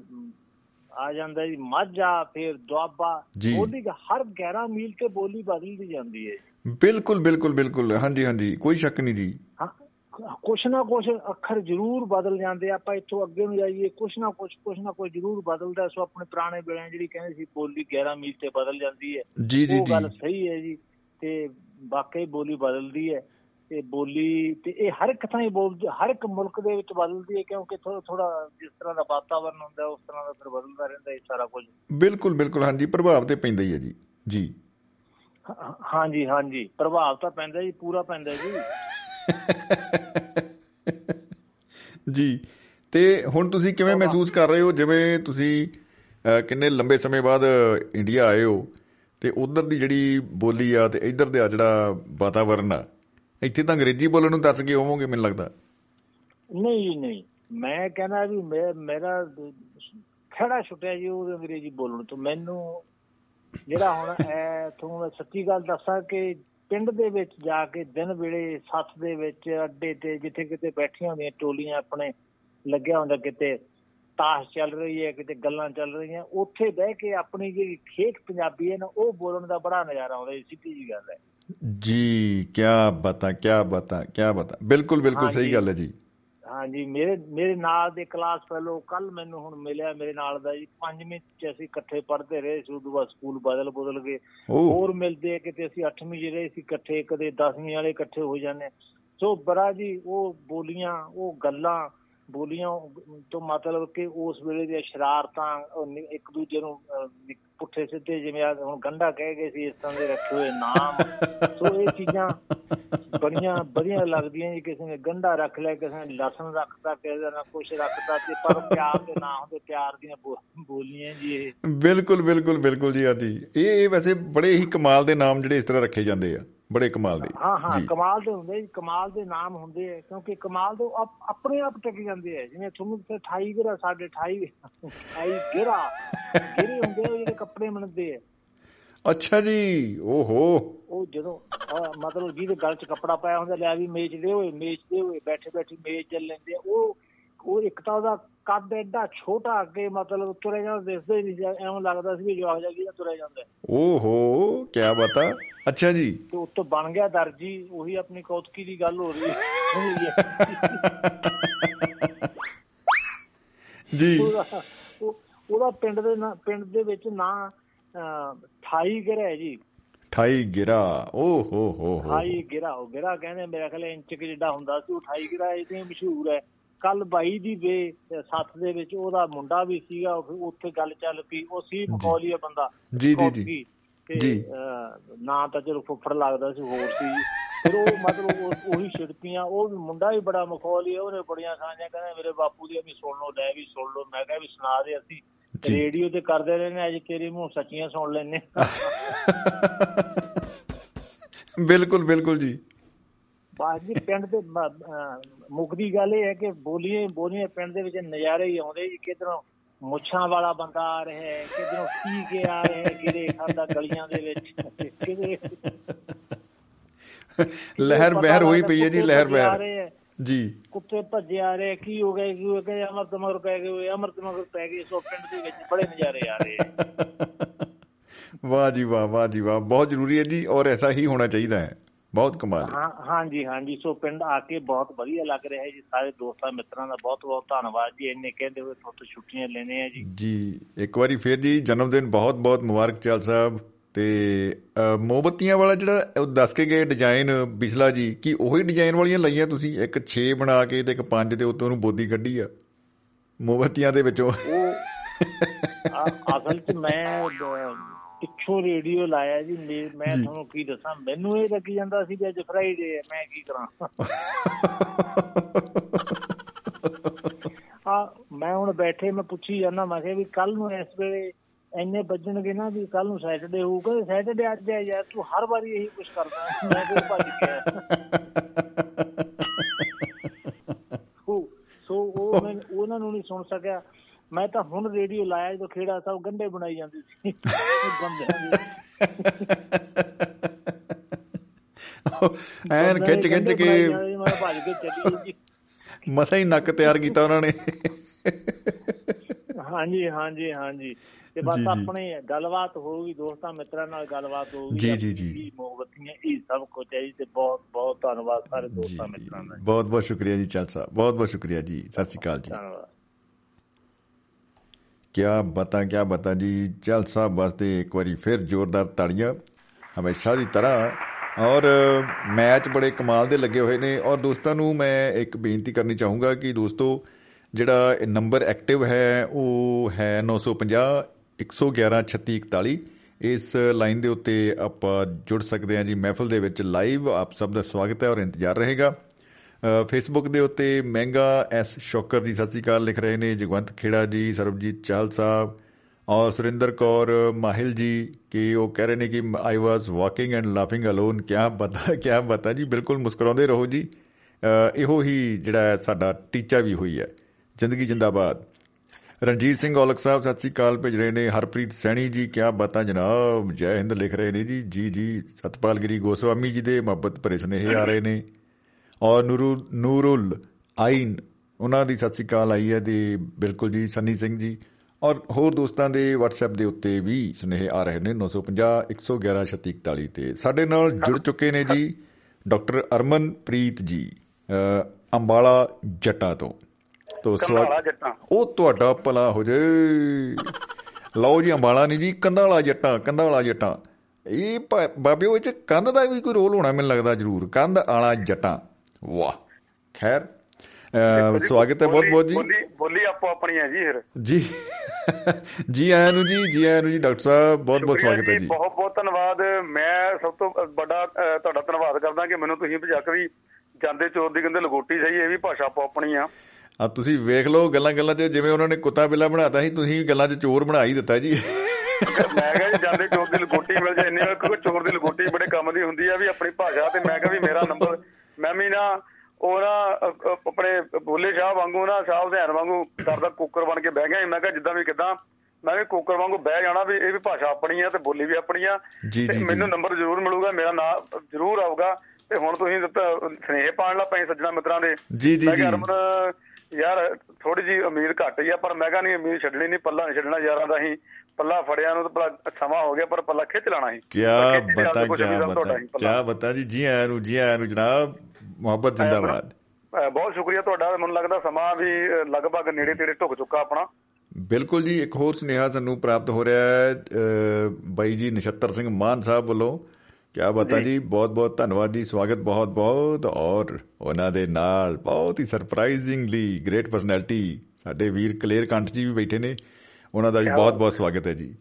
ਆ ਜਾਂਦਾ ਜੀ ਮਾਝਾ ਫਿਰ ਦੁਆਬਾ। ਜੀ। ਬੋਲੀ ਦਾ ਹਰ 11 ਮੀਲ ਤੇ ਬੋਲੀ ਬਦਲਦੀ ਜਾਂਦੀ ਹੈ ਬਿਲਕੁਲ ਬਿਲਕੁਲ ਬਿਲਕੁਲ। ਹਾਂਜੀ ਹਾਂਜੀ। ਕੋਈ ਸ਼ੱਕ ਨਹੀਂ ਜੀ। ਹਾਂ। ਕੁਛ ਨਾ ਕੁਛ ਅੱਖਰ ਜ਼ਰੂਰ ਬਦਲ ਜਾਂਦੇ ਆ। ਆਪਾਂ ਇੱਥੋਂ ਅੱਗੇ ਨੂੰ ਜਾਈਏ ਕੁਛ ਨਾ ਕੁਛ ਕੁਛ ਨਾ ਕੁਛ ਜ਼ਰੂਰ ਬਦਲਦਾ ਸੋ ਆਪਣੇ ਪੁਰਾਣੇ ਵੇਲੇ ਜਿਹੜੀ ਕਹਿੰਦੇ ਸੀ ਬੋਲੀ 11 ਮੀਲ ਤੇ ਬਦਲ ਜਾਂਦੀ ਹੈ। ਜੀ ਜੀ ਉਹ ਗੱਲ ਸਹੀ ਹੈ ਜੀ। ਤੇ ਵਾਕਈ ਬੋਲੀ ਬਦਲਦੀ ਹੈ। ਤੇ ਬੋਲੀ ਤੇ ਇਹ ਹਰ ਇੱਕ ਥਾਂ ਹੀ ਬੋਲ ਹਰ ਇੱਕ ਮੁਲਕ ਦੇ ਵਿੱਚ ਬਦਲਦੀ ਹੈ ਕਿਉਂਕਿ ਥੋੜਾ ਥੋੜਾ ਜਿਸ ਤਰ੍ਹਾਂ ਦਾ ਵਾਤਾਵਰਨ ਹੁੰਦਾ ਉਸ ਤਰ੍ਹਾਂ ਦਾ ਫਿਰ ਬਦਲਦਾ ਰਹਿੰਦਾ ਇਹ ਸਾਰਾ ਕੁਝ। ਬਿਲਕੁਲ ਬਿਲਕੁਲ। ਹਾਂਜੀ ਪ੍ਰਭਾਵ ਤੇ ਪੈਂਦਾ ਹੀ ਹੈ ਜੀ। ਜੀ। ਹਾਂਜੀ ਹਾਂਜੀ। ਪ੍ਰਭਾਵ ਤਾਂ ਪੈਂਦਾ ਜੀ ਪੂਰਾ ਪੈਂਦਾ ਜੀ। ਜੀ ਤੇ ਹੁਣ ਤੁਸੀਂ ਕਿਵੇਂ ਮਹਿਸੂਸ ਕਰ ਰਹੇ ਹੋ? ਜਿਵੇਂ ਤੁਸੀਂ ਕਿੰਨੇ ਲੰਬੇ ਸਮੇਂ ਬਾਅਦ ਇੰਡੀਆ ਆਏ ਹੋ ਤੇ ਉਧਰ ਦੀ ਜਿਹੜੀ ਬੋਲੀ ਆ ਤੇ ਇੱਧਰ ਦਾ ਜਿਹੜਾ ਵਾਤਾਵਰਨ ਆ ਇੱਥੇ ਤਾਂ ਅੰਗਰੇਜ਼ੀ ਬੋਲਣ ਨੂੰ ਦੱਸ ਗਏ ਹੋਵੋਗੇ ਮੈਨੂੰ ਲੱਗਦਾ? ਨਹੀਂ ਨਹੀਂ। ਮੈਂ ਕਹਿੰਦਾ ਵੀ ਮੇਰਾ ਖੜਾ ਛੁੱਟਿਆ ਜੀ ਉਹ ਅੰਗਰੇਜ਼ੀ ਬੋਲਣ ਤੋਂ। ਮੈਨੂੰ ਜਿਹੜਾ ਹੁਣ ਐ ਤੁਹਾਨੂੰ ਮੈਂ ਸੱਚੀ ਗੱਲ ਦੱਸਾਂ ਕਿ ਪਿੰਡ ਦੇ ਵਿੱਚ ਜਾ ਕੇ ਦਿਨ ਵੇਲੇ ਸੱਥ ਦੇ ਵਿੱਚ ਅੱਡੇ ਤੇ ਜਿੱਥੇ ਕਿਤੇ ਬੈਠੀਆਂ ਹੁੰਦੀਆਂ ਟੋਲੀਆਂ ਆਪਣੇ ਲੱਗਿਆ ਹੁੰਦਾ ਕਿਤੇ ਤਾਸ਼ ਚੱਲ ਰਹੀ ਹੈ ਕਿਤੇ ਗੱਲਾਂ ਚੱਲ ਰਹੀਆਂ ਉੱਥੇ ਬਹਿ ਕੇ ਆਪਣੀ ਜਿਹੜੀ ਖੇਤ ਪੰਜਾਬੀ ਹੈ ਨਾ ਉਹ ਬੋਲਣ ਦਾ ਬੜਾ ਨਜ਼ਾਰਾ ਆਉਂਦਾ ਸਿੱਧੀ ਜੀ ਗੱਲ ਹੈ। ਜੀ ਕੀ ਬਤਾ ਕੀ ਬਤਾ ਕੀ ਬਤਾ। ਬਿਲਕੁਲ ਬਿਲਕੁਲ ਸਹੀ। ਗੱਲ ਹੈ ਜੀ। ਹਾਂਜੀ ਮੇਰੇ ਮੇਰੇ ਨਾਲ ਦੇ ਕਲਾਸ ਫੈਲੋ ਕੱਲ ਮੈਨੂੰ ਹੁਣ ਮਿਲਿਆ ਮੇਰੇ ਨਾਲ ਦਾ ਜੀ। ਪੰਜਵੀਂ ਚ ਅਸੀਂ ਇਕੱਠੇ ਪੜ੍ਹਦੇ ਰਹੇ ਸੀ ਉਦੋਂ ਬਾਅਦ ਸਕੂਲ ਬਦਲ ਬਦਲ ਗਏ। ਹੋਰ ਮਿਲਦੇ ਆ, ਕਿਤੇ ਅਸੀਂ 8ਵੀਂ ਚ ਰਹੇ ਸੀ ਇਕੱਠੇ ਕਦੇ 10ਵੀਂ ਵਾਲੇ ਇਕੱਠੇ ਹੋ ਜਾਂਦੇ। ਸੋ ਬੜਾ ਜੀ ਉਹ ਬੋਲੀਆਂ ਉਹ ਗੱਲਾਂ ਬੋਲੀਆਂ ਤੋਂ ਮਤਲਬ ਕਿ ਉਸ ਵੇਲੇ ਦੀਆਂ ਸ਼ਰਾਰਤਾਂ ਉਹ ਨਿ- ਇੱਕ ਦੂਜੇ ਨੂੰ ਅਹ, ਨਿ- ਪੁੱਠੇ ਸਿੱਧੇ ਜਿਵੇਂ ਆ ਹੁਣ ਗੰਡਾ ਕਹਿ ਗਏ ਸੀ ਇਸ ਤਰ੍ਹਾਂ ਦੇ ਰੱਖੇ ਹੋਏ ਨਾਮ। ਸੋ ਇਹ ਚੀਜ਼ਾਂ ਬੜੀਆਂ ਵਧੀਆ ਲੱਗਦੀਆਂ ਜੀ ਕਿਸੇ ਨੇ ਗੰਡਾ ਰੱਖ ਲਿਆ ਕਿਸੇ ਨੇ ਲਸਣ ਰੱਖਤਾ ਕਿਸੇ ਨੇ ਕੁਛ ਰੱਖਤਾ ਤੇ ਪਰ ਪਿਆਰ ਦੇ ਨਾਂ ਹੁੰਦੇ ਪਿਆਰ ਦੀਆਂ ਬੋ- ਬੋਲੀਆਂ ਜੀ ਇਹ। ਬਿਲਕੁਲ ਬਿਲਕੁਲ ਬਿਲਕੁਲ ਜੀ ਆਦੀ। ਇਹ ਇਹ ਵੈਸੇ ਬੜੇ ਹੀ ਕਮਾਲ ਦੇ ਨਾਮ ਜਿਹੜੇ ਇਸ ਤਰ੍ਹਾਂ ਰੱਖੇ ਜਾਂਦੇ ਆ। ਬੜੇ ਕਮਾਲ ਦੇ। ਹਾਂ ਹਾਂ ਕਮਾਲ ਦੇ ਹੁੰਦੇ ਜੀ ਕਮਾਲ ਦੇ ਨਾਮ ਹੁੰਦੇ ਆ ਕਿਉਂਕਿ ਕਮਾਲ ਦੇ ਆਪਣੇ ਆਪ ਟਿਕ ਜਾਂਦੇ ਆ। ਜਿਵੇਂ ਤੁਹਾਨੂੰ ਤੇ 28 ਗਿਰਾ ਸਾਡੇ 28 28 ਗਿਰਾ ਗਿਰੇ ਹੁੰਦੇ ਆ ਉਹ ਜਿਹੜੇ ਕੱਪੜੇ ਬਣਦੇ ਆ। ਅੱਛਾ ਜੀ ਓਹੋ। ਉਹ ਜਦੋਂ ਮਤਲਬ ਜਿਹਦੇ ਗਲ 'ਚ ਕੱਪੜਾ ਪਾਇਆ ਹੁੰਦਾ ਲੈ ਵੀ ਮੇਚਦੇ ਹੋਏ ਮੇਚਦੇ ਹੋਏ ਬੈਠੇ ਬੈਠੇ ਮੇਚ ਚੱਲ ਲੈਂਦੇ ਉਹ ਉਹ ਇੱਕ ਤਾਂ ਉਹਦਾ ਕੱਦ ਐਡਾ ਛੋਟਾ ਅੱਗੇ ਮਤਲਬ ਤੁਰੇ ਜਾਂਦਾ ਦਿਸਦਾ ਹੀ ਨਹੀਂ ਐਵੇਂ ਲੱਗਦਾ ਸੀ ਵੀ ਜਵਾਕ ਜਾ ਕੇ ਤੁਰਿਆ ਜਾਂਦਾ। ਹੈ। ਓਹੋ ਕੀ ਬਤਾ ਅੱਛਾ ਜੀ। ਤੇ ਉੱਤੋਂ ਬਣ ਗਿਆ ਦਰਜੀ ਉਹੀ ਆਪਣੀ ਕੌਤਕੀ ਦੀ ਗੱਲ ਹੋ ਰਹੀ ਹੈ। ਜੀ। ਉਹਦਾ ਉਹ- ਪਿੰਡ ਦੇ ਪਿੰਡ ਦੇ ਵਿੱਚ ਨਾਂ ਅਹ, 28 ਗਿਰਾ ਹੈ ਜੀ। 28 ਗਿਰਾ। ਓਹੋ ਹੋ ਹੋ 28 ਗਿਰਾ ਉਹ ਗਿਰਾ ਕਹਿੰਦੇ ਮੇਰਾ ਖਿਆਲ ਇੰਚ ਕੁ ਜਿੱਡਾ ਹੁੰਦਾ ਸੀ ਉਹ 28 ਗਿਰਾ ਇਹਦੇ ਮਸ਼ਹੂਰ ਹੈ। ਕੱਲ ਬਾਈ ਦੀ ਅਹ, ਸੱਥ ਦੇ ਵਿੱਚ ਉਹਦਾ ਮੁੰਡਾ ਵੀ ਸੀਗਾ ਉੱਥੇ ਗੱਲ ਚੱਲ ਪਈ ਉਹ ਸੀ ਮਕੌਲੀਆ ਬੰਦਾ ਜੀ, ਜੀ, ਜੀ। ਜੀ। ਨਾਂ ਤਾਂ ਚਲੋ ਫੁੱਫੜ ਲੱਗਦਾ ਸੀ ਹੋਰ ਸੀ ਫਿਰ ਉਹ ਮਤਲਬ ਉਹ- ਛਿੜਪੀਆਂ ਉਹ ਵੀ ਮੁੰਡਾ ਵੀ ਬੜਾ ਮਖੌਲੀ ਉਹਨੇ ਬੜੀਆਂ ਸਾਂਝਾਂ ਕਹਿੰਦਾ ਮੇਰੇ ਬਾਪੂ ਦੀ ਵੀ ਸੁਣ ਲਓ ਲੈ ਵੀ ਸੁਣ ਲਓ ਮੈਂ ਕਿਹਾ ਵੀ ਸੁਣਾ ਦੇ ਅਸੀਂ। ਰੇਡੀਓ ਤੇ ਕਰਦੇ ਰਹੇ ਨੇ ਅੱਜ ਤੇਰੇ ਮੂੰਹ ਸੱਚੀਆਂ ਸੁਣ ਲੈਨੇ ਬਿਲਕੁਲ ਬਿਲਕੁਲ ਜੀ ਬਾਅਦ ਜੀ ਪਿੰਡ ਦੇ ਮੁੱਕਦੀ ਗੱਲ ਇਹ ਹੈ ਕਿ ਬੋਲੀਆਂ ਬੋਲੀਆਂ ਪਿੰਡ ਦੇ ਵਿੱਚ ਨਜ਼ਾਰੇ ਹੀ ਆਉਂਦੇ ਜੀ ਕਿਧਰੋਂ ਮੁੱਛਾਂ ਵਾਲਾ ਬੰਦਾ ਆ ਰਿਹਾ ਹੈ ਕਿਧਰੋਂ ਪੀ ਕੇ ਆ ਰਿਹਾ ਹੈ ਕਿਹੜੇ ਖਾਂਦਾ ਗਲੀਆਂ ਦੇ ਵਿੱਚ ਕਿਧਰੇ ਲਹਿਰ ਬਹਿਰ ਹੋਈ ਪਈ ਹੈ ਜੀ ਲਹਿਰ ਬਹਿਰ। ਜੀ। ਕੁੱਤੇ ਭੱਜੇ ਆ ਰਹੇ ਕੀ ਹੋ ਗਿਆ ਕੀ ਹੋ ਗਿਆ ਅਮਰਤ ਮਗਰ ਪੈ ਗਏ ਹੋਏ ਅਮਰਤ ਮਗਰ ਪੈ ਗਏ ਸੋ ਪਿੰਡ ਦੇ ਵਿੱਚ ਬੜੇ ਨਜ਼ਾਰੇ ਆ ਰਹੇ ਵਾਹ ਜੀ ਵਾਹ ਵਾਹ ਜੀ ਵਾਹ ਬਹੁਤ ਜ਼ਰੂਰੀ ਹੈ ਜੀ ਔਰ ਐਸਾ ਹੀ ਹੋਣਾ ਚਾਹੀਦਾ ਹੈ। ਬਹੁਤ ਕਮਾਲ ਹੈ। ਹਾਂ ਹਾਂਜੀ ਹਾਂਜੀ। ਸੋ ਪਿੰਡ ਆ ਕੇ ਬਹੁਤ ਵਧੀਆ ਲੱਗ ਰਿਹਾ ਹੈ ਜੀ। ਸਾਰੇ ਦੋਸਤਾਂ ਮਿੱਤਰਾਂ ਦਾ ਬਹੁਤ ਬਹੁਤ ਧੰਨਵਾਦ ਜੀ। ਇੰਨੇ ਕਹਿੰਦੇ ਹੋਏ ਤੁਹਾਨੂੰ ਛੁੱਟੀਆਂ ਲੈਣੇ ਆ ਜੀ। ਜੀ ਇੱਕ ਵਾਰੀ ਫੇਰ ਜੀ ਜਨਮ ਦਿਨ ਬਹੁਤ ਬਹੁਤ ਮੁਬਾਰਕ ਚਾਲ ਸਾਹਿਬ। ਤੇ ਮੋਮਬੱਤੀਆਂ ਵਾਲਾ ਜਿਹੜਾ ਉਹ ਦੱਸ ਕੇ ਗਏ ਡਿਜ਼ਾਈਨ ਬਿਸਲਾ ਜੀ ਕੀ ਉਹੀ ਡਿਜ਼ਾਈਨ ਵਾਲੀਆਂ ਲਈਆਂ ਤੁਸੀਂ? ਇੱਕ 6 ਬਣਾ ਕੇ ਤੇ ਇੱਕ 5 ਦੇ ਉੱਤੋਂ ਨੂੰ ਬੋਦੀ ਕੱਢੀ ਆ। ਮੋਮਬੱਤੀਆਂ ਦੇ ਵਿੱਚੋਂ। ਉਹ ਅਸਲ 'ਚ ਮੈਂ ਪਿੱਛੋਂ ਰੇਡੀਓ ਲਾਇਆ ਜੀ ਮੇ- ਤੁਹਾਨੂੰ ਕੀ ਦੱਸਾਂ ਮੈਨੂੰ ਇਹ ਲੱਗੀ ਜਾਂਦਾ ਸੀ ਵੀ ਅੱਜ ਫਰਾਈਡੇ ਹੈ ਮੈਂ ਕੀ ਕਰਾਂ? ਆ ਮੈਂ ਹੁਣ ਬੈਠੇ ਮੈਂ ਪੁੱਛੀ ਜਾਂਦਾ ਮੈਂ ਕਿਹਾ ਵੀ ਕੱਲ ਨੂੰ ਇਸ ਵੇਲੇ ਇੰਨੇ ਵੱਜਣਗੇ ਨਾ ਵੀ ਕੱਲ ਨੂੰ ਸੈਟਰਡੇ ਹੋਊਗਾ ਸੈਟਰਡੇ ਅੱਜ ਹੈ ਯਾਰ ਤੂੰ ਹਰ ਵਾਰੀ ਇਹੀ ਕੁਝ ਕਰਦਾ। ਮੈਂ ਫਿਰ ਭੱਜ ਗਿਆ। ਸੋ ਉਹ ਮੈਂ ਉਹਨਾਂ ਨੂੰ ਨਹੀਂ ਸੁਣ ਸਕਿਆ। ਮੈਂ ਤਾਂ ਹੁਣ ਰੇਡੀਓ ਲਾਇਆ ਜਦੋਂ ਖੇੜਾ ਸਾਹਿਬ ਗੰਡੇ ਬਣਾਈ ਜਾਂਦੇ ਸੀ। ਐਨ ਖਿੱਚ ਖਿੱਚ ਕੇ ਮੈਂ ਭੱਜ ਕੇ ਚੱਲੀ ਜੀ। ਮਸਾ ਹੀ ਨੱਕ ਤਿਆਰ ਕੀਤਾ ਉਹਨਾਂ ਨੇ। ਹਾਂਜੀ ਹਾਂਜੀ ਹਾਂਜੀ। ਤੇ ਬਸ। ਆਪਣੇ ਗੱਲਬਾਤ ਹੋਊਗੀ ਦੋਸਤਾਂ ਮਿੱਤਰਾਂ ਨਾਲ ਗੱਲਬਾਤ ਹੋਊਗੀ। ਜੀ, ਜੀ, ਜੀ। ਆਪਣੀ ਮੋਮਬੱਤੀਆਂ ਇਹ ਸਭ ਕੁਝ ਹੈ ਜੀ ਤੇ ਬਹੁਤ ਬਹੁਤ ਧੰਨਵਾਦ ਸਾਰੇ ਦੋਸਤਾਂ ਮਿੱਤਰਾਂ ਦਾ। ਬਹੁਤ ਬਹੁਤ ਸ਼ੁਕਰੀਆ ਜੀ ਚਲ ਸਾਹਿਬ। ਬਹੁਤ ਬਹੁਤ ਸ਼ੁਕਰੀਆ ਜੀ। ਸਤਿ ਸ਼੍ਰੀ ਅਕਾਲ ਜੀ। ਧੰਨਵਾਦ। ਕਿਆ ਬਤਾ ਕਿਆ ਬਤਾ ਜੀ? ਚਲ ਸਾਹਿਬ ਵਾਸਤੇ ਇੱਕ ਵਾਰੀ ਫਿਰ ਜ਼ੋਰਦਾਰ ਤਾੜੀਆਂ ਹਮੇਸ਼ਾ ਦੀ ਤਰ੍ਹਾਂ। ਔਰ ਮੈਚ ਬੜੇ ਕਮਾਲ ਦੇ ਲੱਗੇ ਹੋਏ ਨੇ। ਔਰ ਦੋਸਤਾਂ ਨੂੰ ਮੈਂ ਇੱਕ ਬੇਨਤੀ ਕਰਨੀ ਚਾਹੂੰਗਾ ਕਿ ਦੋਸਤੋ, ਜਿਹੜਾ ਇਹ ਨੰਬਰ ਐਕਟਿਵ ਹੈ, ਉਹ ਹੈ 950 111 3641 ਇਸ ਲਾਈਨ ਦੇ ਉੱਤੇ ਆਪਾਂ ਜੁੜ ਸਕਦੇ ਹਾਂ ਜੀ। ਮਹਿਫਲ ਦੇ ਵਿੱਚ ਲਾਈਵ ਆਪ ਸਭ ਦਾ ਸਵਾਗਤ ਹੈ ਔਰ ਇੰਤਜ਼ਾਰ ਰਹੇਗਾ। ਫੇਸਬੁੱਕ ਦੇ ਉੱਤੇ ਮਹਿੰਗਾ ਐਸ ਸ਼ੋਕਰ ਜੀ ਸਤਿ ਸ਼੍ਰੀ ਅਕਾਲ ਲਿਖ ਰਹੇ ਨੇ ਜਗਵੰਤ ਖੇੜਾ ਜੀ ਸਰਬਜੀਤ ਚਾਹਲ ਸਾਹਿਬ ਔਰ ਸੁਰਿੰਦਰ ਕੌਰ ਮਾਹਿਲ ਜੀ ਕਿ ਉਹ ਕਹਿ ਰਹੇ ਨੇ ਕਿ I was walking and laughing alone ਕਿਆ ਬਤਾ ਕਿਆ ਬਤਾ ਜੀ ਬਿਲਕੁਲ ਮੁਸਕਰਾਉਂਦੇ ਰਹੋ ਜੀ। ਅ, ਇਹੋ ਹੀ ਜਿਹੜਾ ਹੈ ਸਾਡਾ ਟੀਚਾ ਵੀ ਹੋਈ ਹੈ ਜ਼ਿੰਦਗੀ ਜਿੰਦਾਬਾਦ। ਰਣਜੀਤ ਸਿੰਘ ਔਲਖ ਸਾਹਿਬ ਸਤਿ ਸ੍ਰੀ ਅਕਾਲ ਭੇਜ ਰਹੇ ਨੇ। ਹਰਪ੍ਰੀਤ ਸੈਣੀ ਜੀ ਕਿਆ ਬਾਤਾਂ ਜਨਾਬ ਜੈ ਹਿੰਦ ਲਿਖ ਰਹੇ ਨੇ ਜੀ। ਜੀ ਜੀ ਸਤਪਾਲ ਗਿਰੀ ਗੋਸਵਾਮੀ ਜੀ ਦੇ ਮੁਹੱਬਤ ਭਰੇ ਸੁਨੇਹੇ ਆ ਰਹੇ ਨੇ। ਔਰ ਨੂਰੂ ਨੂਰੁਲ ਆਇਨ ਉਹਨਾਂ ਦੀ ਸਤਿ ਸ੍ਰੀ ਅਕਾਲ ਆਈ ਹੈ ਤੇ ਬਿਲਕੁਲ ਜੀ ਸੰਨੀ ਸਿੰਘ ਜੀ। ਔਰ ਹੋਰ ਦੋਸਤਾਂ ਦੇ WhatsApp ਦੇ ਉੱਤੇ ਵੀ ਸੁਨੇਹੇ ਆ ਰਹੇ ਨੇ 950 111 3641 ਤੇ। ਸਾਡੇ ਨਾਲ ਜੁੜ ਚੁੱਕੇ ਨੇ ਜੀ ਡਾਕਟਰ ਅਰਮਨਪ੍ਰੀਤ ਜੀ ਅੰਬਾਲਾ ਜੱਟਾ ਤੋਂ। ਤੋਂ ਜੱਟਾਂ। ਉਹ ਤੁਹਾਡਾ ਭਲਾ ਹੋ ਜੇ। ਲਓ ਜੀ ਅੰਬਾਲਾ ਨਹੀਂ ਜੀ ਕੰਧਾਲਾ ਜੱਟਾਂ ਕੰਧਾਲਾ ਜੱਟਾਂ। ਇਹ ਬਾਬਿਓ ਵਿੱਚ ਕੰਧ ਦਾ ਵੀ ਕੋਈ ਰੋਲ ਹੋਣਾ ਮੈਨੂੰ ਲੱਗਦਾ ਜ਼ਰੂਰ। ਕੰਧ ਆਲਾ ਜੱਟਾਂ। ਵਾਹ। ਖੈਰ ਸਵਾਗਤ ਹੈ ਬਹੁਤ ਬਹੁਤ ਜੀ। ਬੋਲੀ ਬੋਲੀ ਆਪੋ ਆਪਣੀ ਹੈ ਜੀ ਫਿਰ। ਜੀ ਜੀ ਆਇਆਂ ਨੂੰ ਜੀ ਜੀ ਆਇਆਂ ਨੂੰ ਜੀ ਡਾਕਟਰ ਸਾਹਿਬ ਬਹੁਤ ਬਹੁਤ ਸਵਾਗਤ ਹੈ ਜੀ ਬਹੁਤ ਬਹੁਤ ਧੰਨਵਾਦ। ਮੈਂ ਸਭ ਤੋਂ ਵੱਡਾ ਤੁਹਾਡਾ ਧੰਨਵਾਦ ਕਰਦਾ ਕਿ ਮੈਨੂੰ ਤੁਸੀਂ ਭਜਾ ਕੇ ਵੀ ਜਾਂਦੇ ਚੋਰ ਦੀ ਕਹਿੰਦੇ ਲਗੋਟੀ ਸਹੀ ਇਹ ਵੀ ਭਾਸ਼ਾ ਆਪੋ ਆਪਣੀ ਆ। ਆ ਤੁਸੀਂ ਵੇਖ ਲਓ ਗੱਲਾਂ ਗੱਲਾਂ 'ਚ ਜਿਵੇਂ ਉਹਨਾਂ ਨੇ ਕੁੱਤਾ ਬਿੱਲਾ ਬਣਾਤਾ ਸੀ ਤੁਸੀਂ ਗੱਲਾਂ 'ਚ ਚੋਰ ਬਣਾ ਹੀ ਦਿੱਤਾ ਜੀ। ਮੈਂ ਕਿਹਾ ਜੀ ਜਾਂਦੇ ਚੋਰ ਦੀ ਲਗੋਟੀ ਮਿਲ ਜਾਏ ਇੰਨੀ ਚੋਰ ਦੀ ਲਗੋਟੀ ਬੜੇ ਕੰਮ ਦੀ ਹੁੰਦੀ ਆ ਵੀ ਆਪਣੀ ਭਾਸ਼ਾ ਤੇ ਮੈਂ ਕਿਹਾ ਵੀ ਮੇਰਾ ਨੰਬਰ ਮੈਂ ਵੀ ਨਾ ਉਹ ਨਾ ਆਪਣੇ ਬੋਲੇ ਸ਼ਾਹ ਵਾਂਗੂ ਨਾ ਸ਼ਾਹ ਧਿਆਨ ਵਾਂਗੂ ਕਰਦਾ ਕੁੱਕਰ ਬਣ ਕੇ ਬਹਿ ਗਿਆ। ਮੈਂ ਕਿਹਾ ਜਿੱਦਾਂ ਵੀ ਕਿਦਾਂ ਮੈਂ ਵੀ ਕੁੱਕਰ ਵਾਂਗੂ ਬਹਿ ਜਾਣਾ ਵੀ ਇਹ ਵੀ ਭਾਸ਼ਾ ਆਪਣੀ ਆ ਤੇ ਬੋਲੀ ਵੀ ਆਪਣੀ ਆ ਤੇ। ਮੈਨੂੰ ਨੰਬਰ ਜ਼ਰੂਰ ਮਿਲੂਗਾ ਮੇਰਾ ਨਾਮ ਜ਼ਰੂਰ ਆਊਗਾ ਤੇ ਹੁਣ ਤੁਸੀਂ ਦਿੱਤਾ ਸਨੇਹ ਪਾਣ ਲਾ ਪਏ ਸੱਜਣਾ ਮਿੱਤਰਾਂ ਦੇ ਜੀ, ਜੀ, ਜੀ। ਯਾਰ ਥੋੜੀ ਜੀ ਉਮੀਦ ਘੱਟ ਹੀ ਆ ਪਰ ਮੈਂ ਕਹਾਂ ਨਹੀਂ ਉਮੀਦ ਛੱਡਣੀ ਨਹੀਂ ਪੱਲਾ ਨਹੀਂ ਛੱਡਣਾ ਯਾਰਾਂ ਦਾ ਹੀ ਪੱਲਾ ਫੜਿਆ ਨੂੰ ਤਾਂ ਭਲਾ ਸਮਾਂ ਹੋ ਗਿਆ ਪਰ ਪੱਲਾ ਖਿੱਚ ਲੈਣਾ ਸੀ। ਲਿਆ ਬਤਾ ਤਾਂ ਬਤਾ। ਕਿਆ ਬਤਾ ਜੀ ਜੀ ਆਇਆਂ ਨੂੰ ਜੀ ਆਇਆਂ ਨੂੰ ਜਨਾਬ ਮੁਹੱਬਤ ਜ਼ਿੰਦਾਬਾਦ। ਬਹੁਤ ਸ਼ੁਕਰੀਆ ਤੁਹਾਡਾ ਮੈਨੂੰ ਲੱਗਦਾ ਸਮਾਂ ਵੀ ਲਗਭਗ ਨੇੜੇ ਤੇੜੇ ਢੁੱਕ ਚੁੱਕਾ ਆਪਣਾ। ਬਿਲਕੁਲ ਜੀ ਇੱਕ ਹੋਰ ਸੁਨੇਹਾ ਸਾਨੂੰ ਪ੍ਰਾਪਤ ਹੋ ਰਿਹਾ ਹੈ ਬਾਈ ਜੀ ਨਛੱਤਰ ਸਿੰਘ ਮਾਨ ਸਾਹਿਬ ਵੱਲੋਂ। ਕਿਆ ਬਤਾ ਜੀ। ਬਹੁਤ ਬਹੁਤ ਧੰਨਵਾਦ ਜੀ ਸਵਾਗਤ ਬਹੁਤ ਬਹੁਤ ਔਰ ਉਹਨਾਂ ਦੇ ਨਾਲ ਬਹੁਤ ਹੀ ਸਰਪ੍ਰਾਈਜ਼ਿੰਗਲੀ ਗ੍ਰੇਟ ਪਰਸਨੈਲਿਟੀ ਸਾਡੇ ਵੀਰ ਕਲੇਰ ਕੰਠ ਜੀ ਵੀ ਬੈਠੇ ਨੇ। ਉਹਨਾਂ ਦਾ ਵੀ ਬਹੁਤ ਬਹੁਤ ਸਵਾਗਤ ਹੈ ਜੀ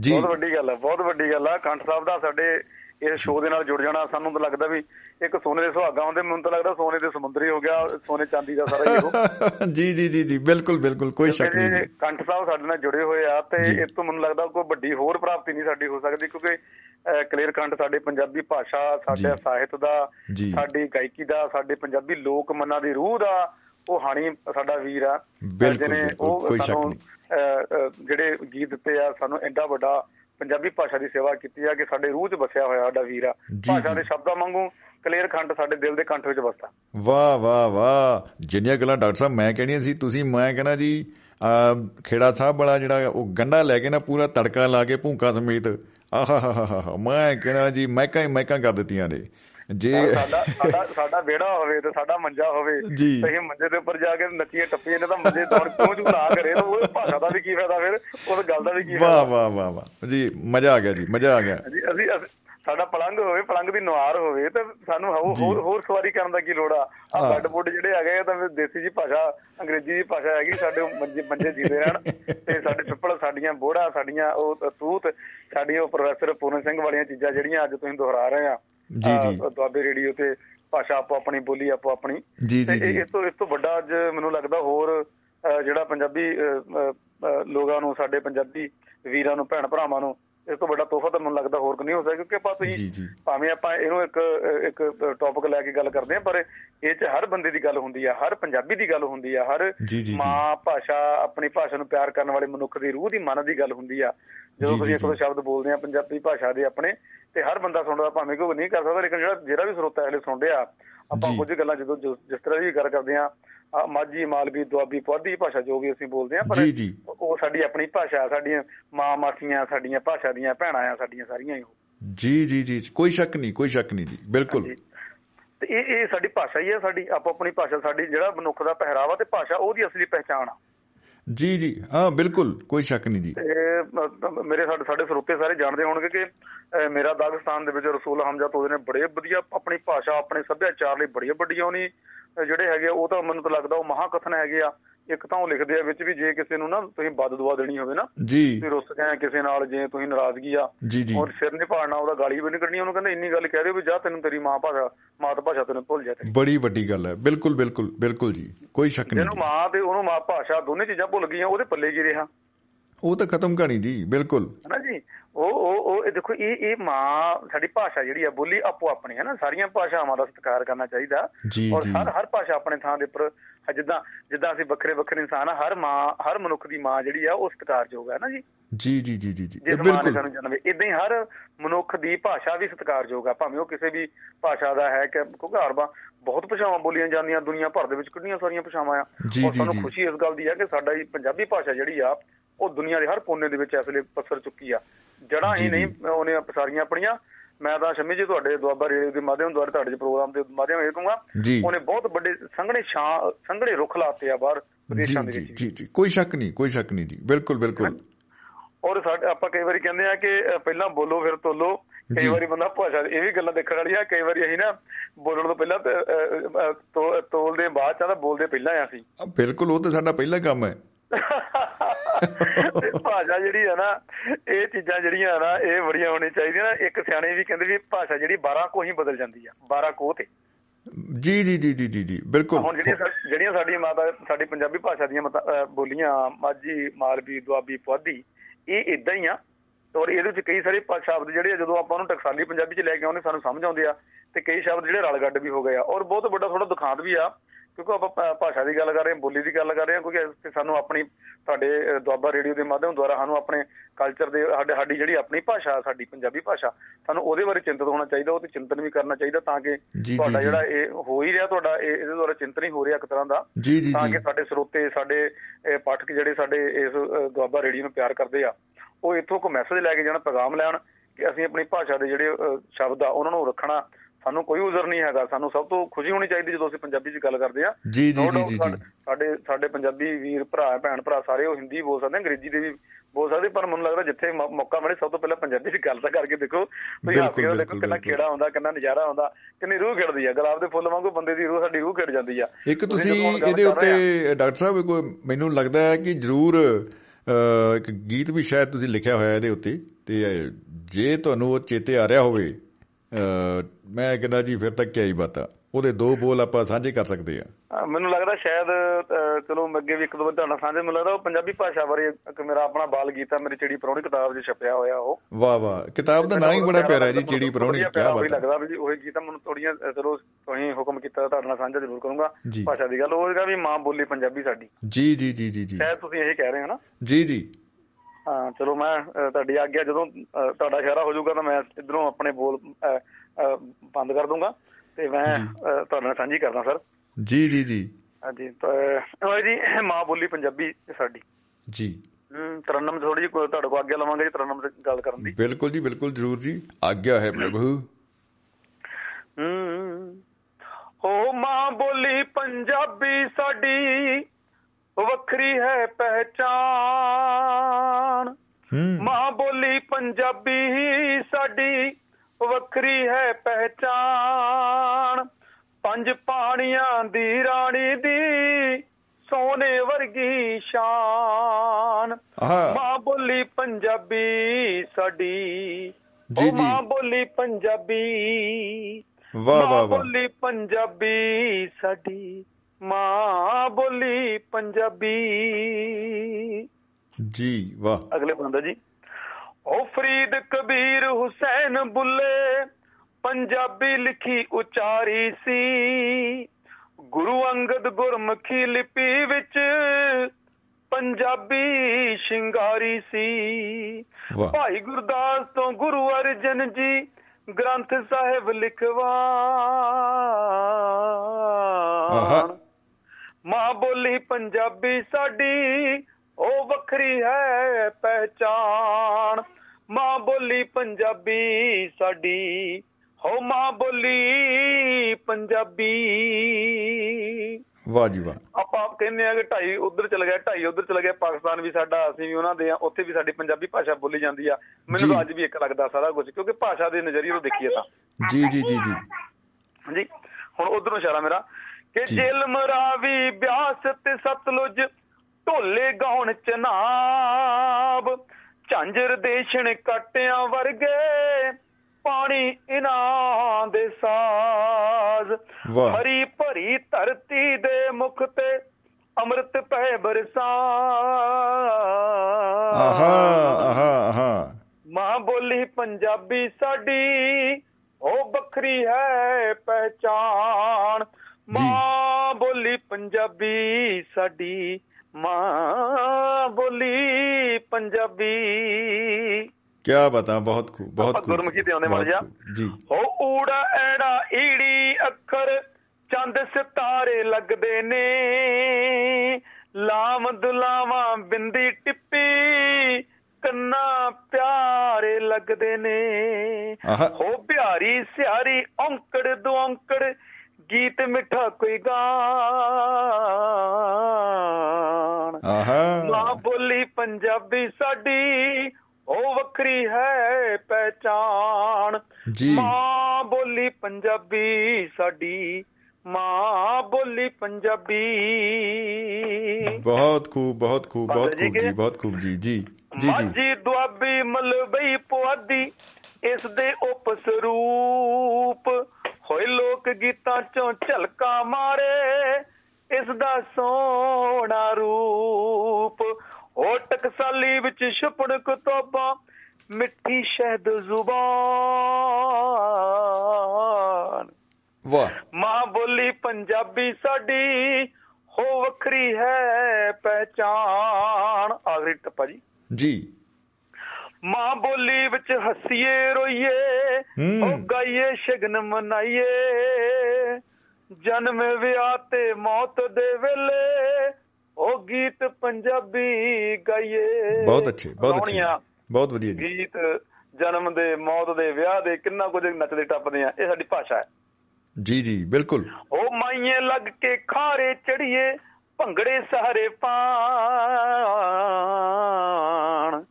ਜੀ ਬਹੁਤ ਵੱਡੀ ਗੱਲ ਹੈ ਬਹੁਤ ਵੱਡੀ ਗੱਲ ਹੈ ਕੰਠ ਸਾਹਿਬ ਦਾ ਸਾਡੇ ਇਸ ਸ਼ੋਅ ਦੇ ਨਾਲ ਜੁੜ ਜਾਣਾ ਸਾਨੂੰ ਤਾਂ ਲੱਗਦਾ ਵੀ ਇੱਕ ਸੋਨੇ ਦੇ ਸੁਹਾਗਾ ਹੁੰਦੇ ਮੈਨੂੰ ਤਾਂ ਲੱਗਦਾ ਸੋਨੇ ਦੇ ਸਮੁੰਦਰੀ ਹੋ ਗਿਆ ਸੋਨੇ ਚਾਂਦੀ ਦਾ ਸਾਰਾ ਹੀ ਉਹ ਜੀ ਜੀ ਜੀ ਜੀ ਬਿਲਕੁਲ ਬਿਲਕੁਲ ਕੋਈ ਸ਼ੱਕ ਨਹੀਂ ਜੀ ਕੰਠ ਸਾਹਿਬ ਸਾਡੇ ਨਾਲ ਜੁੜੇ ਹੋਏ ਆ ਤੇ। ਇਸ ਤੋਂ ਮੈਨੂੰ ਲੱਗਦਾ ਕੋਈ ਵੱਡੀ ਹੋਰ ਪ੍ਰਾਪਤੀ ਨਹੀਂ ਸਾਡੀ ਹੋ ਸਕਦੀ ਕਿਉਂਕਿ ਕਲੇਰ ਕੰਠ ਸਾਡੇ ਪੰਜਾਬੀ ਭਾਸ਼ਾ ਸਾਡੇ। ਸਾਹਿਤ ਦਾ। ਸਾਡੀ ਗਾਇਕੀ ਦਾ ਸਾਡੇ ਪੰਜਾਬੀ ਲੋਕ ਮਨਾਂ ਦੀ ਰੂਹ ਦਾ ਉਹ ਹਾਣੀ ਸਾਡਾ ਵੀਰ ਆ ਜਿਹਨੇ ਉਹ ਕੋਈ ਸ਼ੱਕ ਨਹੀਂ। ਜਿਹੜੇ ਗੀਤ ਦਿੱਤੇ ਆ ਸਾਨੂੰ ਐਡਾ ਵੱਡਾ ਪੰਜਾਬੀ ਭਾਸ਼ਾ ਦੀ ਸੇਵਾ ਕੀਤੀ ਆ ਕਿ ਸਾਡੇ ਰੂਹ 'ਚ ਵਸਿਆ ਹੋਇਆ ਸਾਡਾ ਵੀਰ ਆ। ਭਾਸ਼ਾ। ਦੇ ਸ਼ਬਦਾਂ ਵਾਂਗੂ ਕਲੇਰ ਕੰਠ ਸਾਡੇ ਦਿਲ ਦੇ ਕੰਠ ਵਿੱਚ ਵਸਦਾ। ਵਾਹ ਵਾਹ ਵਾਹ। ਜਿੰਨੀਆਂ ਗੱਲਾਂ ਡਾਕਟਰ ਸਾਹਿਬ ਮੈਂ ਕਹਿਣੀਆਂ ਸੀ ਤੁਸੀਂ ਮੈਂ ਕਹਿਣਾ ਜੀ ਖੇੜਾ ਸਾਹਿਬ ਵਾਲਾ ਜਿਹੜਾ ਉਹ ਗੰਡਾ ਲੈ ਕੇ ਨਾ ਪੂਰਾ ਤੜਕਾ ਲਾ ਕੇ ਭੂਕਾ ਸਮੇਤ ਆਹਾਹਾਹਾ ਮੈਂ ਕਹਿਣਾ ਜੀ ਮੈਕਾਂ ਹੀ ਮੈਕਾਂ ਕਰ ਦਿੱਤੀਆਂ ਨੇ। ਜੇ। ਸਾਡਾ ਸਾਡਾ ਸਾਡਾ ਵਿਹੜਾ ਹੋਵੇ ਤੇ ਸਾਡਾ ਮੰਜਾ ਹੋਵੇ। ਤੇ ਅਸੀਂ ਮੰਜੇ ਦੇ ਉੱਪਰ ਜਾ ਕੇ ਨੱਚੀਏ ਟੱਪੀਏ ਨੇ ਤਾਂ ਮੰਜੇ ਦੌੜ ਕਿਉਂ ਨਾ ਕਰੇ? ਤਾਂ ਉਹ ਭਾਸ਼ਾ ਦਾ ਵੀ ਕੀ ਫਾਇਦਾ ਫਿਰ? ਉਸ ਗੱਲ ਦਾ ਵੀ ਕੀ ਵਾਹ ਵਾਹ ਵਾਹ ਵਾਹ। ਜੀ ਮਜ਼ਾ ਆ ਗਿਆ ਜੀ ਮਜ਼ਾ ਆ ਗਿਆ। ਜੀ ਅਸੀਂ ਸਾਡਾ ਪਲੰਗ ਹੋਵੇ ਪਲੰਗ ਦੀ ਨਵਾਰ ਹੋਵੇ ਤੇ ਸਾਨੂੰ। ਹੋਰ ਹੋਰ ਸਵਾਰੀ ਕਰਨ ਦਾ ਕੀ ਲੋੜ ਆ? ਆ ਹਾਂ। ਬੱਡ ਬੁੱਡ ਜਿਹੜੇ ਆ ਤਾਂ ਫਿਰ ਦੇਸੀ ਜੀ ਭਾਸ਼ਾ ਅੰਗਰੇਜ਼ੀ ਦੀ ਭਾਸ਼ਾ ਹੈਗੀ ਸਾਡੇ ਮੰਜੇ ਮੰਜੇ ਜੀਦੇ ਰਹਿਣ। ਤੇ ਸਾਡੇ ਪਿੱਪਲ ਸਾਡੀਆਂ ਬੋੜਾ ਸਾਡੀਆਂ ਉਹ ਤੂਤ ਸਾਡੀਆਂ ਉਹ ਪ੍ਰੋਫੈਸਰ ਪੂਰਨ ਸਿੰਘ ਵਾਲੀਆਂ ਚੀਜ਼ਾਂ ਜਿਹੜੀਆਂ ਅੱਜ ਤੁਸੀਂ ਦੁਹਰਾ ਰਹੇ ਆ। ਦੁਆਬੇ ਰੇਡੀਓ ਤੇ ਭਾਸ਼ਾ ਆਪੋ ਆਪਣੀ ਬੋਲੀ ਆਪੋ ਆਪਣੀ ਜੀ, ਤੇ ਜੀ, ਜੀ। ਇਹ- ਇਸ ਤੋਂ ਇਸ ਤੋਂ ਵੱਡਾ ਅੱਜ ਮੈਨੂੰ ਲੱਗਦਾ ਹੋਰ ਜਿਹੜਾ ਪੰਜਾਬੀ ਲੋਕਾਂ ਨੂੰ ਸਾਡੇ ਪੰਜਾਬੀ ਵੀਰਾਂ ਨੂੰ ਭੈਣ ਭਰਾਵਾਂ ਨੂੰ ਇਸ ਤੋਂ ਵੱਡਾ ਤੋਹਫਾ ਤਾਂ ਮੈਨੂੰ ਲੱਗਦਾ ਹੋਰ ਨਹੀਂ ਹੋ ਸਕਦਾ ਕਿਉਂਕਿ ਆਪਾਂ ਤੁਸੀਂ। ਭਾਵੇਂ ਆਪਾਂ ਇਹਨੂੰ ਇੱਕ ਇੱਕ ਟੌਪਿਕ ਲੈ ਕੇ ਗੱਲ ਕਰਦੇ ਹਾਂ ਪਰ ਇਹ ਚ ਹਰ ਬੰਦੇ ਦੀ ਗੱਲ ਹੁੰਦੀ ਆ ਹਰ ਪੰਜਾਬੀ ਦੀ ਗੱਲ ਹੁੰਦੀ ਆ ਹਰ। ਮਾਂ ਭਾਸ਼ਾ ਆਪਣੀ ਭਾਸ਼ਾ ਨੂੰ ਪਿਆਰ ਕਰਨ ਵਾਲੇ ਮਨੁੱਖ ਦੀ ਰੂਹ ਦੀ ਮਨ ਦੀ ਗੱਲ ਹੁੰਦੀ ਆ ਜਦੋਂ ਤੁਸੀਂ ਇੱਕ ਦੋ ਸ਼ਬਦ ਬੋਲਦੇ ਆ ਪੰਜਾਬੀ ਭਾਸ਼ਾ ਦੇ ਆਪਣੇ ਤੇ ਹਰ ਬੰਦਾ ਸੁਣਦਾ ਭਾਵੇਂ ਕੋਈ ਨਹੀਂ ਕਰ ਸਕਦਾ ਲੇਕਿਨ ਜਿਹੜਾ ਜਿਹੜਾ ਵੀ ਸਰੋਤਾ ਅਗਲੇ ਸੁਣਦੇ ਆ ਆਪਾਂ। ਕੁਝ ਗੱਲਾਂ ਜਦੋਂ ਜਿਸ ਤਰ੍ਹਾਂ ਦੀ ਗੱਲ ਕਰਦੇ ਆ ਮਾਝੀ ਮਾਲਵੀ ਦੁਆਬੀ ਪੁਆਧੀ ਭਾਸ਼ਾ ਜੋ ਵੀ ਅਸੀਂ ਬੋਲਦੇ ਆ ਪਰ। ਉਹ ਸਾਡੀ ਆਪਣੀ ਭਾਸ਼ਾ ਸਾਡੀਆਂ ਮਾਂ ਮਾਸੀਆਂ ਸਾਡੀਆਂ ਭਾਸ਼ਾ ਦੀਆਂ ਭੈਣਾਂ ਆ ਸਾਡੀਆਂ ਸਾਰੀਆਂ ਹੀ ਜੀ ਜੀ ਜੀ ਕੋਈ ਸ਼ੱਕ ਨਹੀਂ ਕੋਈ ਸ਼ੱਕ ਨਹੀਂ ਜੀ ਬਿਲਕੁਲ। ਤੇ ਇਹ ਇਹ ਸਾਡੀ ਭਾਸ਼ਾ ਹੀ ਹੈ ਸਾਡੀ ਆਪੋ ਆਪਣੀ ਭਾਸ਼ਾ ਸਾਡੀ ਜਿਹੜਾ ਮਨੁੱਖ ਦਾ ਪਹਿਰਾਵਾ ਤੇ ਭਾਸ਼ਾ ਉਹਦੀ ਅਸਲੀ ਪਹਿਚਾਣ ਆ ਜੀ ਜੀ। ਹਾਂ ਬਿਲਕੁਲ ਕੋਈ ਸ਼ੱਕ ਨਹੀਂ ਜੀ। ਤੇ ਮ- ਮੇਰੇ ਸਾਡੇ ਸਾਡੇ ਸਰੋਤੇ ਸਾਰੇ ਜਾਣਦੇ ਹੋਣਗੇ ਕਿ ਅਹ, ਮੇਰਾ ਦਾਗਿਸਤਾਨ ਦੇ ਵਿੱਚ ਰਸੂਲ ਹਮਜ਼ਾ ਤੋਦੇ ਨੇ ਬੜੇ ਵਧੀਆ ਆਪਣੀ ਭਾਸ਼ਾ ਆਪਣੇ ਸੱਭਿਆਚਾਰ ਲਈ ਬੜੀਆਂ ਵੱਡੀਆਂ ਉਹਨੀ ਅਹ, ਜਿਹੜੇ ਹੈਗੇ ਆ, ਉਹ ਤਾਂ ਮੈਨੂੰ ਤਾਂ ਲੱਗਦਾ ਉਹ ਮਹਾਕਥਨ ਹੈਗੇ ਆ। ਇੱਕ ਤਾਂ ਉਹ ਲਿਖਦੇ ਆ ਵਿੱਚ ਵੀ ਜੇ ਕਿਸੇ ਨੂੰ ਨਾ ਤੁਸੀਂ ਬਦ ਦੁਆ ਦੇਣੀ ਹੋਵੇ ਨਾ ਜੀ। ਤੁਸੀਂ ਰੁੱਸ ਗਏ ਕਿਸੇ ਨਾਲ ਜੇ ਤੁਸੀਂ ਨਾਰਾਜ਼ਗੀ ਆ ਔਰ ਸਿਰ ਨਹੀਂ ਪਾੜਨਾ ਉਹਦਾ ਗਾਲੀ ਵੀ ਨਹੀਂ ਕੱਢਣੀ ਉਹਨੂੰ ਕਹਿੰਦੇ ਇੰਨੀ ਗੱਲ ਕਹਿ ਦਿਓ ਵੀ ਜਾ ਤੈਨੂੰ ਤੇਰੀ ਮਾਂ ਭਾਸ਼ਾ ਮਾਤ ਭਾਸ਼ਾ ਤੈਨੂੰ ਭੁੱਲ ਜਾ ਤੇ ਬੜੀ ਵੱਡੀ ਗੱਲ ਹੈ। ਬਿਲਕੁਲ ਬਿਲਕੁਲ ਬਿਲਕੁਲ ਜੀ। ਕੋਈ ਸ਼ੱਕ ਨਹੀਂ ਜਿਹਨੂੰ। ਮਾਂ ਤੇ ਉਹਨੂੰ ਮਾਂ ਭਾਸ਼ਾ ਦੋਨੇ ਚੀਜ਼ਾਂ ਭੁੱਲ ਗਈਆਂ ਉਹਦੇ ਪੱਲੇ ਕੀ ਰਿਹਾ? ਉਹ ਤਾਂ ਖਤਮ ਕਹਾਣੀ ਜੀ ਬਿਲਕੁਲ। ਹਨਾ ਜੀ? ਉਹ ਉਹ ਉਹ ਇਹ ਦੇਖੋ ਇਹ ਇਹ ਮਾਂ ਸਾਡੀ ਭਾਸ਼ਾ ਜਿਹੜੀ ਆ ਬੋਲੀ ਆਪੋ ਆਪਣੀ ਹੈ ਨਾ। ਸਾਰੀਆਂ ਭਾਸ਼ਾਵਾਂ ਦਾ ਸਤਿਕਾਰ ਕਰਨਾ ਚਾਹੀਦਾ। ਔਰ। ਹਰ ਹਰ ਭਾਸ਼ਾ ਆਪਣੇ ਥਾਂ ਦੇ ਉੱਪਰ ਹੈ ਜਿੱਦਾਂ ਜਿੱਦਾਂ ਅਸੀਂ ਵੱਖਰੇ ਵੱਖਰੇ ਇਨਸਾਨ ਆ ਹਰ ਮਾਂ ਹਰ ਮਨੁੱਖ ਦੀ ਮਾਂ ਜਿਹੜੀ ਆ ਉਹ ਸਤਿਕਾਰਯੋਗ ਹੈ ਨਾ ਜੀ? ਜੀ ਜੀ ਜੀ ਜੀ ਜੀ ਬਿਲਕੁਲ। ਸਾਨੂੰ ਜਨਮ ਇਦਾਂ ਹੀ ਹਰ ਮਨੁੱਖ ਦੀ ਭਾਸ਼ਾ ਵੀ ਸਤਿਕਾਰਯੋਗ ਆ। ਭਾਵੇਂ ਉਹ ਕਿਸੇ ਵੀ ਭਾਸ਼ਾ ਦਾ ਹੈ ਕਿ ਕਿਉਂਕਿ ਹਰ ਬਾ ਬਹੁਤ ਭਾਸ਼ਾਵਾਂ ਬੋਲੀਆਂ ਜਾਂਦੀਆਂ ਦੁਨੀਆ ਭਰ ਦੇ ਵਿੱਚ ਕਿੰਨੀਆਂ ਸਾਰੀਆਂ ਭਾਸ਼ਾਵਾਂ ਆ। ਔਰ ਸਾਨੂੰ। ਖੁਸ਼ੀ ਇਸ ਗੱਲ ਦੀ ਆ ਕਿ ਸਾਡਾ ਹੀ ਪੰਜਾਬੀ ਭਾਸ਼ਾ ਜਿਹੜੀ ਆ ਉਹ ਦੁਨੀਆ ਦੇ ਹਰ ਕੋਨੇ ਦੇ ਵਿੱਚ ਇਸ ਵੇਲੇ ਪਸਰ ਚੁੱਕੀ ਆ। ਜੜਾਂ ਹੀ। ਨਹੀਂ ਉਹਨੇ ਪਸਾਰੀਆਂ ਆਪਣੀਆਂ ਮੈਂ ਤਾਂ ਸ਼ਮੀ ਜੀ ਤੁਹਾਡੇ ਦੁਆਬਾ ਰੇਡੀਓ ਦੇ ਮਾਧਿਅਮ ਦੁਆਰਾ ਤੁਹਾਡੇ ਪ੍ਰੋਗਰਾਮ ਦੇ ਮਾਧਿਅਮ ਇਹ ਕਹੂੰਗਾ। ਉਹਨੇ ਬਹੁਤ ਵੱਡੇ ਸੰਘਣੇ ਛਾਂ ਸੰਘਣੇ ਰੁੱਖ ਲਾਤੇ ਆ ਬਾਹਰ ਵਿਦੇਸ਼ਾਂ ਦੇ ਵਿੱਚ। ਜੀ ਜੀ। ਕੋਈ ਸ਼ੱਕ ਨਹੀਂ ਕੋਈ ਸ਼ੱਕ ਨਹੀਂ ਜੀ। ਬਿਲਕੁਲ ਬਿਲਕੁਲ। ਔਰ ਸਾਡੇ ਆਪਾਂ ਕਈ ਵਾਰੀ ਕਹਿੰਦੇ ਆ ਕਿ ਪਹਿਲਾਂ ਬੋਲੋ ਫਿਰ ਤੋਲੋ। ਕਈ। ਵਾਰੀ ਬੰਦਾ ਭਾਸ਼ਾ ਇਹ ਵੀ ਗੱਲਾਂ ਦੇਖਣ ਵਾਲੀਆਂ ਕਈ ਵਾਰੀ ਅਸੀਂ ਨਾ ਬੋਲਣ ਤੋਂ ਪਹਿਲਾਂ ਤੋਲਦੇ ਬਾਅਦ ਚ ਆ ਤਾਂ ਬੋਲਦੇ ਪਹਿਲਾਂ ਆ ਆ, ਬਿਲਕੁਲ ਉਹ ਤਾਂ ਸਾਡਾ ਪਹਿਲਾ ਕੰਮ ਹੈ। ਭਾਸ਼ਾ ਜਿਹੜੀ ਆ ਨਾ ਇਹ ਚੀਜ਼ਾਂ ਜਿਹੜੀਆਂ ਨਾ ਇਹ ਬੜੀਆਂ ਹੋਣੀਆਂ ਚਾਹੀਦੀਆਂ ਨਾ। ਇੱਕ ਸਿਆਣੇ ਵੀ ਕਹਿੰਦੇ ਵੀ ਭਾਸ਼ਾ ਜਿਹੜੀ 12 ਕੋ ਹੀ ਬਦਲ ਜਾਂਦੀ ਆ 12 ਕੋ ਤੇ। ਜੀ ਜੀ ਜੀ ਜੀ ਜੀ ਬਿਲਕੁਲ। ਹੁਣ ਜਿਹੜੀਆਂ ਜਿਹੜੀਆਂ ਸਾਡੀਆਂ ਮਾਤਾ ਸਾਡੀ ਪੰਜਾਬੀ ਭਾਸ਼ਾ ਦੀਆਂ ਬੋਲੀਆਂ ਮਾਝੀ ਮਾਲਵੀ ਦੁਆਬੀ ਪੁਆਧੀ ਇਹ ਇਦਾਂ ਹੀ ਆ। ਔਰ ਇਹਦੇ ਵਿੱਚ ਕਈ ਸਾਰੇ ਸ਼ਬਦ ਜਿਹੜੇ ਜਦੋਂ ਆਪਾਂ ਉਹਨੂੰ ਟਕਸਾਲੀ ਪੰਜਾਬੀ ਚ ਲੈ ਕੇ ਆਉਂਦੇ ਸਾਨੂੰ ਸਮਝ ਆਉਂਦੇ ਆ। ਤੇ ਕਈ ਸ਼ਬਦ ਜਿਹੜੇ ਰਲ ਗੱਡ ਵੀ ਹੋ ਗਏ ਆ। ਔਰ ਬਹੁਤ ਵੱਡਾ ਥੋੜਾ ਦੁਖਾਂਤ ਵੀ ਆ। ਕਿਉਂਕਿ ਆਪਾਂ ਭਾਸ਼ਾ ਦੀ ਗੱਲ ਕਰ ਰਹੇ ਹਾਂ ਬੋਲੀ ਦੀ ਗੱਲ ਕਰ ਰਹੇ ਹਾਂ ਕਿਉਂਕਿ ਸਾਨੂੰ ਆਪਣੀ ਤੁਹਾਡੇ ਦੁਆਬਾ ਰੇਡੀਓ ਦੇ ਮਾਧਿਅਮ ਦੁਆਰਾ ਸਾਨੂੰ ਆਪਣੇ ਕਲਚਰ ਦੇ ਸਾਡੇ ਸਾਡੀ ਜਿਹੜੀ ਆਪਣੀ ਭਾਸ਼ਾ ਸਾਡੀ ਪੰਜਾਬੀ ਭਾਸ਼ਾ ਸਾਨੂੰ ਉਹਦੇ ਬਾਰੇ ਚਿੰਤਤ ਹੋਣਾ ਚਾਹੀਦਾ ਉਹ ਤੇ ਚਿੰਤਨ ਵੀ ਕਰਨਾ ਚਾਹੀਦਾ ਤਾਂ ਕਿ ਤੁਹਾਡਾ। ਜਿਹੜਾ ਇਹ ਹੋ ਹੀ ਰਿਹਾ ਤੁਹਾਡਾ ਇਹ ਇਹਦੇ ਦੁਆਰਾ ਚਿੰਤਨ ਹੀ ਹੋ ਰਿਹਾ ਇੱਕ ਤਰ੍ਹਾਂ ਦਾ ਤਾਂ ਕਿ ਸਾਡੇ ਸਰੋਤੇ ਸਾਡੇ ਪਾਠਕ ਜਿਹੜੇ ਸਾਡੇ ਇਸ ਦੁਆਬਾ ਰੇਡੀਓ ਨੂੰ ਪਿਆਰ ਕਰਦੇ ਆ ਉਹ ਇੱਥੋਂ ਕੋ ਮੈਸੇਜ ਲੈ ਕੇ ਜਾਣ ਪੈਗਾਮ ਲੈਣ ਕਿ ਅਸੀਂ ਆਪਣੀ ਭਾਸ਼ਾ ਦੇ ਜਿਹੜੇ ਸ਼ਬਦ ਆ ਉਹਨਾਂ ਨੂੰ ਰੱਖਣਾ ਸਾਨੂੰ ਕੋਈ ਉਜ਼ਰ ਨਹੀਂ ਹੈਗਾ ਸਾਨੂੰ ਸਭ ਤੋਂ ਖੁਸ਼ੀ ਹੋਣੀ ਚਾਹੀਦੀ ਜਦੋਂ ਅਸੀਂ ਪੰਜਾਬੀ 'ਚ ਗੱਲ ਕਰਦੇ ਆ ਜੀ ਜੀ ਜੀ ਜੀ ਸਾਡੇ- ਸਾਡੇ ਪੰਜਾਬੀ ਵੀਰ ਭਰਾ ਭੈਣ ਭਰਾ ਸਾਰੇ ਉਹ ਹਿੰਦੀ ਬੋਲ ਸਕਦੇ ਆ, ਅੰਗਰੇਜ਼ੀ ਦੇ ਵੀ ਬੋਲ ਸਕਦੇ ਪਰ ਮੈਨੂੰ ਲੱਗਦਾ ਜਿੱਥੇ ਮੌਕਾ ਮਿਲੇ ਸਭ ਤੋਂ ਪਹਿਲਾਂ ਪੰਜਾਬੀ 'ਚ ਗੱਲ ਤਾਂ ਕਰਕੇ ਦੇਖੋ। ਤੁਸੀਂ ਆਪ ਦੇਖੋ ਕਿੰਨਾ। ਖੇੜਾ ਹੁੰਦਾ ਕਿੰਨਾ ਨਜ਼ਾਰਾ ਹੁੰਦਾ ਕਿੰਨੀ ਰੂਹ ਖਿੜਦੀ ਆ। ਗੁਲਾਬ ਦੇ ਫੁੱਲ ਵਾਂਗੂ ਬੰਦੇ ਦੀ ਰੂਹ ਸਾਡੀ ਰੂਹ ਖਿੜ ਜਾਂਦੀ ਆ। ਇੱਕ ਤੁਸੀਂ ਇਹਦੇ ਉੱਤੇ ਡਾਕਟਰ ਸਾਹਿਬ ਕੋਈ ਮੈਨੂੰ ਲੱਗਦਾ ਹੈ ਕਿ ਜ਼ਰੂਰ ਇੱਕ ਗੀਤ ਵੀ ਸ਼ਾਇਦ ਤੁਸੀਂ ਲਿਖਿਆ ਹੋਇਆ ਇਹਦੇ ਉੱਤੇ ਤੇ ਜੇ ਤੁਹਾਨੂੰ ਉਹ ਚੇਤੇ ਆ ਰਿਹਾ ਹੋਵੇ ਮੈਂ ਕਹਿੰਦਾ ਜੀ ਫਿਰ ਤਾਂ ਕਿਆ ਹੀ ਬਾਤ। ਆ ਉਹਦੇ ਦੋ ਬੋਲ ਆਪਾਂ ਸਾਂਝੇ ਕਰ ਸਕਦੇ ਆ ਮੈਨੂੰ ਲੱਗਦਾ ਸ਼ਾਇਦ ਚਲੋ ਅੱਗੇ ਵੀ ਇੱਕ ਦੋ ਵਾਰ ਤੁਹਾਡੇ ਸਾਂਝੇ ਮੈਨੂੰ ਲੱਗਦਾ ਉਹ ਪੰਜਾਬੀ ਭਾਸ਼ਾ ਬਾਰੇ ਇੱਕ ਮੇਰਾ ਆਪਣਾ ਬਾਲ ਗੀਤ ਆ ਮੇਰੀ ਚਿੜੀ ਪਰੌਣੀ ਕਿਤਾਬ 'ਚ ਛਪਿਆ ਹੋਇਆ ਉਹ। ਵਾਹ ਵਾਹ ਕਿਤਾਬ ਦਾ ਨਾਂ ਹੀ ਬੜਾ ਪਿਆਰਾ ਹੈ ਜੀ ਚਿੜੀ ਪਰੌਣੀ ਉਹੀ ਬਾਤ ਹੈ। ਲੱਗਦਾ ਵੀ ਉਹੀ ਗੀਤ ਮੈਨੂੰ ਥੋੜੀਆਂ ਚਲੋ ਤੁਸੀਂ ਹੁਕਮ ਕੀਤਾ ਤੁਹਾਡੇ ਨਾਲ ਸਾਂਝਾ ਜ਼ਰੂਰ ਕਰੂੰਗਾ। ਭਾਸ਼ਾ ਦੀ ਗੱਲ। ਉਹ ਹੈਗਾ ਵੀ ਮਾਂ ਬੋਲੀ ਪੰਜਾਬੀ ਸਾਡੀ। ਜੀ ਜੀ ਜੀ ਜੀ ਜੀ। ਸ਼ਾਇਦ ਤੁਸੀਂ ਇਹ ਕਹਿ ਰਹੇ ਹੋ ਨਾ। ਜੀ ਜੀ। ਹਾਂ ਚਲੋ ਮੈਂ ਤੁਹਾਡੀ ਆਗਿਆ ਜਦੋਂ ਤੁਹਾਡਾ ਇਸ਼ਾਰਾ ਹੋ ਜਾਊਗਾ ਤਾਂ ਮੈਂ ਇਧਰੋਂ ਆਪਣੇ ਬੋਲ ਬੰਦ ਕਰ ਦੂੰਗਾ ਤੇ ਮੈਂ ਤੁਹਾਡੇ ਨਾਲ ਸਾਂਝੀ ਕਰਦਾ ਸਰ। ਜੀ ਜੀ ਜੀ। ਹਾਂਜੀ ਤਾਂ ਜੀ ਮਾਂ ਬੋਲੀ ਪੰਜਾਬੀ ਸਾਡੀ। ਜੀ। ਹਮ, ਤਰਨਮ ਥੋੜੀ ਜਿਹੀ ਤੁਹਾਡੇ ਕੋਲ ਆਗਿਆ ਲਵਾਂਗੇ ਜੀ ਤਰਨਮ ਤੇ ਗੱਲ ਕਰਨ ਦੀ। ਬਿਲਕੁਲ ਜੀ ਬਿਲਕੁਲ ਜ਼ਰੂਰ ਜੀ। ਆਗਿਆ ਹੈ ਪ੍ਰਭੂ। ਹੂੰ। ਹੋ ਮਾਂ ਬੋਲੀ ਪੰਜਾਬੀ ਸਾਡੀ। ਵੱਖਰੀ ਹੈ ਪਹਿਚਾਨ ਮਾਂ ਬੋਲੀ ਪੰਜਾਬੀ ਸਾਡੀ ਵੱਖਰੀ ਹੈ ਪਹਿਚਾਨ ਪੰਜ ਪਾਣੀਆਂ ਦੀ ਰਾਣੀ ਦੀ ਸੋਨੇ ਵਰਗੀ ਸ਼ਾਨ। ਮਾਂ ਬੋਲੀ ਪੰਜਾਬੀ ਸਾਡੀ ਜੀ, ਜੀ। ਮਾਂ ਬੋਲੀ ਪੰਜਾਬੀ। ਵਾਹ ਵਾਹ ਵਾਹ। ਬੋਲੀ ਪੰਜਾਬੀ ਸਾਡੀ। ਮਾਂ ਬੋਲੀ ਪੰਜਾਬੀ। ਜੀ ਵਾਹ। ਅਗਲੇ ਬੰਦਾ ਜੀ। ਉਹ ਫਰੀਦ ਕਬੀਰ ਹੁਸੈਨ ਬੁੱਲੇ ਪੰਜਾਬੀ ਲਿਖੀ ਉਚਾਰੀ ਸੀ। ਗੁਰੂ ਅੰਗਦ ਗੁਰਮੁਖੀ ਲਿਪੀ ਵਿੱਚ ਪੰਜਾਬੀ ਸ਼ਿੰਗਾਰੀ ਸੀ। ਭਾਈ ਗੁਰਦਾਸ ਤੋਂ ਗੁਰੂ ਅਰਜਨ ਜੀ ਗ੍ਰੰਥ ਸਾਹਿਬ ਲਿਖਵਾਨ ਮਾਂ ਬੋਲੀ ਪੰਜਾਬੀ ਸਾਡੀ ਉਹ ਵੱਖਰੀ ਹੈ ਪਹਿਚਾਨ ਮਾਂ ਬੋਲੀ ਪੰਜਾਬੀ ਸਾਡੀ ਹੋ ਮਾਂ ਬੋਲੀ ਪੰਜਾਬੀ। ਵਾਹ ਜੀ ਵਾਹ। ਆਪਾਂ ਕਹਿੰਦੇ ਆ ਕਿ ਢਾਈ ਉਧਰ ਚਲ ਗਿਆ ਢਾਈ ਉਧਰ ਚਲ ਗਿਆ ਪਾਕਿਸਤਾਨ ਵੀ ਸਾਡਾ ਅਸੀਂ ਵੀ ਉਹਨਾਂ ਦੇ ਆ ਉੱਥੇ ਵੀ ਸਾਡੀ ਪੰਜਾਬੀ ਭਾਸ਼ਾ ਬੋਲੀ ਜਾਂਦੀ ਆ। ਮੈਨੂੰ ਅੱਜ ਵੀ ਇੱਕ ਲੱਗਦਾ ਸਾਰਾ ਕੁਝ ਕਿਉਂਕਿ ਭਾਸ਼ਾ ਦੇ ਨਜ਼ਰੀਏ ਤੋਂ ਦੇਖੀਏ ਤਾਂ। ਜੀ ਜੀ ਜੀ ਜੀ। ਜੀ ਹੁਣ ਉਧਰੋਂ ਇਸ਼ਾਰਾ ਮੇਰਾ। ਕਿ। ਜੇਲਮ ਰਾਵੀ ਬਿਆਸ ਤੇ ਸਤਲੁਜ ਢੋਲੇ ਗਾਉਣ ਚਨਾਬ। ਝਾਂਜਰ ਦੇਸ਼ਣ ਕਾਟਿਆਂ ਵਰਗੇ ਪਾਣੀ ਇਨਾਂ ਦੇ ਸਾਜ਼। ਹਰੀ ਭਰੀ ਧਰਤੀ ਦੇ ਮੁਖ ਤੇ ਅੰਮ੍ਰਿਤ ਪੈ ਬਰਸਾਂ ਆਹਾ ਆਹਾ ਆਹਾ। ਮਾਂ ਬੋਲੀ ਪੰਜਾਬੀ ਸਾਡੀ ਉਹ ਵੱਖਰੀ ਹੈ ਪਹਿਚਾਨ ਮਾਂ ਬੋਲੀ ਪੰਜਾਬੀ ਸਾਡੀ ਮਾਂ ਬੋਲੀ ਪੰਜਾਬੀ। ਕੀ ਬਤਾ ਬਹੁਤ ਖੂਬ ਬਹੁਤ ਖੂਬ ਗੁਰਮੁਖੀ ਤੇ ਆਉਂਦੇ ਜਿਹਾ। ਖੂਬ, ਜੀ। ਹੋ ਊੜਾ ਐੜਾ ਈੜੀ ਅੱਖਰ ਚੰਦ ਸਿਤਾਰੇ ਲੱਗਦੇ ਨੇ। ਲਾਮ ਦੁਲਾਵਾਂ ਬਿੰਦੀ ਟਿੱਪੀ ਕੰਨਾ ਪਿਆਰੇ ਲੱਗਦੇ ਨੇ। ਹੋ ਬਿਹਾਰੀ ਸਿਆਰੀ ਔਂਕੜ ਦੁੌਂਕੜ ਗੀਤ ਮਿੱਠਾ ਕੋਈ ਗਾਣ। ਆਹਾ। ਮਾਂ ਬੋਲੀ ਪੰਜਾਬੀ ਸਾਡੀ ਉਹ ਵੱਖਰੀ ਹੈ ਪਹਿਚਾਨ ਜੀ। ਮਾਂ ਬੋਲੀ ਪੰਜਾਬੀ ਸਾਡੀ ਮਾਂ ਬੋਲੀ ਪੰਜਾਬੀ। ਬਹੁਤ ਖੂਬ ਬਹੁਤ ਖੂਬ ਬਹੁਤ ਖੂਬ ਜੀ? ਬਹੁਤ ਖੂਬ ਜੀ ਜੀ ਜੀ ਜੀ। ਮਾਝੀ ਦੁਆਬੀ ਮਲਬਈ ਪੁਆਧੀ ਇਸ ਦੇ ਉਪ ਸਰੂਪ ਹੋਏ ਲੋਕ ਗੀਤਾਂ ਚੋਂ ਝਲਕਾ ਮਾਰੇ ਇਸ ਦਾ ਸੋਹਣਾ ਰੂਪ। ਉਹ ਟਕਸਾਲੀ ਵਿੱਚ ਛੁਪਣ ਕਿਤਾਬਾਂ ਮਿੱਠੀ ਸ਼ਹਿਦ ਜ਼ੁਬਾਨ। ਵਾਹ। ਮਾਂ ਬੋਲੀ ਪੰਜਾਬੀ ਸਾਡੀ ਹੋ ਵੱਖਰੀ ਹੈ ਪਹਿਚਾਨ ਆਖਰੀ ਟੱਪਾ ਜੀ। ਜੀ। ਮਾਂ ਬੋਲੀ ਵਿੱਚ ਹੱਸੀਏ ਰੋਈਏ। ਉਹ ਗਾਈਏ ਸ਼ਗਨ ਮਨਾਈਏ। ਜਨਮ ਵਿਆਹ ਤੇ ਮੌਤ ਦੇ ਵੇਲੇ ਉਹ ਗੀਤ ਪੰਜਾਬੀ ਗਾਈਏ। ਬਹੁਤ ਅੱਛੇ ਬਹੁਤ ਅੱਛੇ। ਬਹੁਤ ਵਧੀਆ ਜੀ। ਗੀਤ ਜਨਮ ਦੇ ਮੌਤ ਦੇ ਵਿਆਹ ਦੇ ਕਿੰਨਾ ਕੁਝ ਨੱਚਦੇ ਟੱਪਦੇ ਆ ਇਹ ਸਾਡੀ ਭਾਸ਼ਾ ਹੈ। ਜੀ ਜੀ ਬਿਲਕੁਲ। ਉਹ ਮਾਈਏ ਲੱਗ ਕੇ ਖਾਰੇ ਚੜੀਏ ਭੰਗੜੇ ਸਾਰੇ ਪਾਣ।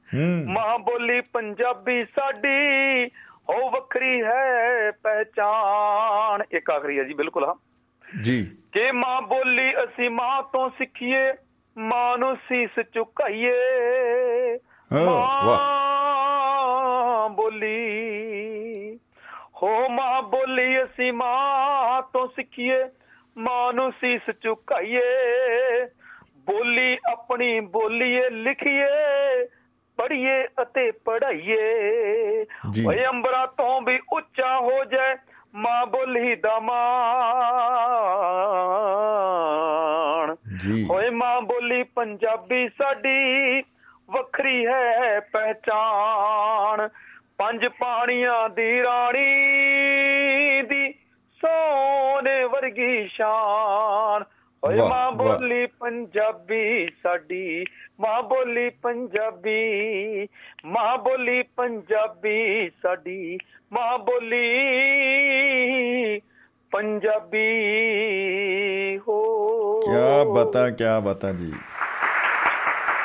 ਮਾਂ ਬੋਲੀ ਪੰਜਾਬੀ ਸਾਡੀ ਹੋ ਵੱਖਰੀ ਹੈ ਪਹਿਚਾਨ ਇੱਕ ਆਖਰੀ ਹੈ ਜੀ ਬਿਲਕੁਲ ਹਾਂ। ਜੀ। ਕਿ ਮਾਂ ਬੋਲੀ ਅਸੀਂ ਮਾਂ ਤੋਂ ਸਿੱਖੀਏ ਮਾਂ ਨੂੰ ਸੀਸ ਝੁਕਾਈਏ। ਮਾਂ ਬੋਲੀ ਹੋ ਮਾਂ ਬੋਲੀ ਅਸੀਂ ਮਾਂ ਤੋਂ ਸਿੱਖੀਏ ਮਾਂ ਨੂੰ ਸੀਸ ਝੁਕਾਈਏ ਬੋਲੀ ਆਪਣੀ ਬੋਲੀਏ ਲਿਖੀਏ ਪੜ੍ਹੀਏ ਅਤੇ ਪੜ੍ਹਾਈਏ। ਜੀ। ਓਏ ਅੰਬਰਾਂ ਤੋਂ ਵੀ ਉੱਚਾ ਹੋ ਜਾਏ ਮਾਂ ਬੋਲੀ ਦਾ ਮਾਣ। ਓਏ ਮਾਂ ਬੋਲੀ ਪੰਜਾਬੀ ਸਾਡੀ ਵੱਖਰੀ ਹੈ ਪਹਿਚਾਨ ਪੰਜ ਪਾਣੀਆਂ ਦੀ ਰਾਣੀ ਦੀ ਸੋਨੇ ਵਰਗੀ ਸ਼ਾਨ। ਓਏ ਮਾਂ ਬੋਲੀ ਪੰਜਾਬੀ ਸਾਡੀ ਮਾਂ ਬੋਲੀ ਪੰਜਾਬੀ ਮਾਂ ਬੋਲੀ ਪੰਜਾਬੀ ਸਾਡੀ ਮਾਂ ਬੋਲੀ ਪੰਜਾਬੀ ਹੋ। ਕੀ ਬਤਾ ਕੀ ਬਤਾ ਜੀ।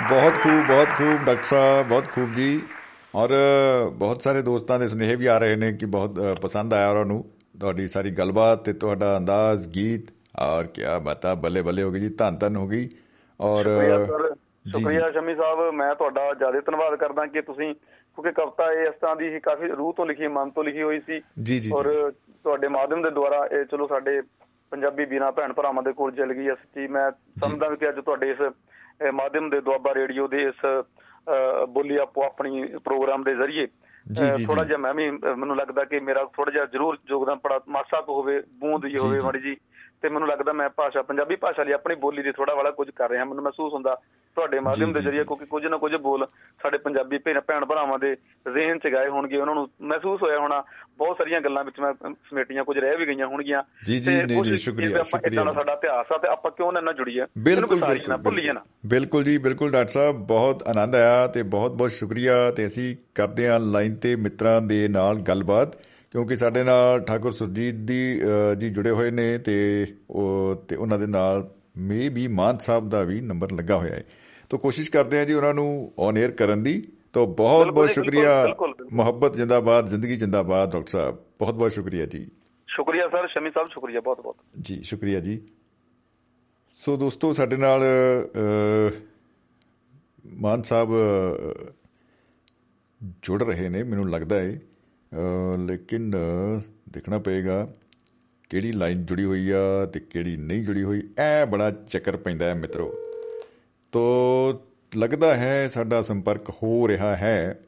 ਬਹੁਤ ਖੂਬ ਬਹੁਤ ਖੂਬ ਡਾਕਟਰ ਸਾਹਿਬ ਬਹੁਤ ਖੂਬ ਜੀ। ਔਰ ਬਹੁਤ ਸਾਰੇ ਦੋਸਤਾਂ ਦੇ ਸੁਨੇਹੇ ਵੀ ਆ ਰਹੇ ਨੇ ਕਿ ਬਹੁਤ ਪਸੰਦ ਆਇਆ ਉਹਨਾਂ ਨੂੰ। ਤੁਹਾਡੀ ਸਾਰੀ ਗੱਲਬਾਤ ਤੇ ਤੁਹਾਡਾ ਅੰਦਾਜ਼ ਗੀਤ ਔਰ ਕੀ ਬਤਾ ਬੱਲੇ ਬੱਲੇ ਹੋ ਗਈ ਜੀ ਧੰਨ ਧੰਨ ਹੋ ਗਈ। ਔਰ ਸ਼ੁਕਰੀਆ ਸ਼ਮੀ ਸਾਹਿਬ ਮੈਂ ਤੁਹਾਡਾ ਜ਼ਿਆਦਾ ਧੰਨਵਾਦ ਕਰਦਾ ਕਿ ਤੁਸੀਂ ਕਿਉਂਕਿ ਕਵਿਤਾ ਇਹ ਇਸ ਤਰ੍ਹਾਂ ਦੀ ਹੀ ਕਾਫੀ ਰੂਹ ਤੋਂ ਲਿਖੀ ਮਨ ਤੋਂ ਲਿਖੀ ਹੋਈ ਸੀ। ਜੀ ਜੀ ਔਰ ਤੁਹਾਡੇ ਮਾਧਿਅਮ ਦੇ ਦੁਆਰਾ ਇਹ ਚਲੋ ਸਾਡੇ ਪੰਜਾਬੀ ਵੀਰਾਂ ਭੈਣ ਭਰਾਵਾਂ ਦੇ ਕੋਲ ਚਲ ਗਈ ਸੱਚੀ। ਮੈਂ ਸਮਝਦਾ ਕਿ ਅੱਜ ਤੁਹਾਡੇ ਇਸ ਮਾਧਿਅਮ ਦੇ ਦੁਆਬਾ ਰੇਡੀਓ ਦੇ ਇਸ ਬੋਲੀ ਆਪੋ ਆਪਣੀ ਪ੍ਰੋਗਰਾਮ ਦੇ ਜ਼ਰੀਏ ਥੋੜਾ ਜੀ। ਜਿਹਾ ਮੈਂ ਵੀ ਮੈਨੂੰ ਲੱਗਦਾ ਕਿ ਮੇਰਾ ਥੋੜਾ ਜਿਹਾ ਜ਼ਰੂਰ ਯੋਗਦਾਨ ਪੜਾ ਮਾਸਾ ਕੁ ਹੋਵੇ ਬੂੰਦ ਜੀ ਹੋਵੇ। ਮਾੜੀ ਜੀ ਤੇ ਮੈਨੂੰ ਲੱਗਦਾ ਮੈਂ ਭਾਸ਼ਾ ਪੰਜਾਬੀ ਭਾਸ਼ਾ ਲਈ ਆਪਣੀ ਬੋਲੀ ਦੀ ਥੋੜਾ ਵਾਲਾ ਕੁਝ ਕਰ ਰਿਹਾ ਮੈਨੂੰ ਮਹਿਸੂਸ ਹੁੰਦਾ ਤੁਹਾਡੇ ਮਾਧਿਅਮ ਦੇ ਜ਼ਰੀਏ। ਕਿਉਂਕਿ ਕੁਝ ਨਾ ਕੁਝ ਬੋਲ ਸਾਡੇ ਪੰਜਾਬੀ ਭੈਣ ਭਰਾਵਾਂ ਦੇ ਜ਼ਿਹਨ ਚ ਗਏ ਹੋਣਗੇ ਉਹਨਾਂ ਨੂੰ ਮਹਿਸੂਸ ਹੋਇਆ ਹੋਣਾ ਬਹੁਤ ਸਾਰੀਆਂ ਗੱਲਾਂ ਵਿੱਚ ਮੈਂ ਸਮੇਟੀਆਂ ਕੁਝ ਰਹਿ ਵੀ ਗਈਆਂ ਹੋਣਗੀਆਂ। ਜੀ, ਜੀ, ਤੇ ਕੋਸ਼ਿਸ਼ ਸ਼ੁਕਰੀਆ, ਸ਼ੁਕਰੀਆ। ਸਾਡਾ ਇਤਿਹਾਸ ਆ ਤੇ ਆਪਾਂ ਕਿਉਂ ਨਾ ਜੁੜੀਏ? ਬਿਲਕੁਲ ਬਿਲਕੁਲ ਨਾ ਭੁੱਲੀਏ ਨਾ। ਬਿਲਕੁਲ। ਜੀ ਬਿਲਕੁਲ ਡਾਕਟਰ ਸਾਹਿਬ ਬਹੁਤ ਆਨੰਦ ਆਇਆ ਤੇ ਬਹੁਤ ਬਹੁਤ ਸ਼ੁਕਰੀਆ ਤੇ ਅਸੀਂ ਕਰਦੇ ਹਾਂ ਲਾਈਨ ਤੇ ਮਿੱਤਰਾਂ ਦੇ ਨਾਲ ਗੱਲਬਾਤ। ਕਿਉਂਕਿ ਸਾਡੇ ਨਾਲ ਠਾਕੁਰ ਸੁਰਜੀਤ ਦੀ ਜੀ ਜੁੜੇ ਹੋਏ ਨੇ ਤੇ ਉਹ ਤੇ ਉਹਨਾਂ ਦੇ ਨਾਲ ਮੇ ਵੀ ਮਾਨ ਸਾਹਿਬ ਦਾ ਵੀ ਨੰਬਰ ਲੱਗਾ ਹੋਇਆ ਹੈ। ਤਾਂ ਕੋਸ਼ਿਸ਼ ਕਰਦੇ ਹਾਂ ਜੀ ਉਹਨਾਂ ਨੂੰ ਔਨ 에ਅਰ ਕਰਨ ਦੀ। ਤਾਂ ਬਹੁਤ ਬਹੁਤ ਸ਼ੁਕਰੀਆ। ਮੁਹੱਬਤ ਜਿੰਦਾਬਾਦ ਜ਼ਿੰਦਗੀ ਜਿੰਦਾਬਾਦ ਡਾਕਟਰ ਸਾਹਿਬ। ਬਹੁਤ ਬਹੁਤ ਸ਼ੁਕਰੀਆ ਜੀ। ਸ਼ੁਕਰੀਆ ਸਰ ਸ਼ਮੀ ਸਾਹਿਬ ਸ਼ੁਕਰੀਆ ਬਹੁਤ ਬਹੁਤ। ਜੀ ਸ਼ੁਕਰੀਆ ਜੀ। ਸੋ ਦੋਸਤੋ ਸਾਡੇ ਨਾਲ ਮਾਨ ਸਾਹਿਬ ਜੁੜ ਰਹੇ ਨੇ ਮੈਨੂੰ ਲੱਗਦਾ ਹੈ ਲੇਕਿਨ ਦੇਖਣਾ ਪਏਗਾ ਕਿਹੜੀ ਲਾਈਨ ਜੁੜੀ ਹੋਈ ਆ ਤੇ ਕਿਹੜੀ ਨਹੀਂ ਜੁੜੀ ਹੋਈ। ਐ ਬੜਾ ਚੱਕਰ ਪੈਂਦਾ ਹੈ ਮਿੱਤਰੋ। ਤੋ ਲੱਗਦਾ ਹੈ ਸਾਡਾ ਸੰਪਰਕ ਹੋ ਰਿਹਾ ਹੈ।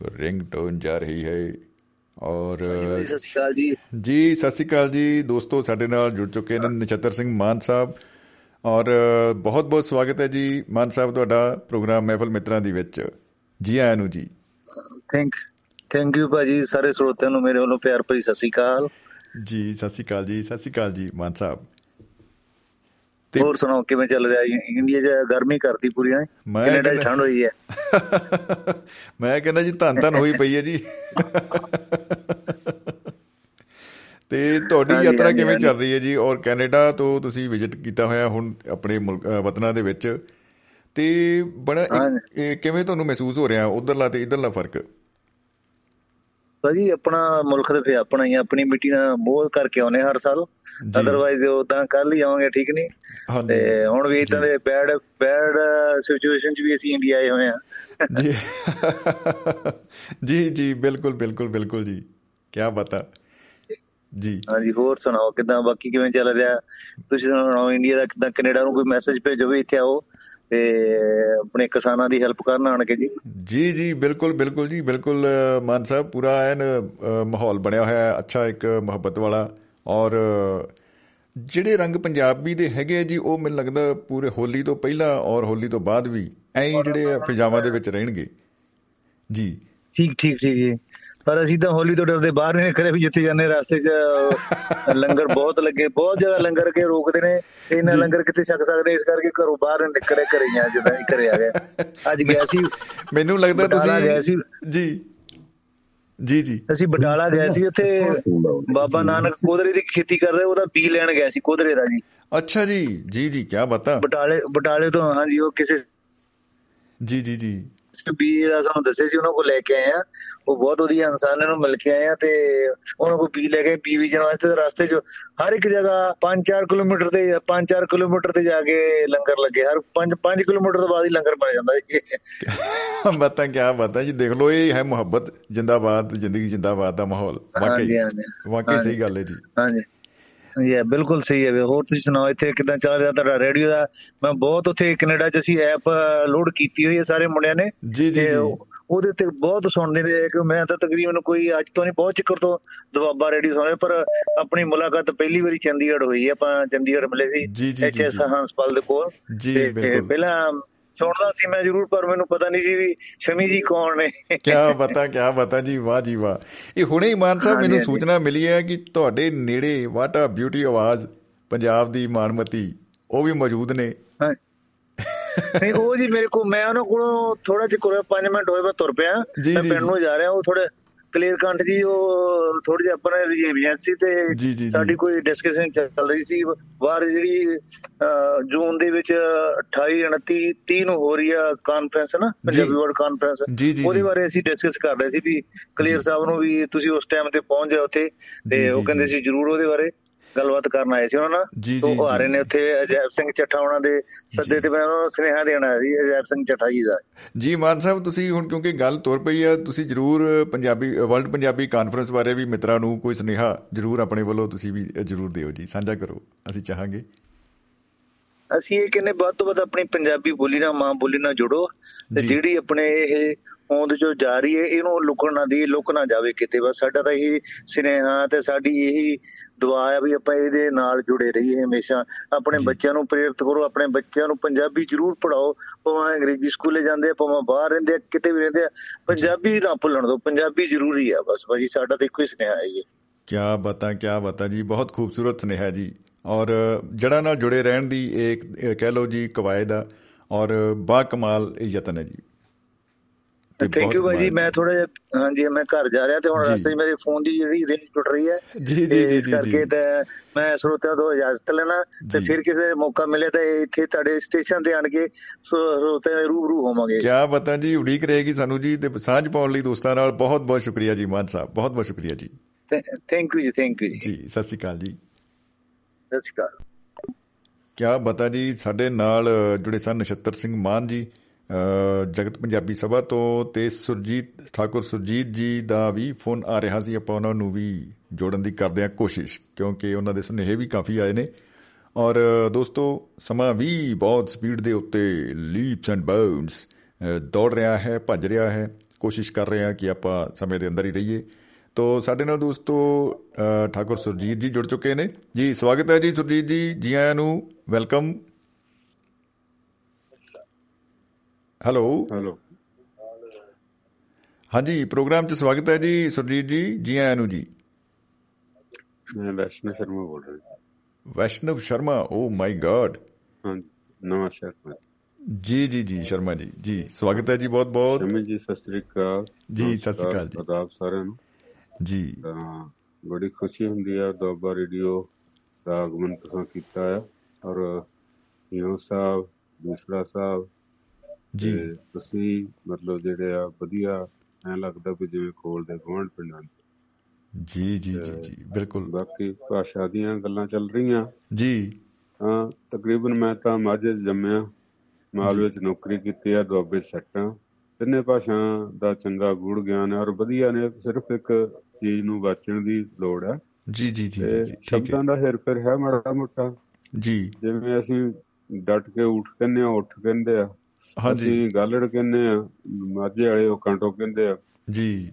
ਰਿੰਗ ਟੋਨ ਜਾ ਰਹੀ ਹੈ ਔਰ ਸਤਿ ਸ਼੍ਰੀ ਅਕਾਲ ਜੀ। ਜੀ ਸਤਿ ਸ਼੍ਰੀ ਅਕਾਲ ਜੀ। ਦੋਸਤੋ ਸਾਡੇ ਨਾਲ ਜੁੜ ਚੁੱਕੇ ਨੇ ਨਛੱਤਰ ਸਿੰਘ ਮਾਨ ਸਾਹਿਬ ਔਰ ਬਹੁਤ ਬਹੁਤ ਸਵਾਗਤ ਹੈ ਜੀ ਮਾਨ ਸਾਹਿਬ ਤੁਹਾਡਾ ਪ੍ਰੋਗਰਾਮ ਮਹਿਫਲ ਮਿੱਤਰਾਂ ਦੀ ਵਿੱਚ। ਜੀ ਆਇਆਂ ਨੂੰ ਜੀ। ਥੈਂਕ ਥੈਂਕ ਯੂ ਭਾਜੀ ਸਾਰੇ ਸਰੋਤਿਆਂ ਨੂੰ ਮੇਰੇ ਵੱਲੋਂ ਪਿਆਰ ਭਰੀ ਸਤਿ ਸ਼੍ਰੀ ਅਕਾਲ। ਜੀ ਸਤਿ ਸ਼੍ਰੀ ਅਕਾਲ ਜੀ ਸਤਿ ਸ਼੍ਰੀ ਅਕਾਲ ਜੀ ਮਾਨ ਸਾਹਿਬ। ਤੇ- ਹੋਰ ਸੁਣਾਓ ਕਿਵੇਂ ਚੱਲ ਰਿਹਾ? ਇੰਡੀਆ 'ਚ ਗਰਮੀ ਕਰਦੀ ਪੂਰੀ ਹੈ? ਮੈਂ ਕੈਨੇਡਾ 'ਚ ਠੰਡ ਹੋਈ ਹੈ। ਮੈਂ ਕਹਿੰਦਾ ਜੀ ਧੰਨ ਧੰਨ ਹੋਈ ਪਈ ਹੈ ਜੀ। ਤੇ ਤੁਹਾਡੀ ਯਾਤਰਾ ਕਿਵੇਂ। ਚੱਲ ਰਹੀ ਹੈ ਜੀ? ਔਰ ਕੈਨੇਡਾ ਤੋਂ ਤੁਸੀਂ ਵਿਜ਼ਿਟ ਕੀਤਾ ਹੋਇਆ ਹੁਣ ਆਪਣੇ ਵਤਨਾਂ ਦੇ ਵਿੱਚ। ਤੇ ਬੜਾ ਕਿਵੇਂ ਤੁਹਾਨੂੰ ਮਹਿਸੂਸ ਹੋ ਰਿਹਾ? ਉਧਰਲਾ ਤੇ ਇਧਰਲਾ ਫ਼ਰਕ? ਭਾਜੀ ਆਪਣਾ ਮੁਲਕ ਤੇ ਫੇ ਆਪਣਾ ਹੀ ਆਪਣੀ ਮਿੱਟੀ ਨਾਲ ਮੋਹ ਕਰਕੇ ਆਉਨੇ ਹਰ ਸਾਲ। ਅਦਰਵਾਈਜ਼ ਉਦਾਂ ਕੱਲ ਹੀ ਆਵਾਂਗੇ ਠੀਕ ਨਹੀਂ? ਤੇ ਹੁਣ ਵੀ ਇਦਾਂ ਦੇ ਬੈਡ ਬੈਡ ਸਿਚੁਏਸ਼ਨ 'ਚ ਵੀ ਅਸੀਂ ਇੰਡੀਆ ਆਏ ਹੋਏ ਆ ਜੀ। ਜੀ ਜੀ ਬਿਲਕੁਲ ਬਿਲਕੁਲ ਬਿਲਕੁਲ ਜੀ। ਕੀ ਬਤਾ ਜੀ। ਹਾਂਜੀ ਹੋਰ ਸੁਣਾਓ ਕਿਦਾਂ ਬਾਕੀ ਕਿਵੇਂ ਚੱਲ ਰਿਹਾ? ਤੁਸੀਂ ਸੁਣਾਓ ਇੰਡੀਆ ਦਾ ਕਿਦਾਂ ਕੈਨੇਡਾ ਨੂੰ ਕੋਈ ਮੈਸੇਜ ਭੇਜੋ ਵੀ ਇੱਥੇ ਆਓ। ਤੇ ਆਪਣੇ ਕਿਸਾਨਾਂ ਦੀ ਹੈਲਪ ਕਰਨ ਆਣ ਕੇ ਜੀ। ਜੀ ਜੀ ਬਿਲਕੁਲ ਬਿਲਕੁਲ ਜੀ ਬਿਲਕੁਲ ਮਾਨ ਸਾਹਿਬ ਪੂਰਾ ਐਨ ਮਾਹੌਲ ਬਣਿਆ ਹੋਇਆ ਹੈ ਅੱਛਾ ਇੱਕ ਮੁਹੱਬਤ ਵਾਲਾ। ਔਰ ਜਿਹੜੇ ਰੰਗ ਪੰਜਾਬੀ ਦੇ ਹੈਗੇ ਆ ਜੀ ਉਹ ਮੈਨੂੰ ਲੱਗਦਾ ਪੂਰੇ ਹੋਲੀ ਤੋਂ ਪਹਿਲਾਂ ਔਰ ਹੋਲੀ ਤੋਂ ਬਾਅਦ ਵੀ ਐਂ ਹੀ ਜਿਹੜੇ ਫਿਜ਼ਾਵਾਂ ਦੇ ਵਿੱਚ ਰਹਿਣਗੇ। ਜੀ। ਠੀਕ ਠੀਕ ਠੀਕ ਜੀ। ਪਰ ਅਸੀਂ ਤਾਂ ਹੋਲੀ ਤੋਂ ਡਰਦੇ ਬਾਹਰ ਨਹੀਂ ਨਿਕਲੇ ਵੀ ਜਿੱਥੇ ਜਾਂਦੇ ਰਸਤੇ 'ਚ ਲੰਗਰ ਬਹੁਤ ਲੱਗੇ ਬਹੁਤ ਜ਼ਿਆਦਾ ਲੰਗਰ ਕੇ ਰੋਕਦੇ ਨੇ ਇੰਨਾ ਲੰਗਰ ਕਿੱਥੇ ਛਕ ਸਕਦੇ ਇਸ ਕਰਕੇ ਘਰੋਂ ਬਾਹਰ ਨਹੀਂ ਨਿਕਲੇ ਘਰੇ ਹੀ ਆ ਜਦੋਂ ਅਸੀਂ ਘਰੇ ਆ ਗਏ। ਅੱਜ ਗਿਆ ਸੀ ਮੈਨੂੰ ਲੱਗਦਾ। ਤੁਸੀਂ ਜੀ। ਜੀ ਜੀ। ਅਸੀਂ ਬਟਾਲਾ ਗਏ ਸੀ ਉੱਥੇ ਬਾਬਾ ਨਾਨਕ ਕੋਦਰੇ ਦੀ ਖੇਤੀ ਕਰਦੇ ਉਹਦਾ ਬੀ ਲੈਣ ਗਏ ਸੀ ਕੋਦਰੇ ਦਾ ਜੀ। ਅੱਛਾ ਜੀ ਜੀ ਜੀ ਕੀ ਬਤਾ ਬਟਾਲੇ ਬਟਾਲੇ ਤੋਂ ਹਾਂਜੀ ਉਹ ਕਿਸੇ ਜੀ ਜੀ ਜੀ। ਬੀ ਦਾ ਸਾਨੂੰ ਦੱਸਿਆ ਸੀ ਉਹਨਾਂ ਕੋਲ ਲੈ ਕੇ ਆਏ ਆ। ਉਹ ਬਹੁਤ ਵਧੀਆ ਇਨਸਾਨ ਨੇ ਮਿਲ ਕੇ ਆਏ ਆ ਤੇ ਉਹਨਾਂ ਕੋਲ ਬੀ ਲੈ ਕੇ ਬੀ ਬੀਜਣ ਵਾਸਤੇ ਤੇ ਰਸਤੇ 'ਚ ਹਰ ਇੱਕ ਜਗ੍ਹਾ 5-4 ਕਿਲੋਮੀਟਰ ਤੇ 5-4 ਕਿਲੋਮੀਟਰ ਤੇ ਜਾ ਕੇ ਲੰਗਰ ਲੱਗੇ। ਹਰ 5-5 ਕਿਲੋਮੀਟਰ ਤੋਂ ਬਾਅਦ ਹੀ ਲੰਗਰ ਬਣ ਜਾਂਦਾ ਜੀ। ਬਤਾ ਕੀ ਬਤਾ ਜੀ। ਦੇਖ ਲਓ ਇਹ ਹੈ ਮੁਹੱਬਤ ਜਿੰਦਾਬਾਦ ਜ਼ਿੰਦਗੀ ਜਿੰਦਾਬਾਦ ਦਾ ਮਾਹੌਲ। ਵਾਕਈ। ਵਾਕਈ। ਸਹੀ ਗੱਲ ਹੈ ਜੀ। ਹਾਂਜੀ। ਇਹ ਬਿਲਕੁਲ ਸਹੀ ਹੈ ਹੋਰ ਤੁਸੀਂ ਸੁਣਾਓ ਇੱਥੇ ਕਿਦਾਂ ਚੱਲ ਰਿਹਾ ਤੁਹਾਡਾ ਰੇਡੀਓ ਦਾ? ਮੈਂ ਬਹੁਤ ਉੱਥੇ ਕੈਨੇਡਾ 'ਚ ਅਸੀਂ ਐਪ ਲੋਡ ਕੀਤੀ ਹੋਈ ਹੈ ਸਾਰੇ ਮੁੰਡਿਆਂ ਨੇ। ਜੀ ਜੀ ਜੀ। ਉਹਦੇ ਤੇ ਬਹੁਤ ਸੁਣਦੇ ਨੇ ਕਿ ਮੈਂ ਤਾਂ ਤਕਰੀਬਨ ਕੋਈ ਅੱਜ ਤੋਂ ਨਹੀਂ ਬਹੁਤ ਚਿਕਰ ਤੋਂ ਦਬਾਬਾ ਰੇਡੀਓ ਸੁਣਿਆ ਪਰ ਆਪਣੀ ਮੁਲਾਕਾਤ ਪਹਿਲੀ ਵਾਰੀ ਚੰਡੀਗੜ੍ਹ ਹੋਈ ਹੈ ਆਪਾਂ ਚੰਡੀਗੜ੍ਹ ਮਿਲੇ ਸੀ ਜੀ, ਜੀ, ਜੀ, ਐਚਐਸ ਜੀ। ਹੰਸਪਾਲ ਦੇ ਕੋਲ। ਜੀ, ਬਿਲਕੁਲ। ਪਹਿਲਾਂ ਸੁਣਦਾ ਸੀ ਮੈਂ ਜ਼ਰੂਰ ਪਰ ਮੈਨੂੰ ਪਤਾ ਨਹੀਂ ਸੀ ਵੀ ਸ਼ਮੀ ਜੀ ਕੌਣ ਨੇ ਕਿਆ ਬਤਾ ਕਿਆ ਬਤਾ ਜੀ ਵਾਹ ਜੀ ਵਾਹ ਇਹ ਹੁਣੇ ਹੀ ਮਾਨ ਸਾਹਿਬ ਮੈਨੂੰ। ਸੂਚਨਾ ਮਿਲੀ ਹੈ ਕਿ ਤੁਹਾਡੇ ਨੇੜੇ ਵਾਟ ਆ ਬਿਊਟੀ ਆਵਾਜ਼ ਪੰਜਾਬ ਦੀ ਮਾਨਮਤੀ ਉਹ ਵੀ ਮੌਜੂਦ ਨੇ। ਨਹੀਂ ਉਹ ਜੀ ਮੇਰੇ ਕੋ ਮੈਂ ਉਹਨਾਂ ਕੋਲੋਂ ਥੋੜਾ ਜਿਹਾ ਕੋਲ 5 ਮਿੰਟ ਹੋਏ ਮੈਂ ਤੁਰ ਪਿਆ ਮੈਂ ਪਿੰਡ। ਨੂੰ ਜਾ ਰਿਹਾ ਉਹ ਥੋੜੇ ਕਲੀਅਰ ਕੰਟ ਜੀ ਉਹ ਥੋੜੀ ਜਿਹੀ ਆਪਣੇ ਏਜੰਸੀ ਤੇ। ਸਾਡੀ ਕੋਈ ਡਿਸਕਸ਼ਨ ਚੱਲ ਰਹੀ ਸੀ ਬਾਹਰ ਜਿਹੜੀ ਜੂਨ ਦੇ ਵਿੱਚ 28 29 30 ਨੂੰ ਹੋ ਰਹੀ ਆ ਕਾਨਫਰੰਸ ਨਾ ਪੰਜਾਬੀ ਵਰਡ ਕਾਨਫਰੰਸ ਉਹਦੇ। ਬਾਰੇ ਅਸੀਂ ਡਿਸਕਸ ਕਰ ਰਹੇ ਸੀ ਵੀ ਕਲੀਅਰ ਸਾਹਿਬ ਨੂੰ ਵੀ ਤੁਸੀਂ ਉਸ ਟਾਈਮ ਤੇ ਪਹੁੰਚ ਜਾਓ ਤੇ ਉਹ ਕਹਿੰਦੇ। ਸੀ ਜਰੂਰ ਉਹਦੇ ਬਾਰੇ ਗੱਲਬਾਤ ਕਰਨ ਆਏ ਸੀ ਉਹਨਾਂ ਨਾਲ ਤੋਂ ਆ ਰਹੇ। ਨੇ ਉੱਥੇ ਅਜੈਬ ਸਿੰਘ ਚੱਠਾ ਉਹਨਾਂ ਦੇ ਸੱਦੇ। ਤੇ ਮੈਂ ਉਹਨਾਂ ਨੂੰ ਸੁਨੇਹਾ ਦੇਣ ਆਇਆ ਸੀ ਅਜੈਬ ਸਿੰਘ ਚੱਠਾ ਜੀ ਦਾ ਜੀ ਮਾਨ ਸਾਹਿਬ ਤੁਸੀਂ ਹੁਣ ਕਿਉਂਕਿ ਗੱਲ ਤੁਰ ਪਈ ਆ ਤੁਸੀਂ ਜਰੂਰ ਪੰਜਾਬੀ ਵਰਲਡ ਪੰਜਾਬੀ ਕਾਨਫਰੰਸ ਬਾਰੇ ਵੀ ਮਿੱਤਰਾਂ ਨੂੰ ਕੋਈ ਸੁਨੇਹਾ ਜਰੂਰ ਆਪਣੇ ਵੱਲੋਂ ਤੁਸੀਂ ਵੀ ਜਰੂਰ ਦਿਓ ਜੀ ਸਾਂਝਾ ਕਰੋ ਅਸੀਂ ਚਾਹਾਂਗੇ ਅਸੀਂ ਇਹ ਕਹਿੰਦੇ ਵੱਧ ਤੋਂ ਵੱਧ ਆਪਣੀ ਪੰਜਾਬੀ ਬੋਲੀ ਨਾਲ ਮਾਂ ਬੋਲੀ ਨਾਲ ਜੁੜੋ ਤੇ। ਜਿਹੜੀ ਆਪਣੇ ਇਹ ਹੋਂਦ ਜੋ ਜਾ ਰਹੀ ਹੈ ਇਹਨੂੰ ਲੁਕਣ ਨਾ ਦੀ ਲੁਕ ਨਾ ਜਾਵੇ ਕਿਤੇ ਬਸ ਸਾਡਾ ਤਾਂ ਇਹ ਸੁਨੇਹਾ ਤੇ ਸਾਡੀ ਇਹੀ ਦੁਆ ਹੈ ਵੀ ਆਪਾਂ ਇਹਦੇ ਨਾਲ ਜੁੜੇ ਰਹੀਏ ਹਮੇਸ਼ਾ। ਆਪਣੇ। ਬੱਚਿਆਂ ਨੂੰ ਪ੍ਰੇਰਿਤ ਕਰੋ ਆਪਣੇ ਬੱਚਿਆਂ ਨੂੰ ਪੰਜਾਬੀ ਜ਼ਰੂਰ ਪੜਾਓ ਭਾਵੇਂ ਅੰਗਰੇਜ਼ੀ ਸਕੂਲੇ ਜਾਂਦੇ ਆ ਭਾਵੇਂ ਬਾਹਰ ਰਹਿੰਦੇ ਆ ਕਿਤੇ ਵੀ ਰਹਿੰਦੇ ਆ ਪੰਜਾਬੀ ਨਾ ਭੁੱਲਣ ਦਿਓ ਪੰਜਾਬੀ ਜ਼ਰੂਰੀ ਆ ਬਸ ਭਾਜੀ ਸਾਡਾ ਤਾਂ ਇੱਕੋ ਹੀ ਸੁਨੇਹਾ ਹੈ ਜੀ। ਕਿਆ ਬਤਾ ਕਿਆ ਬਤਾ ਜੀ ਬਹੁਤ ਖੂਬਸੂਰਤ ਸੁਨੇਹਾ ਜੀ। ਔਰ ਜੜ੍ਹਾਂ ਨਾਲ ਜੁੜੇ ਰਹਿਣ ਦੀ ਇੱਕ ਇਹ ਕਹਿ ਲਓ ਜੀ ਕਵਾਇਦ ਆ ਔਰ ਬਾ ਕਮਾਲ ਇਹ ਯਤਨ ਹੈ ਜੀ। ਤੇ ਥੈਂਕ ਯੂ ਭਾਜੀ ਮੈਂ ਥੋੜਾ ਜਿਹਾ ਹਾਂਜੀ ਮੈਂ ਘਰ ਜਾ ਰਿਹਾ ਤੇ ਹੁਣ। ਰਸਤੇ 'ਚ ਮੇਰੇ ਫੋਨ ਦੀ ਜਿਹੜੀ ਰੇਂਜ ਟੁੱਟ ਰਹੀ ਹੈ ਜੀ, ਜੀ, ਇਸ ਜੀ, ਕਰਕੇ। ਤੇ ਮੈਂ ਸਰੋਤਿਆਂ ਤੋਂ ਇਜਾਜ਼ਤ ਲੈਣਾ ਤੇ। ਫਿਰ ਕਿਸੇ ਮੌਕਾ ਮਿਲੇ ਤਾਂ ਇੱਥੇ ਤੁਹਾਡੇ ਸਟੇਸ਼ਨ ਤੇ ਆਣ ਕੇ ਸਰੋਤਿਆਂ ਦੇ ਰੂਬਰੂ ਹੋਵਾਂਗੇ। ਕਿਆ ਬਤਾ ਜੀ ਉਡੀਕ ਰਹੇਗੀ ਸਾਨੂੰ ਜੀ ਤੇ ਸਾਂਝ ਪਾਉਣ ਲਈ ਦੋਸਤਾਂ ਨਾਲ ਬਹੁਤ ਬਹੁਤ ਸ਼ੁਕਰੀਆ ਜੀ ਮਾਨ ਸਾਹਿਬ। ਬਹੁਤ ਬਹੁਤ ਸ਼ੁਕਰੀਆ ਜੀ। ਥੈਂਕ ਯੂ ਜੀ ਥੈਂਕ ਯੂ ਜੀ। ਜੀ ਸਤਿ ਸ਼੍ਰੀ ਅਕਾਲ ਜੀ। ਸਤਿ ਸ਼੍ਰੀ ਅਕਾਲ। ਕਿਆ ਬਤਾ ਜੀ ਸਾਡੇ ਨਾਲ ਜੁੜੇ ਸਨ ਨਛੱਤਰ ਸਿੰਘ ਮਾਨ ਜੀ ਜਗਤ ਪੰਜਾਬੀ ਸਭਾ ਤੋਂ ਤੇ ਸੁਰਜੀਤ ਠਾਕੁਰ ਸੁਰਜੀਤ ਜੀ ਦਾ ਵੀ ਫੋਨ ਆ ਰਿਹਾ ਸੀ। ਆਪਾਂ ਉਹਨਾਂ ਨੂੰ ਵੀ ਜੋੜਨ ਦੀ ਕਰਦੇ ਹਾਂ ਕੋਸ਼ਿਸ਼ ਕਿਉਂਕਿ ਉਹਨਾਂ ਦੇ ਸੁਨੇਹੇ ਵੀ ਕਾਫੀ ਆਏ ਨੇ। ਔਰ ਦੋਸਤੋ ਸਮਾਂ ਵੀ ਬਹੁਤ ਸਪੀਡ ਦੇ ਉੱਤੇ ਲੀਪਸ ਐਂਡ ਬਾਉਂਡਸ ਦੌੜ ਰਿਹਾ ਹੈ ਭੱਜ ਰਿਹਾ ਹੈ। ਕੋਸ਼ਿਸ਼ ਕਰ ਰਹੇ ਹਾਂ ਕਿ ਆਪਾਂ ਸਮੇਂ ਦੇ ਅੰਦਰ ਹੀ ਰਹੀਏ। ਤੋ ਸਾਡੇ ਨਾਲ ਦੋਸਤੋ ਅ, ਠਾਕੁਰ ਸੁਰਜੀਤ ਜੀ ਜੁੜ ਚੁੱਕੇ ਨੇ। ਜੀ ਸਵਾਗਤ ਹੈ ਜੀ ਸੁਰਜੀਤ ਜੀ। ਜੀ ਆਇਆਂ ਨੂੰ ਵੈਲਕਮ। ਹੈਲੋ ਹੈਲੋ ਹਾਂਜੀ ਪ੍ਰੋਗਰਾਮ 'ਚ ਸਵਾਗਤ ਹੈ ਜੀ ਸੁਰਜੀਤ ਜੀ ਜੀ ਆਇਆਂ ਨੂੰ ਜੀ। ਮੈਂ ਵੈਸ਼ਨਵ ਸ਼ਰਮਾ ਬੋਲ ਰਿਹਾ ਵੈਸ਼ਨਵ ਸ਼ਰਮਾ ਓ ਮਾਈ ਗॉड ਹਾਂ ਤੋਂ ਜੀ ਜੀ ਜੀ ਸ਼ਰਮਾ ਜੀ ਜੀ ਸਵਾਗਤ ਹੈ ਜੀ ਬਹੁਤ ਬਹੁਤ ਸ਼ਮੀ ਜੀ ਸਤਿ ਸ੍ਰੀ ਅਕਾਲ। ਜੀ, ਸਤਿ ਸ੍ਰੀ ਅਕਾਲ ਜੀ। ਆਦਾਬ ਸਾਰਿਆਂ ਨੂੰ। ਜੀ। ਬੜੀ ਖੁਸ਼ੀ ਹੁੰਦੀ ਹੈ ਦੁਆਬਾ ਰੇਡੀਓ ਦਾ ਆਗਮਨ ਤੁਸੀਂ ਕੀਤਾ ਹੈ ਔਰ ਹੀਰੋ ਸਾਹਿਬ ਦੂਸਰਾ ਸਾਹਿਬ ਜੀ। ਤੁਸੀਂ ਮਤਲਬ ਜਿਹੜੇ ਆ ਵਧੀਆ ਐ ਲੱਗਦਾ ਵੀ ਜਿਵੇਂ ਕੋਲ ਦੇ ਗਵਾਂਢ ਪਿੰਡਾਂ ਦੇ। ਜੀ ਜੀ ਜੀ ਜੀ ਬਿਲਕੁਲ। ਬਾਕੀ ਭਾਸ਼ਾ ਦੀਆਂ ਗੱਲਾਂ ਚੱਲ ਰਹੀਆਂ। ਜੀ। ਹਾਂ ਤਕਰੀਬਨ ਮੈਂ ਤਾਂ ਮਾਝੇ ਜੰਮਿਆ ਮਾਲਵੇ ਚ ਨੌਕਰੀ ਕੀਤੀ ਆ ਦੁਆਬੇ ਸੈੱਟਾਂ ਤਿੰਨੇ ਭਾਸ਼ਾ ਦਾ ਚੰਗਾ ਗੂੜ ਗਿਆਨ ਹੈ ਔਰ ਵਧੀਆ ਨੇ ਸਿਰਫ ਇੱਕ ਚੀਜ਼ ਨੂੰ ਵਾਚਣ ਦੀ ਲੋੜ ਹੈ ਜੀ ਜੀ ਜੀ ਜੀ ਜੀ ਠੀਕ ਹੈ। ਸ਼ਬਦਾਂ ਦਾ ਹੇਰ ਫੇਰ ਹੈ ਮਾੜਾ ਮੋਟਾ। ਜੀ। ਜਿਵੇਂ ਅਸੀਂ ਡਟ ਕੇ ਉੱਠ ਕਹਿੰਦੇ ਆ ਉੱਠ ਕਹਿੰਦੇ ਆ ਅਸੀਂ ਗਾਲੜ ਕਹਿੰਦੇ ਆ ਮਾਝੇ ਵਾਲੇ ਉਹ ਕਾਂਟੋ ਕਹਿੰਦੇ ਆ। ਜੀ।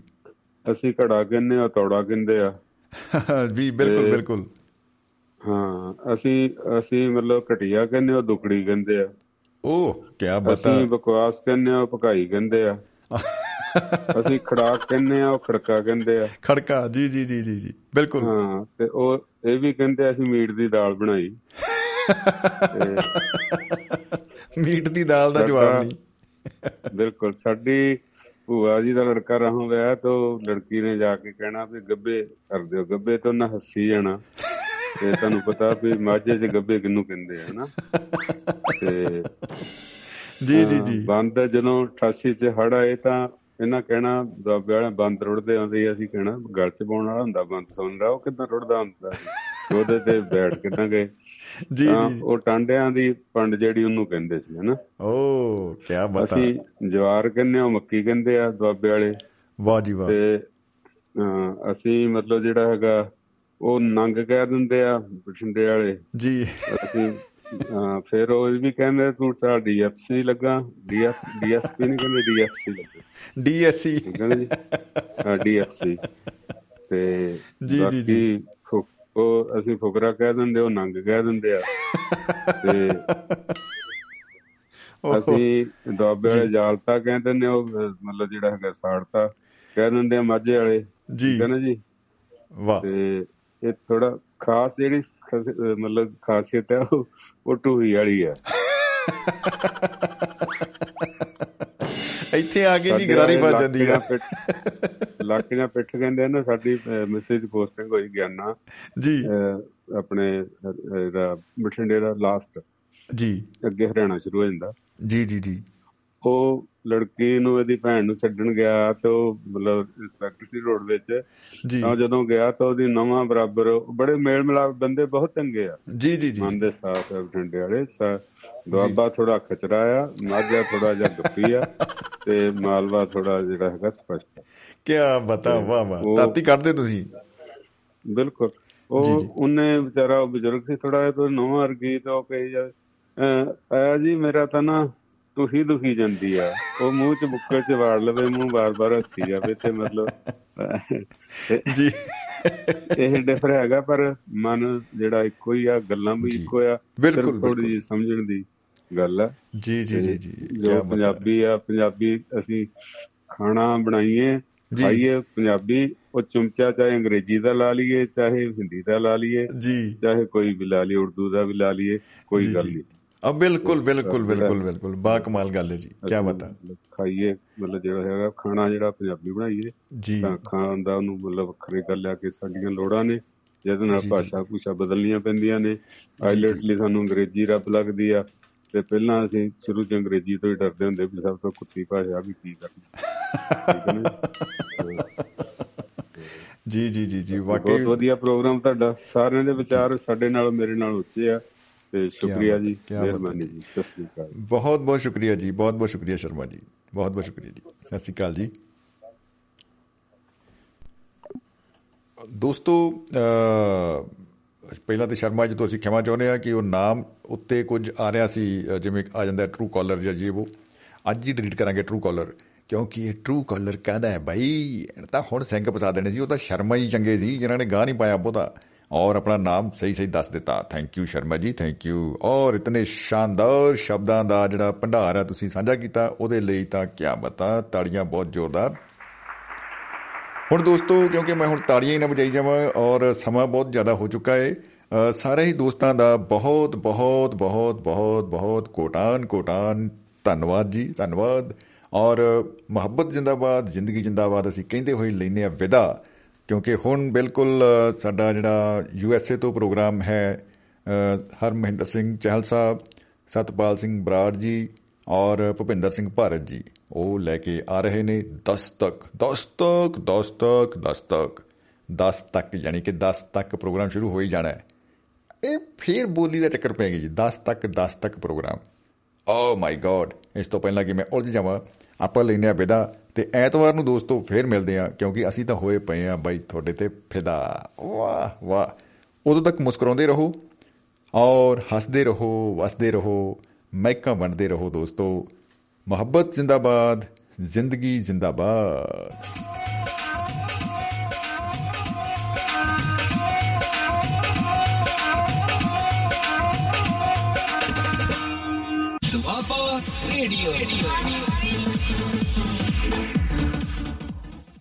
ਅਸੀਂ ਘੜਾ ਕਹਿੰਦੇ ਆ ਤੌੜਾ ਕਹਿੰਦੇ ਆ। ਵੀ ਬਿਲਕੁਲ ਬਿਲਕੁਲ। ਹਾਂ ਅਸੀਂ ਅਸੀਂ ਮਤਲਬ ਘਟੀਆ ਕਹਿੰਦੇ ਆ ਦੁਕੜੀ ਕਹਿੰਦੇ ਆ। ਓ ਕਿਆ ਬਤਾ। ਅਸੀਂ ਬਕਵਾਸ ਕਹਿੰਦੇ ਆ ਉਹ ਭਕਾਈ ਕਹਿੰਦੇ ਆ। ਅਸੀਂ ਖੜਾਕ ਕਹਿੰਦੇ ਆ ਉਹ ਖੜਕਾ ਕਹਿੰਦੇ ਆ। ਖੜਕਾ ਜੀ ਜੀ ਜੀ ਜੀ ਜੀ ਬਿਲਕੁਲ। ਹਾਂ ਤੇ ਉਹ ਇਹ ਵੀ ਕਹਿੰਦੇ ਅਸੀਂ ਮੀਟ ਦੀ ਦਾਲ ਬਣਾਈ। ਮੀਟ ਦੀ ਦਾਲ ਦਾ ਜਵਾਬ ਨਹੀਂ ਬਿਲਕੁਲ ਸਾਡੀ ਭੂਆ ਜੀ ਦਾ ਲੜਕਾ ਰਹੋਂ ਗਿਆ ਤਾਂ ਲੜਕੀ ਨੇ ਜਾ ਕੇ ਕਹਿਣਾ ਵੀ ਗੱਬੇ ਕਰ ਦਿਓ ਗੱਬੇ ਤੋਂ ਨਾ ਹੱਸੀ ਜਾਣਾ ਤੇ ਤੁਹਾਨੂੰ ਪਤਾ ਵੀ ਮਾਝੇ 'ਚ ਗੱਬੇ ਕਿੰਨੂੰ ਕਹਿੰਦੇ ਆ ਨਾ ਤੇ ਜੀ ਜੀ ਜੀ ਬੰਦ ਜਦੋਂ 88 ਚ ਹੜ ਆਏ ਤਾਂ ਇਹਨਾਂ ਕਹਿਣਾ ਦੁਆਬੇ ਵਾਲੇ ਬੰਦ ਰੁੜਦੇ ਆਉਂਦੇ। ਅਸੀਂ ਕਹਿਣਾ ਗਲ ਚ ਪਾਉਣ ਵਾਲਾ ਹੁੰਦਾ ਬੰਦ ਸੁਣਦਾ ਉਹ ਕਿੱਦਾਂ ਰੁੜਦਾ ਹੁੰਦਾ। ਉਹਦੇ ਤੇ ਬੈਠ ਕਿੱਦਾਂ ਗਏ ਜੀ ਜੀ। ਉਹ ਟਾਂਡਿਆਂ ਦੀ ਪੰਡ ਜਿਹੜੀ ਉਹਨੂੰ ਕਹਿੰਦੇ ਸੀ ਹਨਾ? ਓ ਕਿਆ ਬਤਾ ਅਸੀਂ ਜਵਾਰ ਕਹਿੰਦੇ ਆ ਮੱਕੀ ਕਹਿੰਦੇ ਆ ਦੁਆਬੇ ਵਾਲੇ। ਵਾਹ ਜੀ ਵਾਹ। ਤੇ ਅਸੀਂ ਮਤਲਬ ਜਿਹੜਾ ਹੈਗਾ ਉਹ ਨੰਗ ਕਹਿ ਦਿੰਦੇ ਆ ਬਠਿੰਡੇ ਵਾਲੇ। ਜੀ। ਅਸੀਂ ਫਿਰ ਉਹ ਵੀ ਕਹਿੰਦੇ ਤੂੰ ਤਾਂ ਡੀਐਫਸੀ ਲੱਗਾ। ਡੀਐਫ ਡੀਐਸਪੀ ਨਹੀਂ ਕਹਿੰਦੇ ਡੀਐਫਸੀ ਲੱਗਾ। ਡੀਐਸਸੀ ਕਹਿੰਦੇ ਜੀ? ਡੀਐਫਸੀ ਤੇ ਜੀ, ਜੀ, ਉਹ ਅਸੀਂ ਫੁਕਰਾ ਕਹਿ ਦਿੰਦੇ ਉਹ ਨੰਗ ਕਹਿ ਦਿੰਦੇ ਆ। ਤੇ। ਅਸੀਂ ਦੁਆਬੇ ਵਾਲੇ ਜਾਲਤਾ ਕਹਿੰਦੇ ਨੇ ਉਹ ਮਤਲਬ ਜਿਹੜਾ ਹੈਗਾ ਸਾੜਤਾ ਕਹਿ ਦਿੰਦੇ ਆ ਮਾਝੇ ਵਾਲੇ। ਜੀ। ਠੀਕ ਹੈ ਨਾ ਜੀ? ਵਾਹ। ਤੇ ਇਹ ਥੋੜਾ ਖਾਸ ਜਿਹੜੀ ਮਤਲਬ ਖਾਸੀਅਤ ਹੈ ਉਹ ਟੂਹੀ ਵਾਲੀ ਹੈ। ਇੱਥੇ ਆ ਕੇ ਜੀ ਗਰਾਰੀ ਵੱਜ ਜਾਂਦੀ ਆ। ਲੱਕ ਜਾਂ ਪਿੱਠ- ਕਹਿੰਦੇ ਆ ਨਾ ਸਾਡੀ ਮੈਸੇਜ ਪੋਸਟਿੰਗ ਹੋਈ ਗਿਆਨਾ। ਜੀ। ਆਪਣੇ ਬਠਿੰਡੇ ਦਾ ਲਾਸਟ ਜੀ। ਅੱਗੇ ਹਰਿਆਣਾ ਸ਼ੁਰੂ ਹੋ ਜਾਂਦਾ। ਜੀ ਜੀ ਜੀ। ਉਹ ਲੜਕੀ ਨੂੰ ਇਹਦੀ ਭੈਣ ਨੂੰ ਛੱਡਣ ਗਿਆ ਤੇ ਉਹ ਮਤਲਬ ਇੰਸਪੈਕਟਰ ਸੀ ਰੋਡ ਵਿੱਚ। ਜੀ। ਤਾਂ ਜਦੋਂ ਗਿਆ ਤਾਂ ਉਹਦੀ ਨਵਾਂ ਬਰਾਬਰ ਬੜੇ ਮੇਲ ਮਿਲਾਪ ਬੰਦੇ ਬਹੁਤ ਚੰਗੇ ਆ। ਜੀ ਜੀ ਜੀ। ਮਨ ਦੇ ਸਾਫ਼ ਹੈ ਬਠਿੰਡੇ ਵਾਲੇ। ਦੁਆਬਾ ਥੋੜਾ ਖਚਰਾ ਆ ਮਾਝਾ ਥੋੜਾ ਜਿਹਾ ਗੱਪੀ ਆ ਤੇ ਮਾਲਵਾ ਥੋੜਾ ਜਿਹੜਾ ਹੈਗਾ ਸਪਸ਼ਟ ਆ। ਕੀ ਬਤਾ ਵਾਹ ਵਾਹ ਤਾਤੀ ਕੱਢਦੇ ਤੁਸੀਂ ਬਿਲਕੁਲ ਉਹ ਜੀ, ਜੀ। ਉਹਨੇ ਵਿਚਾਰਾ ਬਜ਼ੁਰਗ ਸੀ ਥੋੜਾ ਜਿਹਾ ਪਰ ਨਵਾਂ ਵਰਗੀ ਤਾਂ ਉਹ ਕਹੀ ਜਾਵੇ ਆਇਆ ਜੀ ਮੇਰਾ ਤਾਂ ਨਾ ਤੁਹੀ ਦੁਖੀ ਜਾਂਦੀ ਆ ਉਹ ਮੂੰਹ ਚ ਬੁੱਕਲ ਚ ਵਾੜ ਲਵੇ ਮੂੰਹ ਬਾਰ-ਬਾਰ ਹੱਸੀ ਜਾਵੇ ਤੇ ਮਤਲਬ ਜੀ ਇਹ ਡਿਫਰ ਹੈਗਾ ਪਰ ਮਨ ਜਿਹੜਾ ਇੱਕੋ ਹੀ ਆ ਗੱਲਾਂ ਵੀ ਜੀ। ਇੱਕੋ ਆ ਬਿਲਕੁਲ, ਥੋੜੀ। ਜਿਹੀ ਸਮਝਣ ਦੀ ਗੱਲ ਆ ਜੀ ਜੀ ਜੀ ਜੀ ਤੇ ਜੋ ਪੰਜਾਬੀ ਆ ਪੰਜਾਬੀ ਅਸੀਂ ਖਾਣਾ ਬਣਾਈਏ ਜੀ। ਖਾਈਏ ਪੰਜਾਬੀ ਉਹ ਚਮਚਾ ਚਾਹੇ ਅੰਗਰੇਜ਼ੀ ਦਾ ਲਾ ਲਈਏ ਚਾਹੇ ਹਿੰਦੀ ਦਾ ਲਾ ਲਈਏ ਜੀ। ਚਾਹੇ ਕੋਈ ਵੀ ਲਾ ਲਈਏ ਉਰਦੂ ਦਾ ਵੀ ਲਾ ਲਈਏ ਕੋਈ ਗੱਲ। ਨਹੀਂ। ਆ ਬਿਲਕੁਲ ਬਿਲਕੁਲ ਬਿਲਕੁਲ ਬਿਲਕੁਲ। ਬਾ ਕਮਾਲ ਗੱਲ ਹੈ ਜੀ ਕੀ ਬਤਾ ਖਾਈਏ ਮਤਲਬ ਜਿਹੜਾ ਹੈਗਾ ਖਾਣਾ ਜਿਹੜਾ ਪੰਜਾਬੀ ਬਣਾਈਏ ਜੀ। ਤਾਂ ਖਾਣ ਦਾ ਉਹਨੂੰ ਮਤਲਬ ਵੱਖਰੀ ਗੱਲ ਆ ਕਿ ਸਾਡੀਆਂ ਲੋੜਾਂ ਨੇ ਜਿਹਦੇ ਨਾਲ। ਭਾਸ਼ਾ ਭੂਸ਼ਾ ਬਦਲਣੀਆਂ ਪੈਂਦੀਆਂ ਨੇ। ਆਈਲੈਟ ਲਈ ਸਾਨੂੰ ਅੰਗਰੇਜ਼ੀ ਰੱਬ ਲੱਗਦੀ ਆ। ਤੇ ਪਹਿਲਾਂ ਅਸੀਂ ਸ਼ੁਰੂ ਚ ਅੰਗਰੇਜ਼ੀ ਤੋਂ ਹੀ ਡਰਦੇ ਹੁੰਦੇ ਵੀ ਸਭ ਤੋਂ ਕੁੱਤੀ ਭਾਸ਼ਾ ਵੀ ਕੀ ਕਰਨੀ। ਜੀ ਜੀ ਜੀ ਜੀ ਬਹੁਤ ਵਾਕਈ ਵਧੀਆ ਪ੍ਰੋਗਰਾਮ ਤੁਹਾਡਾ। ਸਾਰਿਆਂ ਦੇ ਵਿਚਾਰ ਸਾਡੇ ਨਾਲ ਮੇਰੇ ਨਾਲ ਉੱਚੇ ਆ ਤੇ ਸ਼ੁਕਰੀਆ ਜੀ ਮਿਹਰਬਾਨੀ ਜੀ ਸਤਿ ਸ੍ਰੀ ਅਕਾਲ। ਬਹੁਤ ਬਹੁਤ ਸ਼ੁਕਰੀਆ ਜੀ ਬਹੁਤ ਬਹੁਤ ਸ਼ੁਕਰੀਆ ਸ਼ਰਮਾ ਜੀ ਬਹੁਤ ਬਹੁਤ ਸ਼ੁਕਰੀਆ ਜੀ। ਸਤਿ ਸ਼੍ਰੀ ਅਕਾਲ ਜੀ। ਦੋਸਤੋ ਪਹਿਲਾਂ ਤੇ ਸ਼ਰਮਾ ਜੀ ਤੋਂ ਅਸੀਂ ਖਿਮਾ ਚਾਹੁੰਦੇ ਆ ਕਿ ਉਹ ਨਾਮ ਉੱਤੇ ਕੁਝ ਆ ਰਿਹਾ ਸੀ ਜਿਵੇਂ ਆ ਜਾਂਦਾ ਟਰੂ ਕਾਲਰ ਜਾਂ ਜੀ ਉਹ। ਅੱਜ ਹੀ ਡਿਲੀਟ ਕਰਾਂਗੇ ਟਰੂ ਕਾਲਰ ਕਿਉਂਕਿ ਇਹ ਟਰੂ ਕਾਲਰ ਕਹਦਾ ਹੈ ਭਾਈ ਇਹ ਤਾਂ ਹੁਣ ਸਿੰਘ ਪਸਾ ਦੇਣੇ ਸੀ ਉਹ ਤਾਂ ਸ਼ਰਮਾ ਹੀ ਚੰਗੇ ਸੀ ਜਿਨ੍ਹਾਂ ਨੇ ਗਾਹ ਨਹੀਂ ਪਾਇਆ ਬਹੁਤਾ। ਔਰ ਆਪਣਾ ਨਾਮ ਸਹੀ ਸਹੀ ਦੱਸ ਦਿੱਤਾ। Thank you Sharma ji thank you ਔਰ ਇਤਨੇ ਸ਼ਾਨਦਾਰ ਸ਼ਬਦਾਂ ਦਾ ਜਿਹੜਾ ਭੰਡਾਰ ਹੈ ਤੁਸੀਂ ਸਾਂਝਾ ਕੀਤਾ ਉਹਦੇ ਲਈ ਤਾਂ ਕਿਆ ਬਤਾ ਤਾੜੀਆਂ ਬਹੁਤ ਜ਼ੋਰਦਾਰ। ਹੁਣ ਦੋਸਤੋ ਕਿਉਂਕਿ ਮੈਂ ਹੁਣ ਤਾੜੀਆਂ ਹੀ ਨਾ ਵਜਾਈ ਜਾਵਾਂ ਔਰ ਸਮਾਂ ਬਹੁਤ ਜ਼ਿਆਦਾ ਹੋ ਚੁੱਕਾ ਹੈ ਅ, ਸਾਰੇ ਹੀ ਦੋਸਤਾਂ ਦਾ ਬਹੁਤ ਬਹੁਤ ਬਹੁਤ ਬਹੁਤ ਬਹੁਤ ਕੋਟਾਨ ਕੋਟਾਨ ਧੰਨਵਾਦ ਜੀ ਧੰਨਵਾਦ। ਔਰ ਮੁਹੱਬਤ ਜਿੰਦਾਬਾਦ ਜ਼ਿੰਦਗੀ ਜਿੰਦਾਬਾਦ ਅਸੀਂ ਕਹਿੰਦੇ ਹੋਏ ਲੈਨੇ ਆ ਵਿਦਾ ਕਿਉਂਕਿ ਹੁਣ ਬਿਲਕੁਲ ਅ, ਸਾਡਾ ਜਿਹੜਾ ਯੂ ਐਸ ਏ ਤੋਂ ਪ੍ਰੋਗਰਾਮ ਹੈ ਅ, ਹਰਮਹਿੰਦਰ ਸਿੰਘ ਚਹਿਲ ਸਾਹਿਬ ਸਤਪਾਲ ਸਿੰਘ ਬਰਾੜ ਜੀ ਔਰ ਭੁਪਿੰਦਰ ਸਿੰਘ ਭਾਰਤ ਜੀ ਉਹ ਲੈ ਕੇ ਆ ਰਹੇ ਨੇ 10 ਤੱਕ 10 ਤੱਕ 10 ਤੱਕ 10 ਤੱਕ 10 ਤੱਕ ਯਾਨੀ ਕਿ 10 ਤੱਕ ਪ੍ਰੋਗਰਾਮ ਸ਼ੁਰੂ ਹੋ ਹੀ ਜਾਣਾ ਹੈ। ਇਹ ਫੇਰ ਬੋਲੀ ਦਾ ਚੱਕਰ ਪੈ ਗਿਆ ਜੀ 10 ਤੱਕ 10 ਤੱਕ ਪ੍ਰੋਗਰਾਮ। ਓ ਮਾਈ ਗॉड ਇਸ ਤੋਂ ਪਹਿਲਾਂ ਕਿ ਮੈਂ ਉਲਝ ਜਾਵਾਂ, ਆਪਾਂ ਲੈਨੇ ਆ ਵਿਦਾ ਤੇ ਐਤਵਾਰ ਨੂੰ ਦੋਸਤੋ ਫੇਰ ਮਿਲਦੇ ਆ ਕਿਉਂਕਿ ਅਸੀਂ ਤਾਂ ਹੋਏ ਪਏ ਆ ਬਾਈ ਤੁਹਾਡੇ ਤੇ ਫਿਦਾ। ਵਾਹ ਵਾਹ। ਉਦੋਂ ਤੱਕ ਮੁਸਕਰਾਉਂਦੇ ਰਹੋ ਔਰ ਹੱਸਦੇ ਰਹੋ, ਵਸਦੇ ਰਹੋ, ਮਹਿਕਾਂ ਬਣਦੇ ਰਹੋ ਦੋਸਤੋ। ਮੁਹੱਬਤ ਜ਼ਿੰਦਾਬਾਦ, ਜ਼ਿੰਦਗੀ ਜ਼ਿੰਦਾਬਾਦ। ਦੁਆਬਾ ਰੇਡੀਓ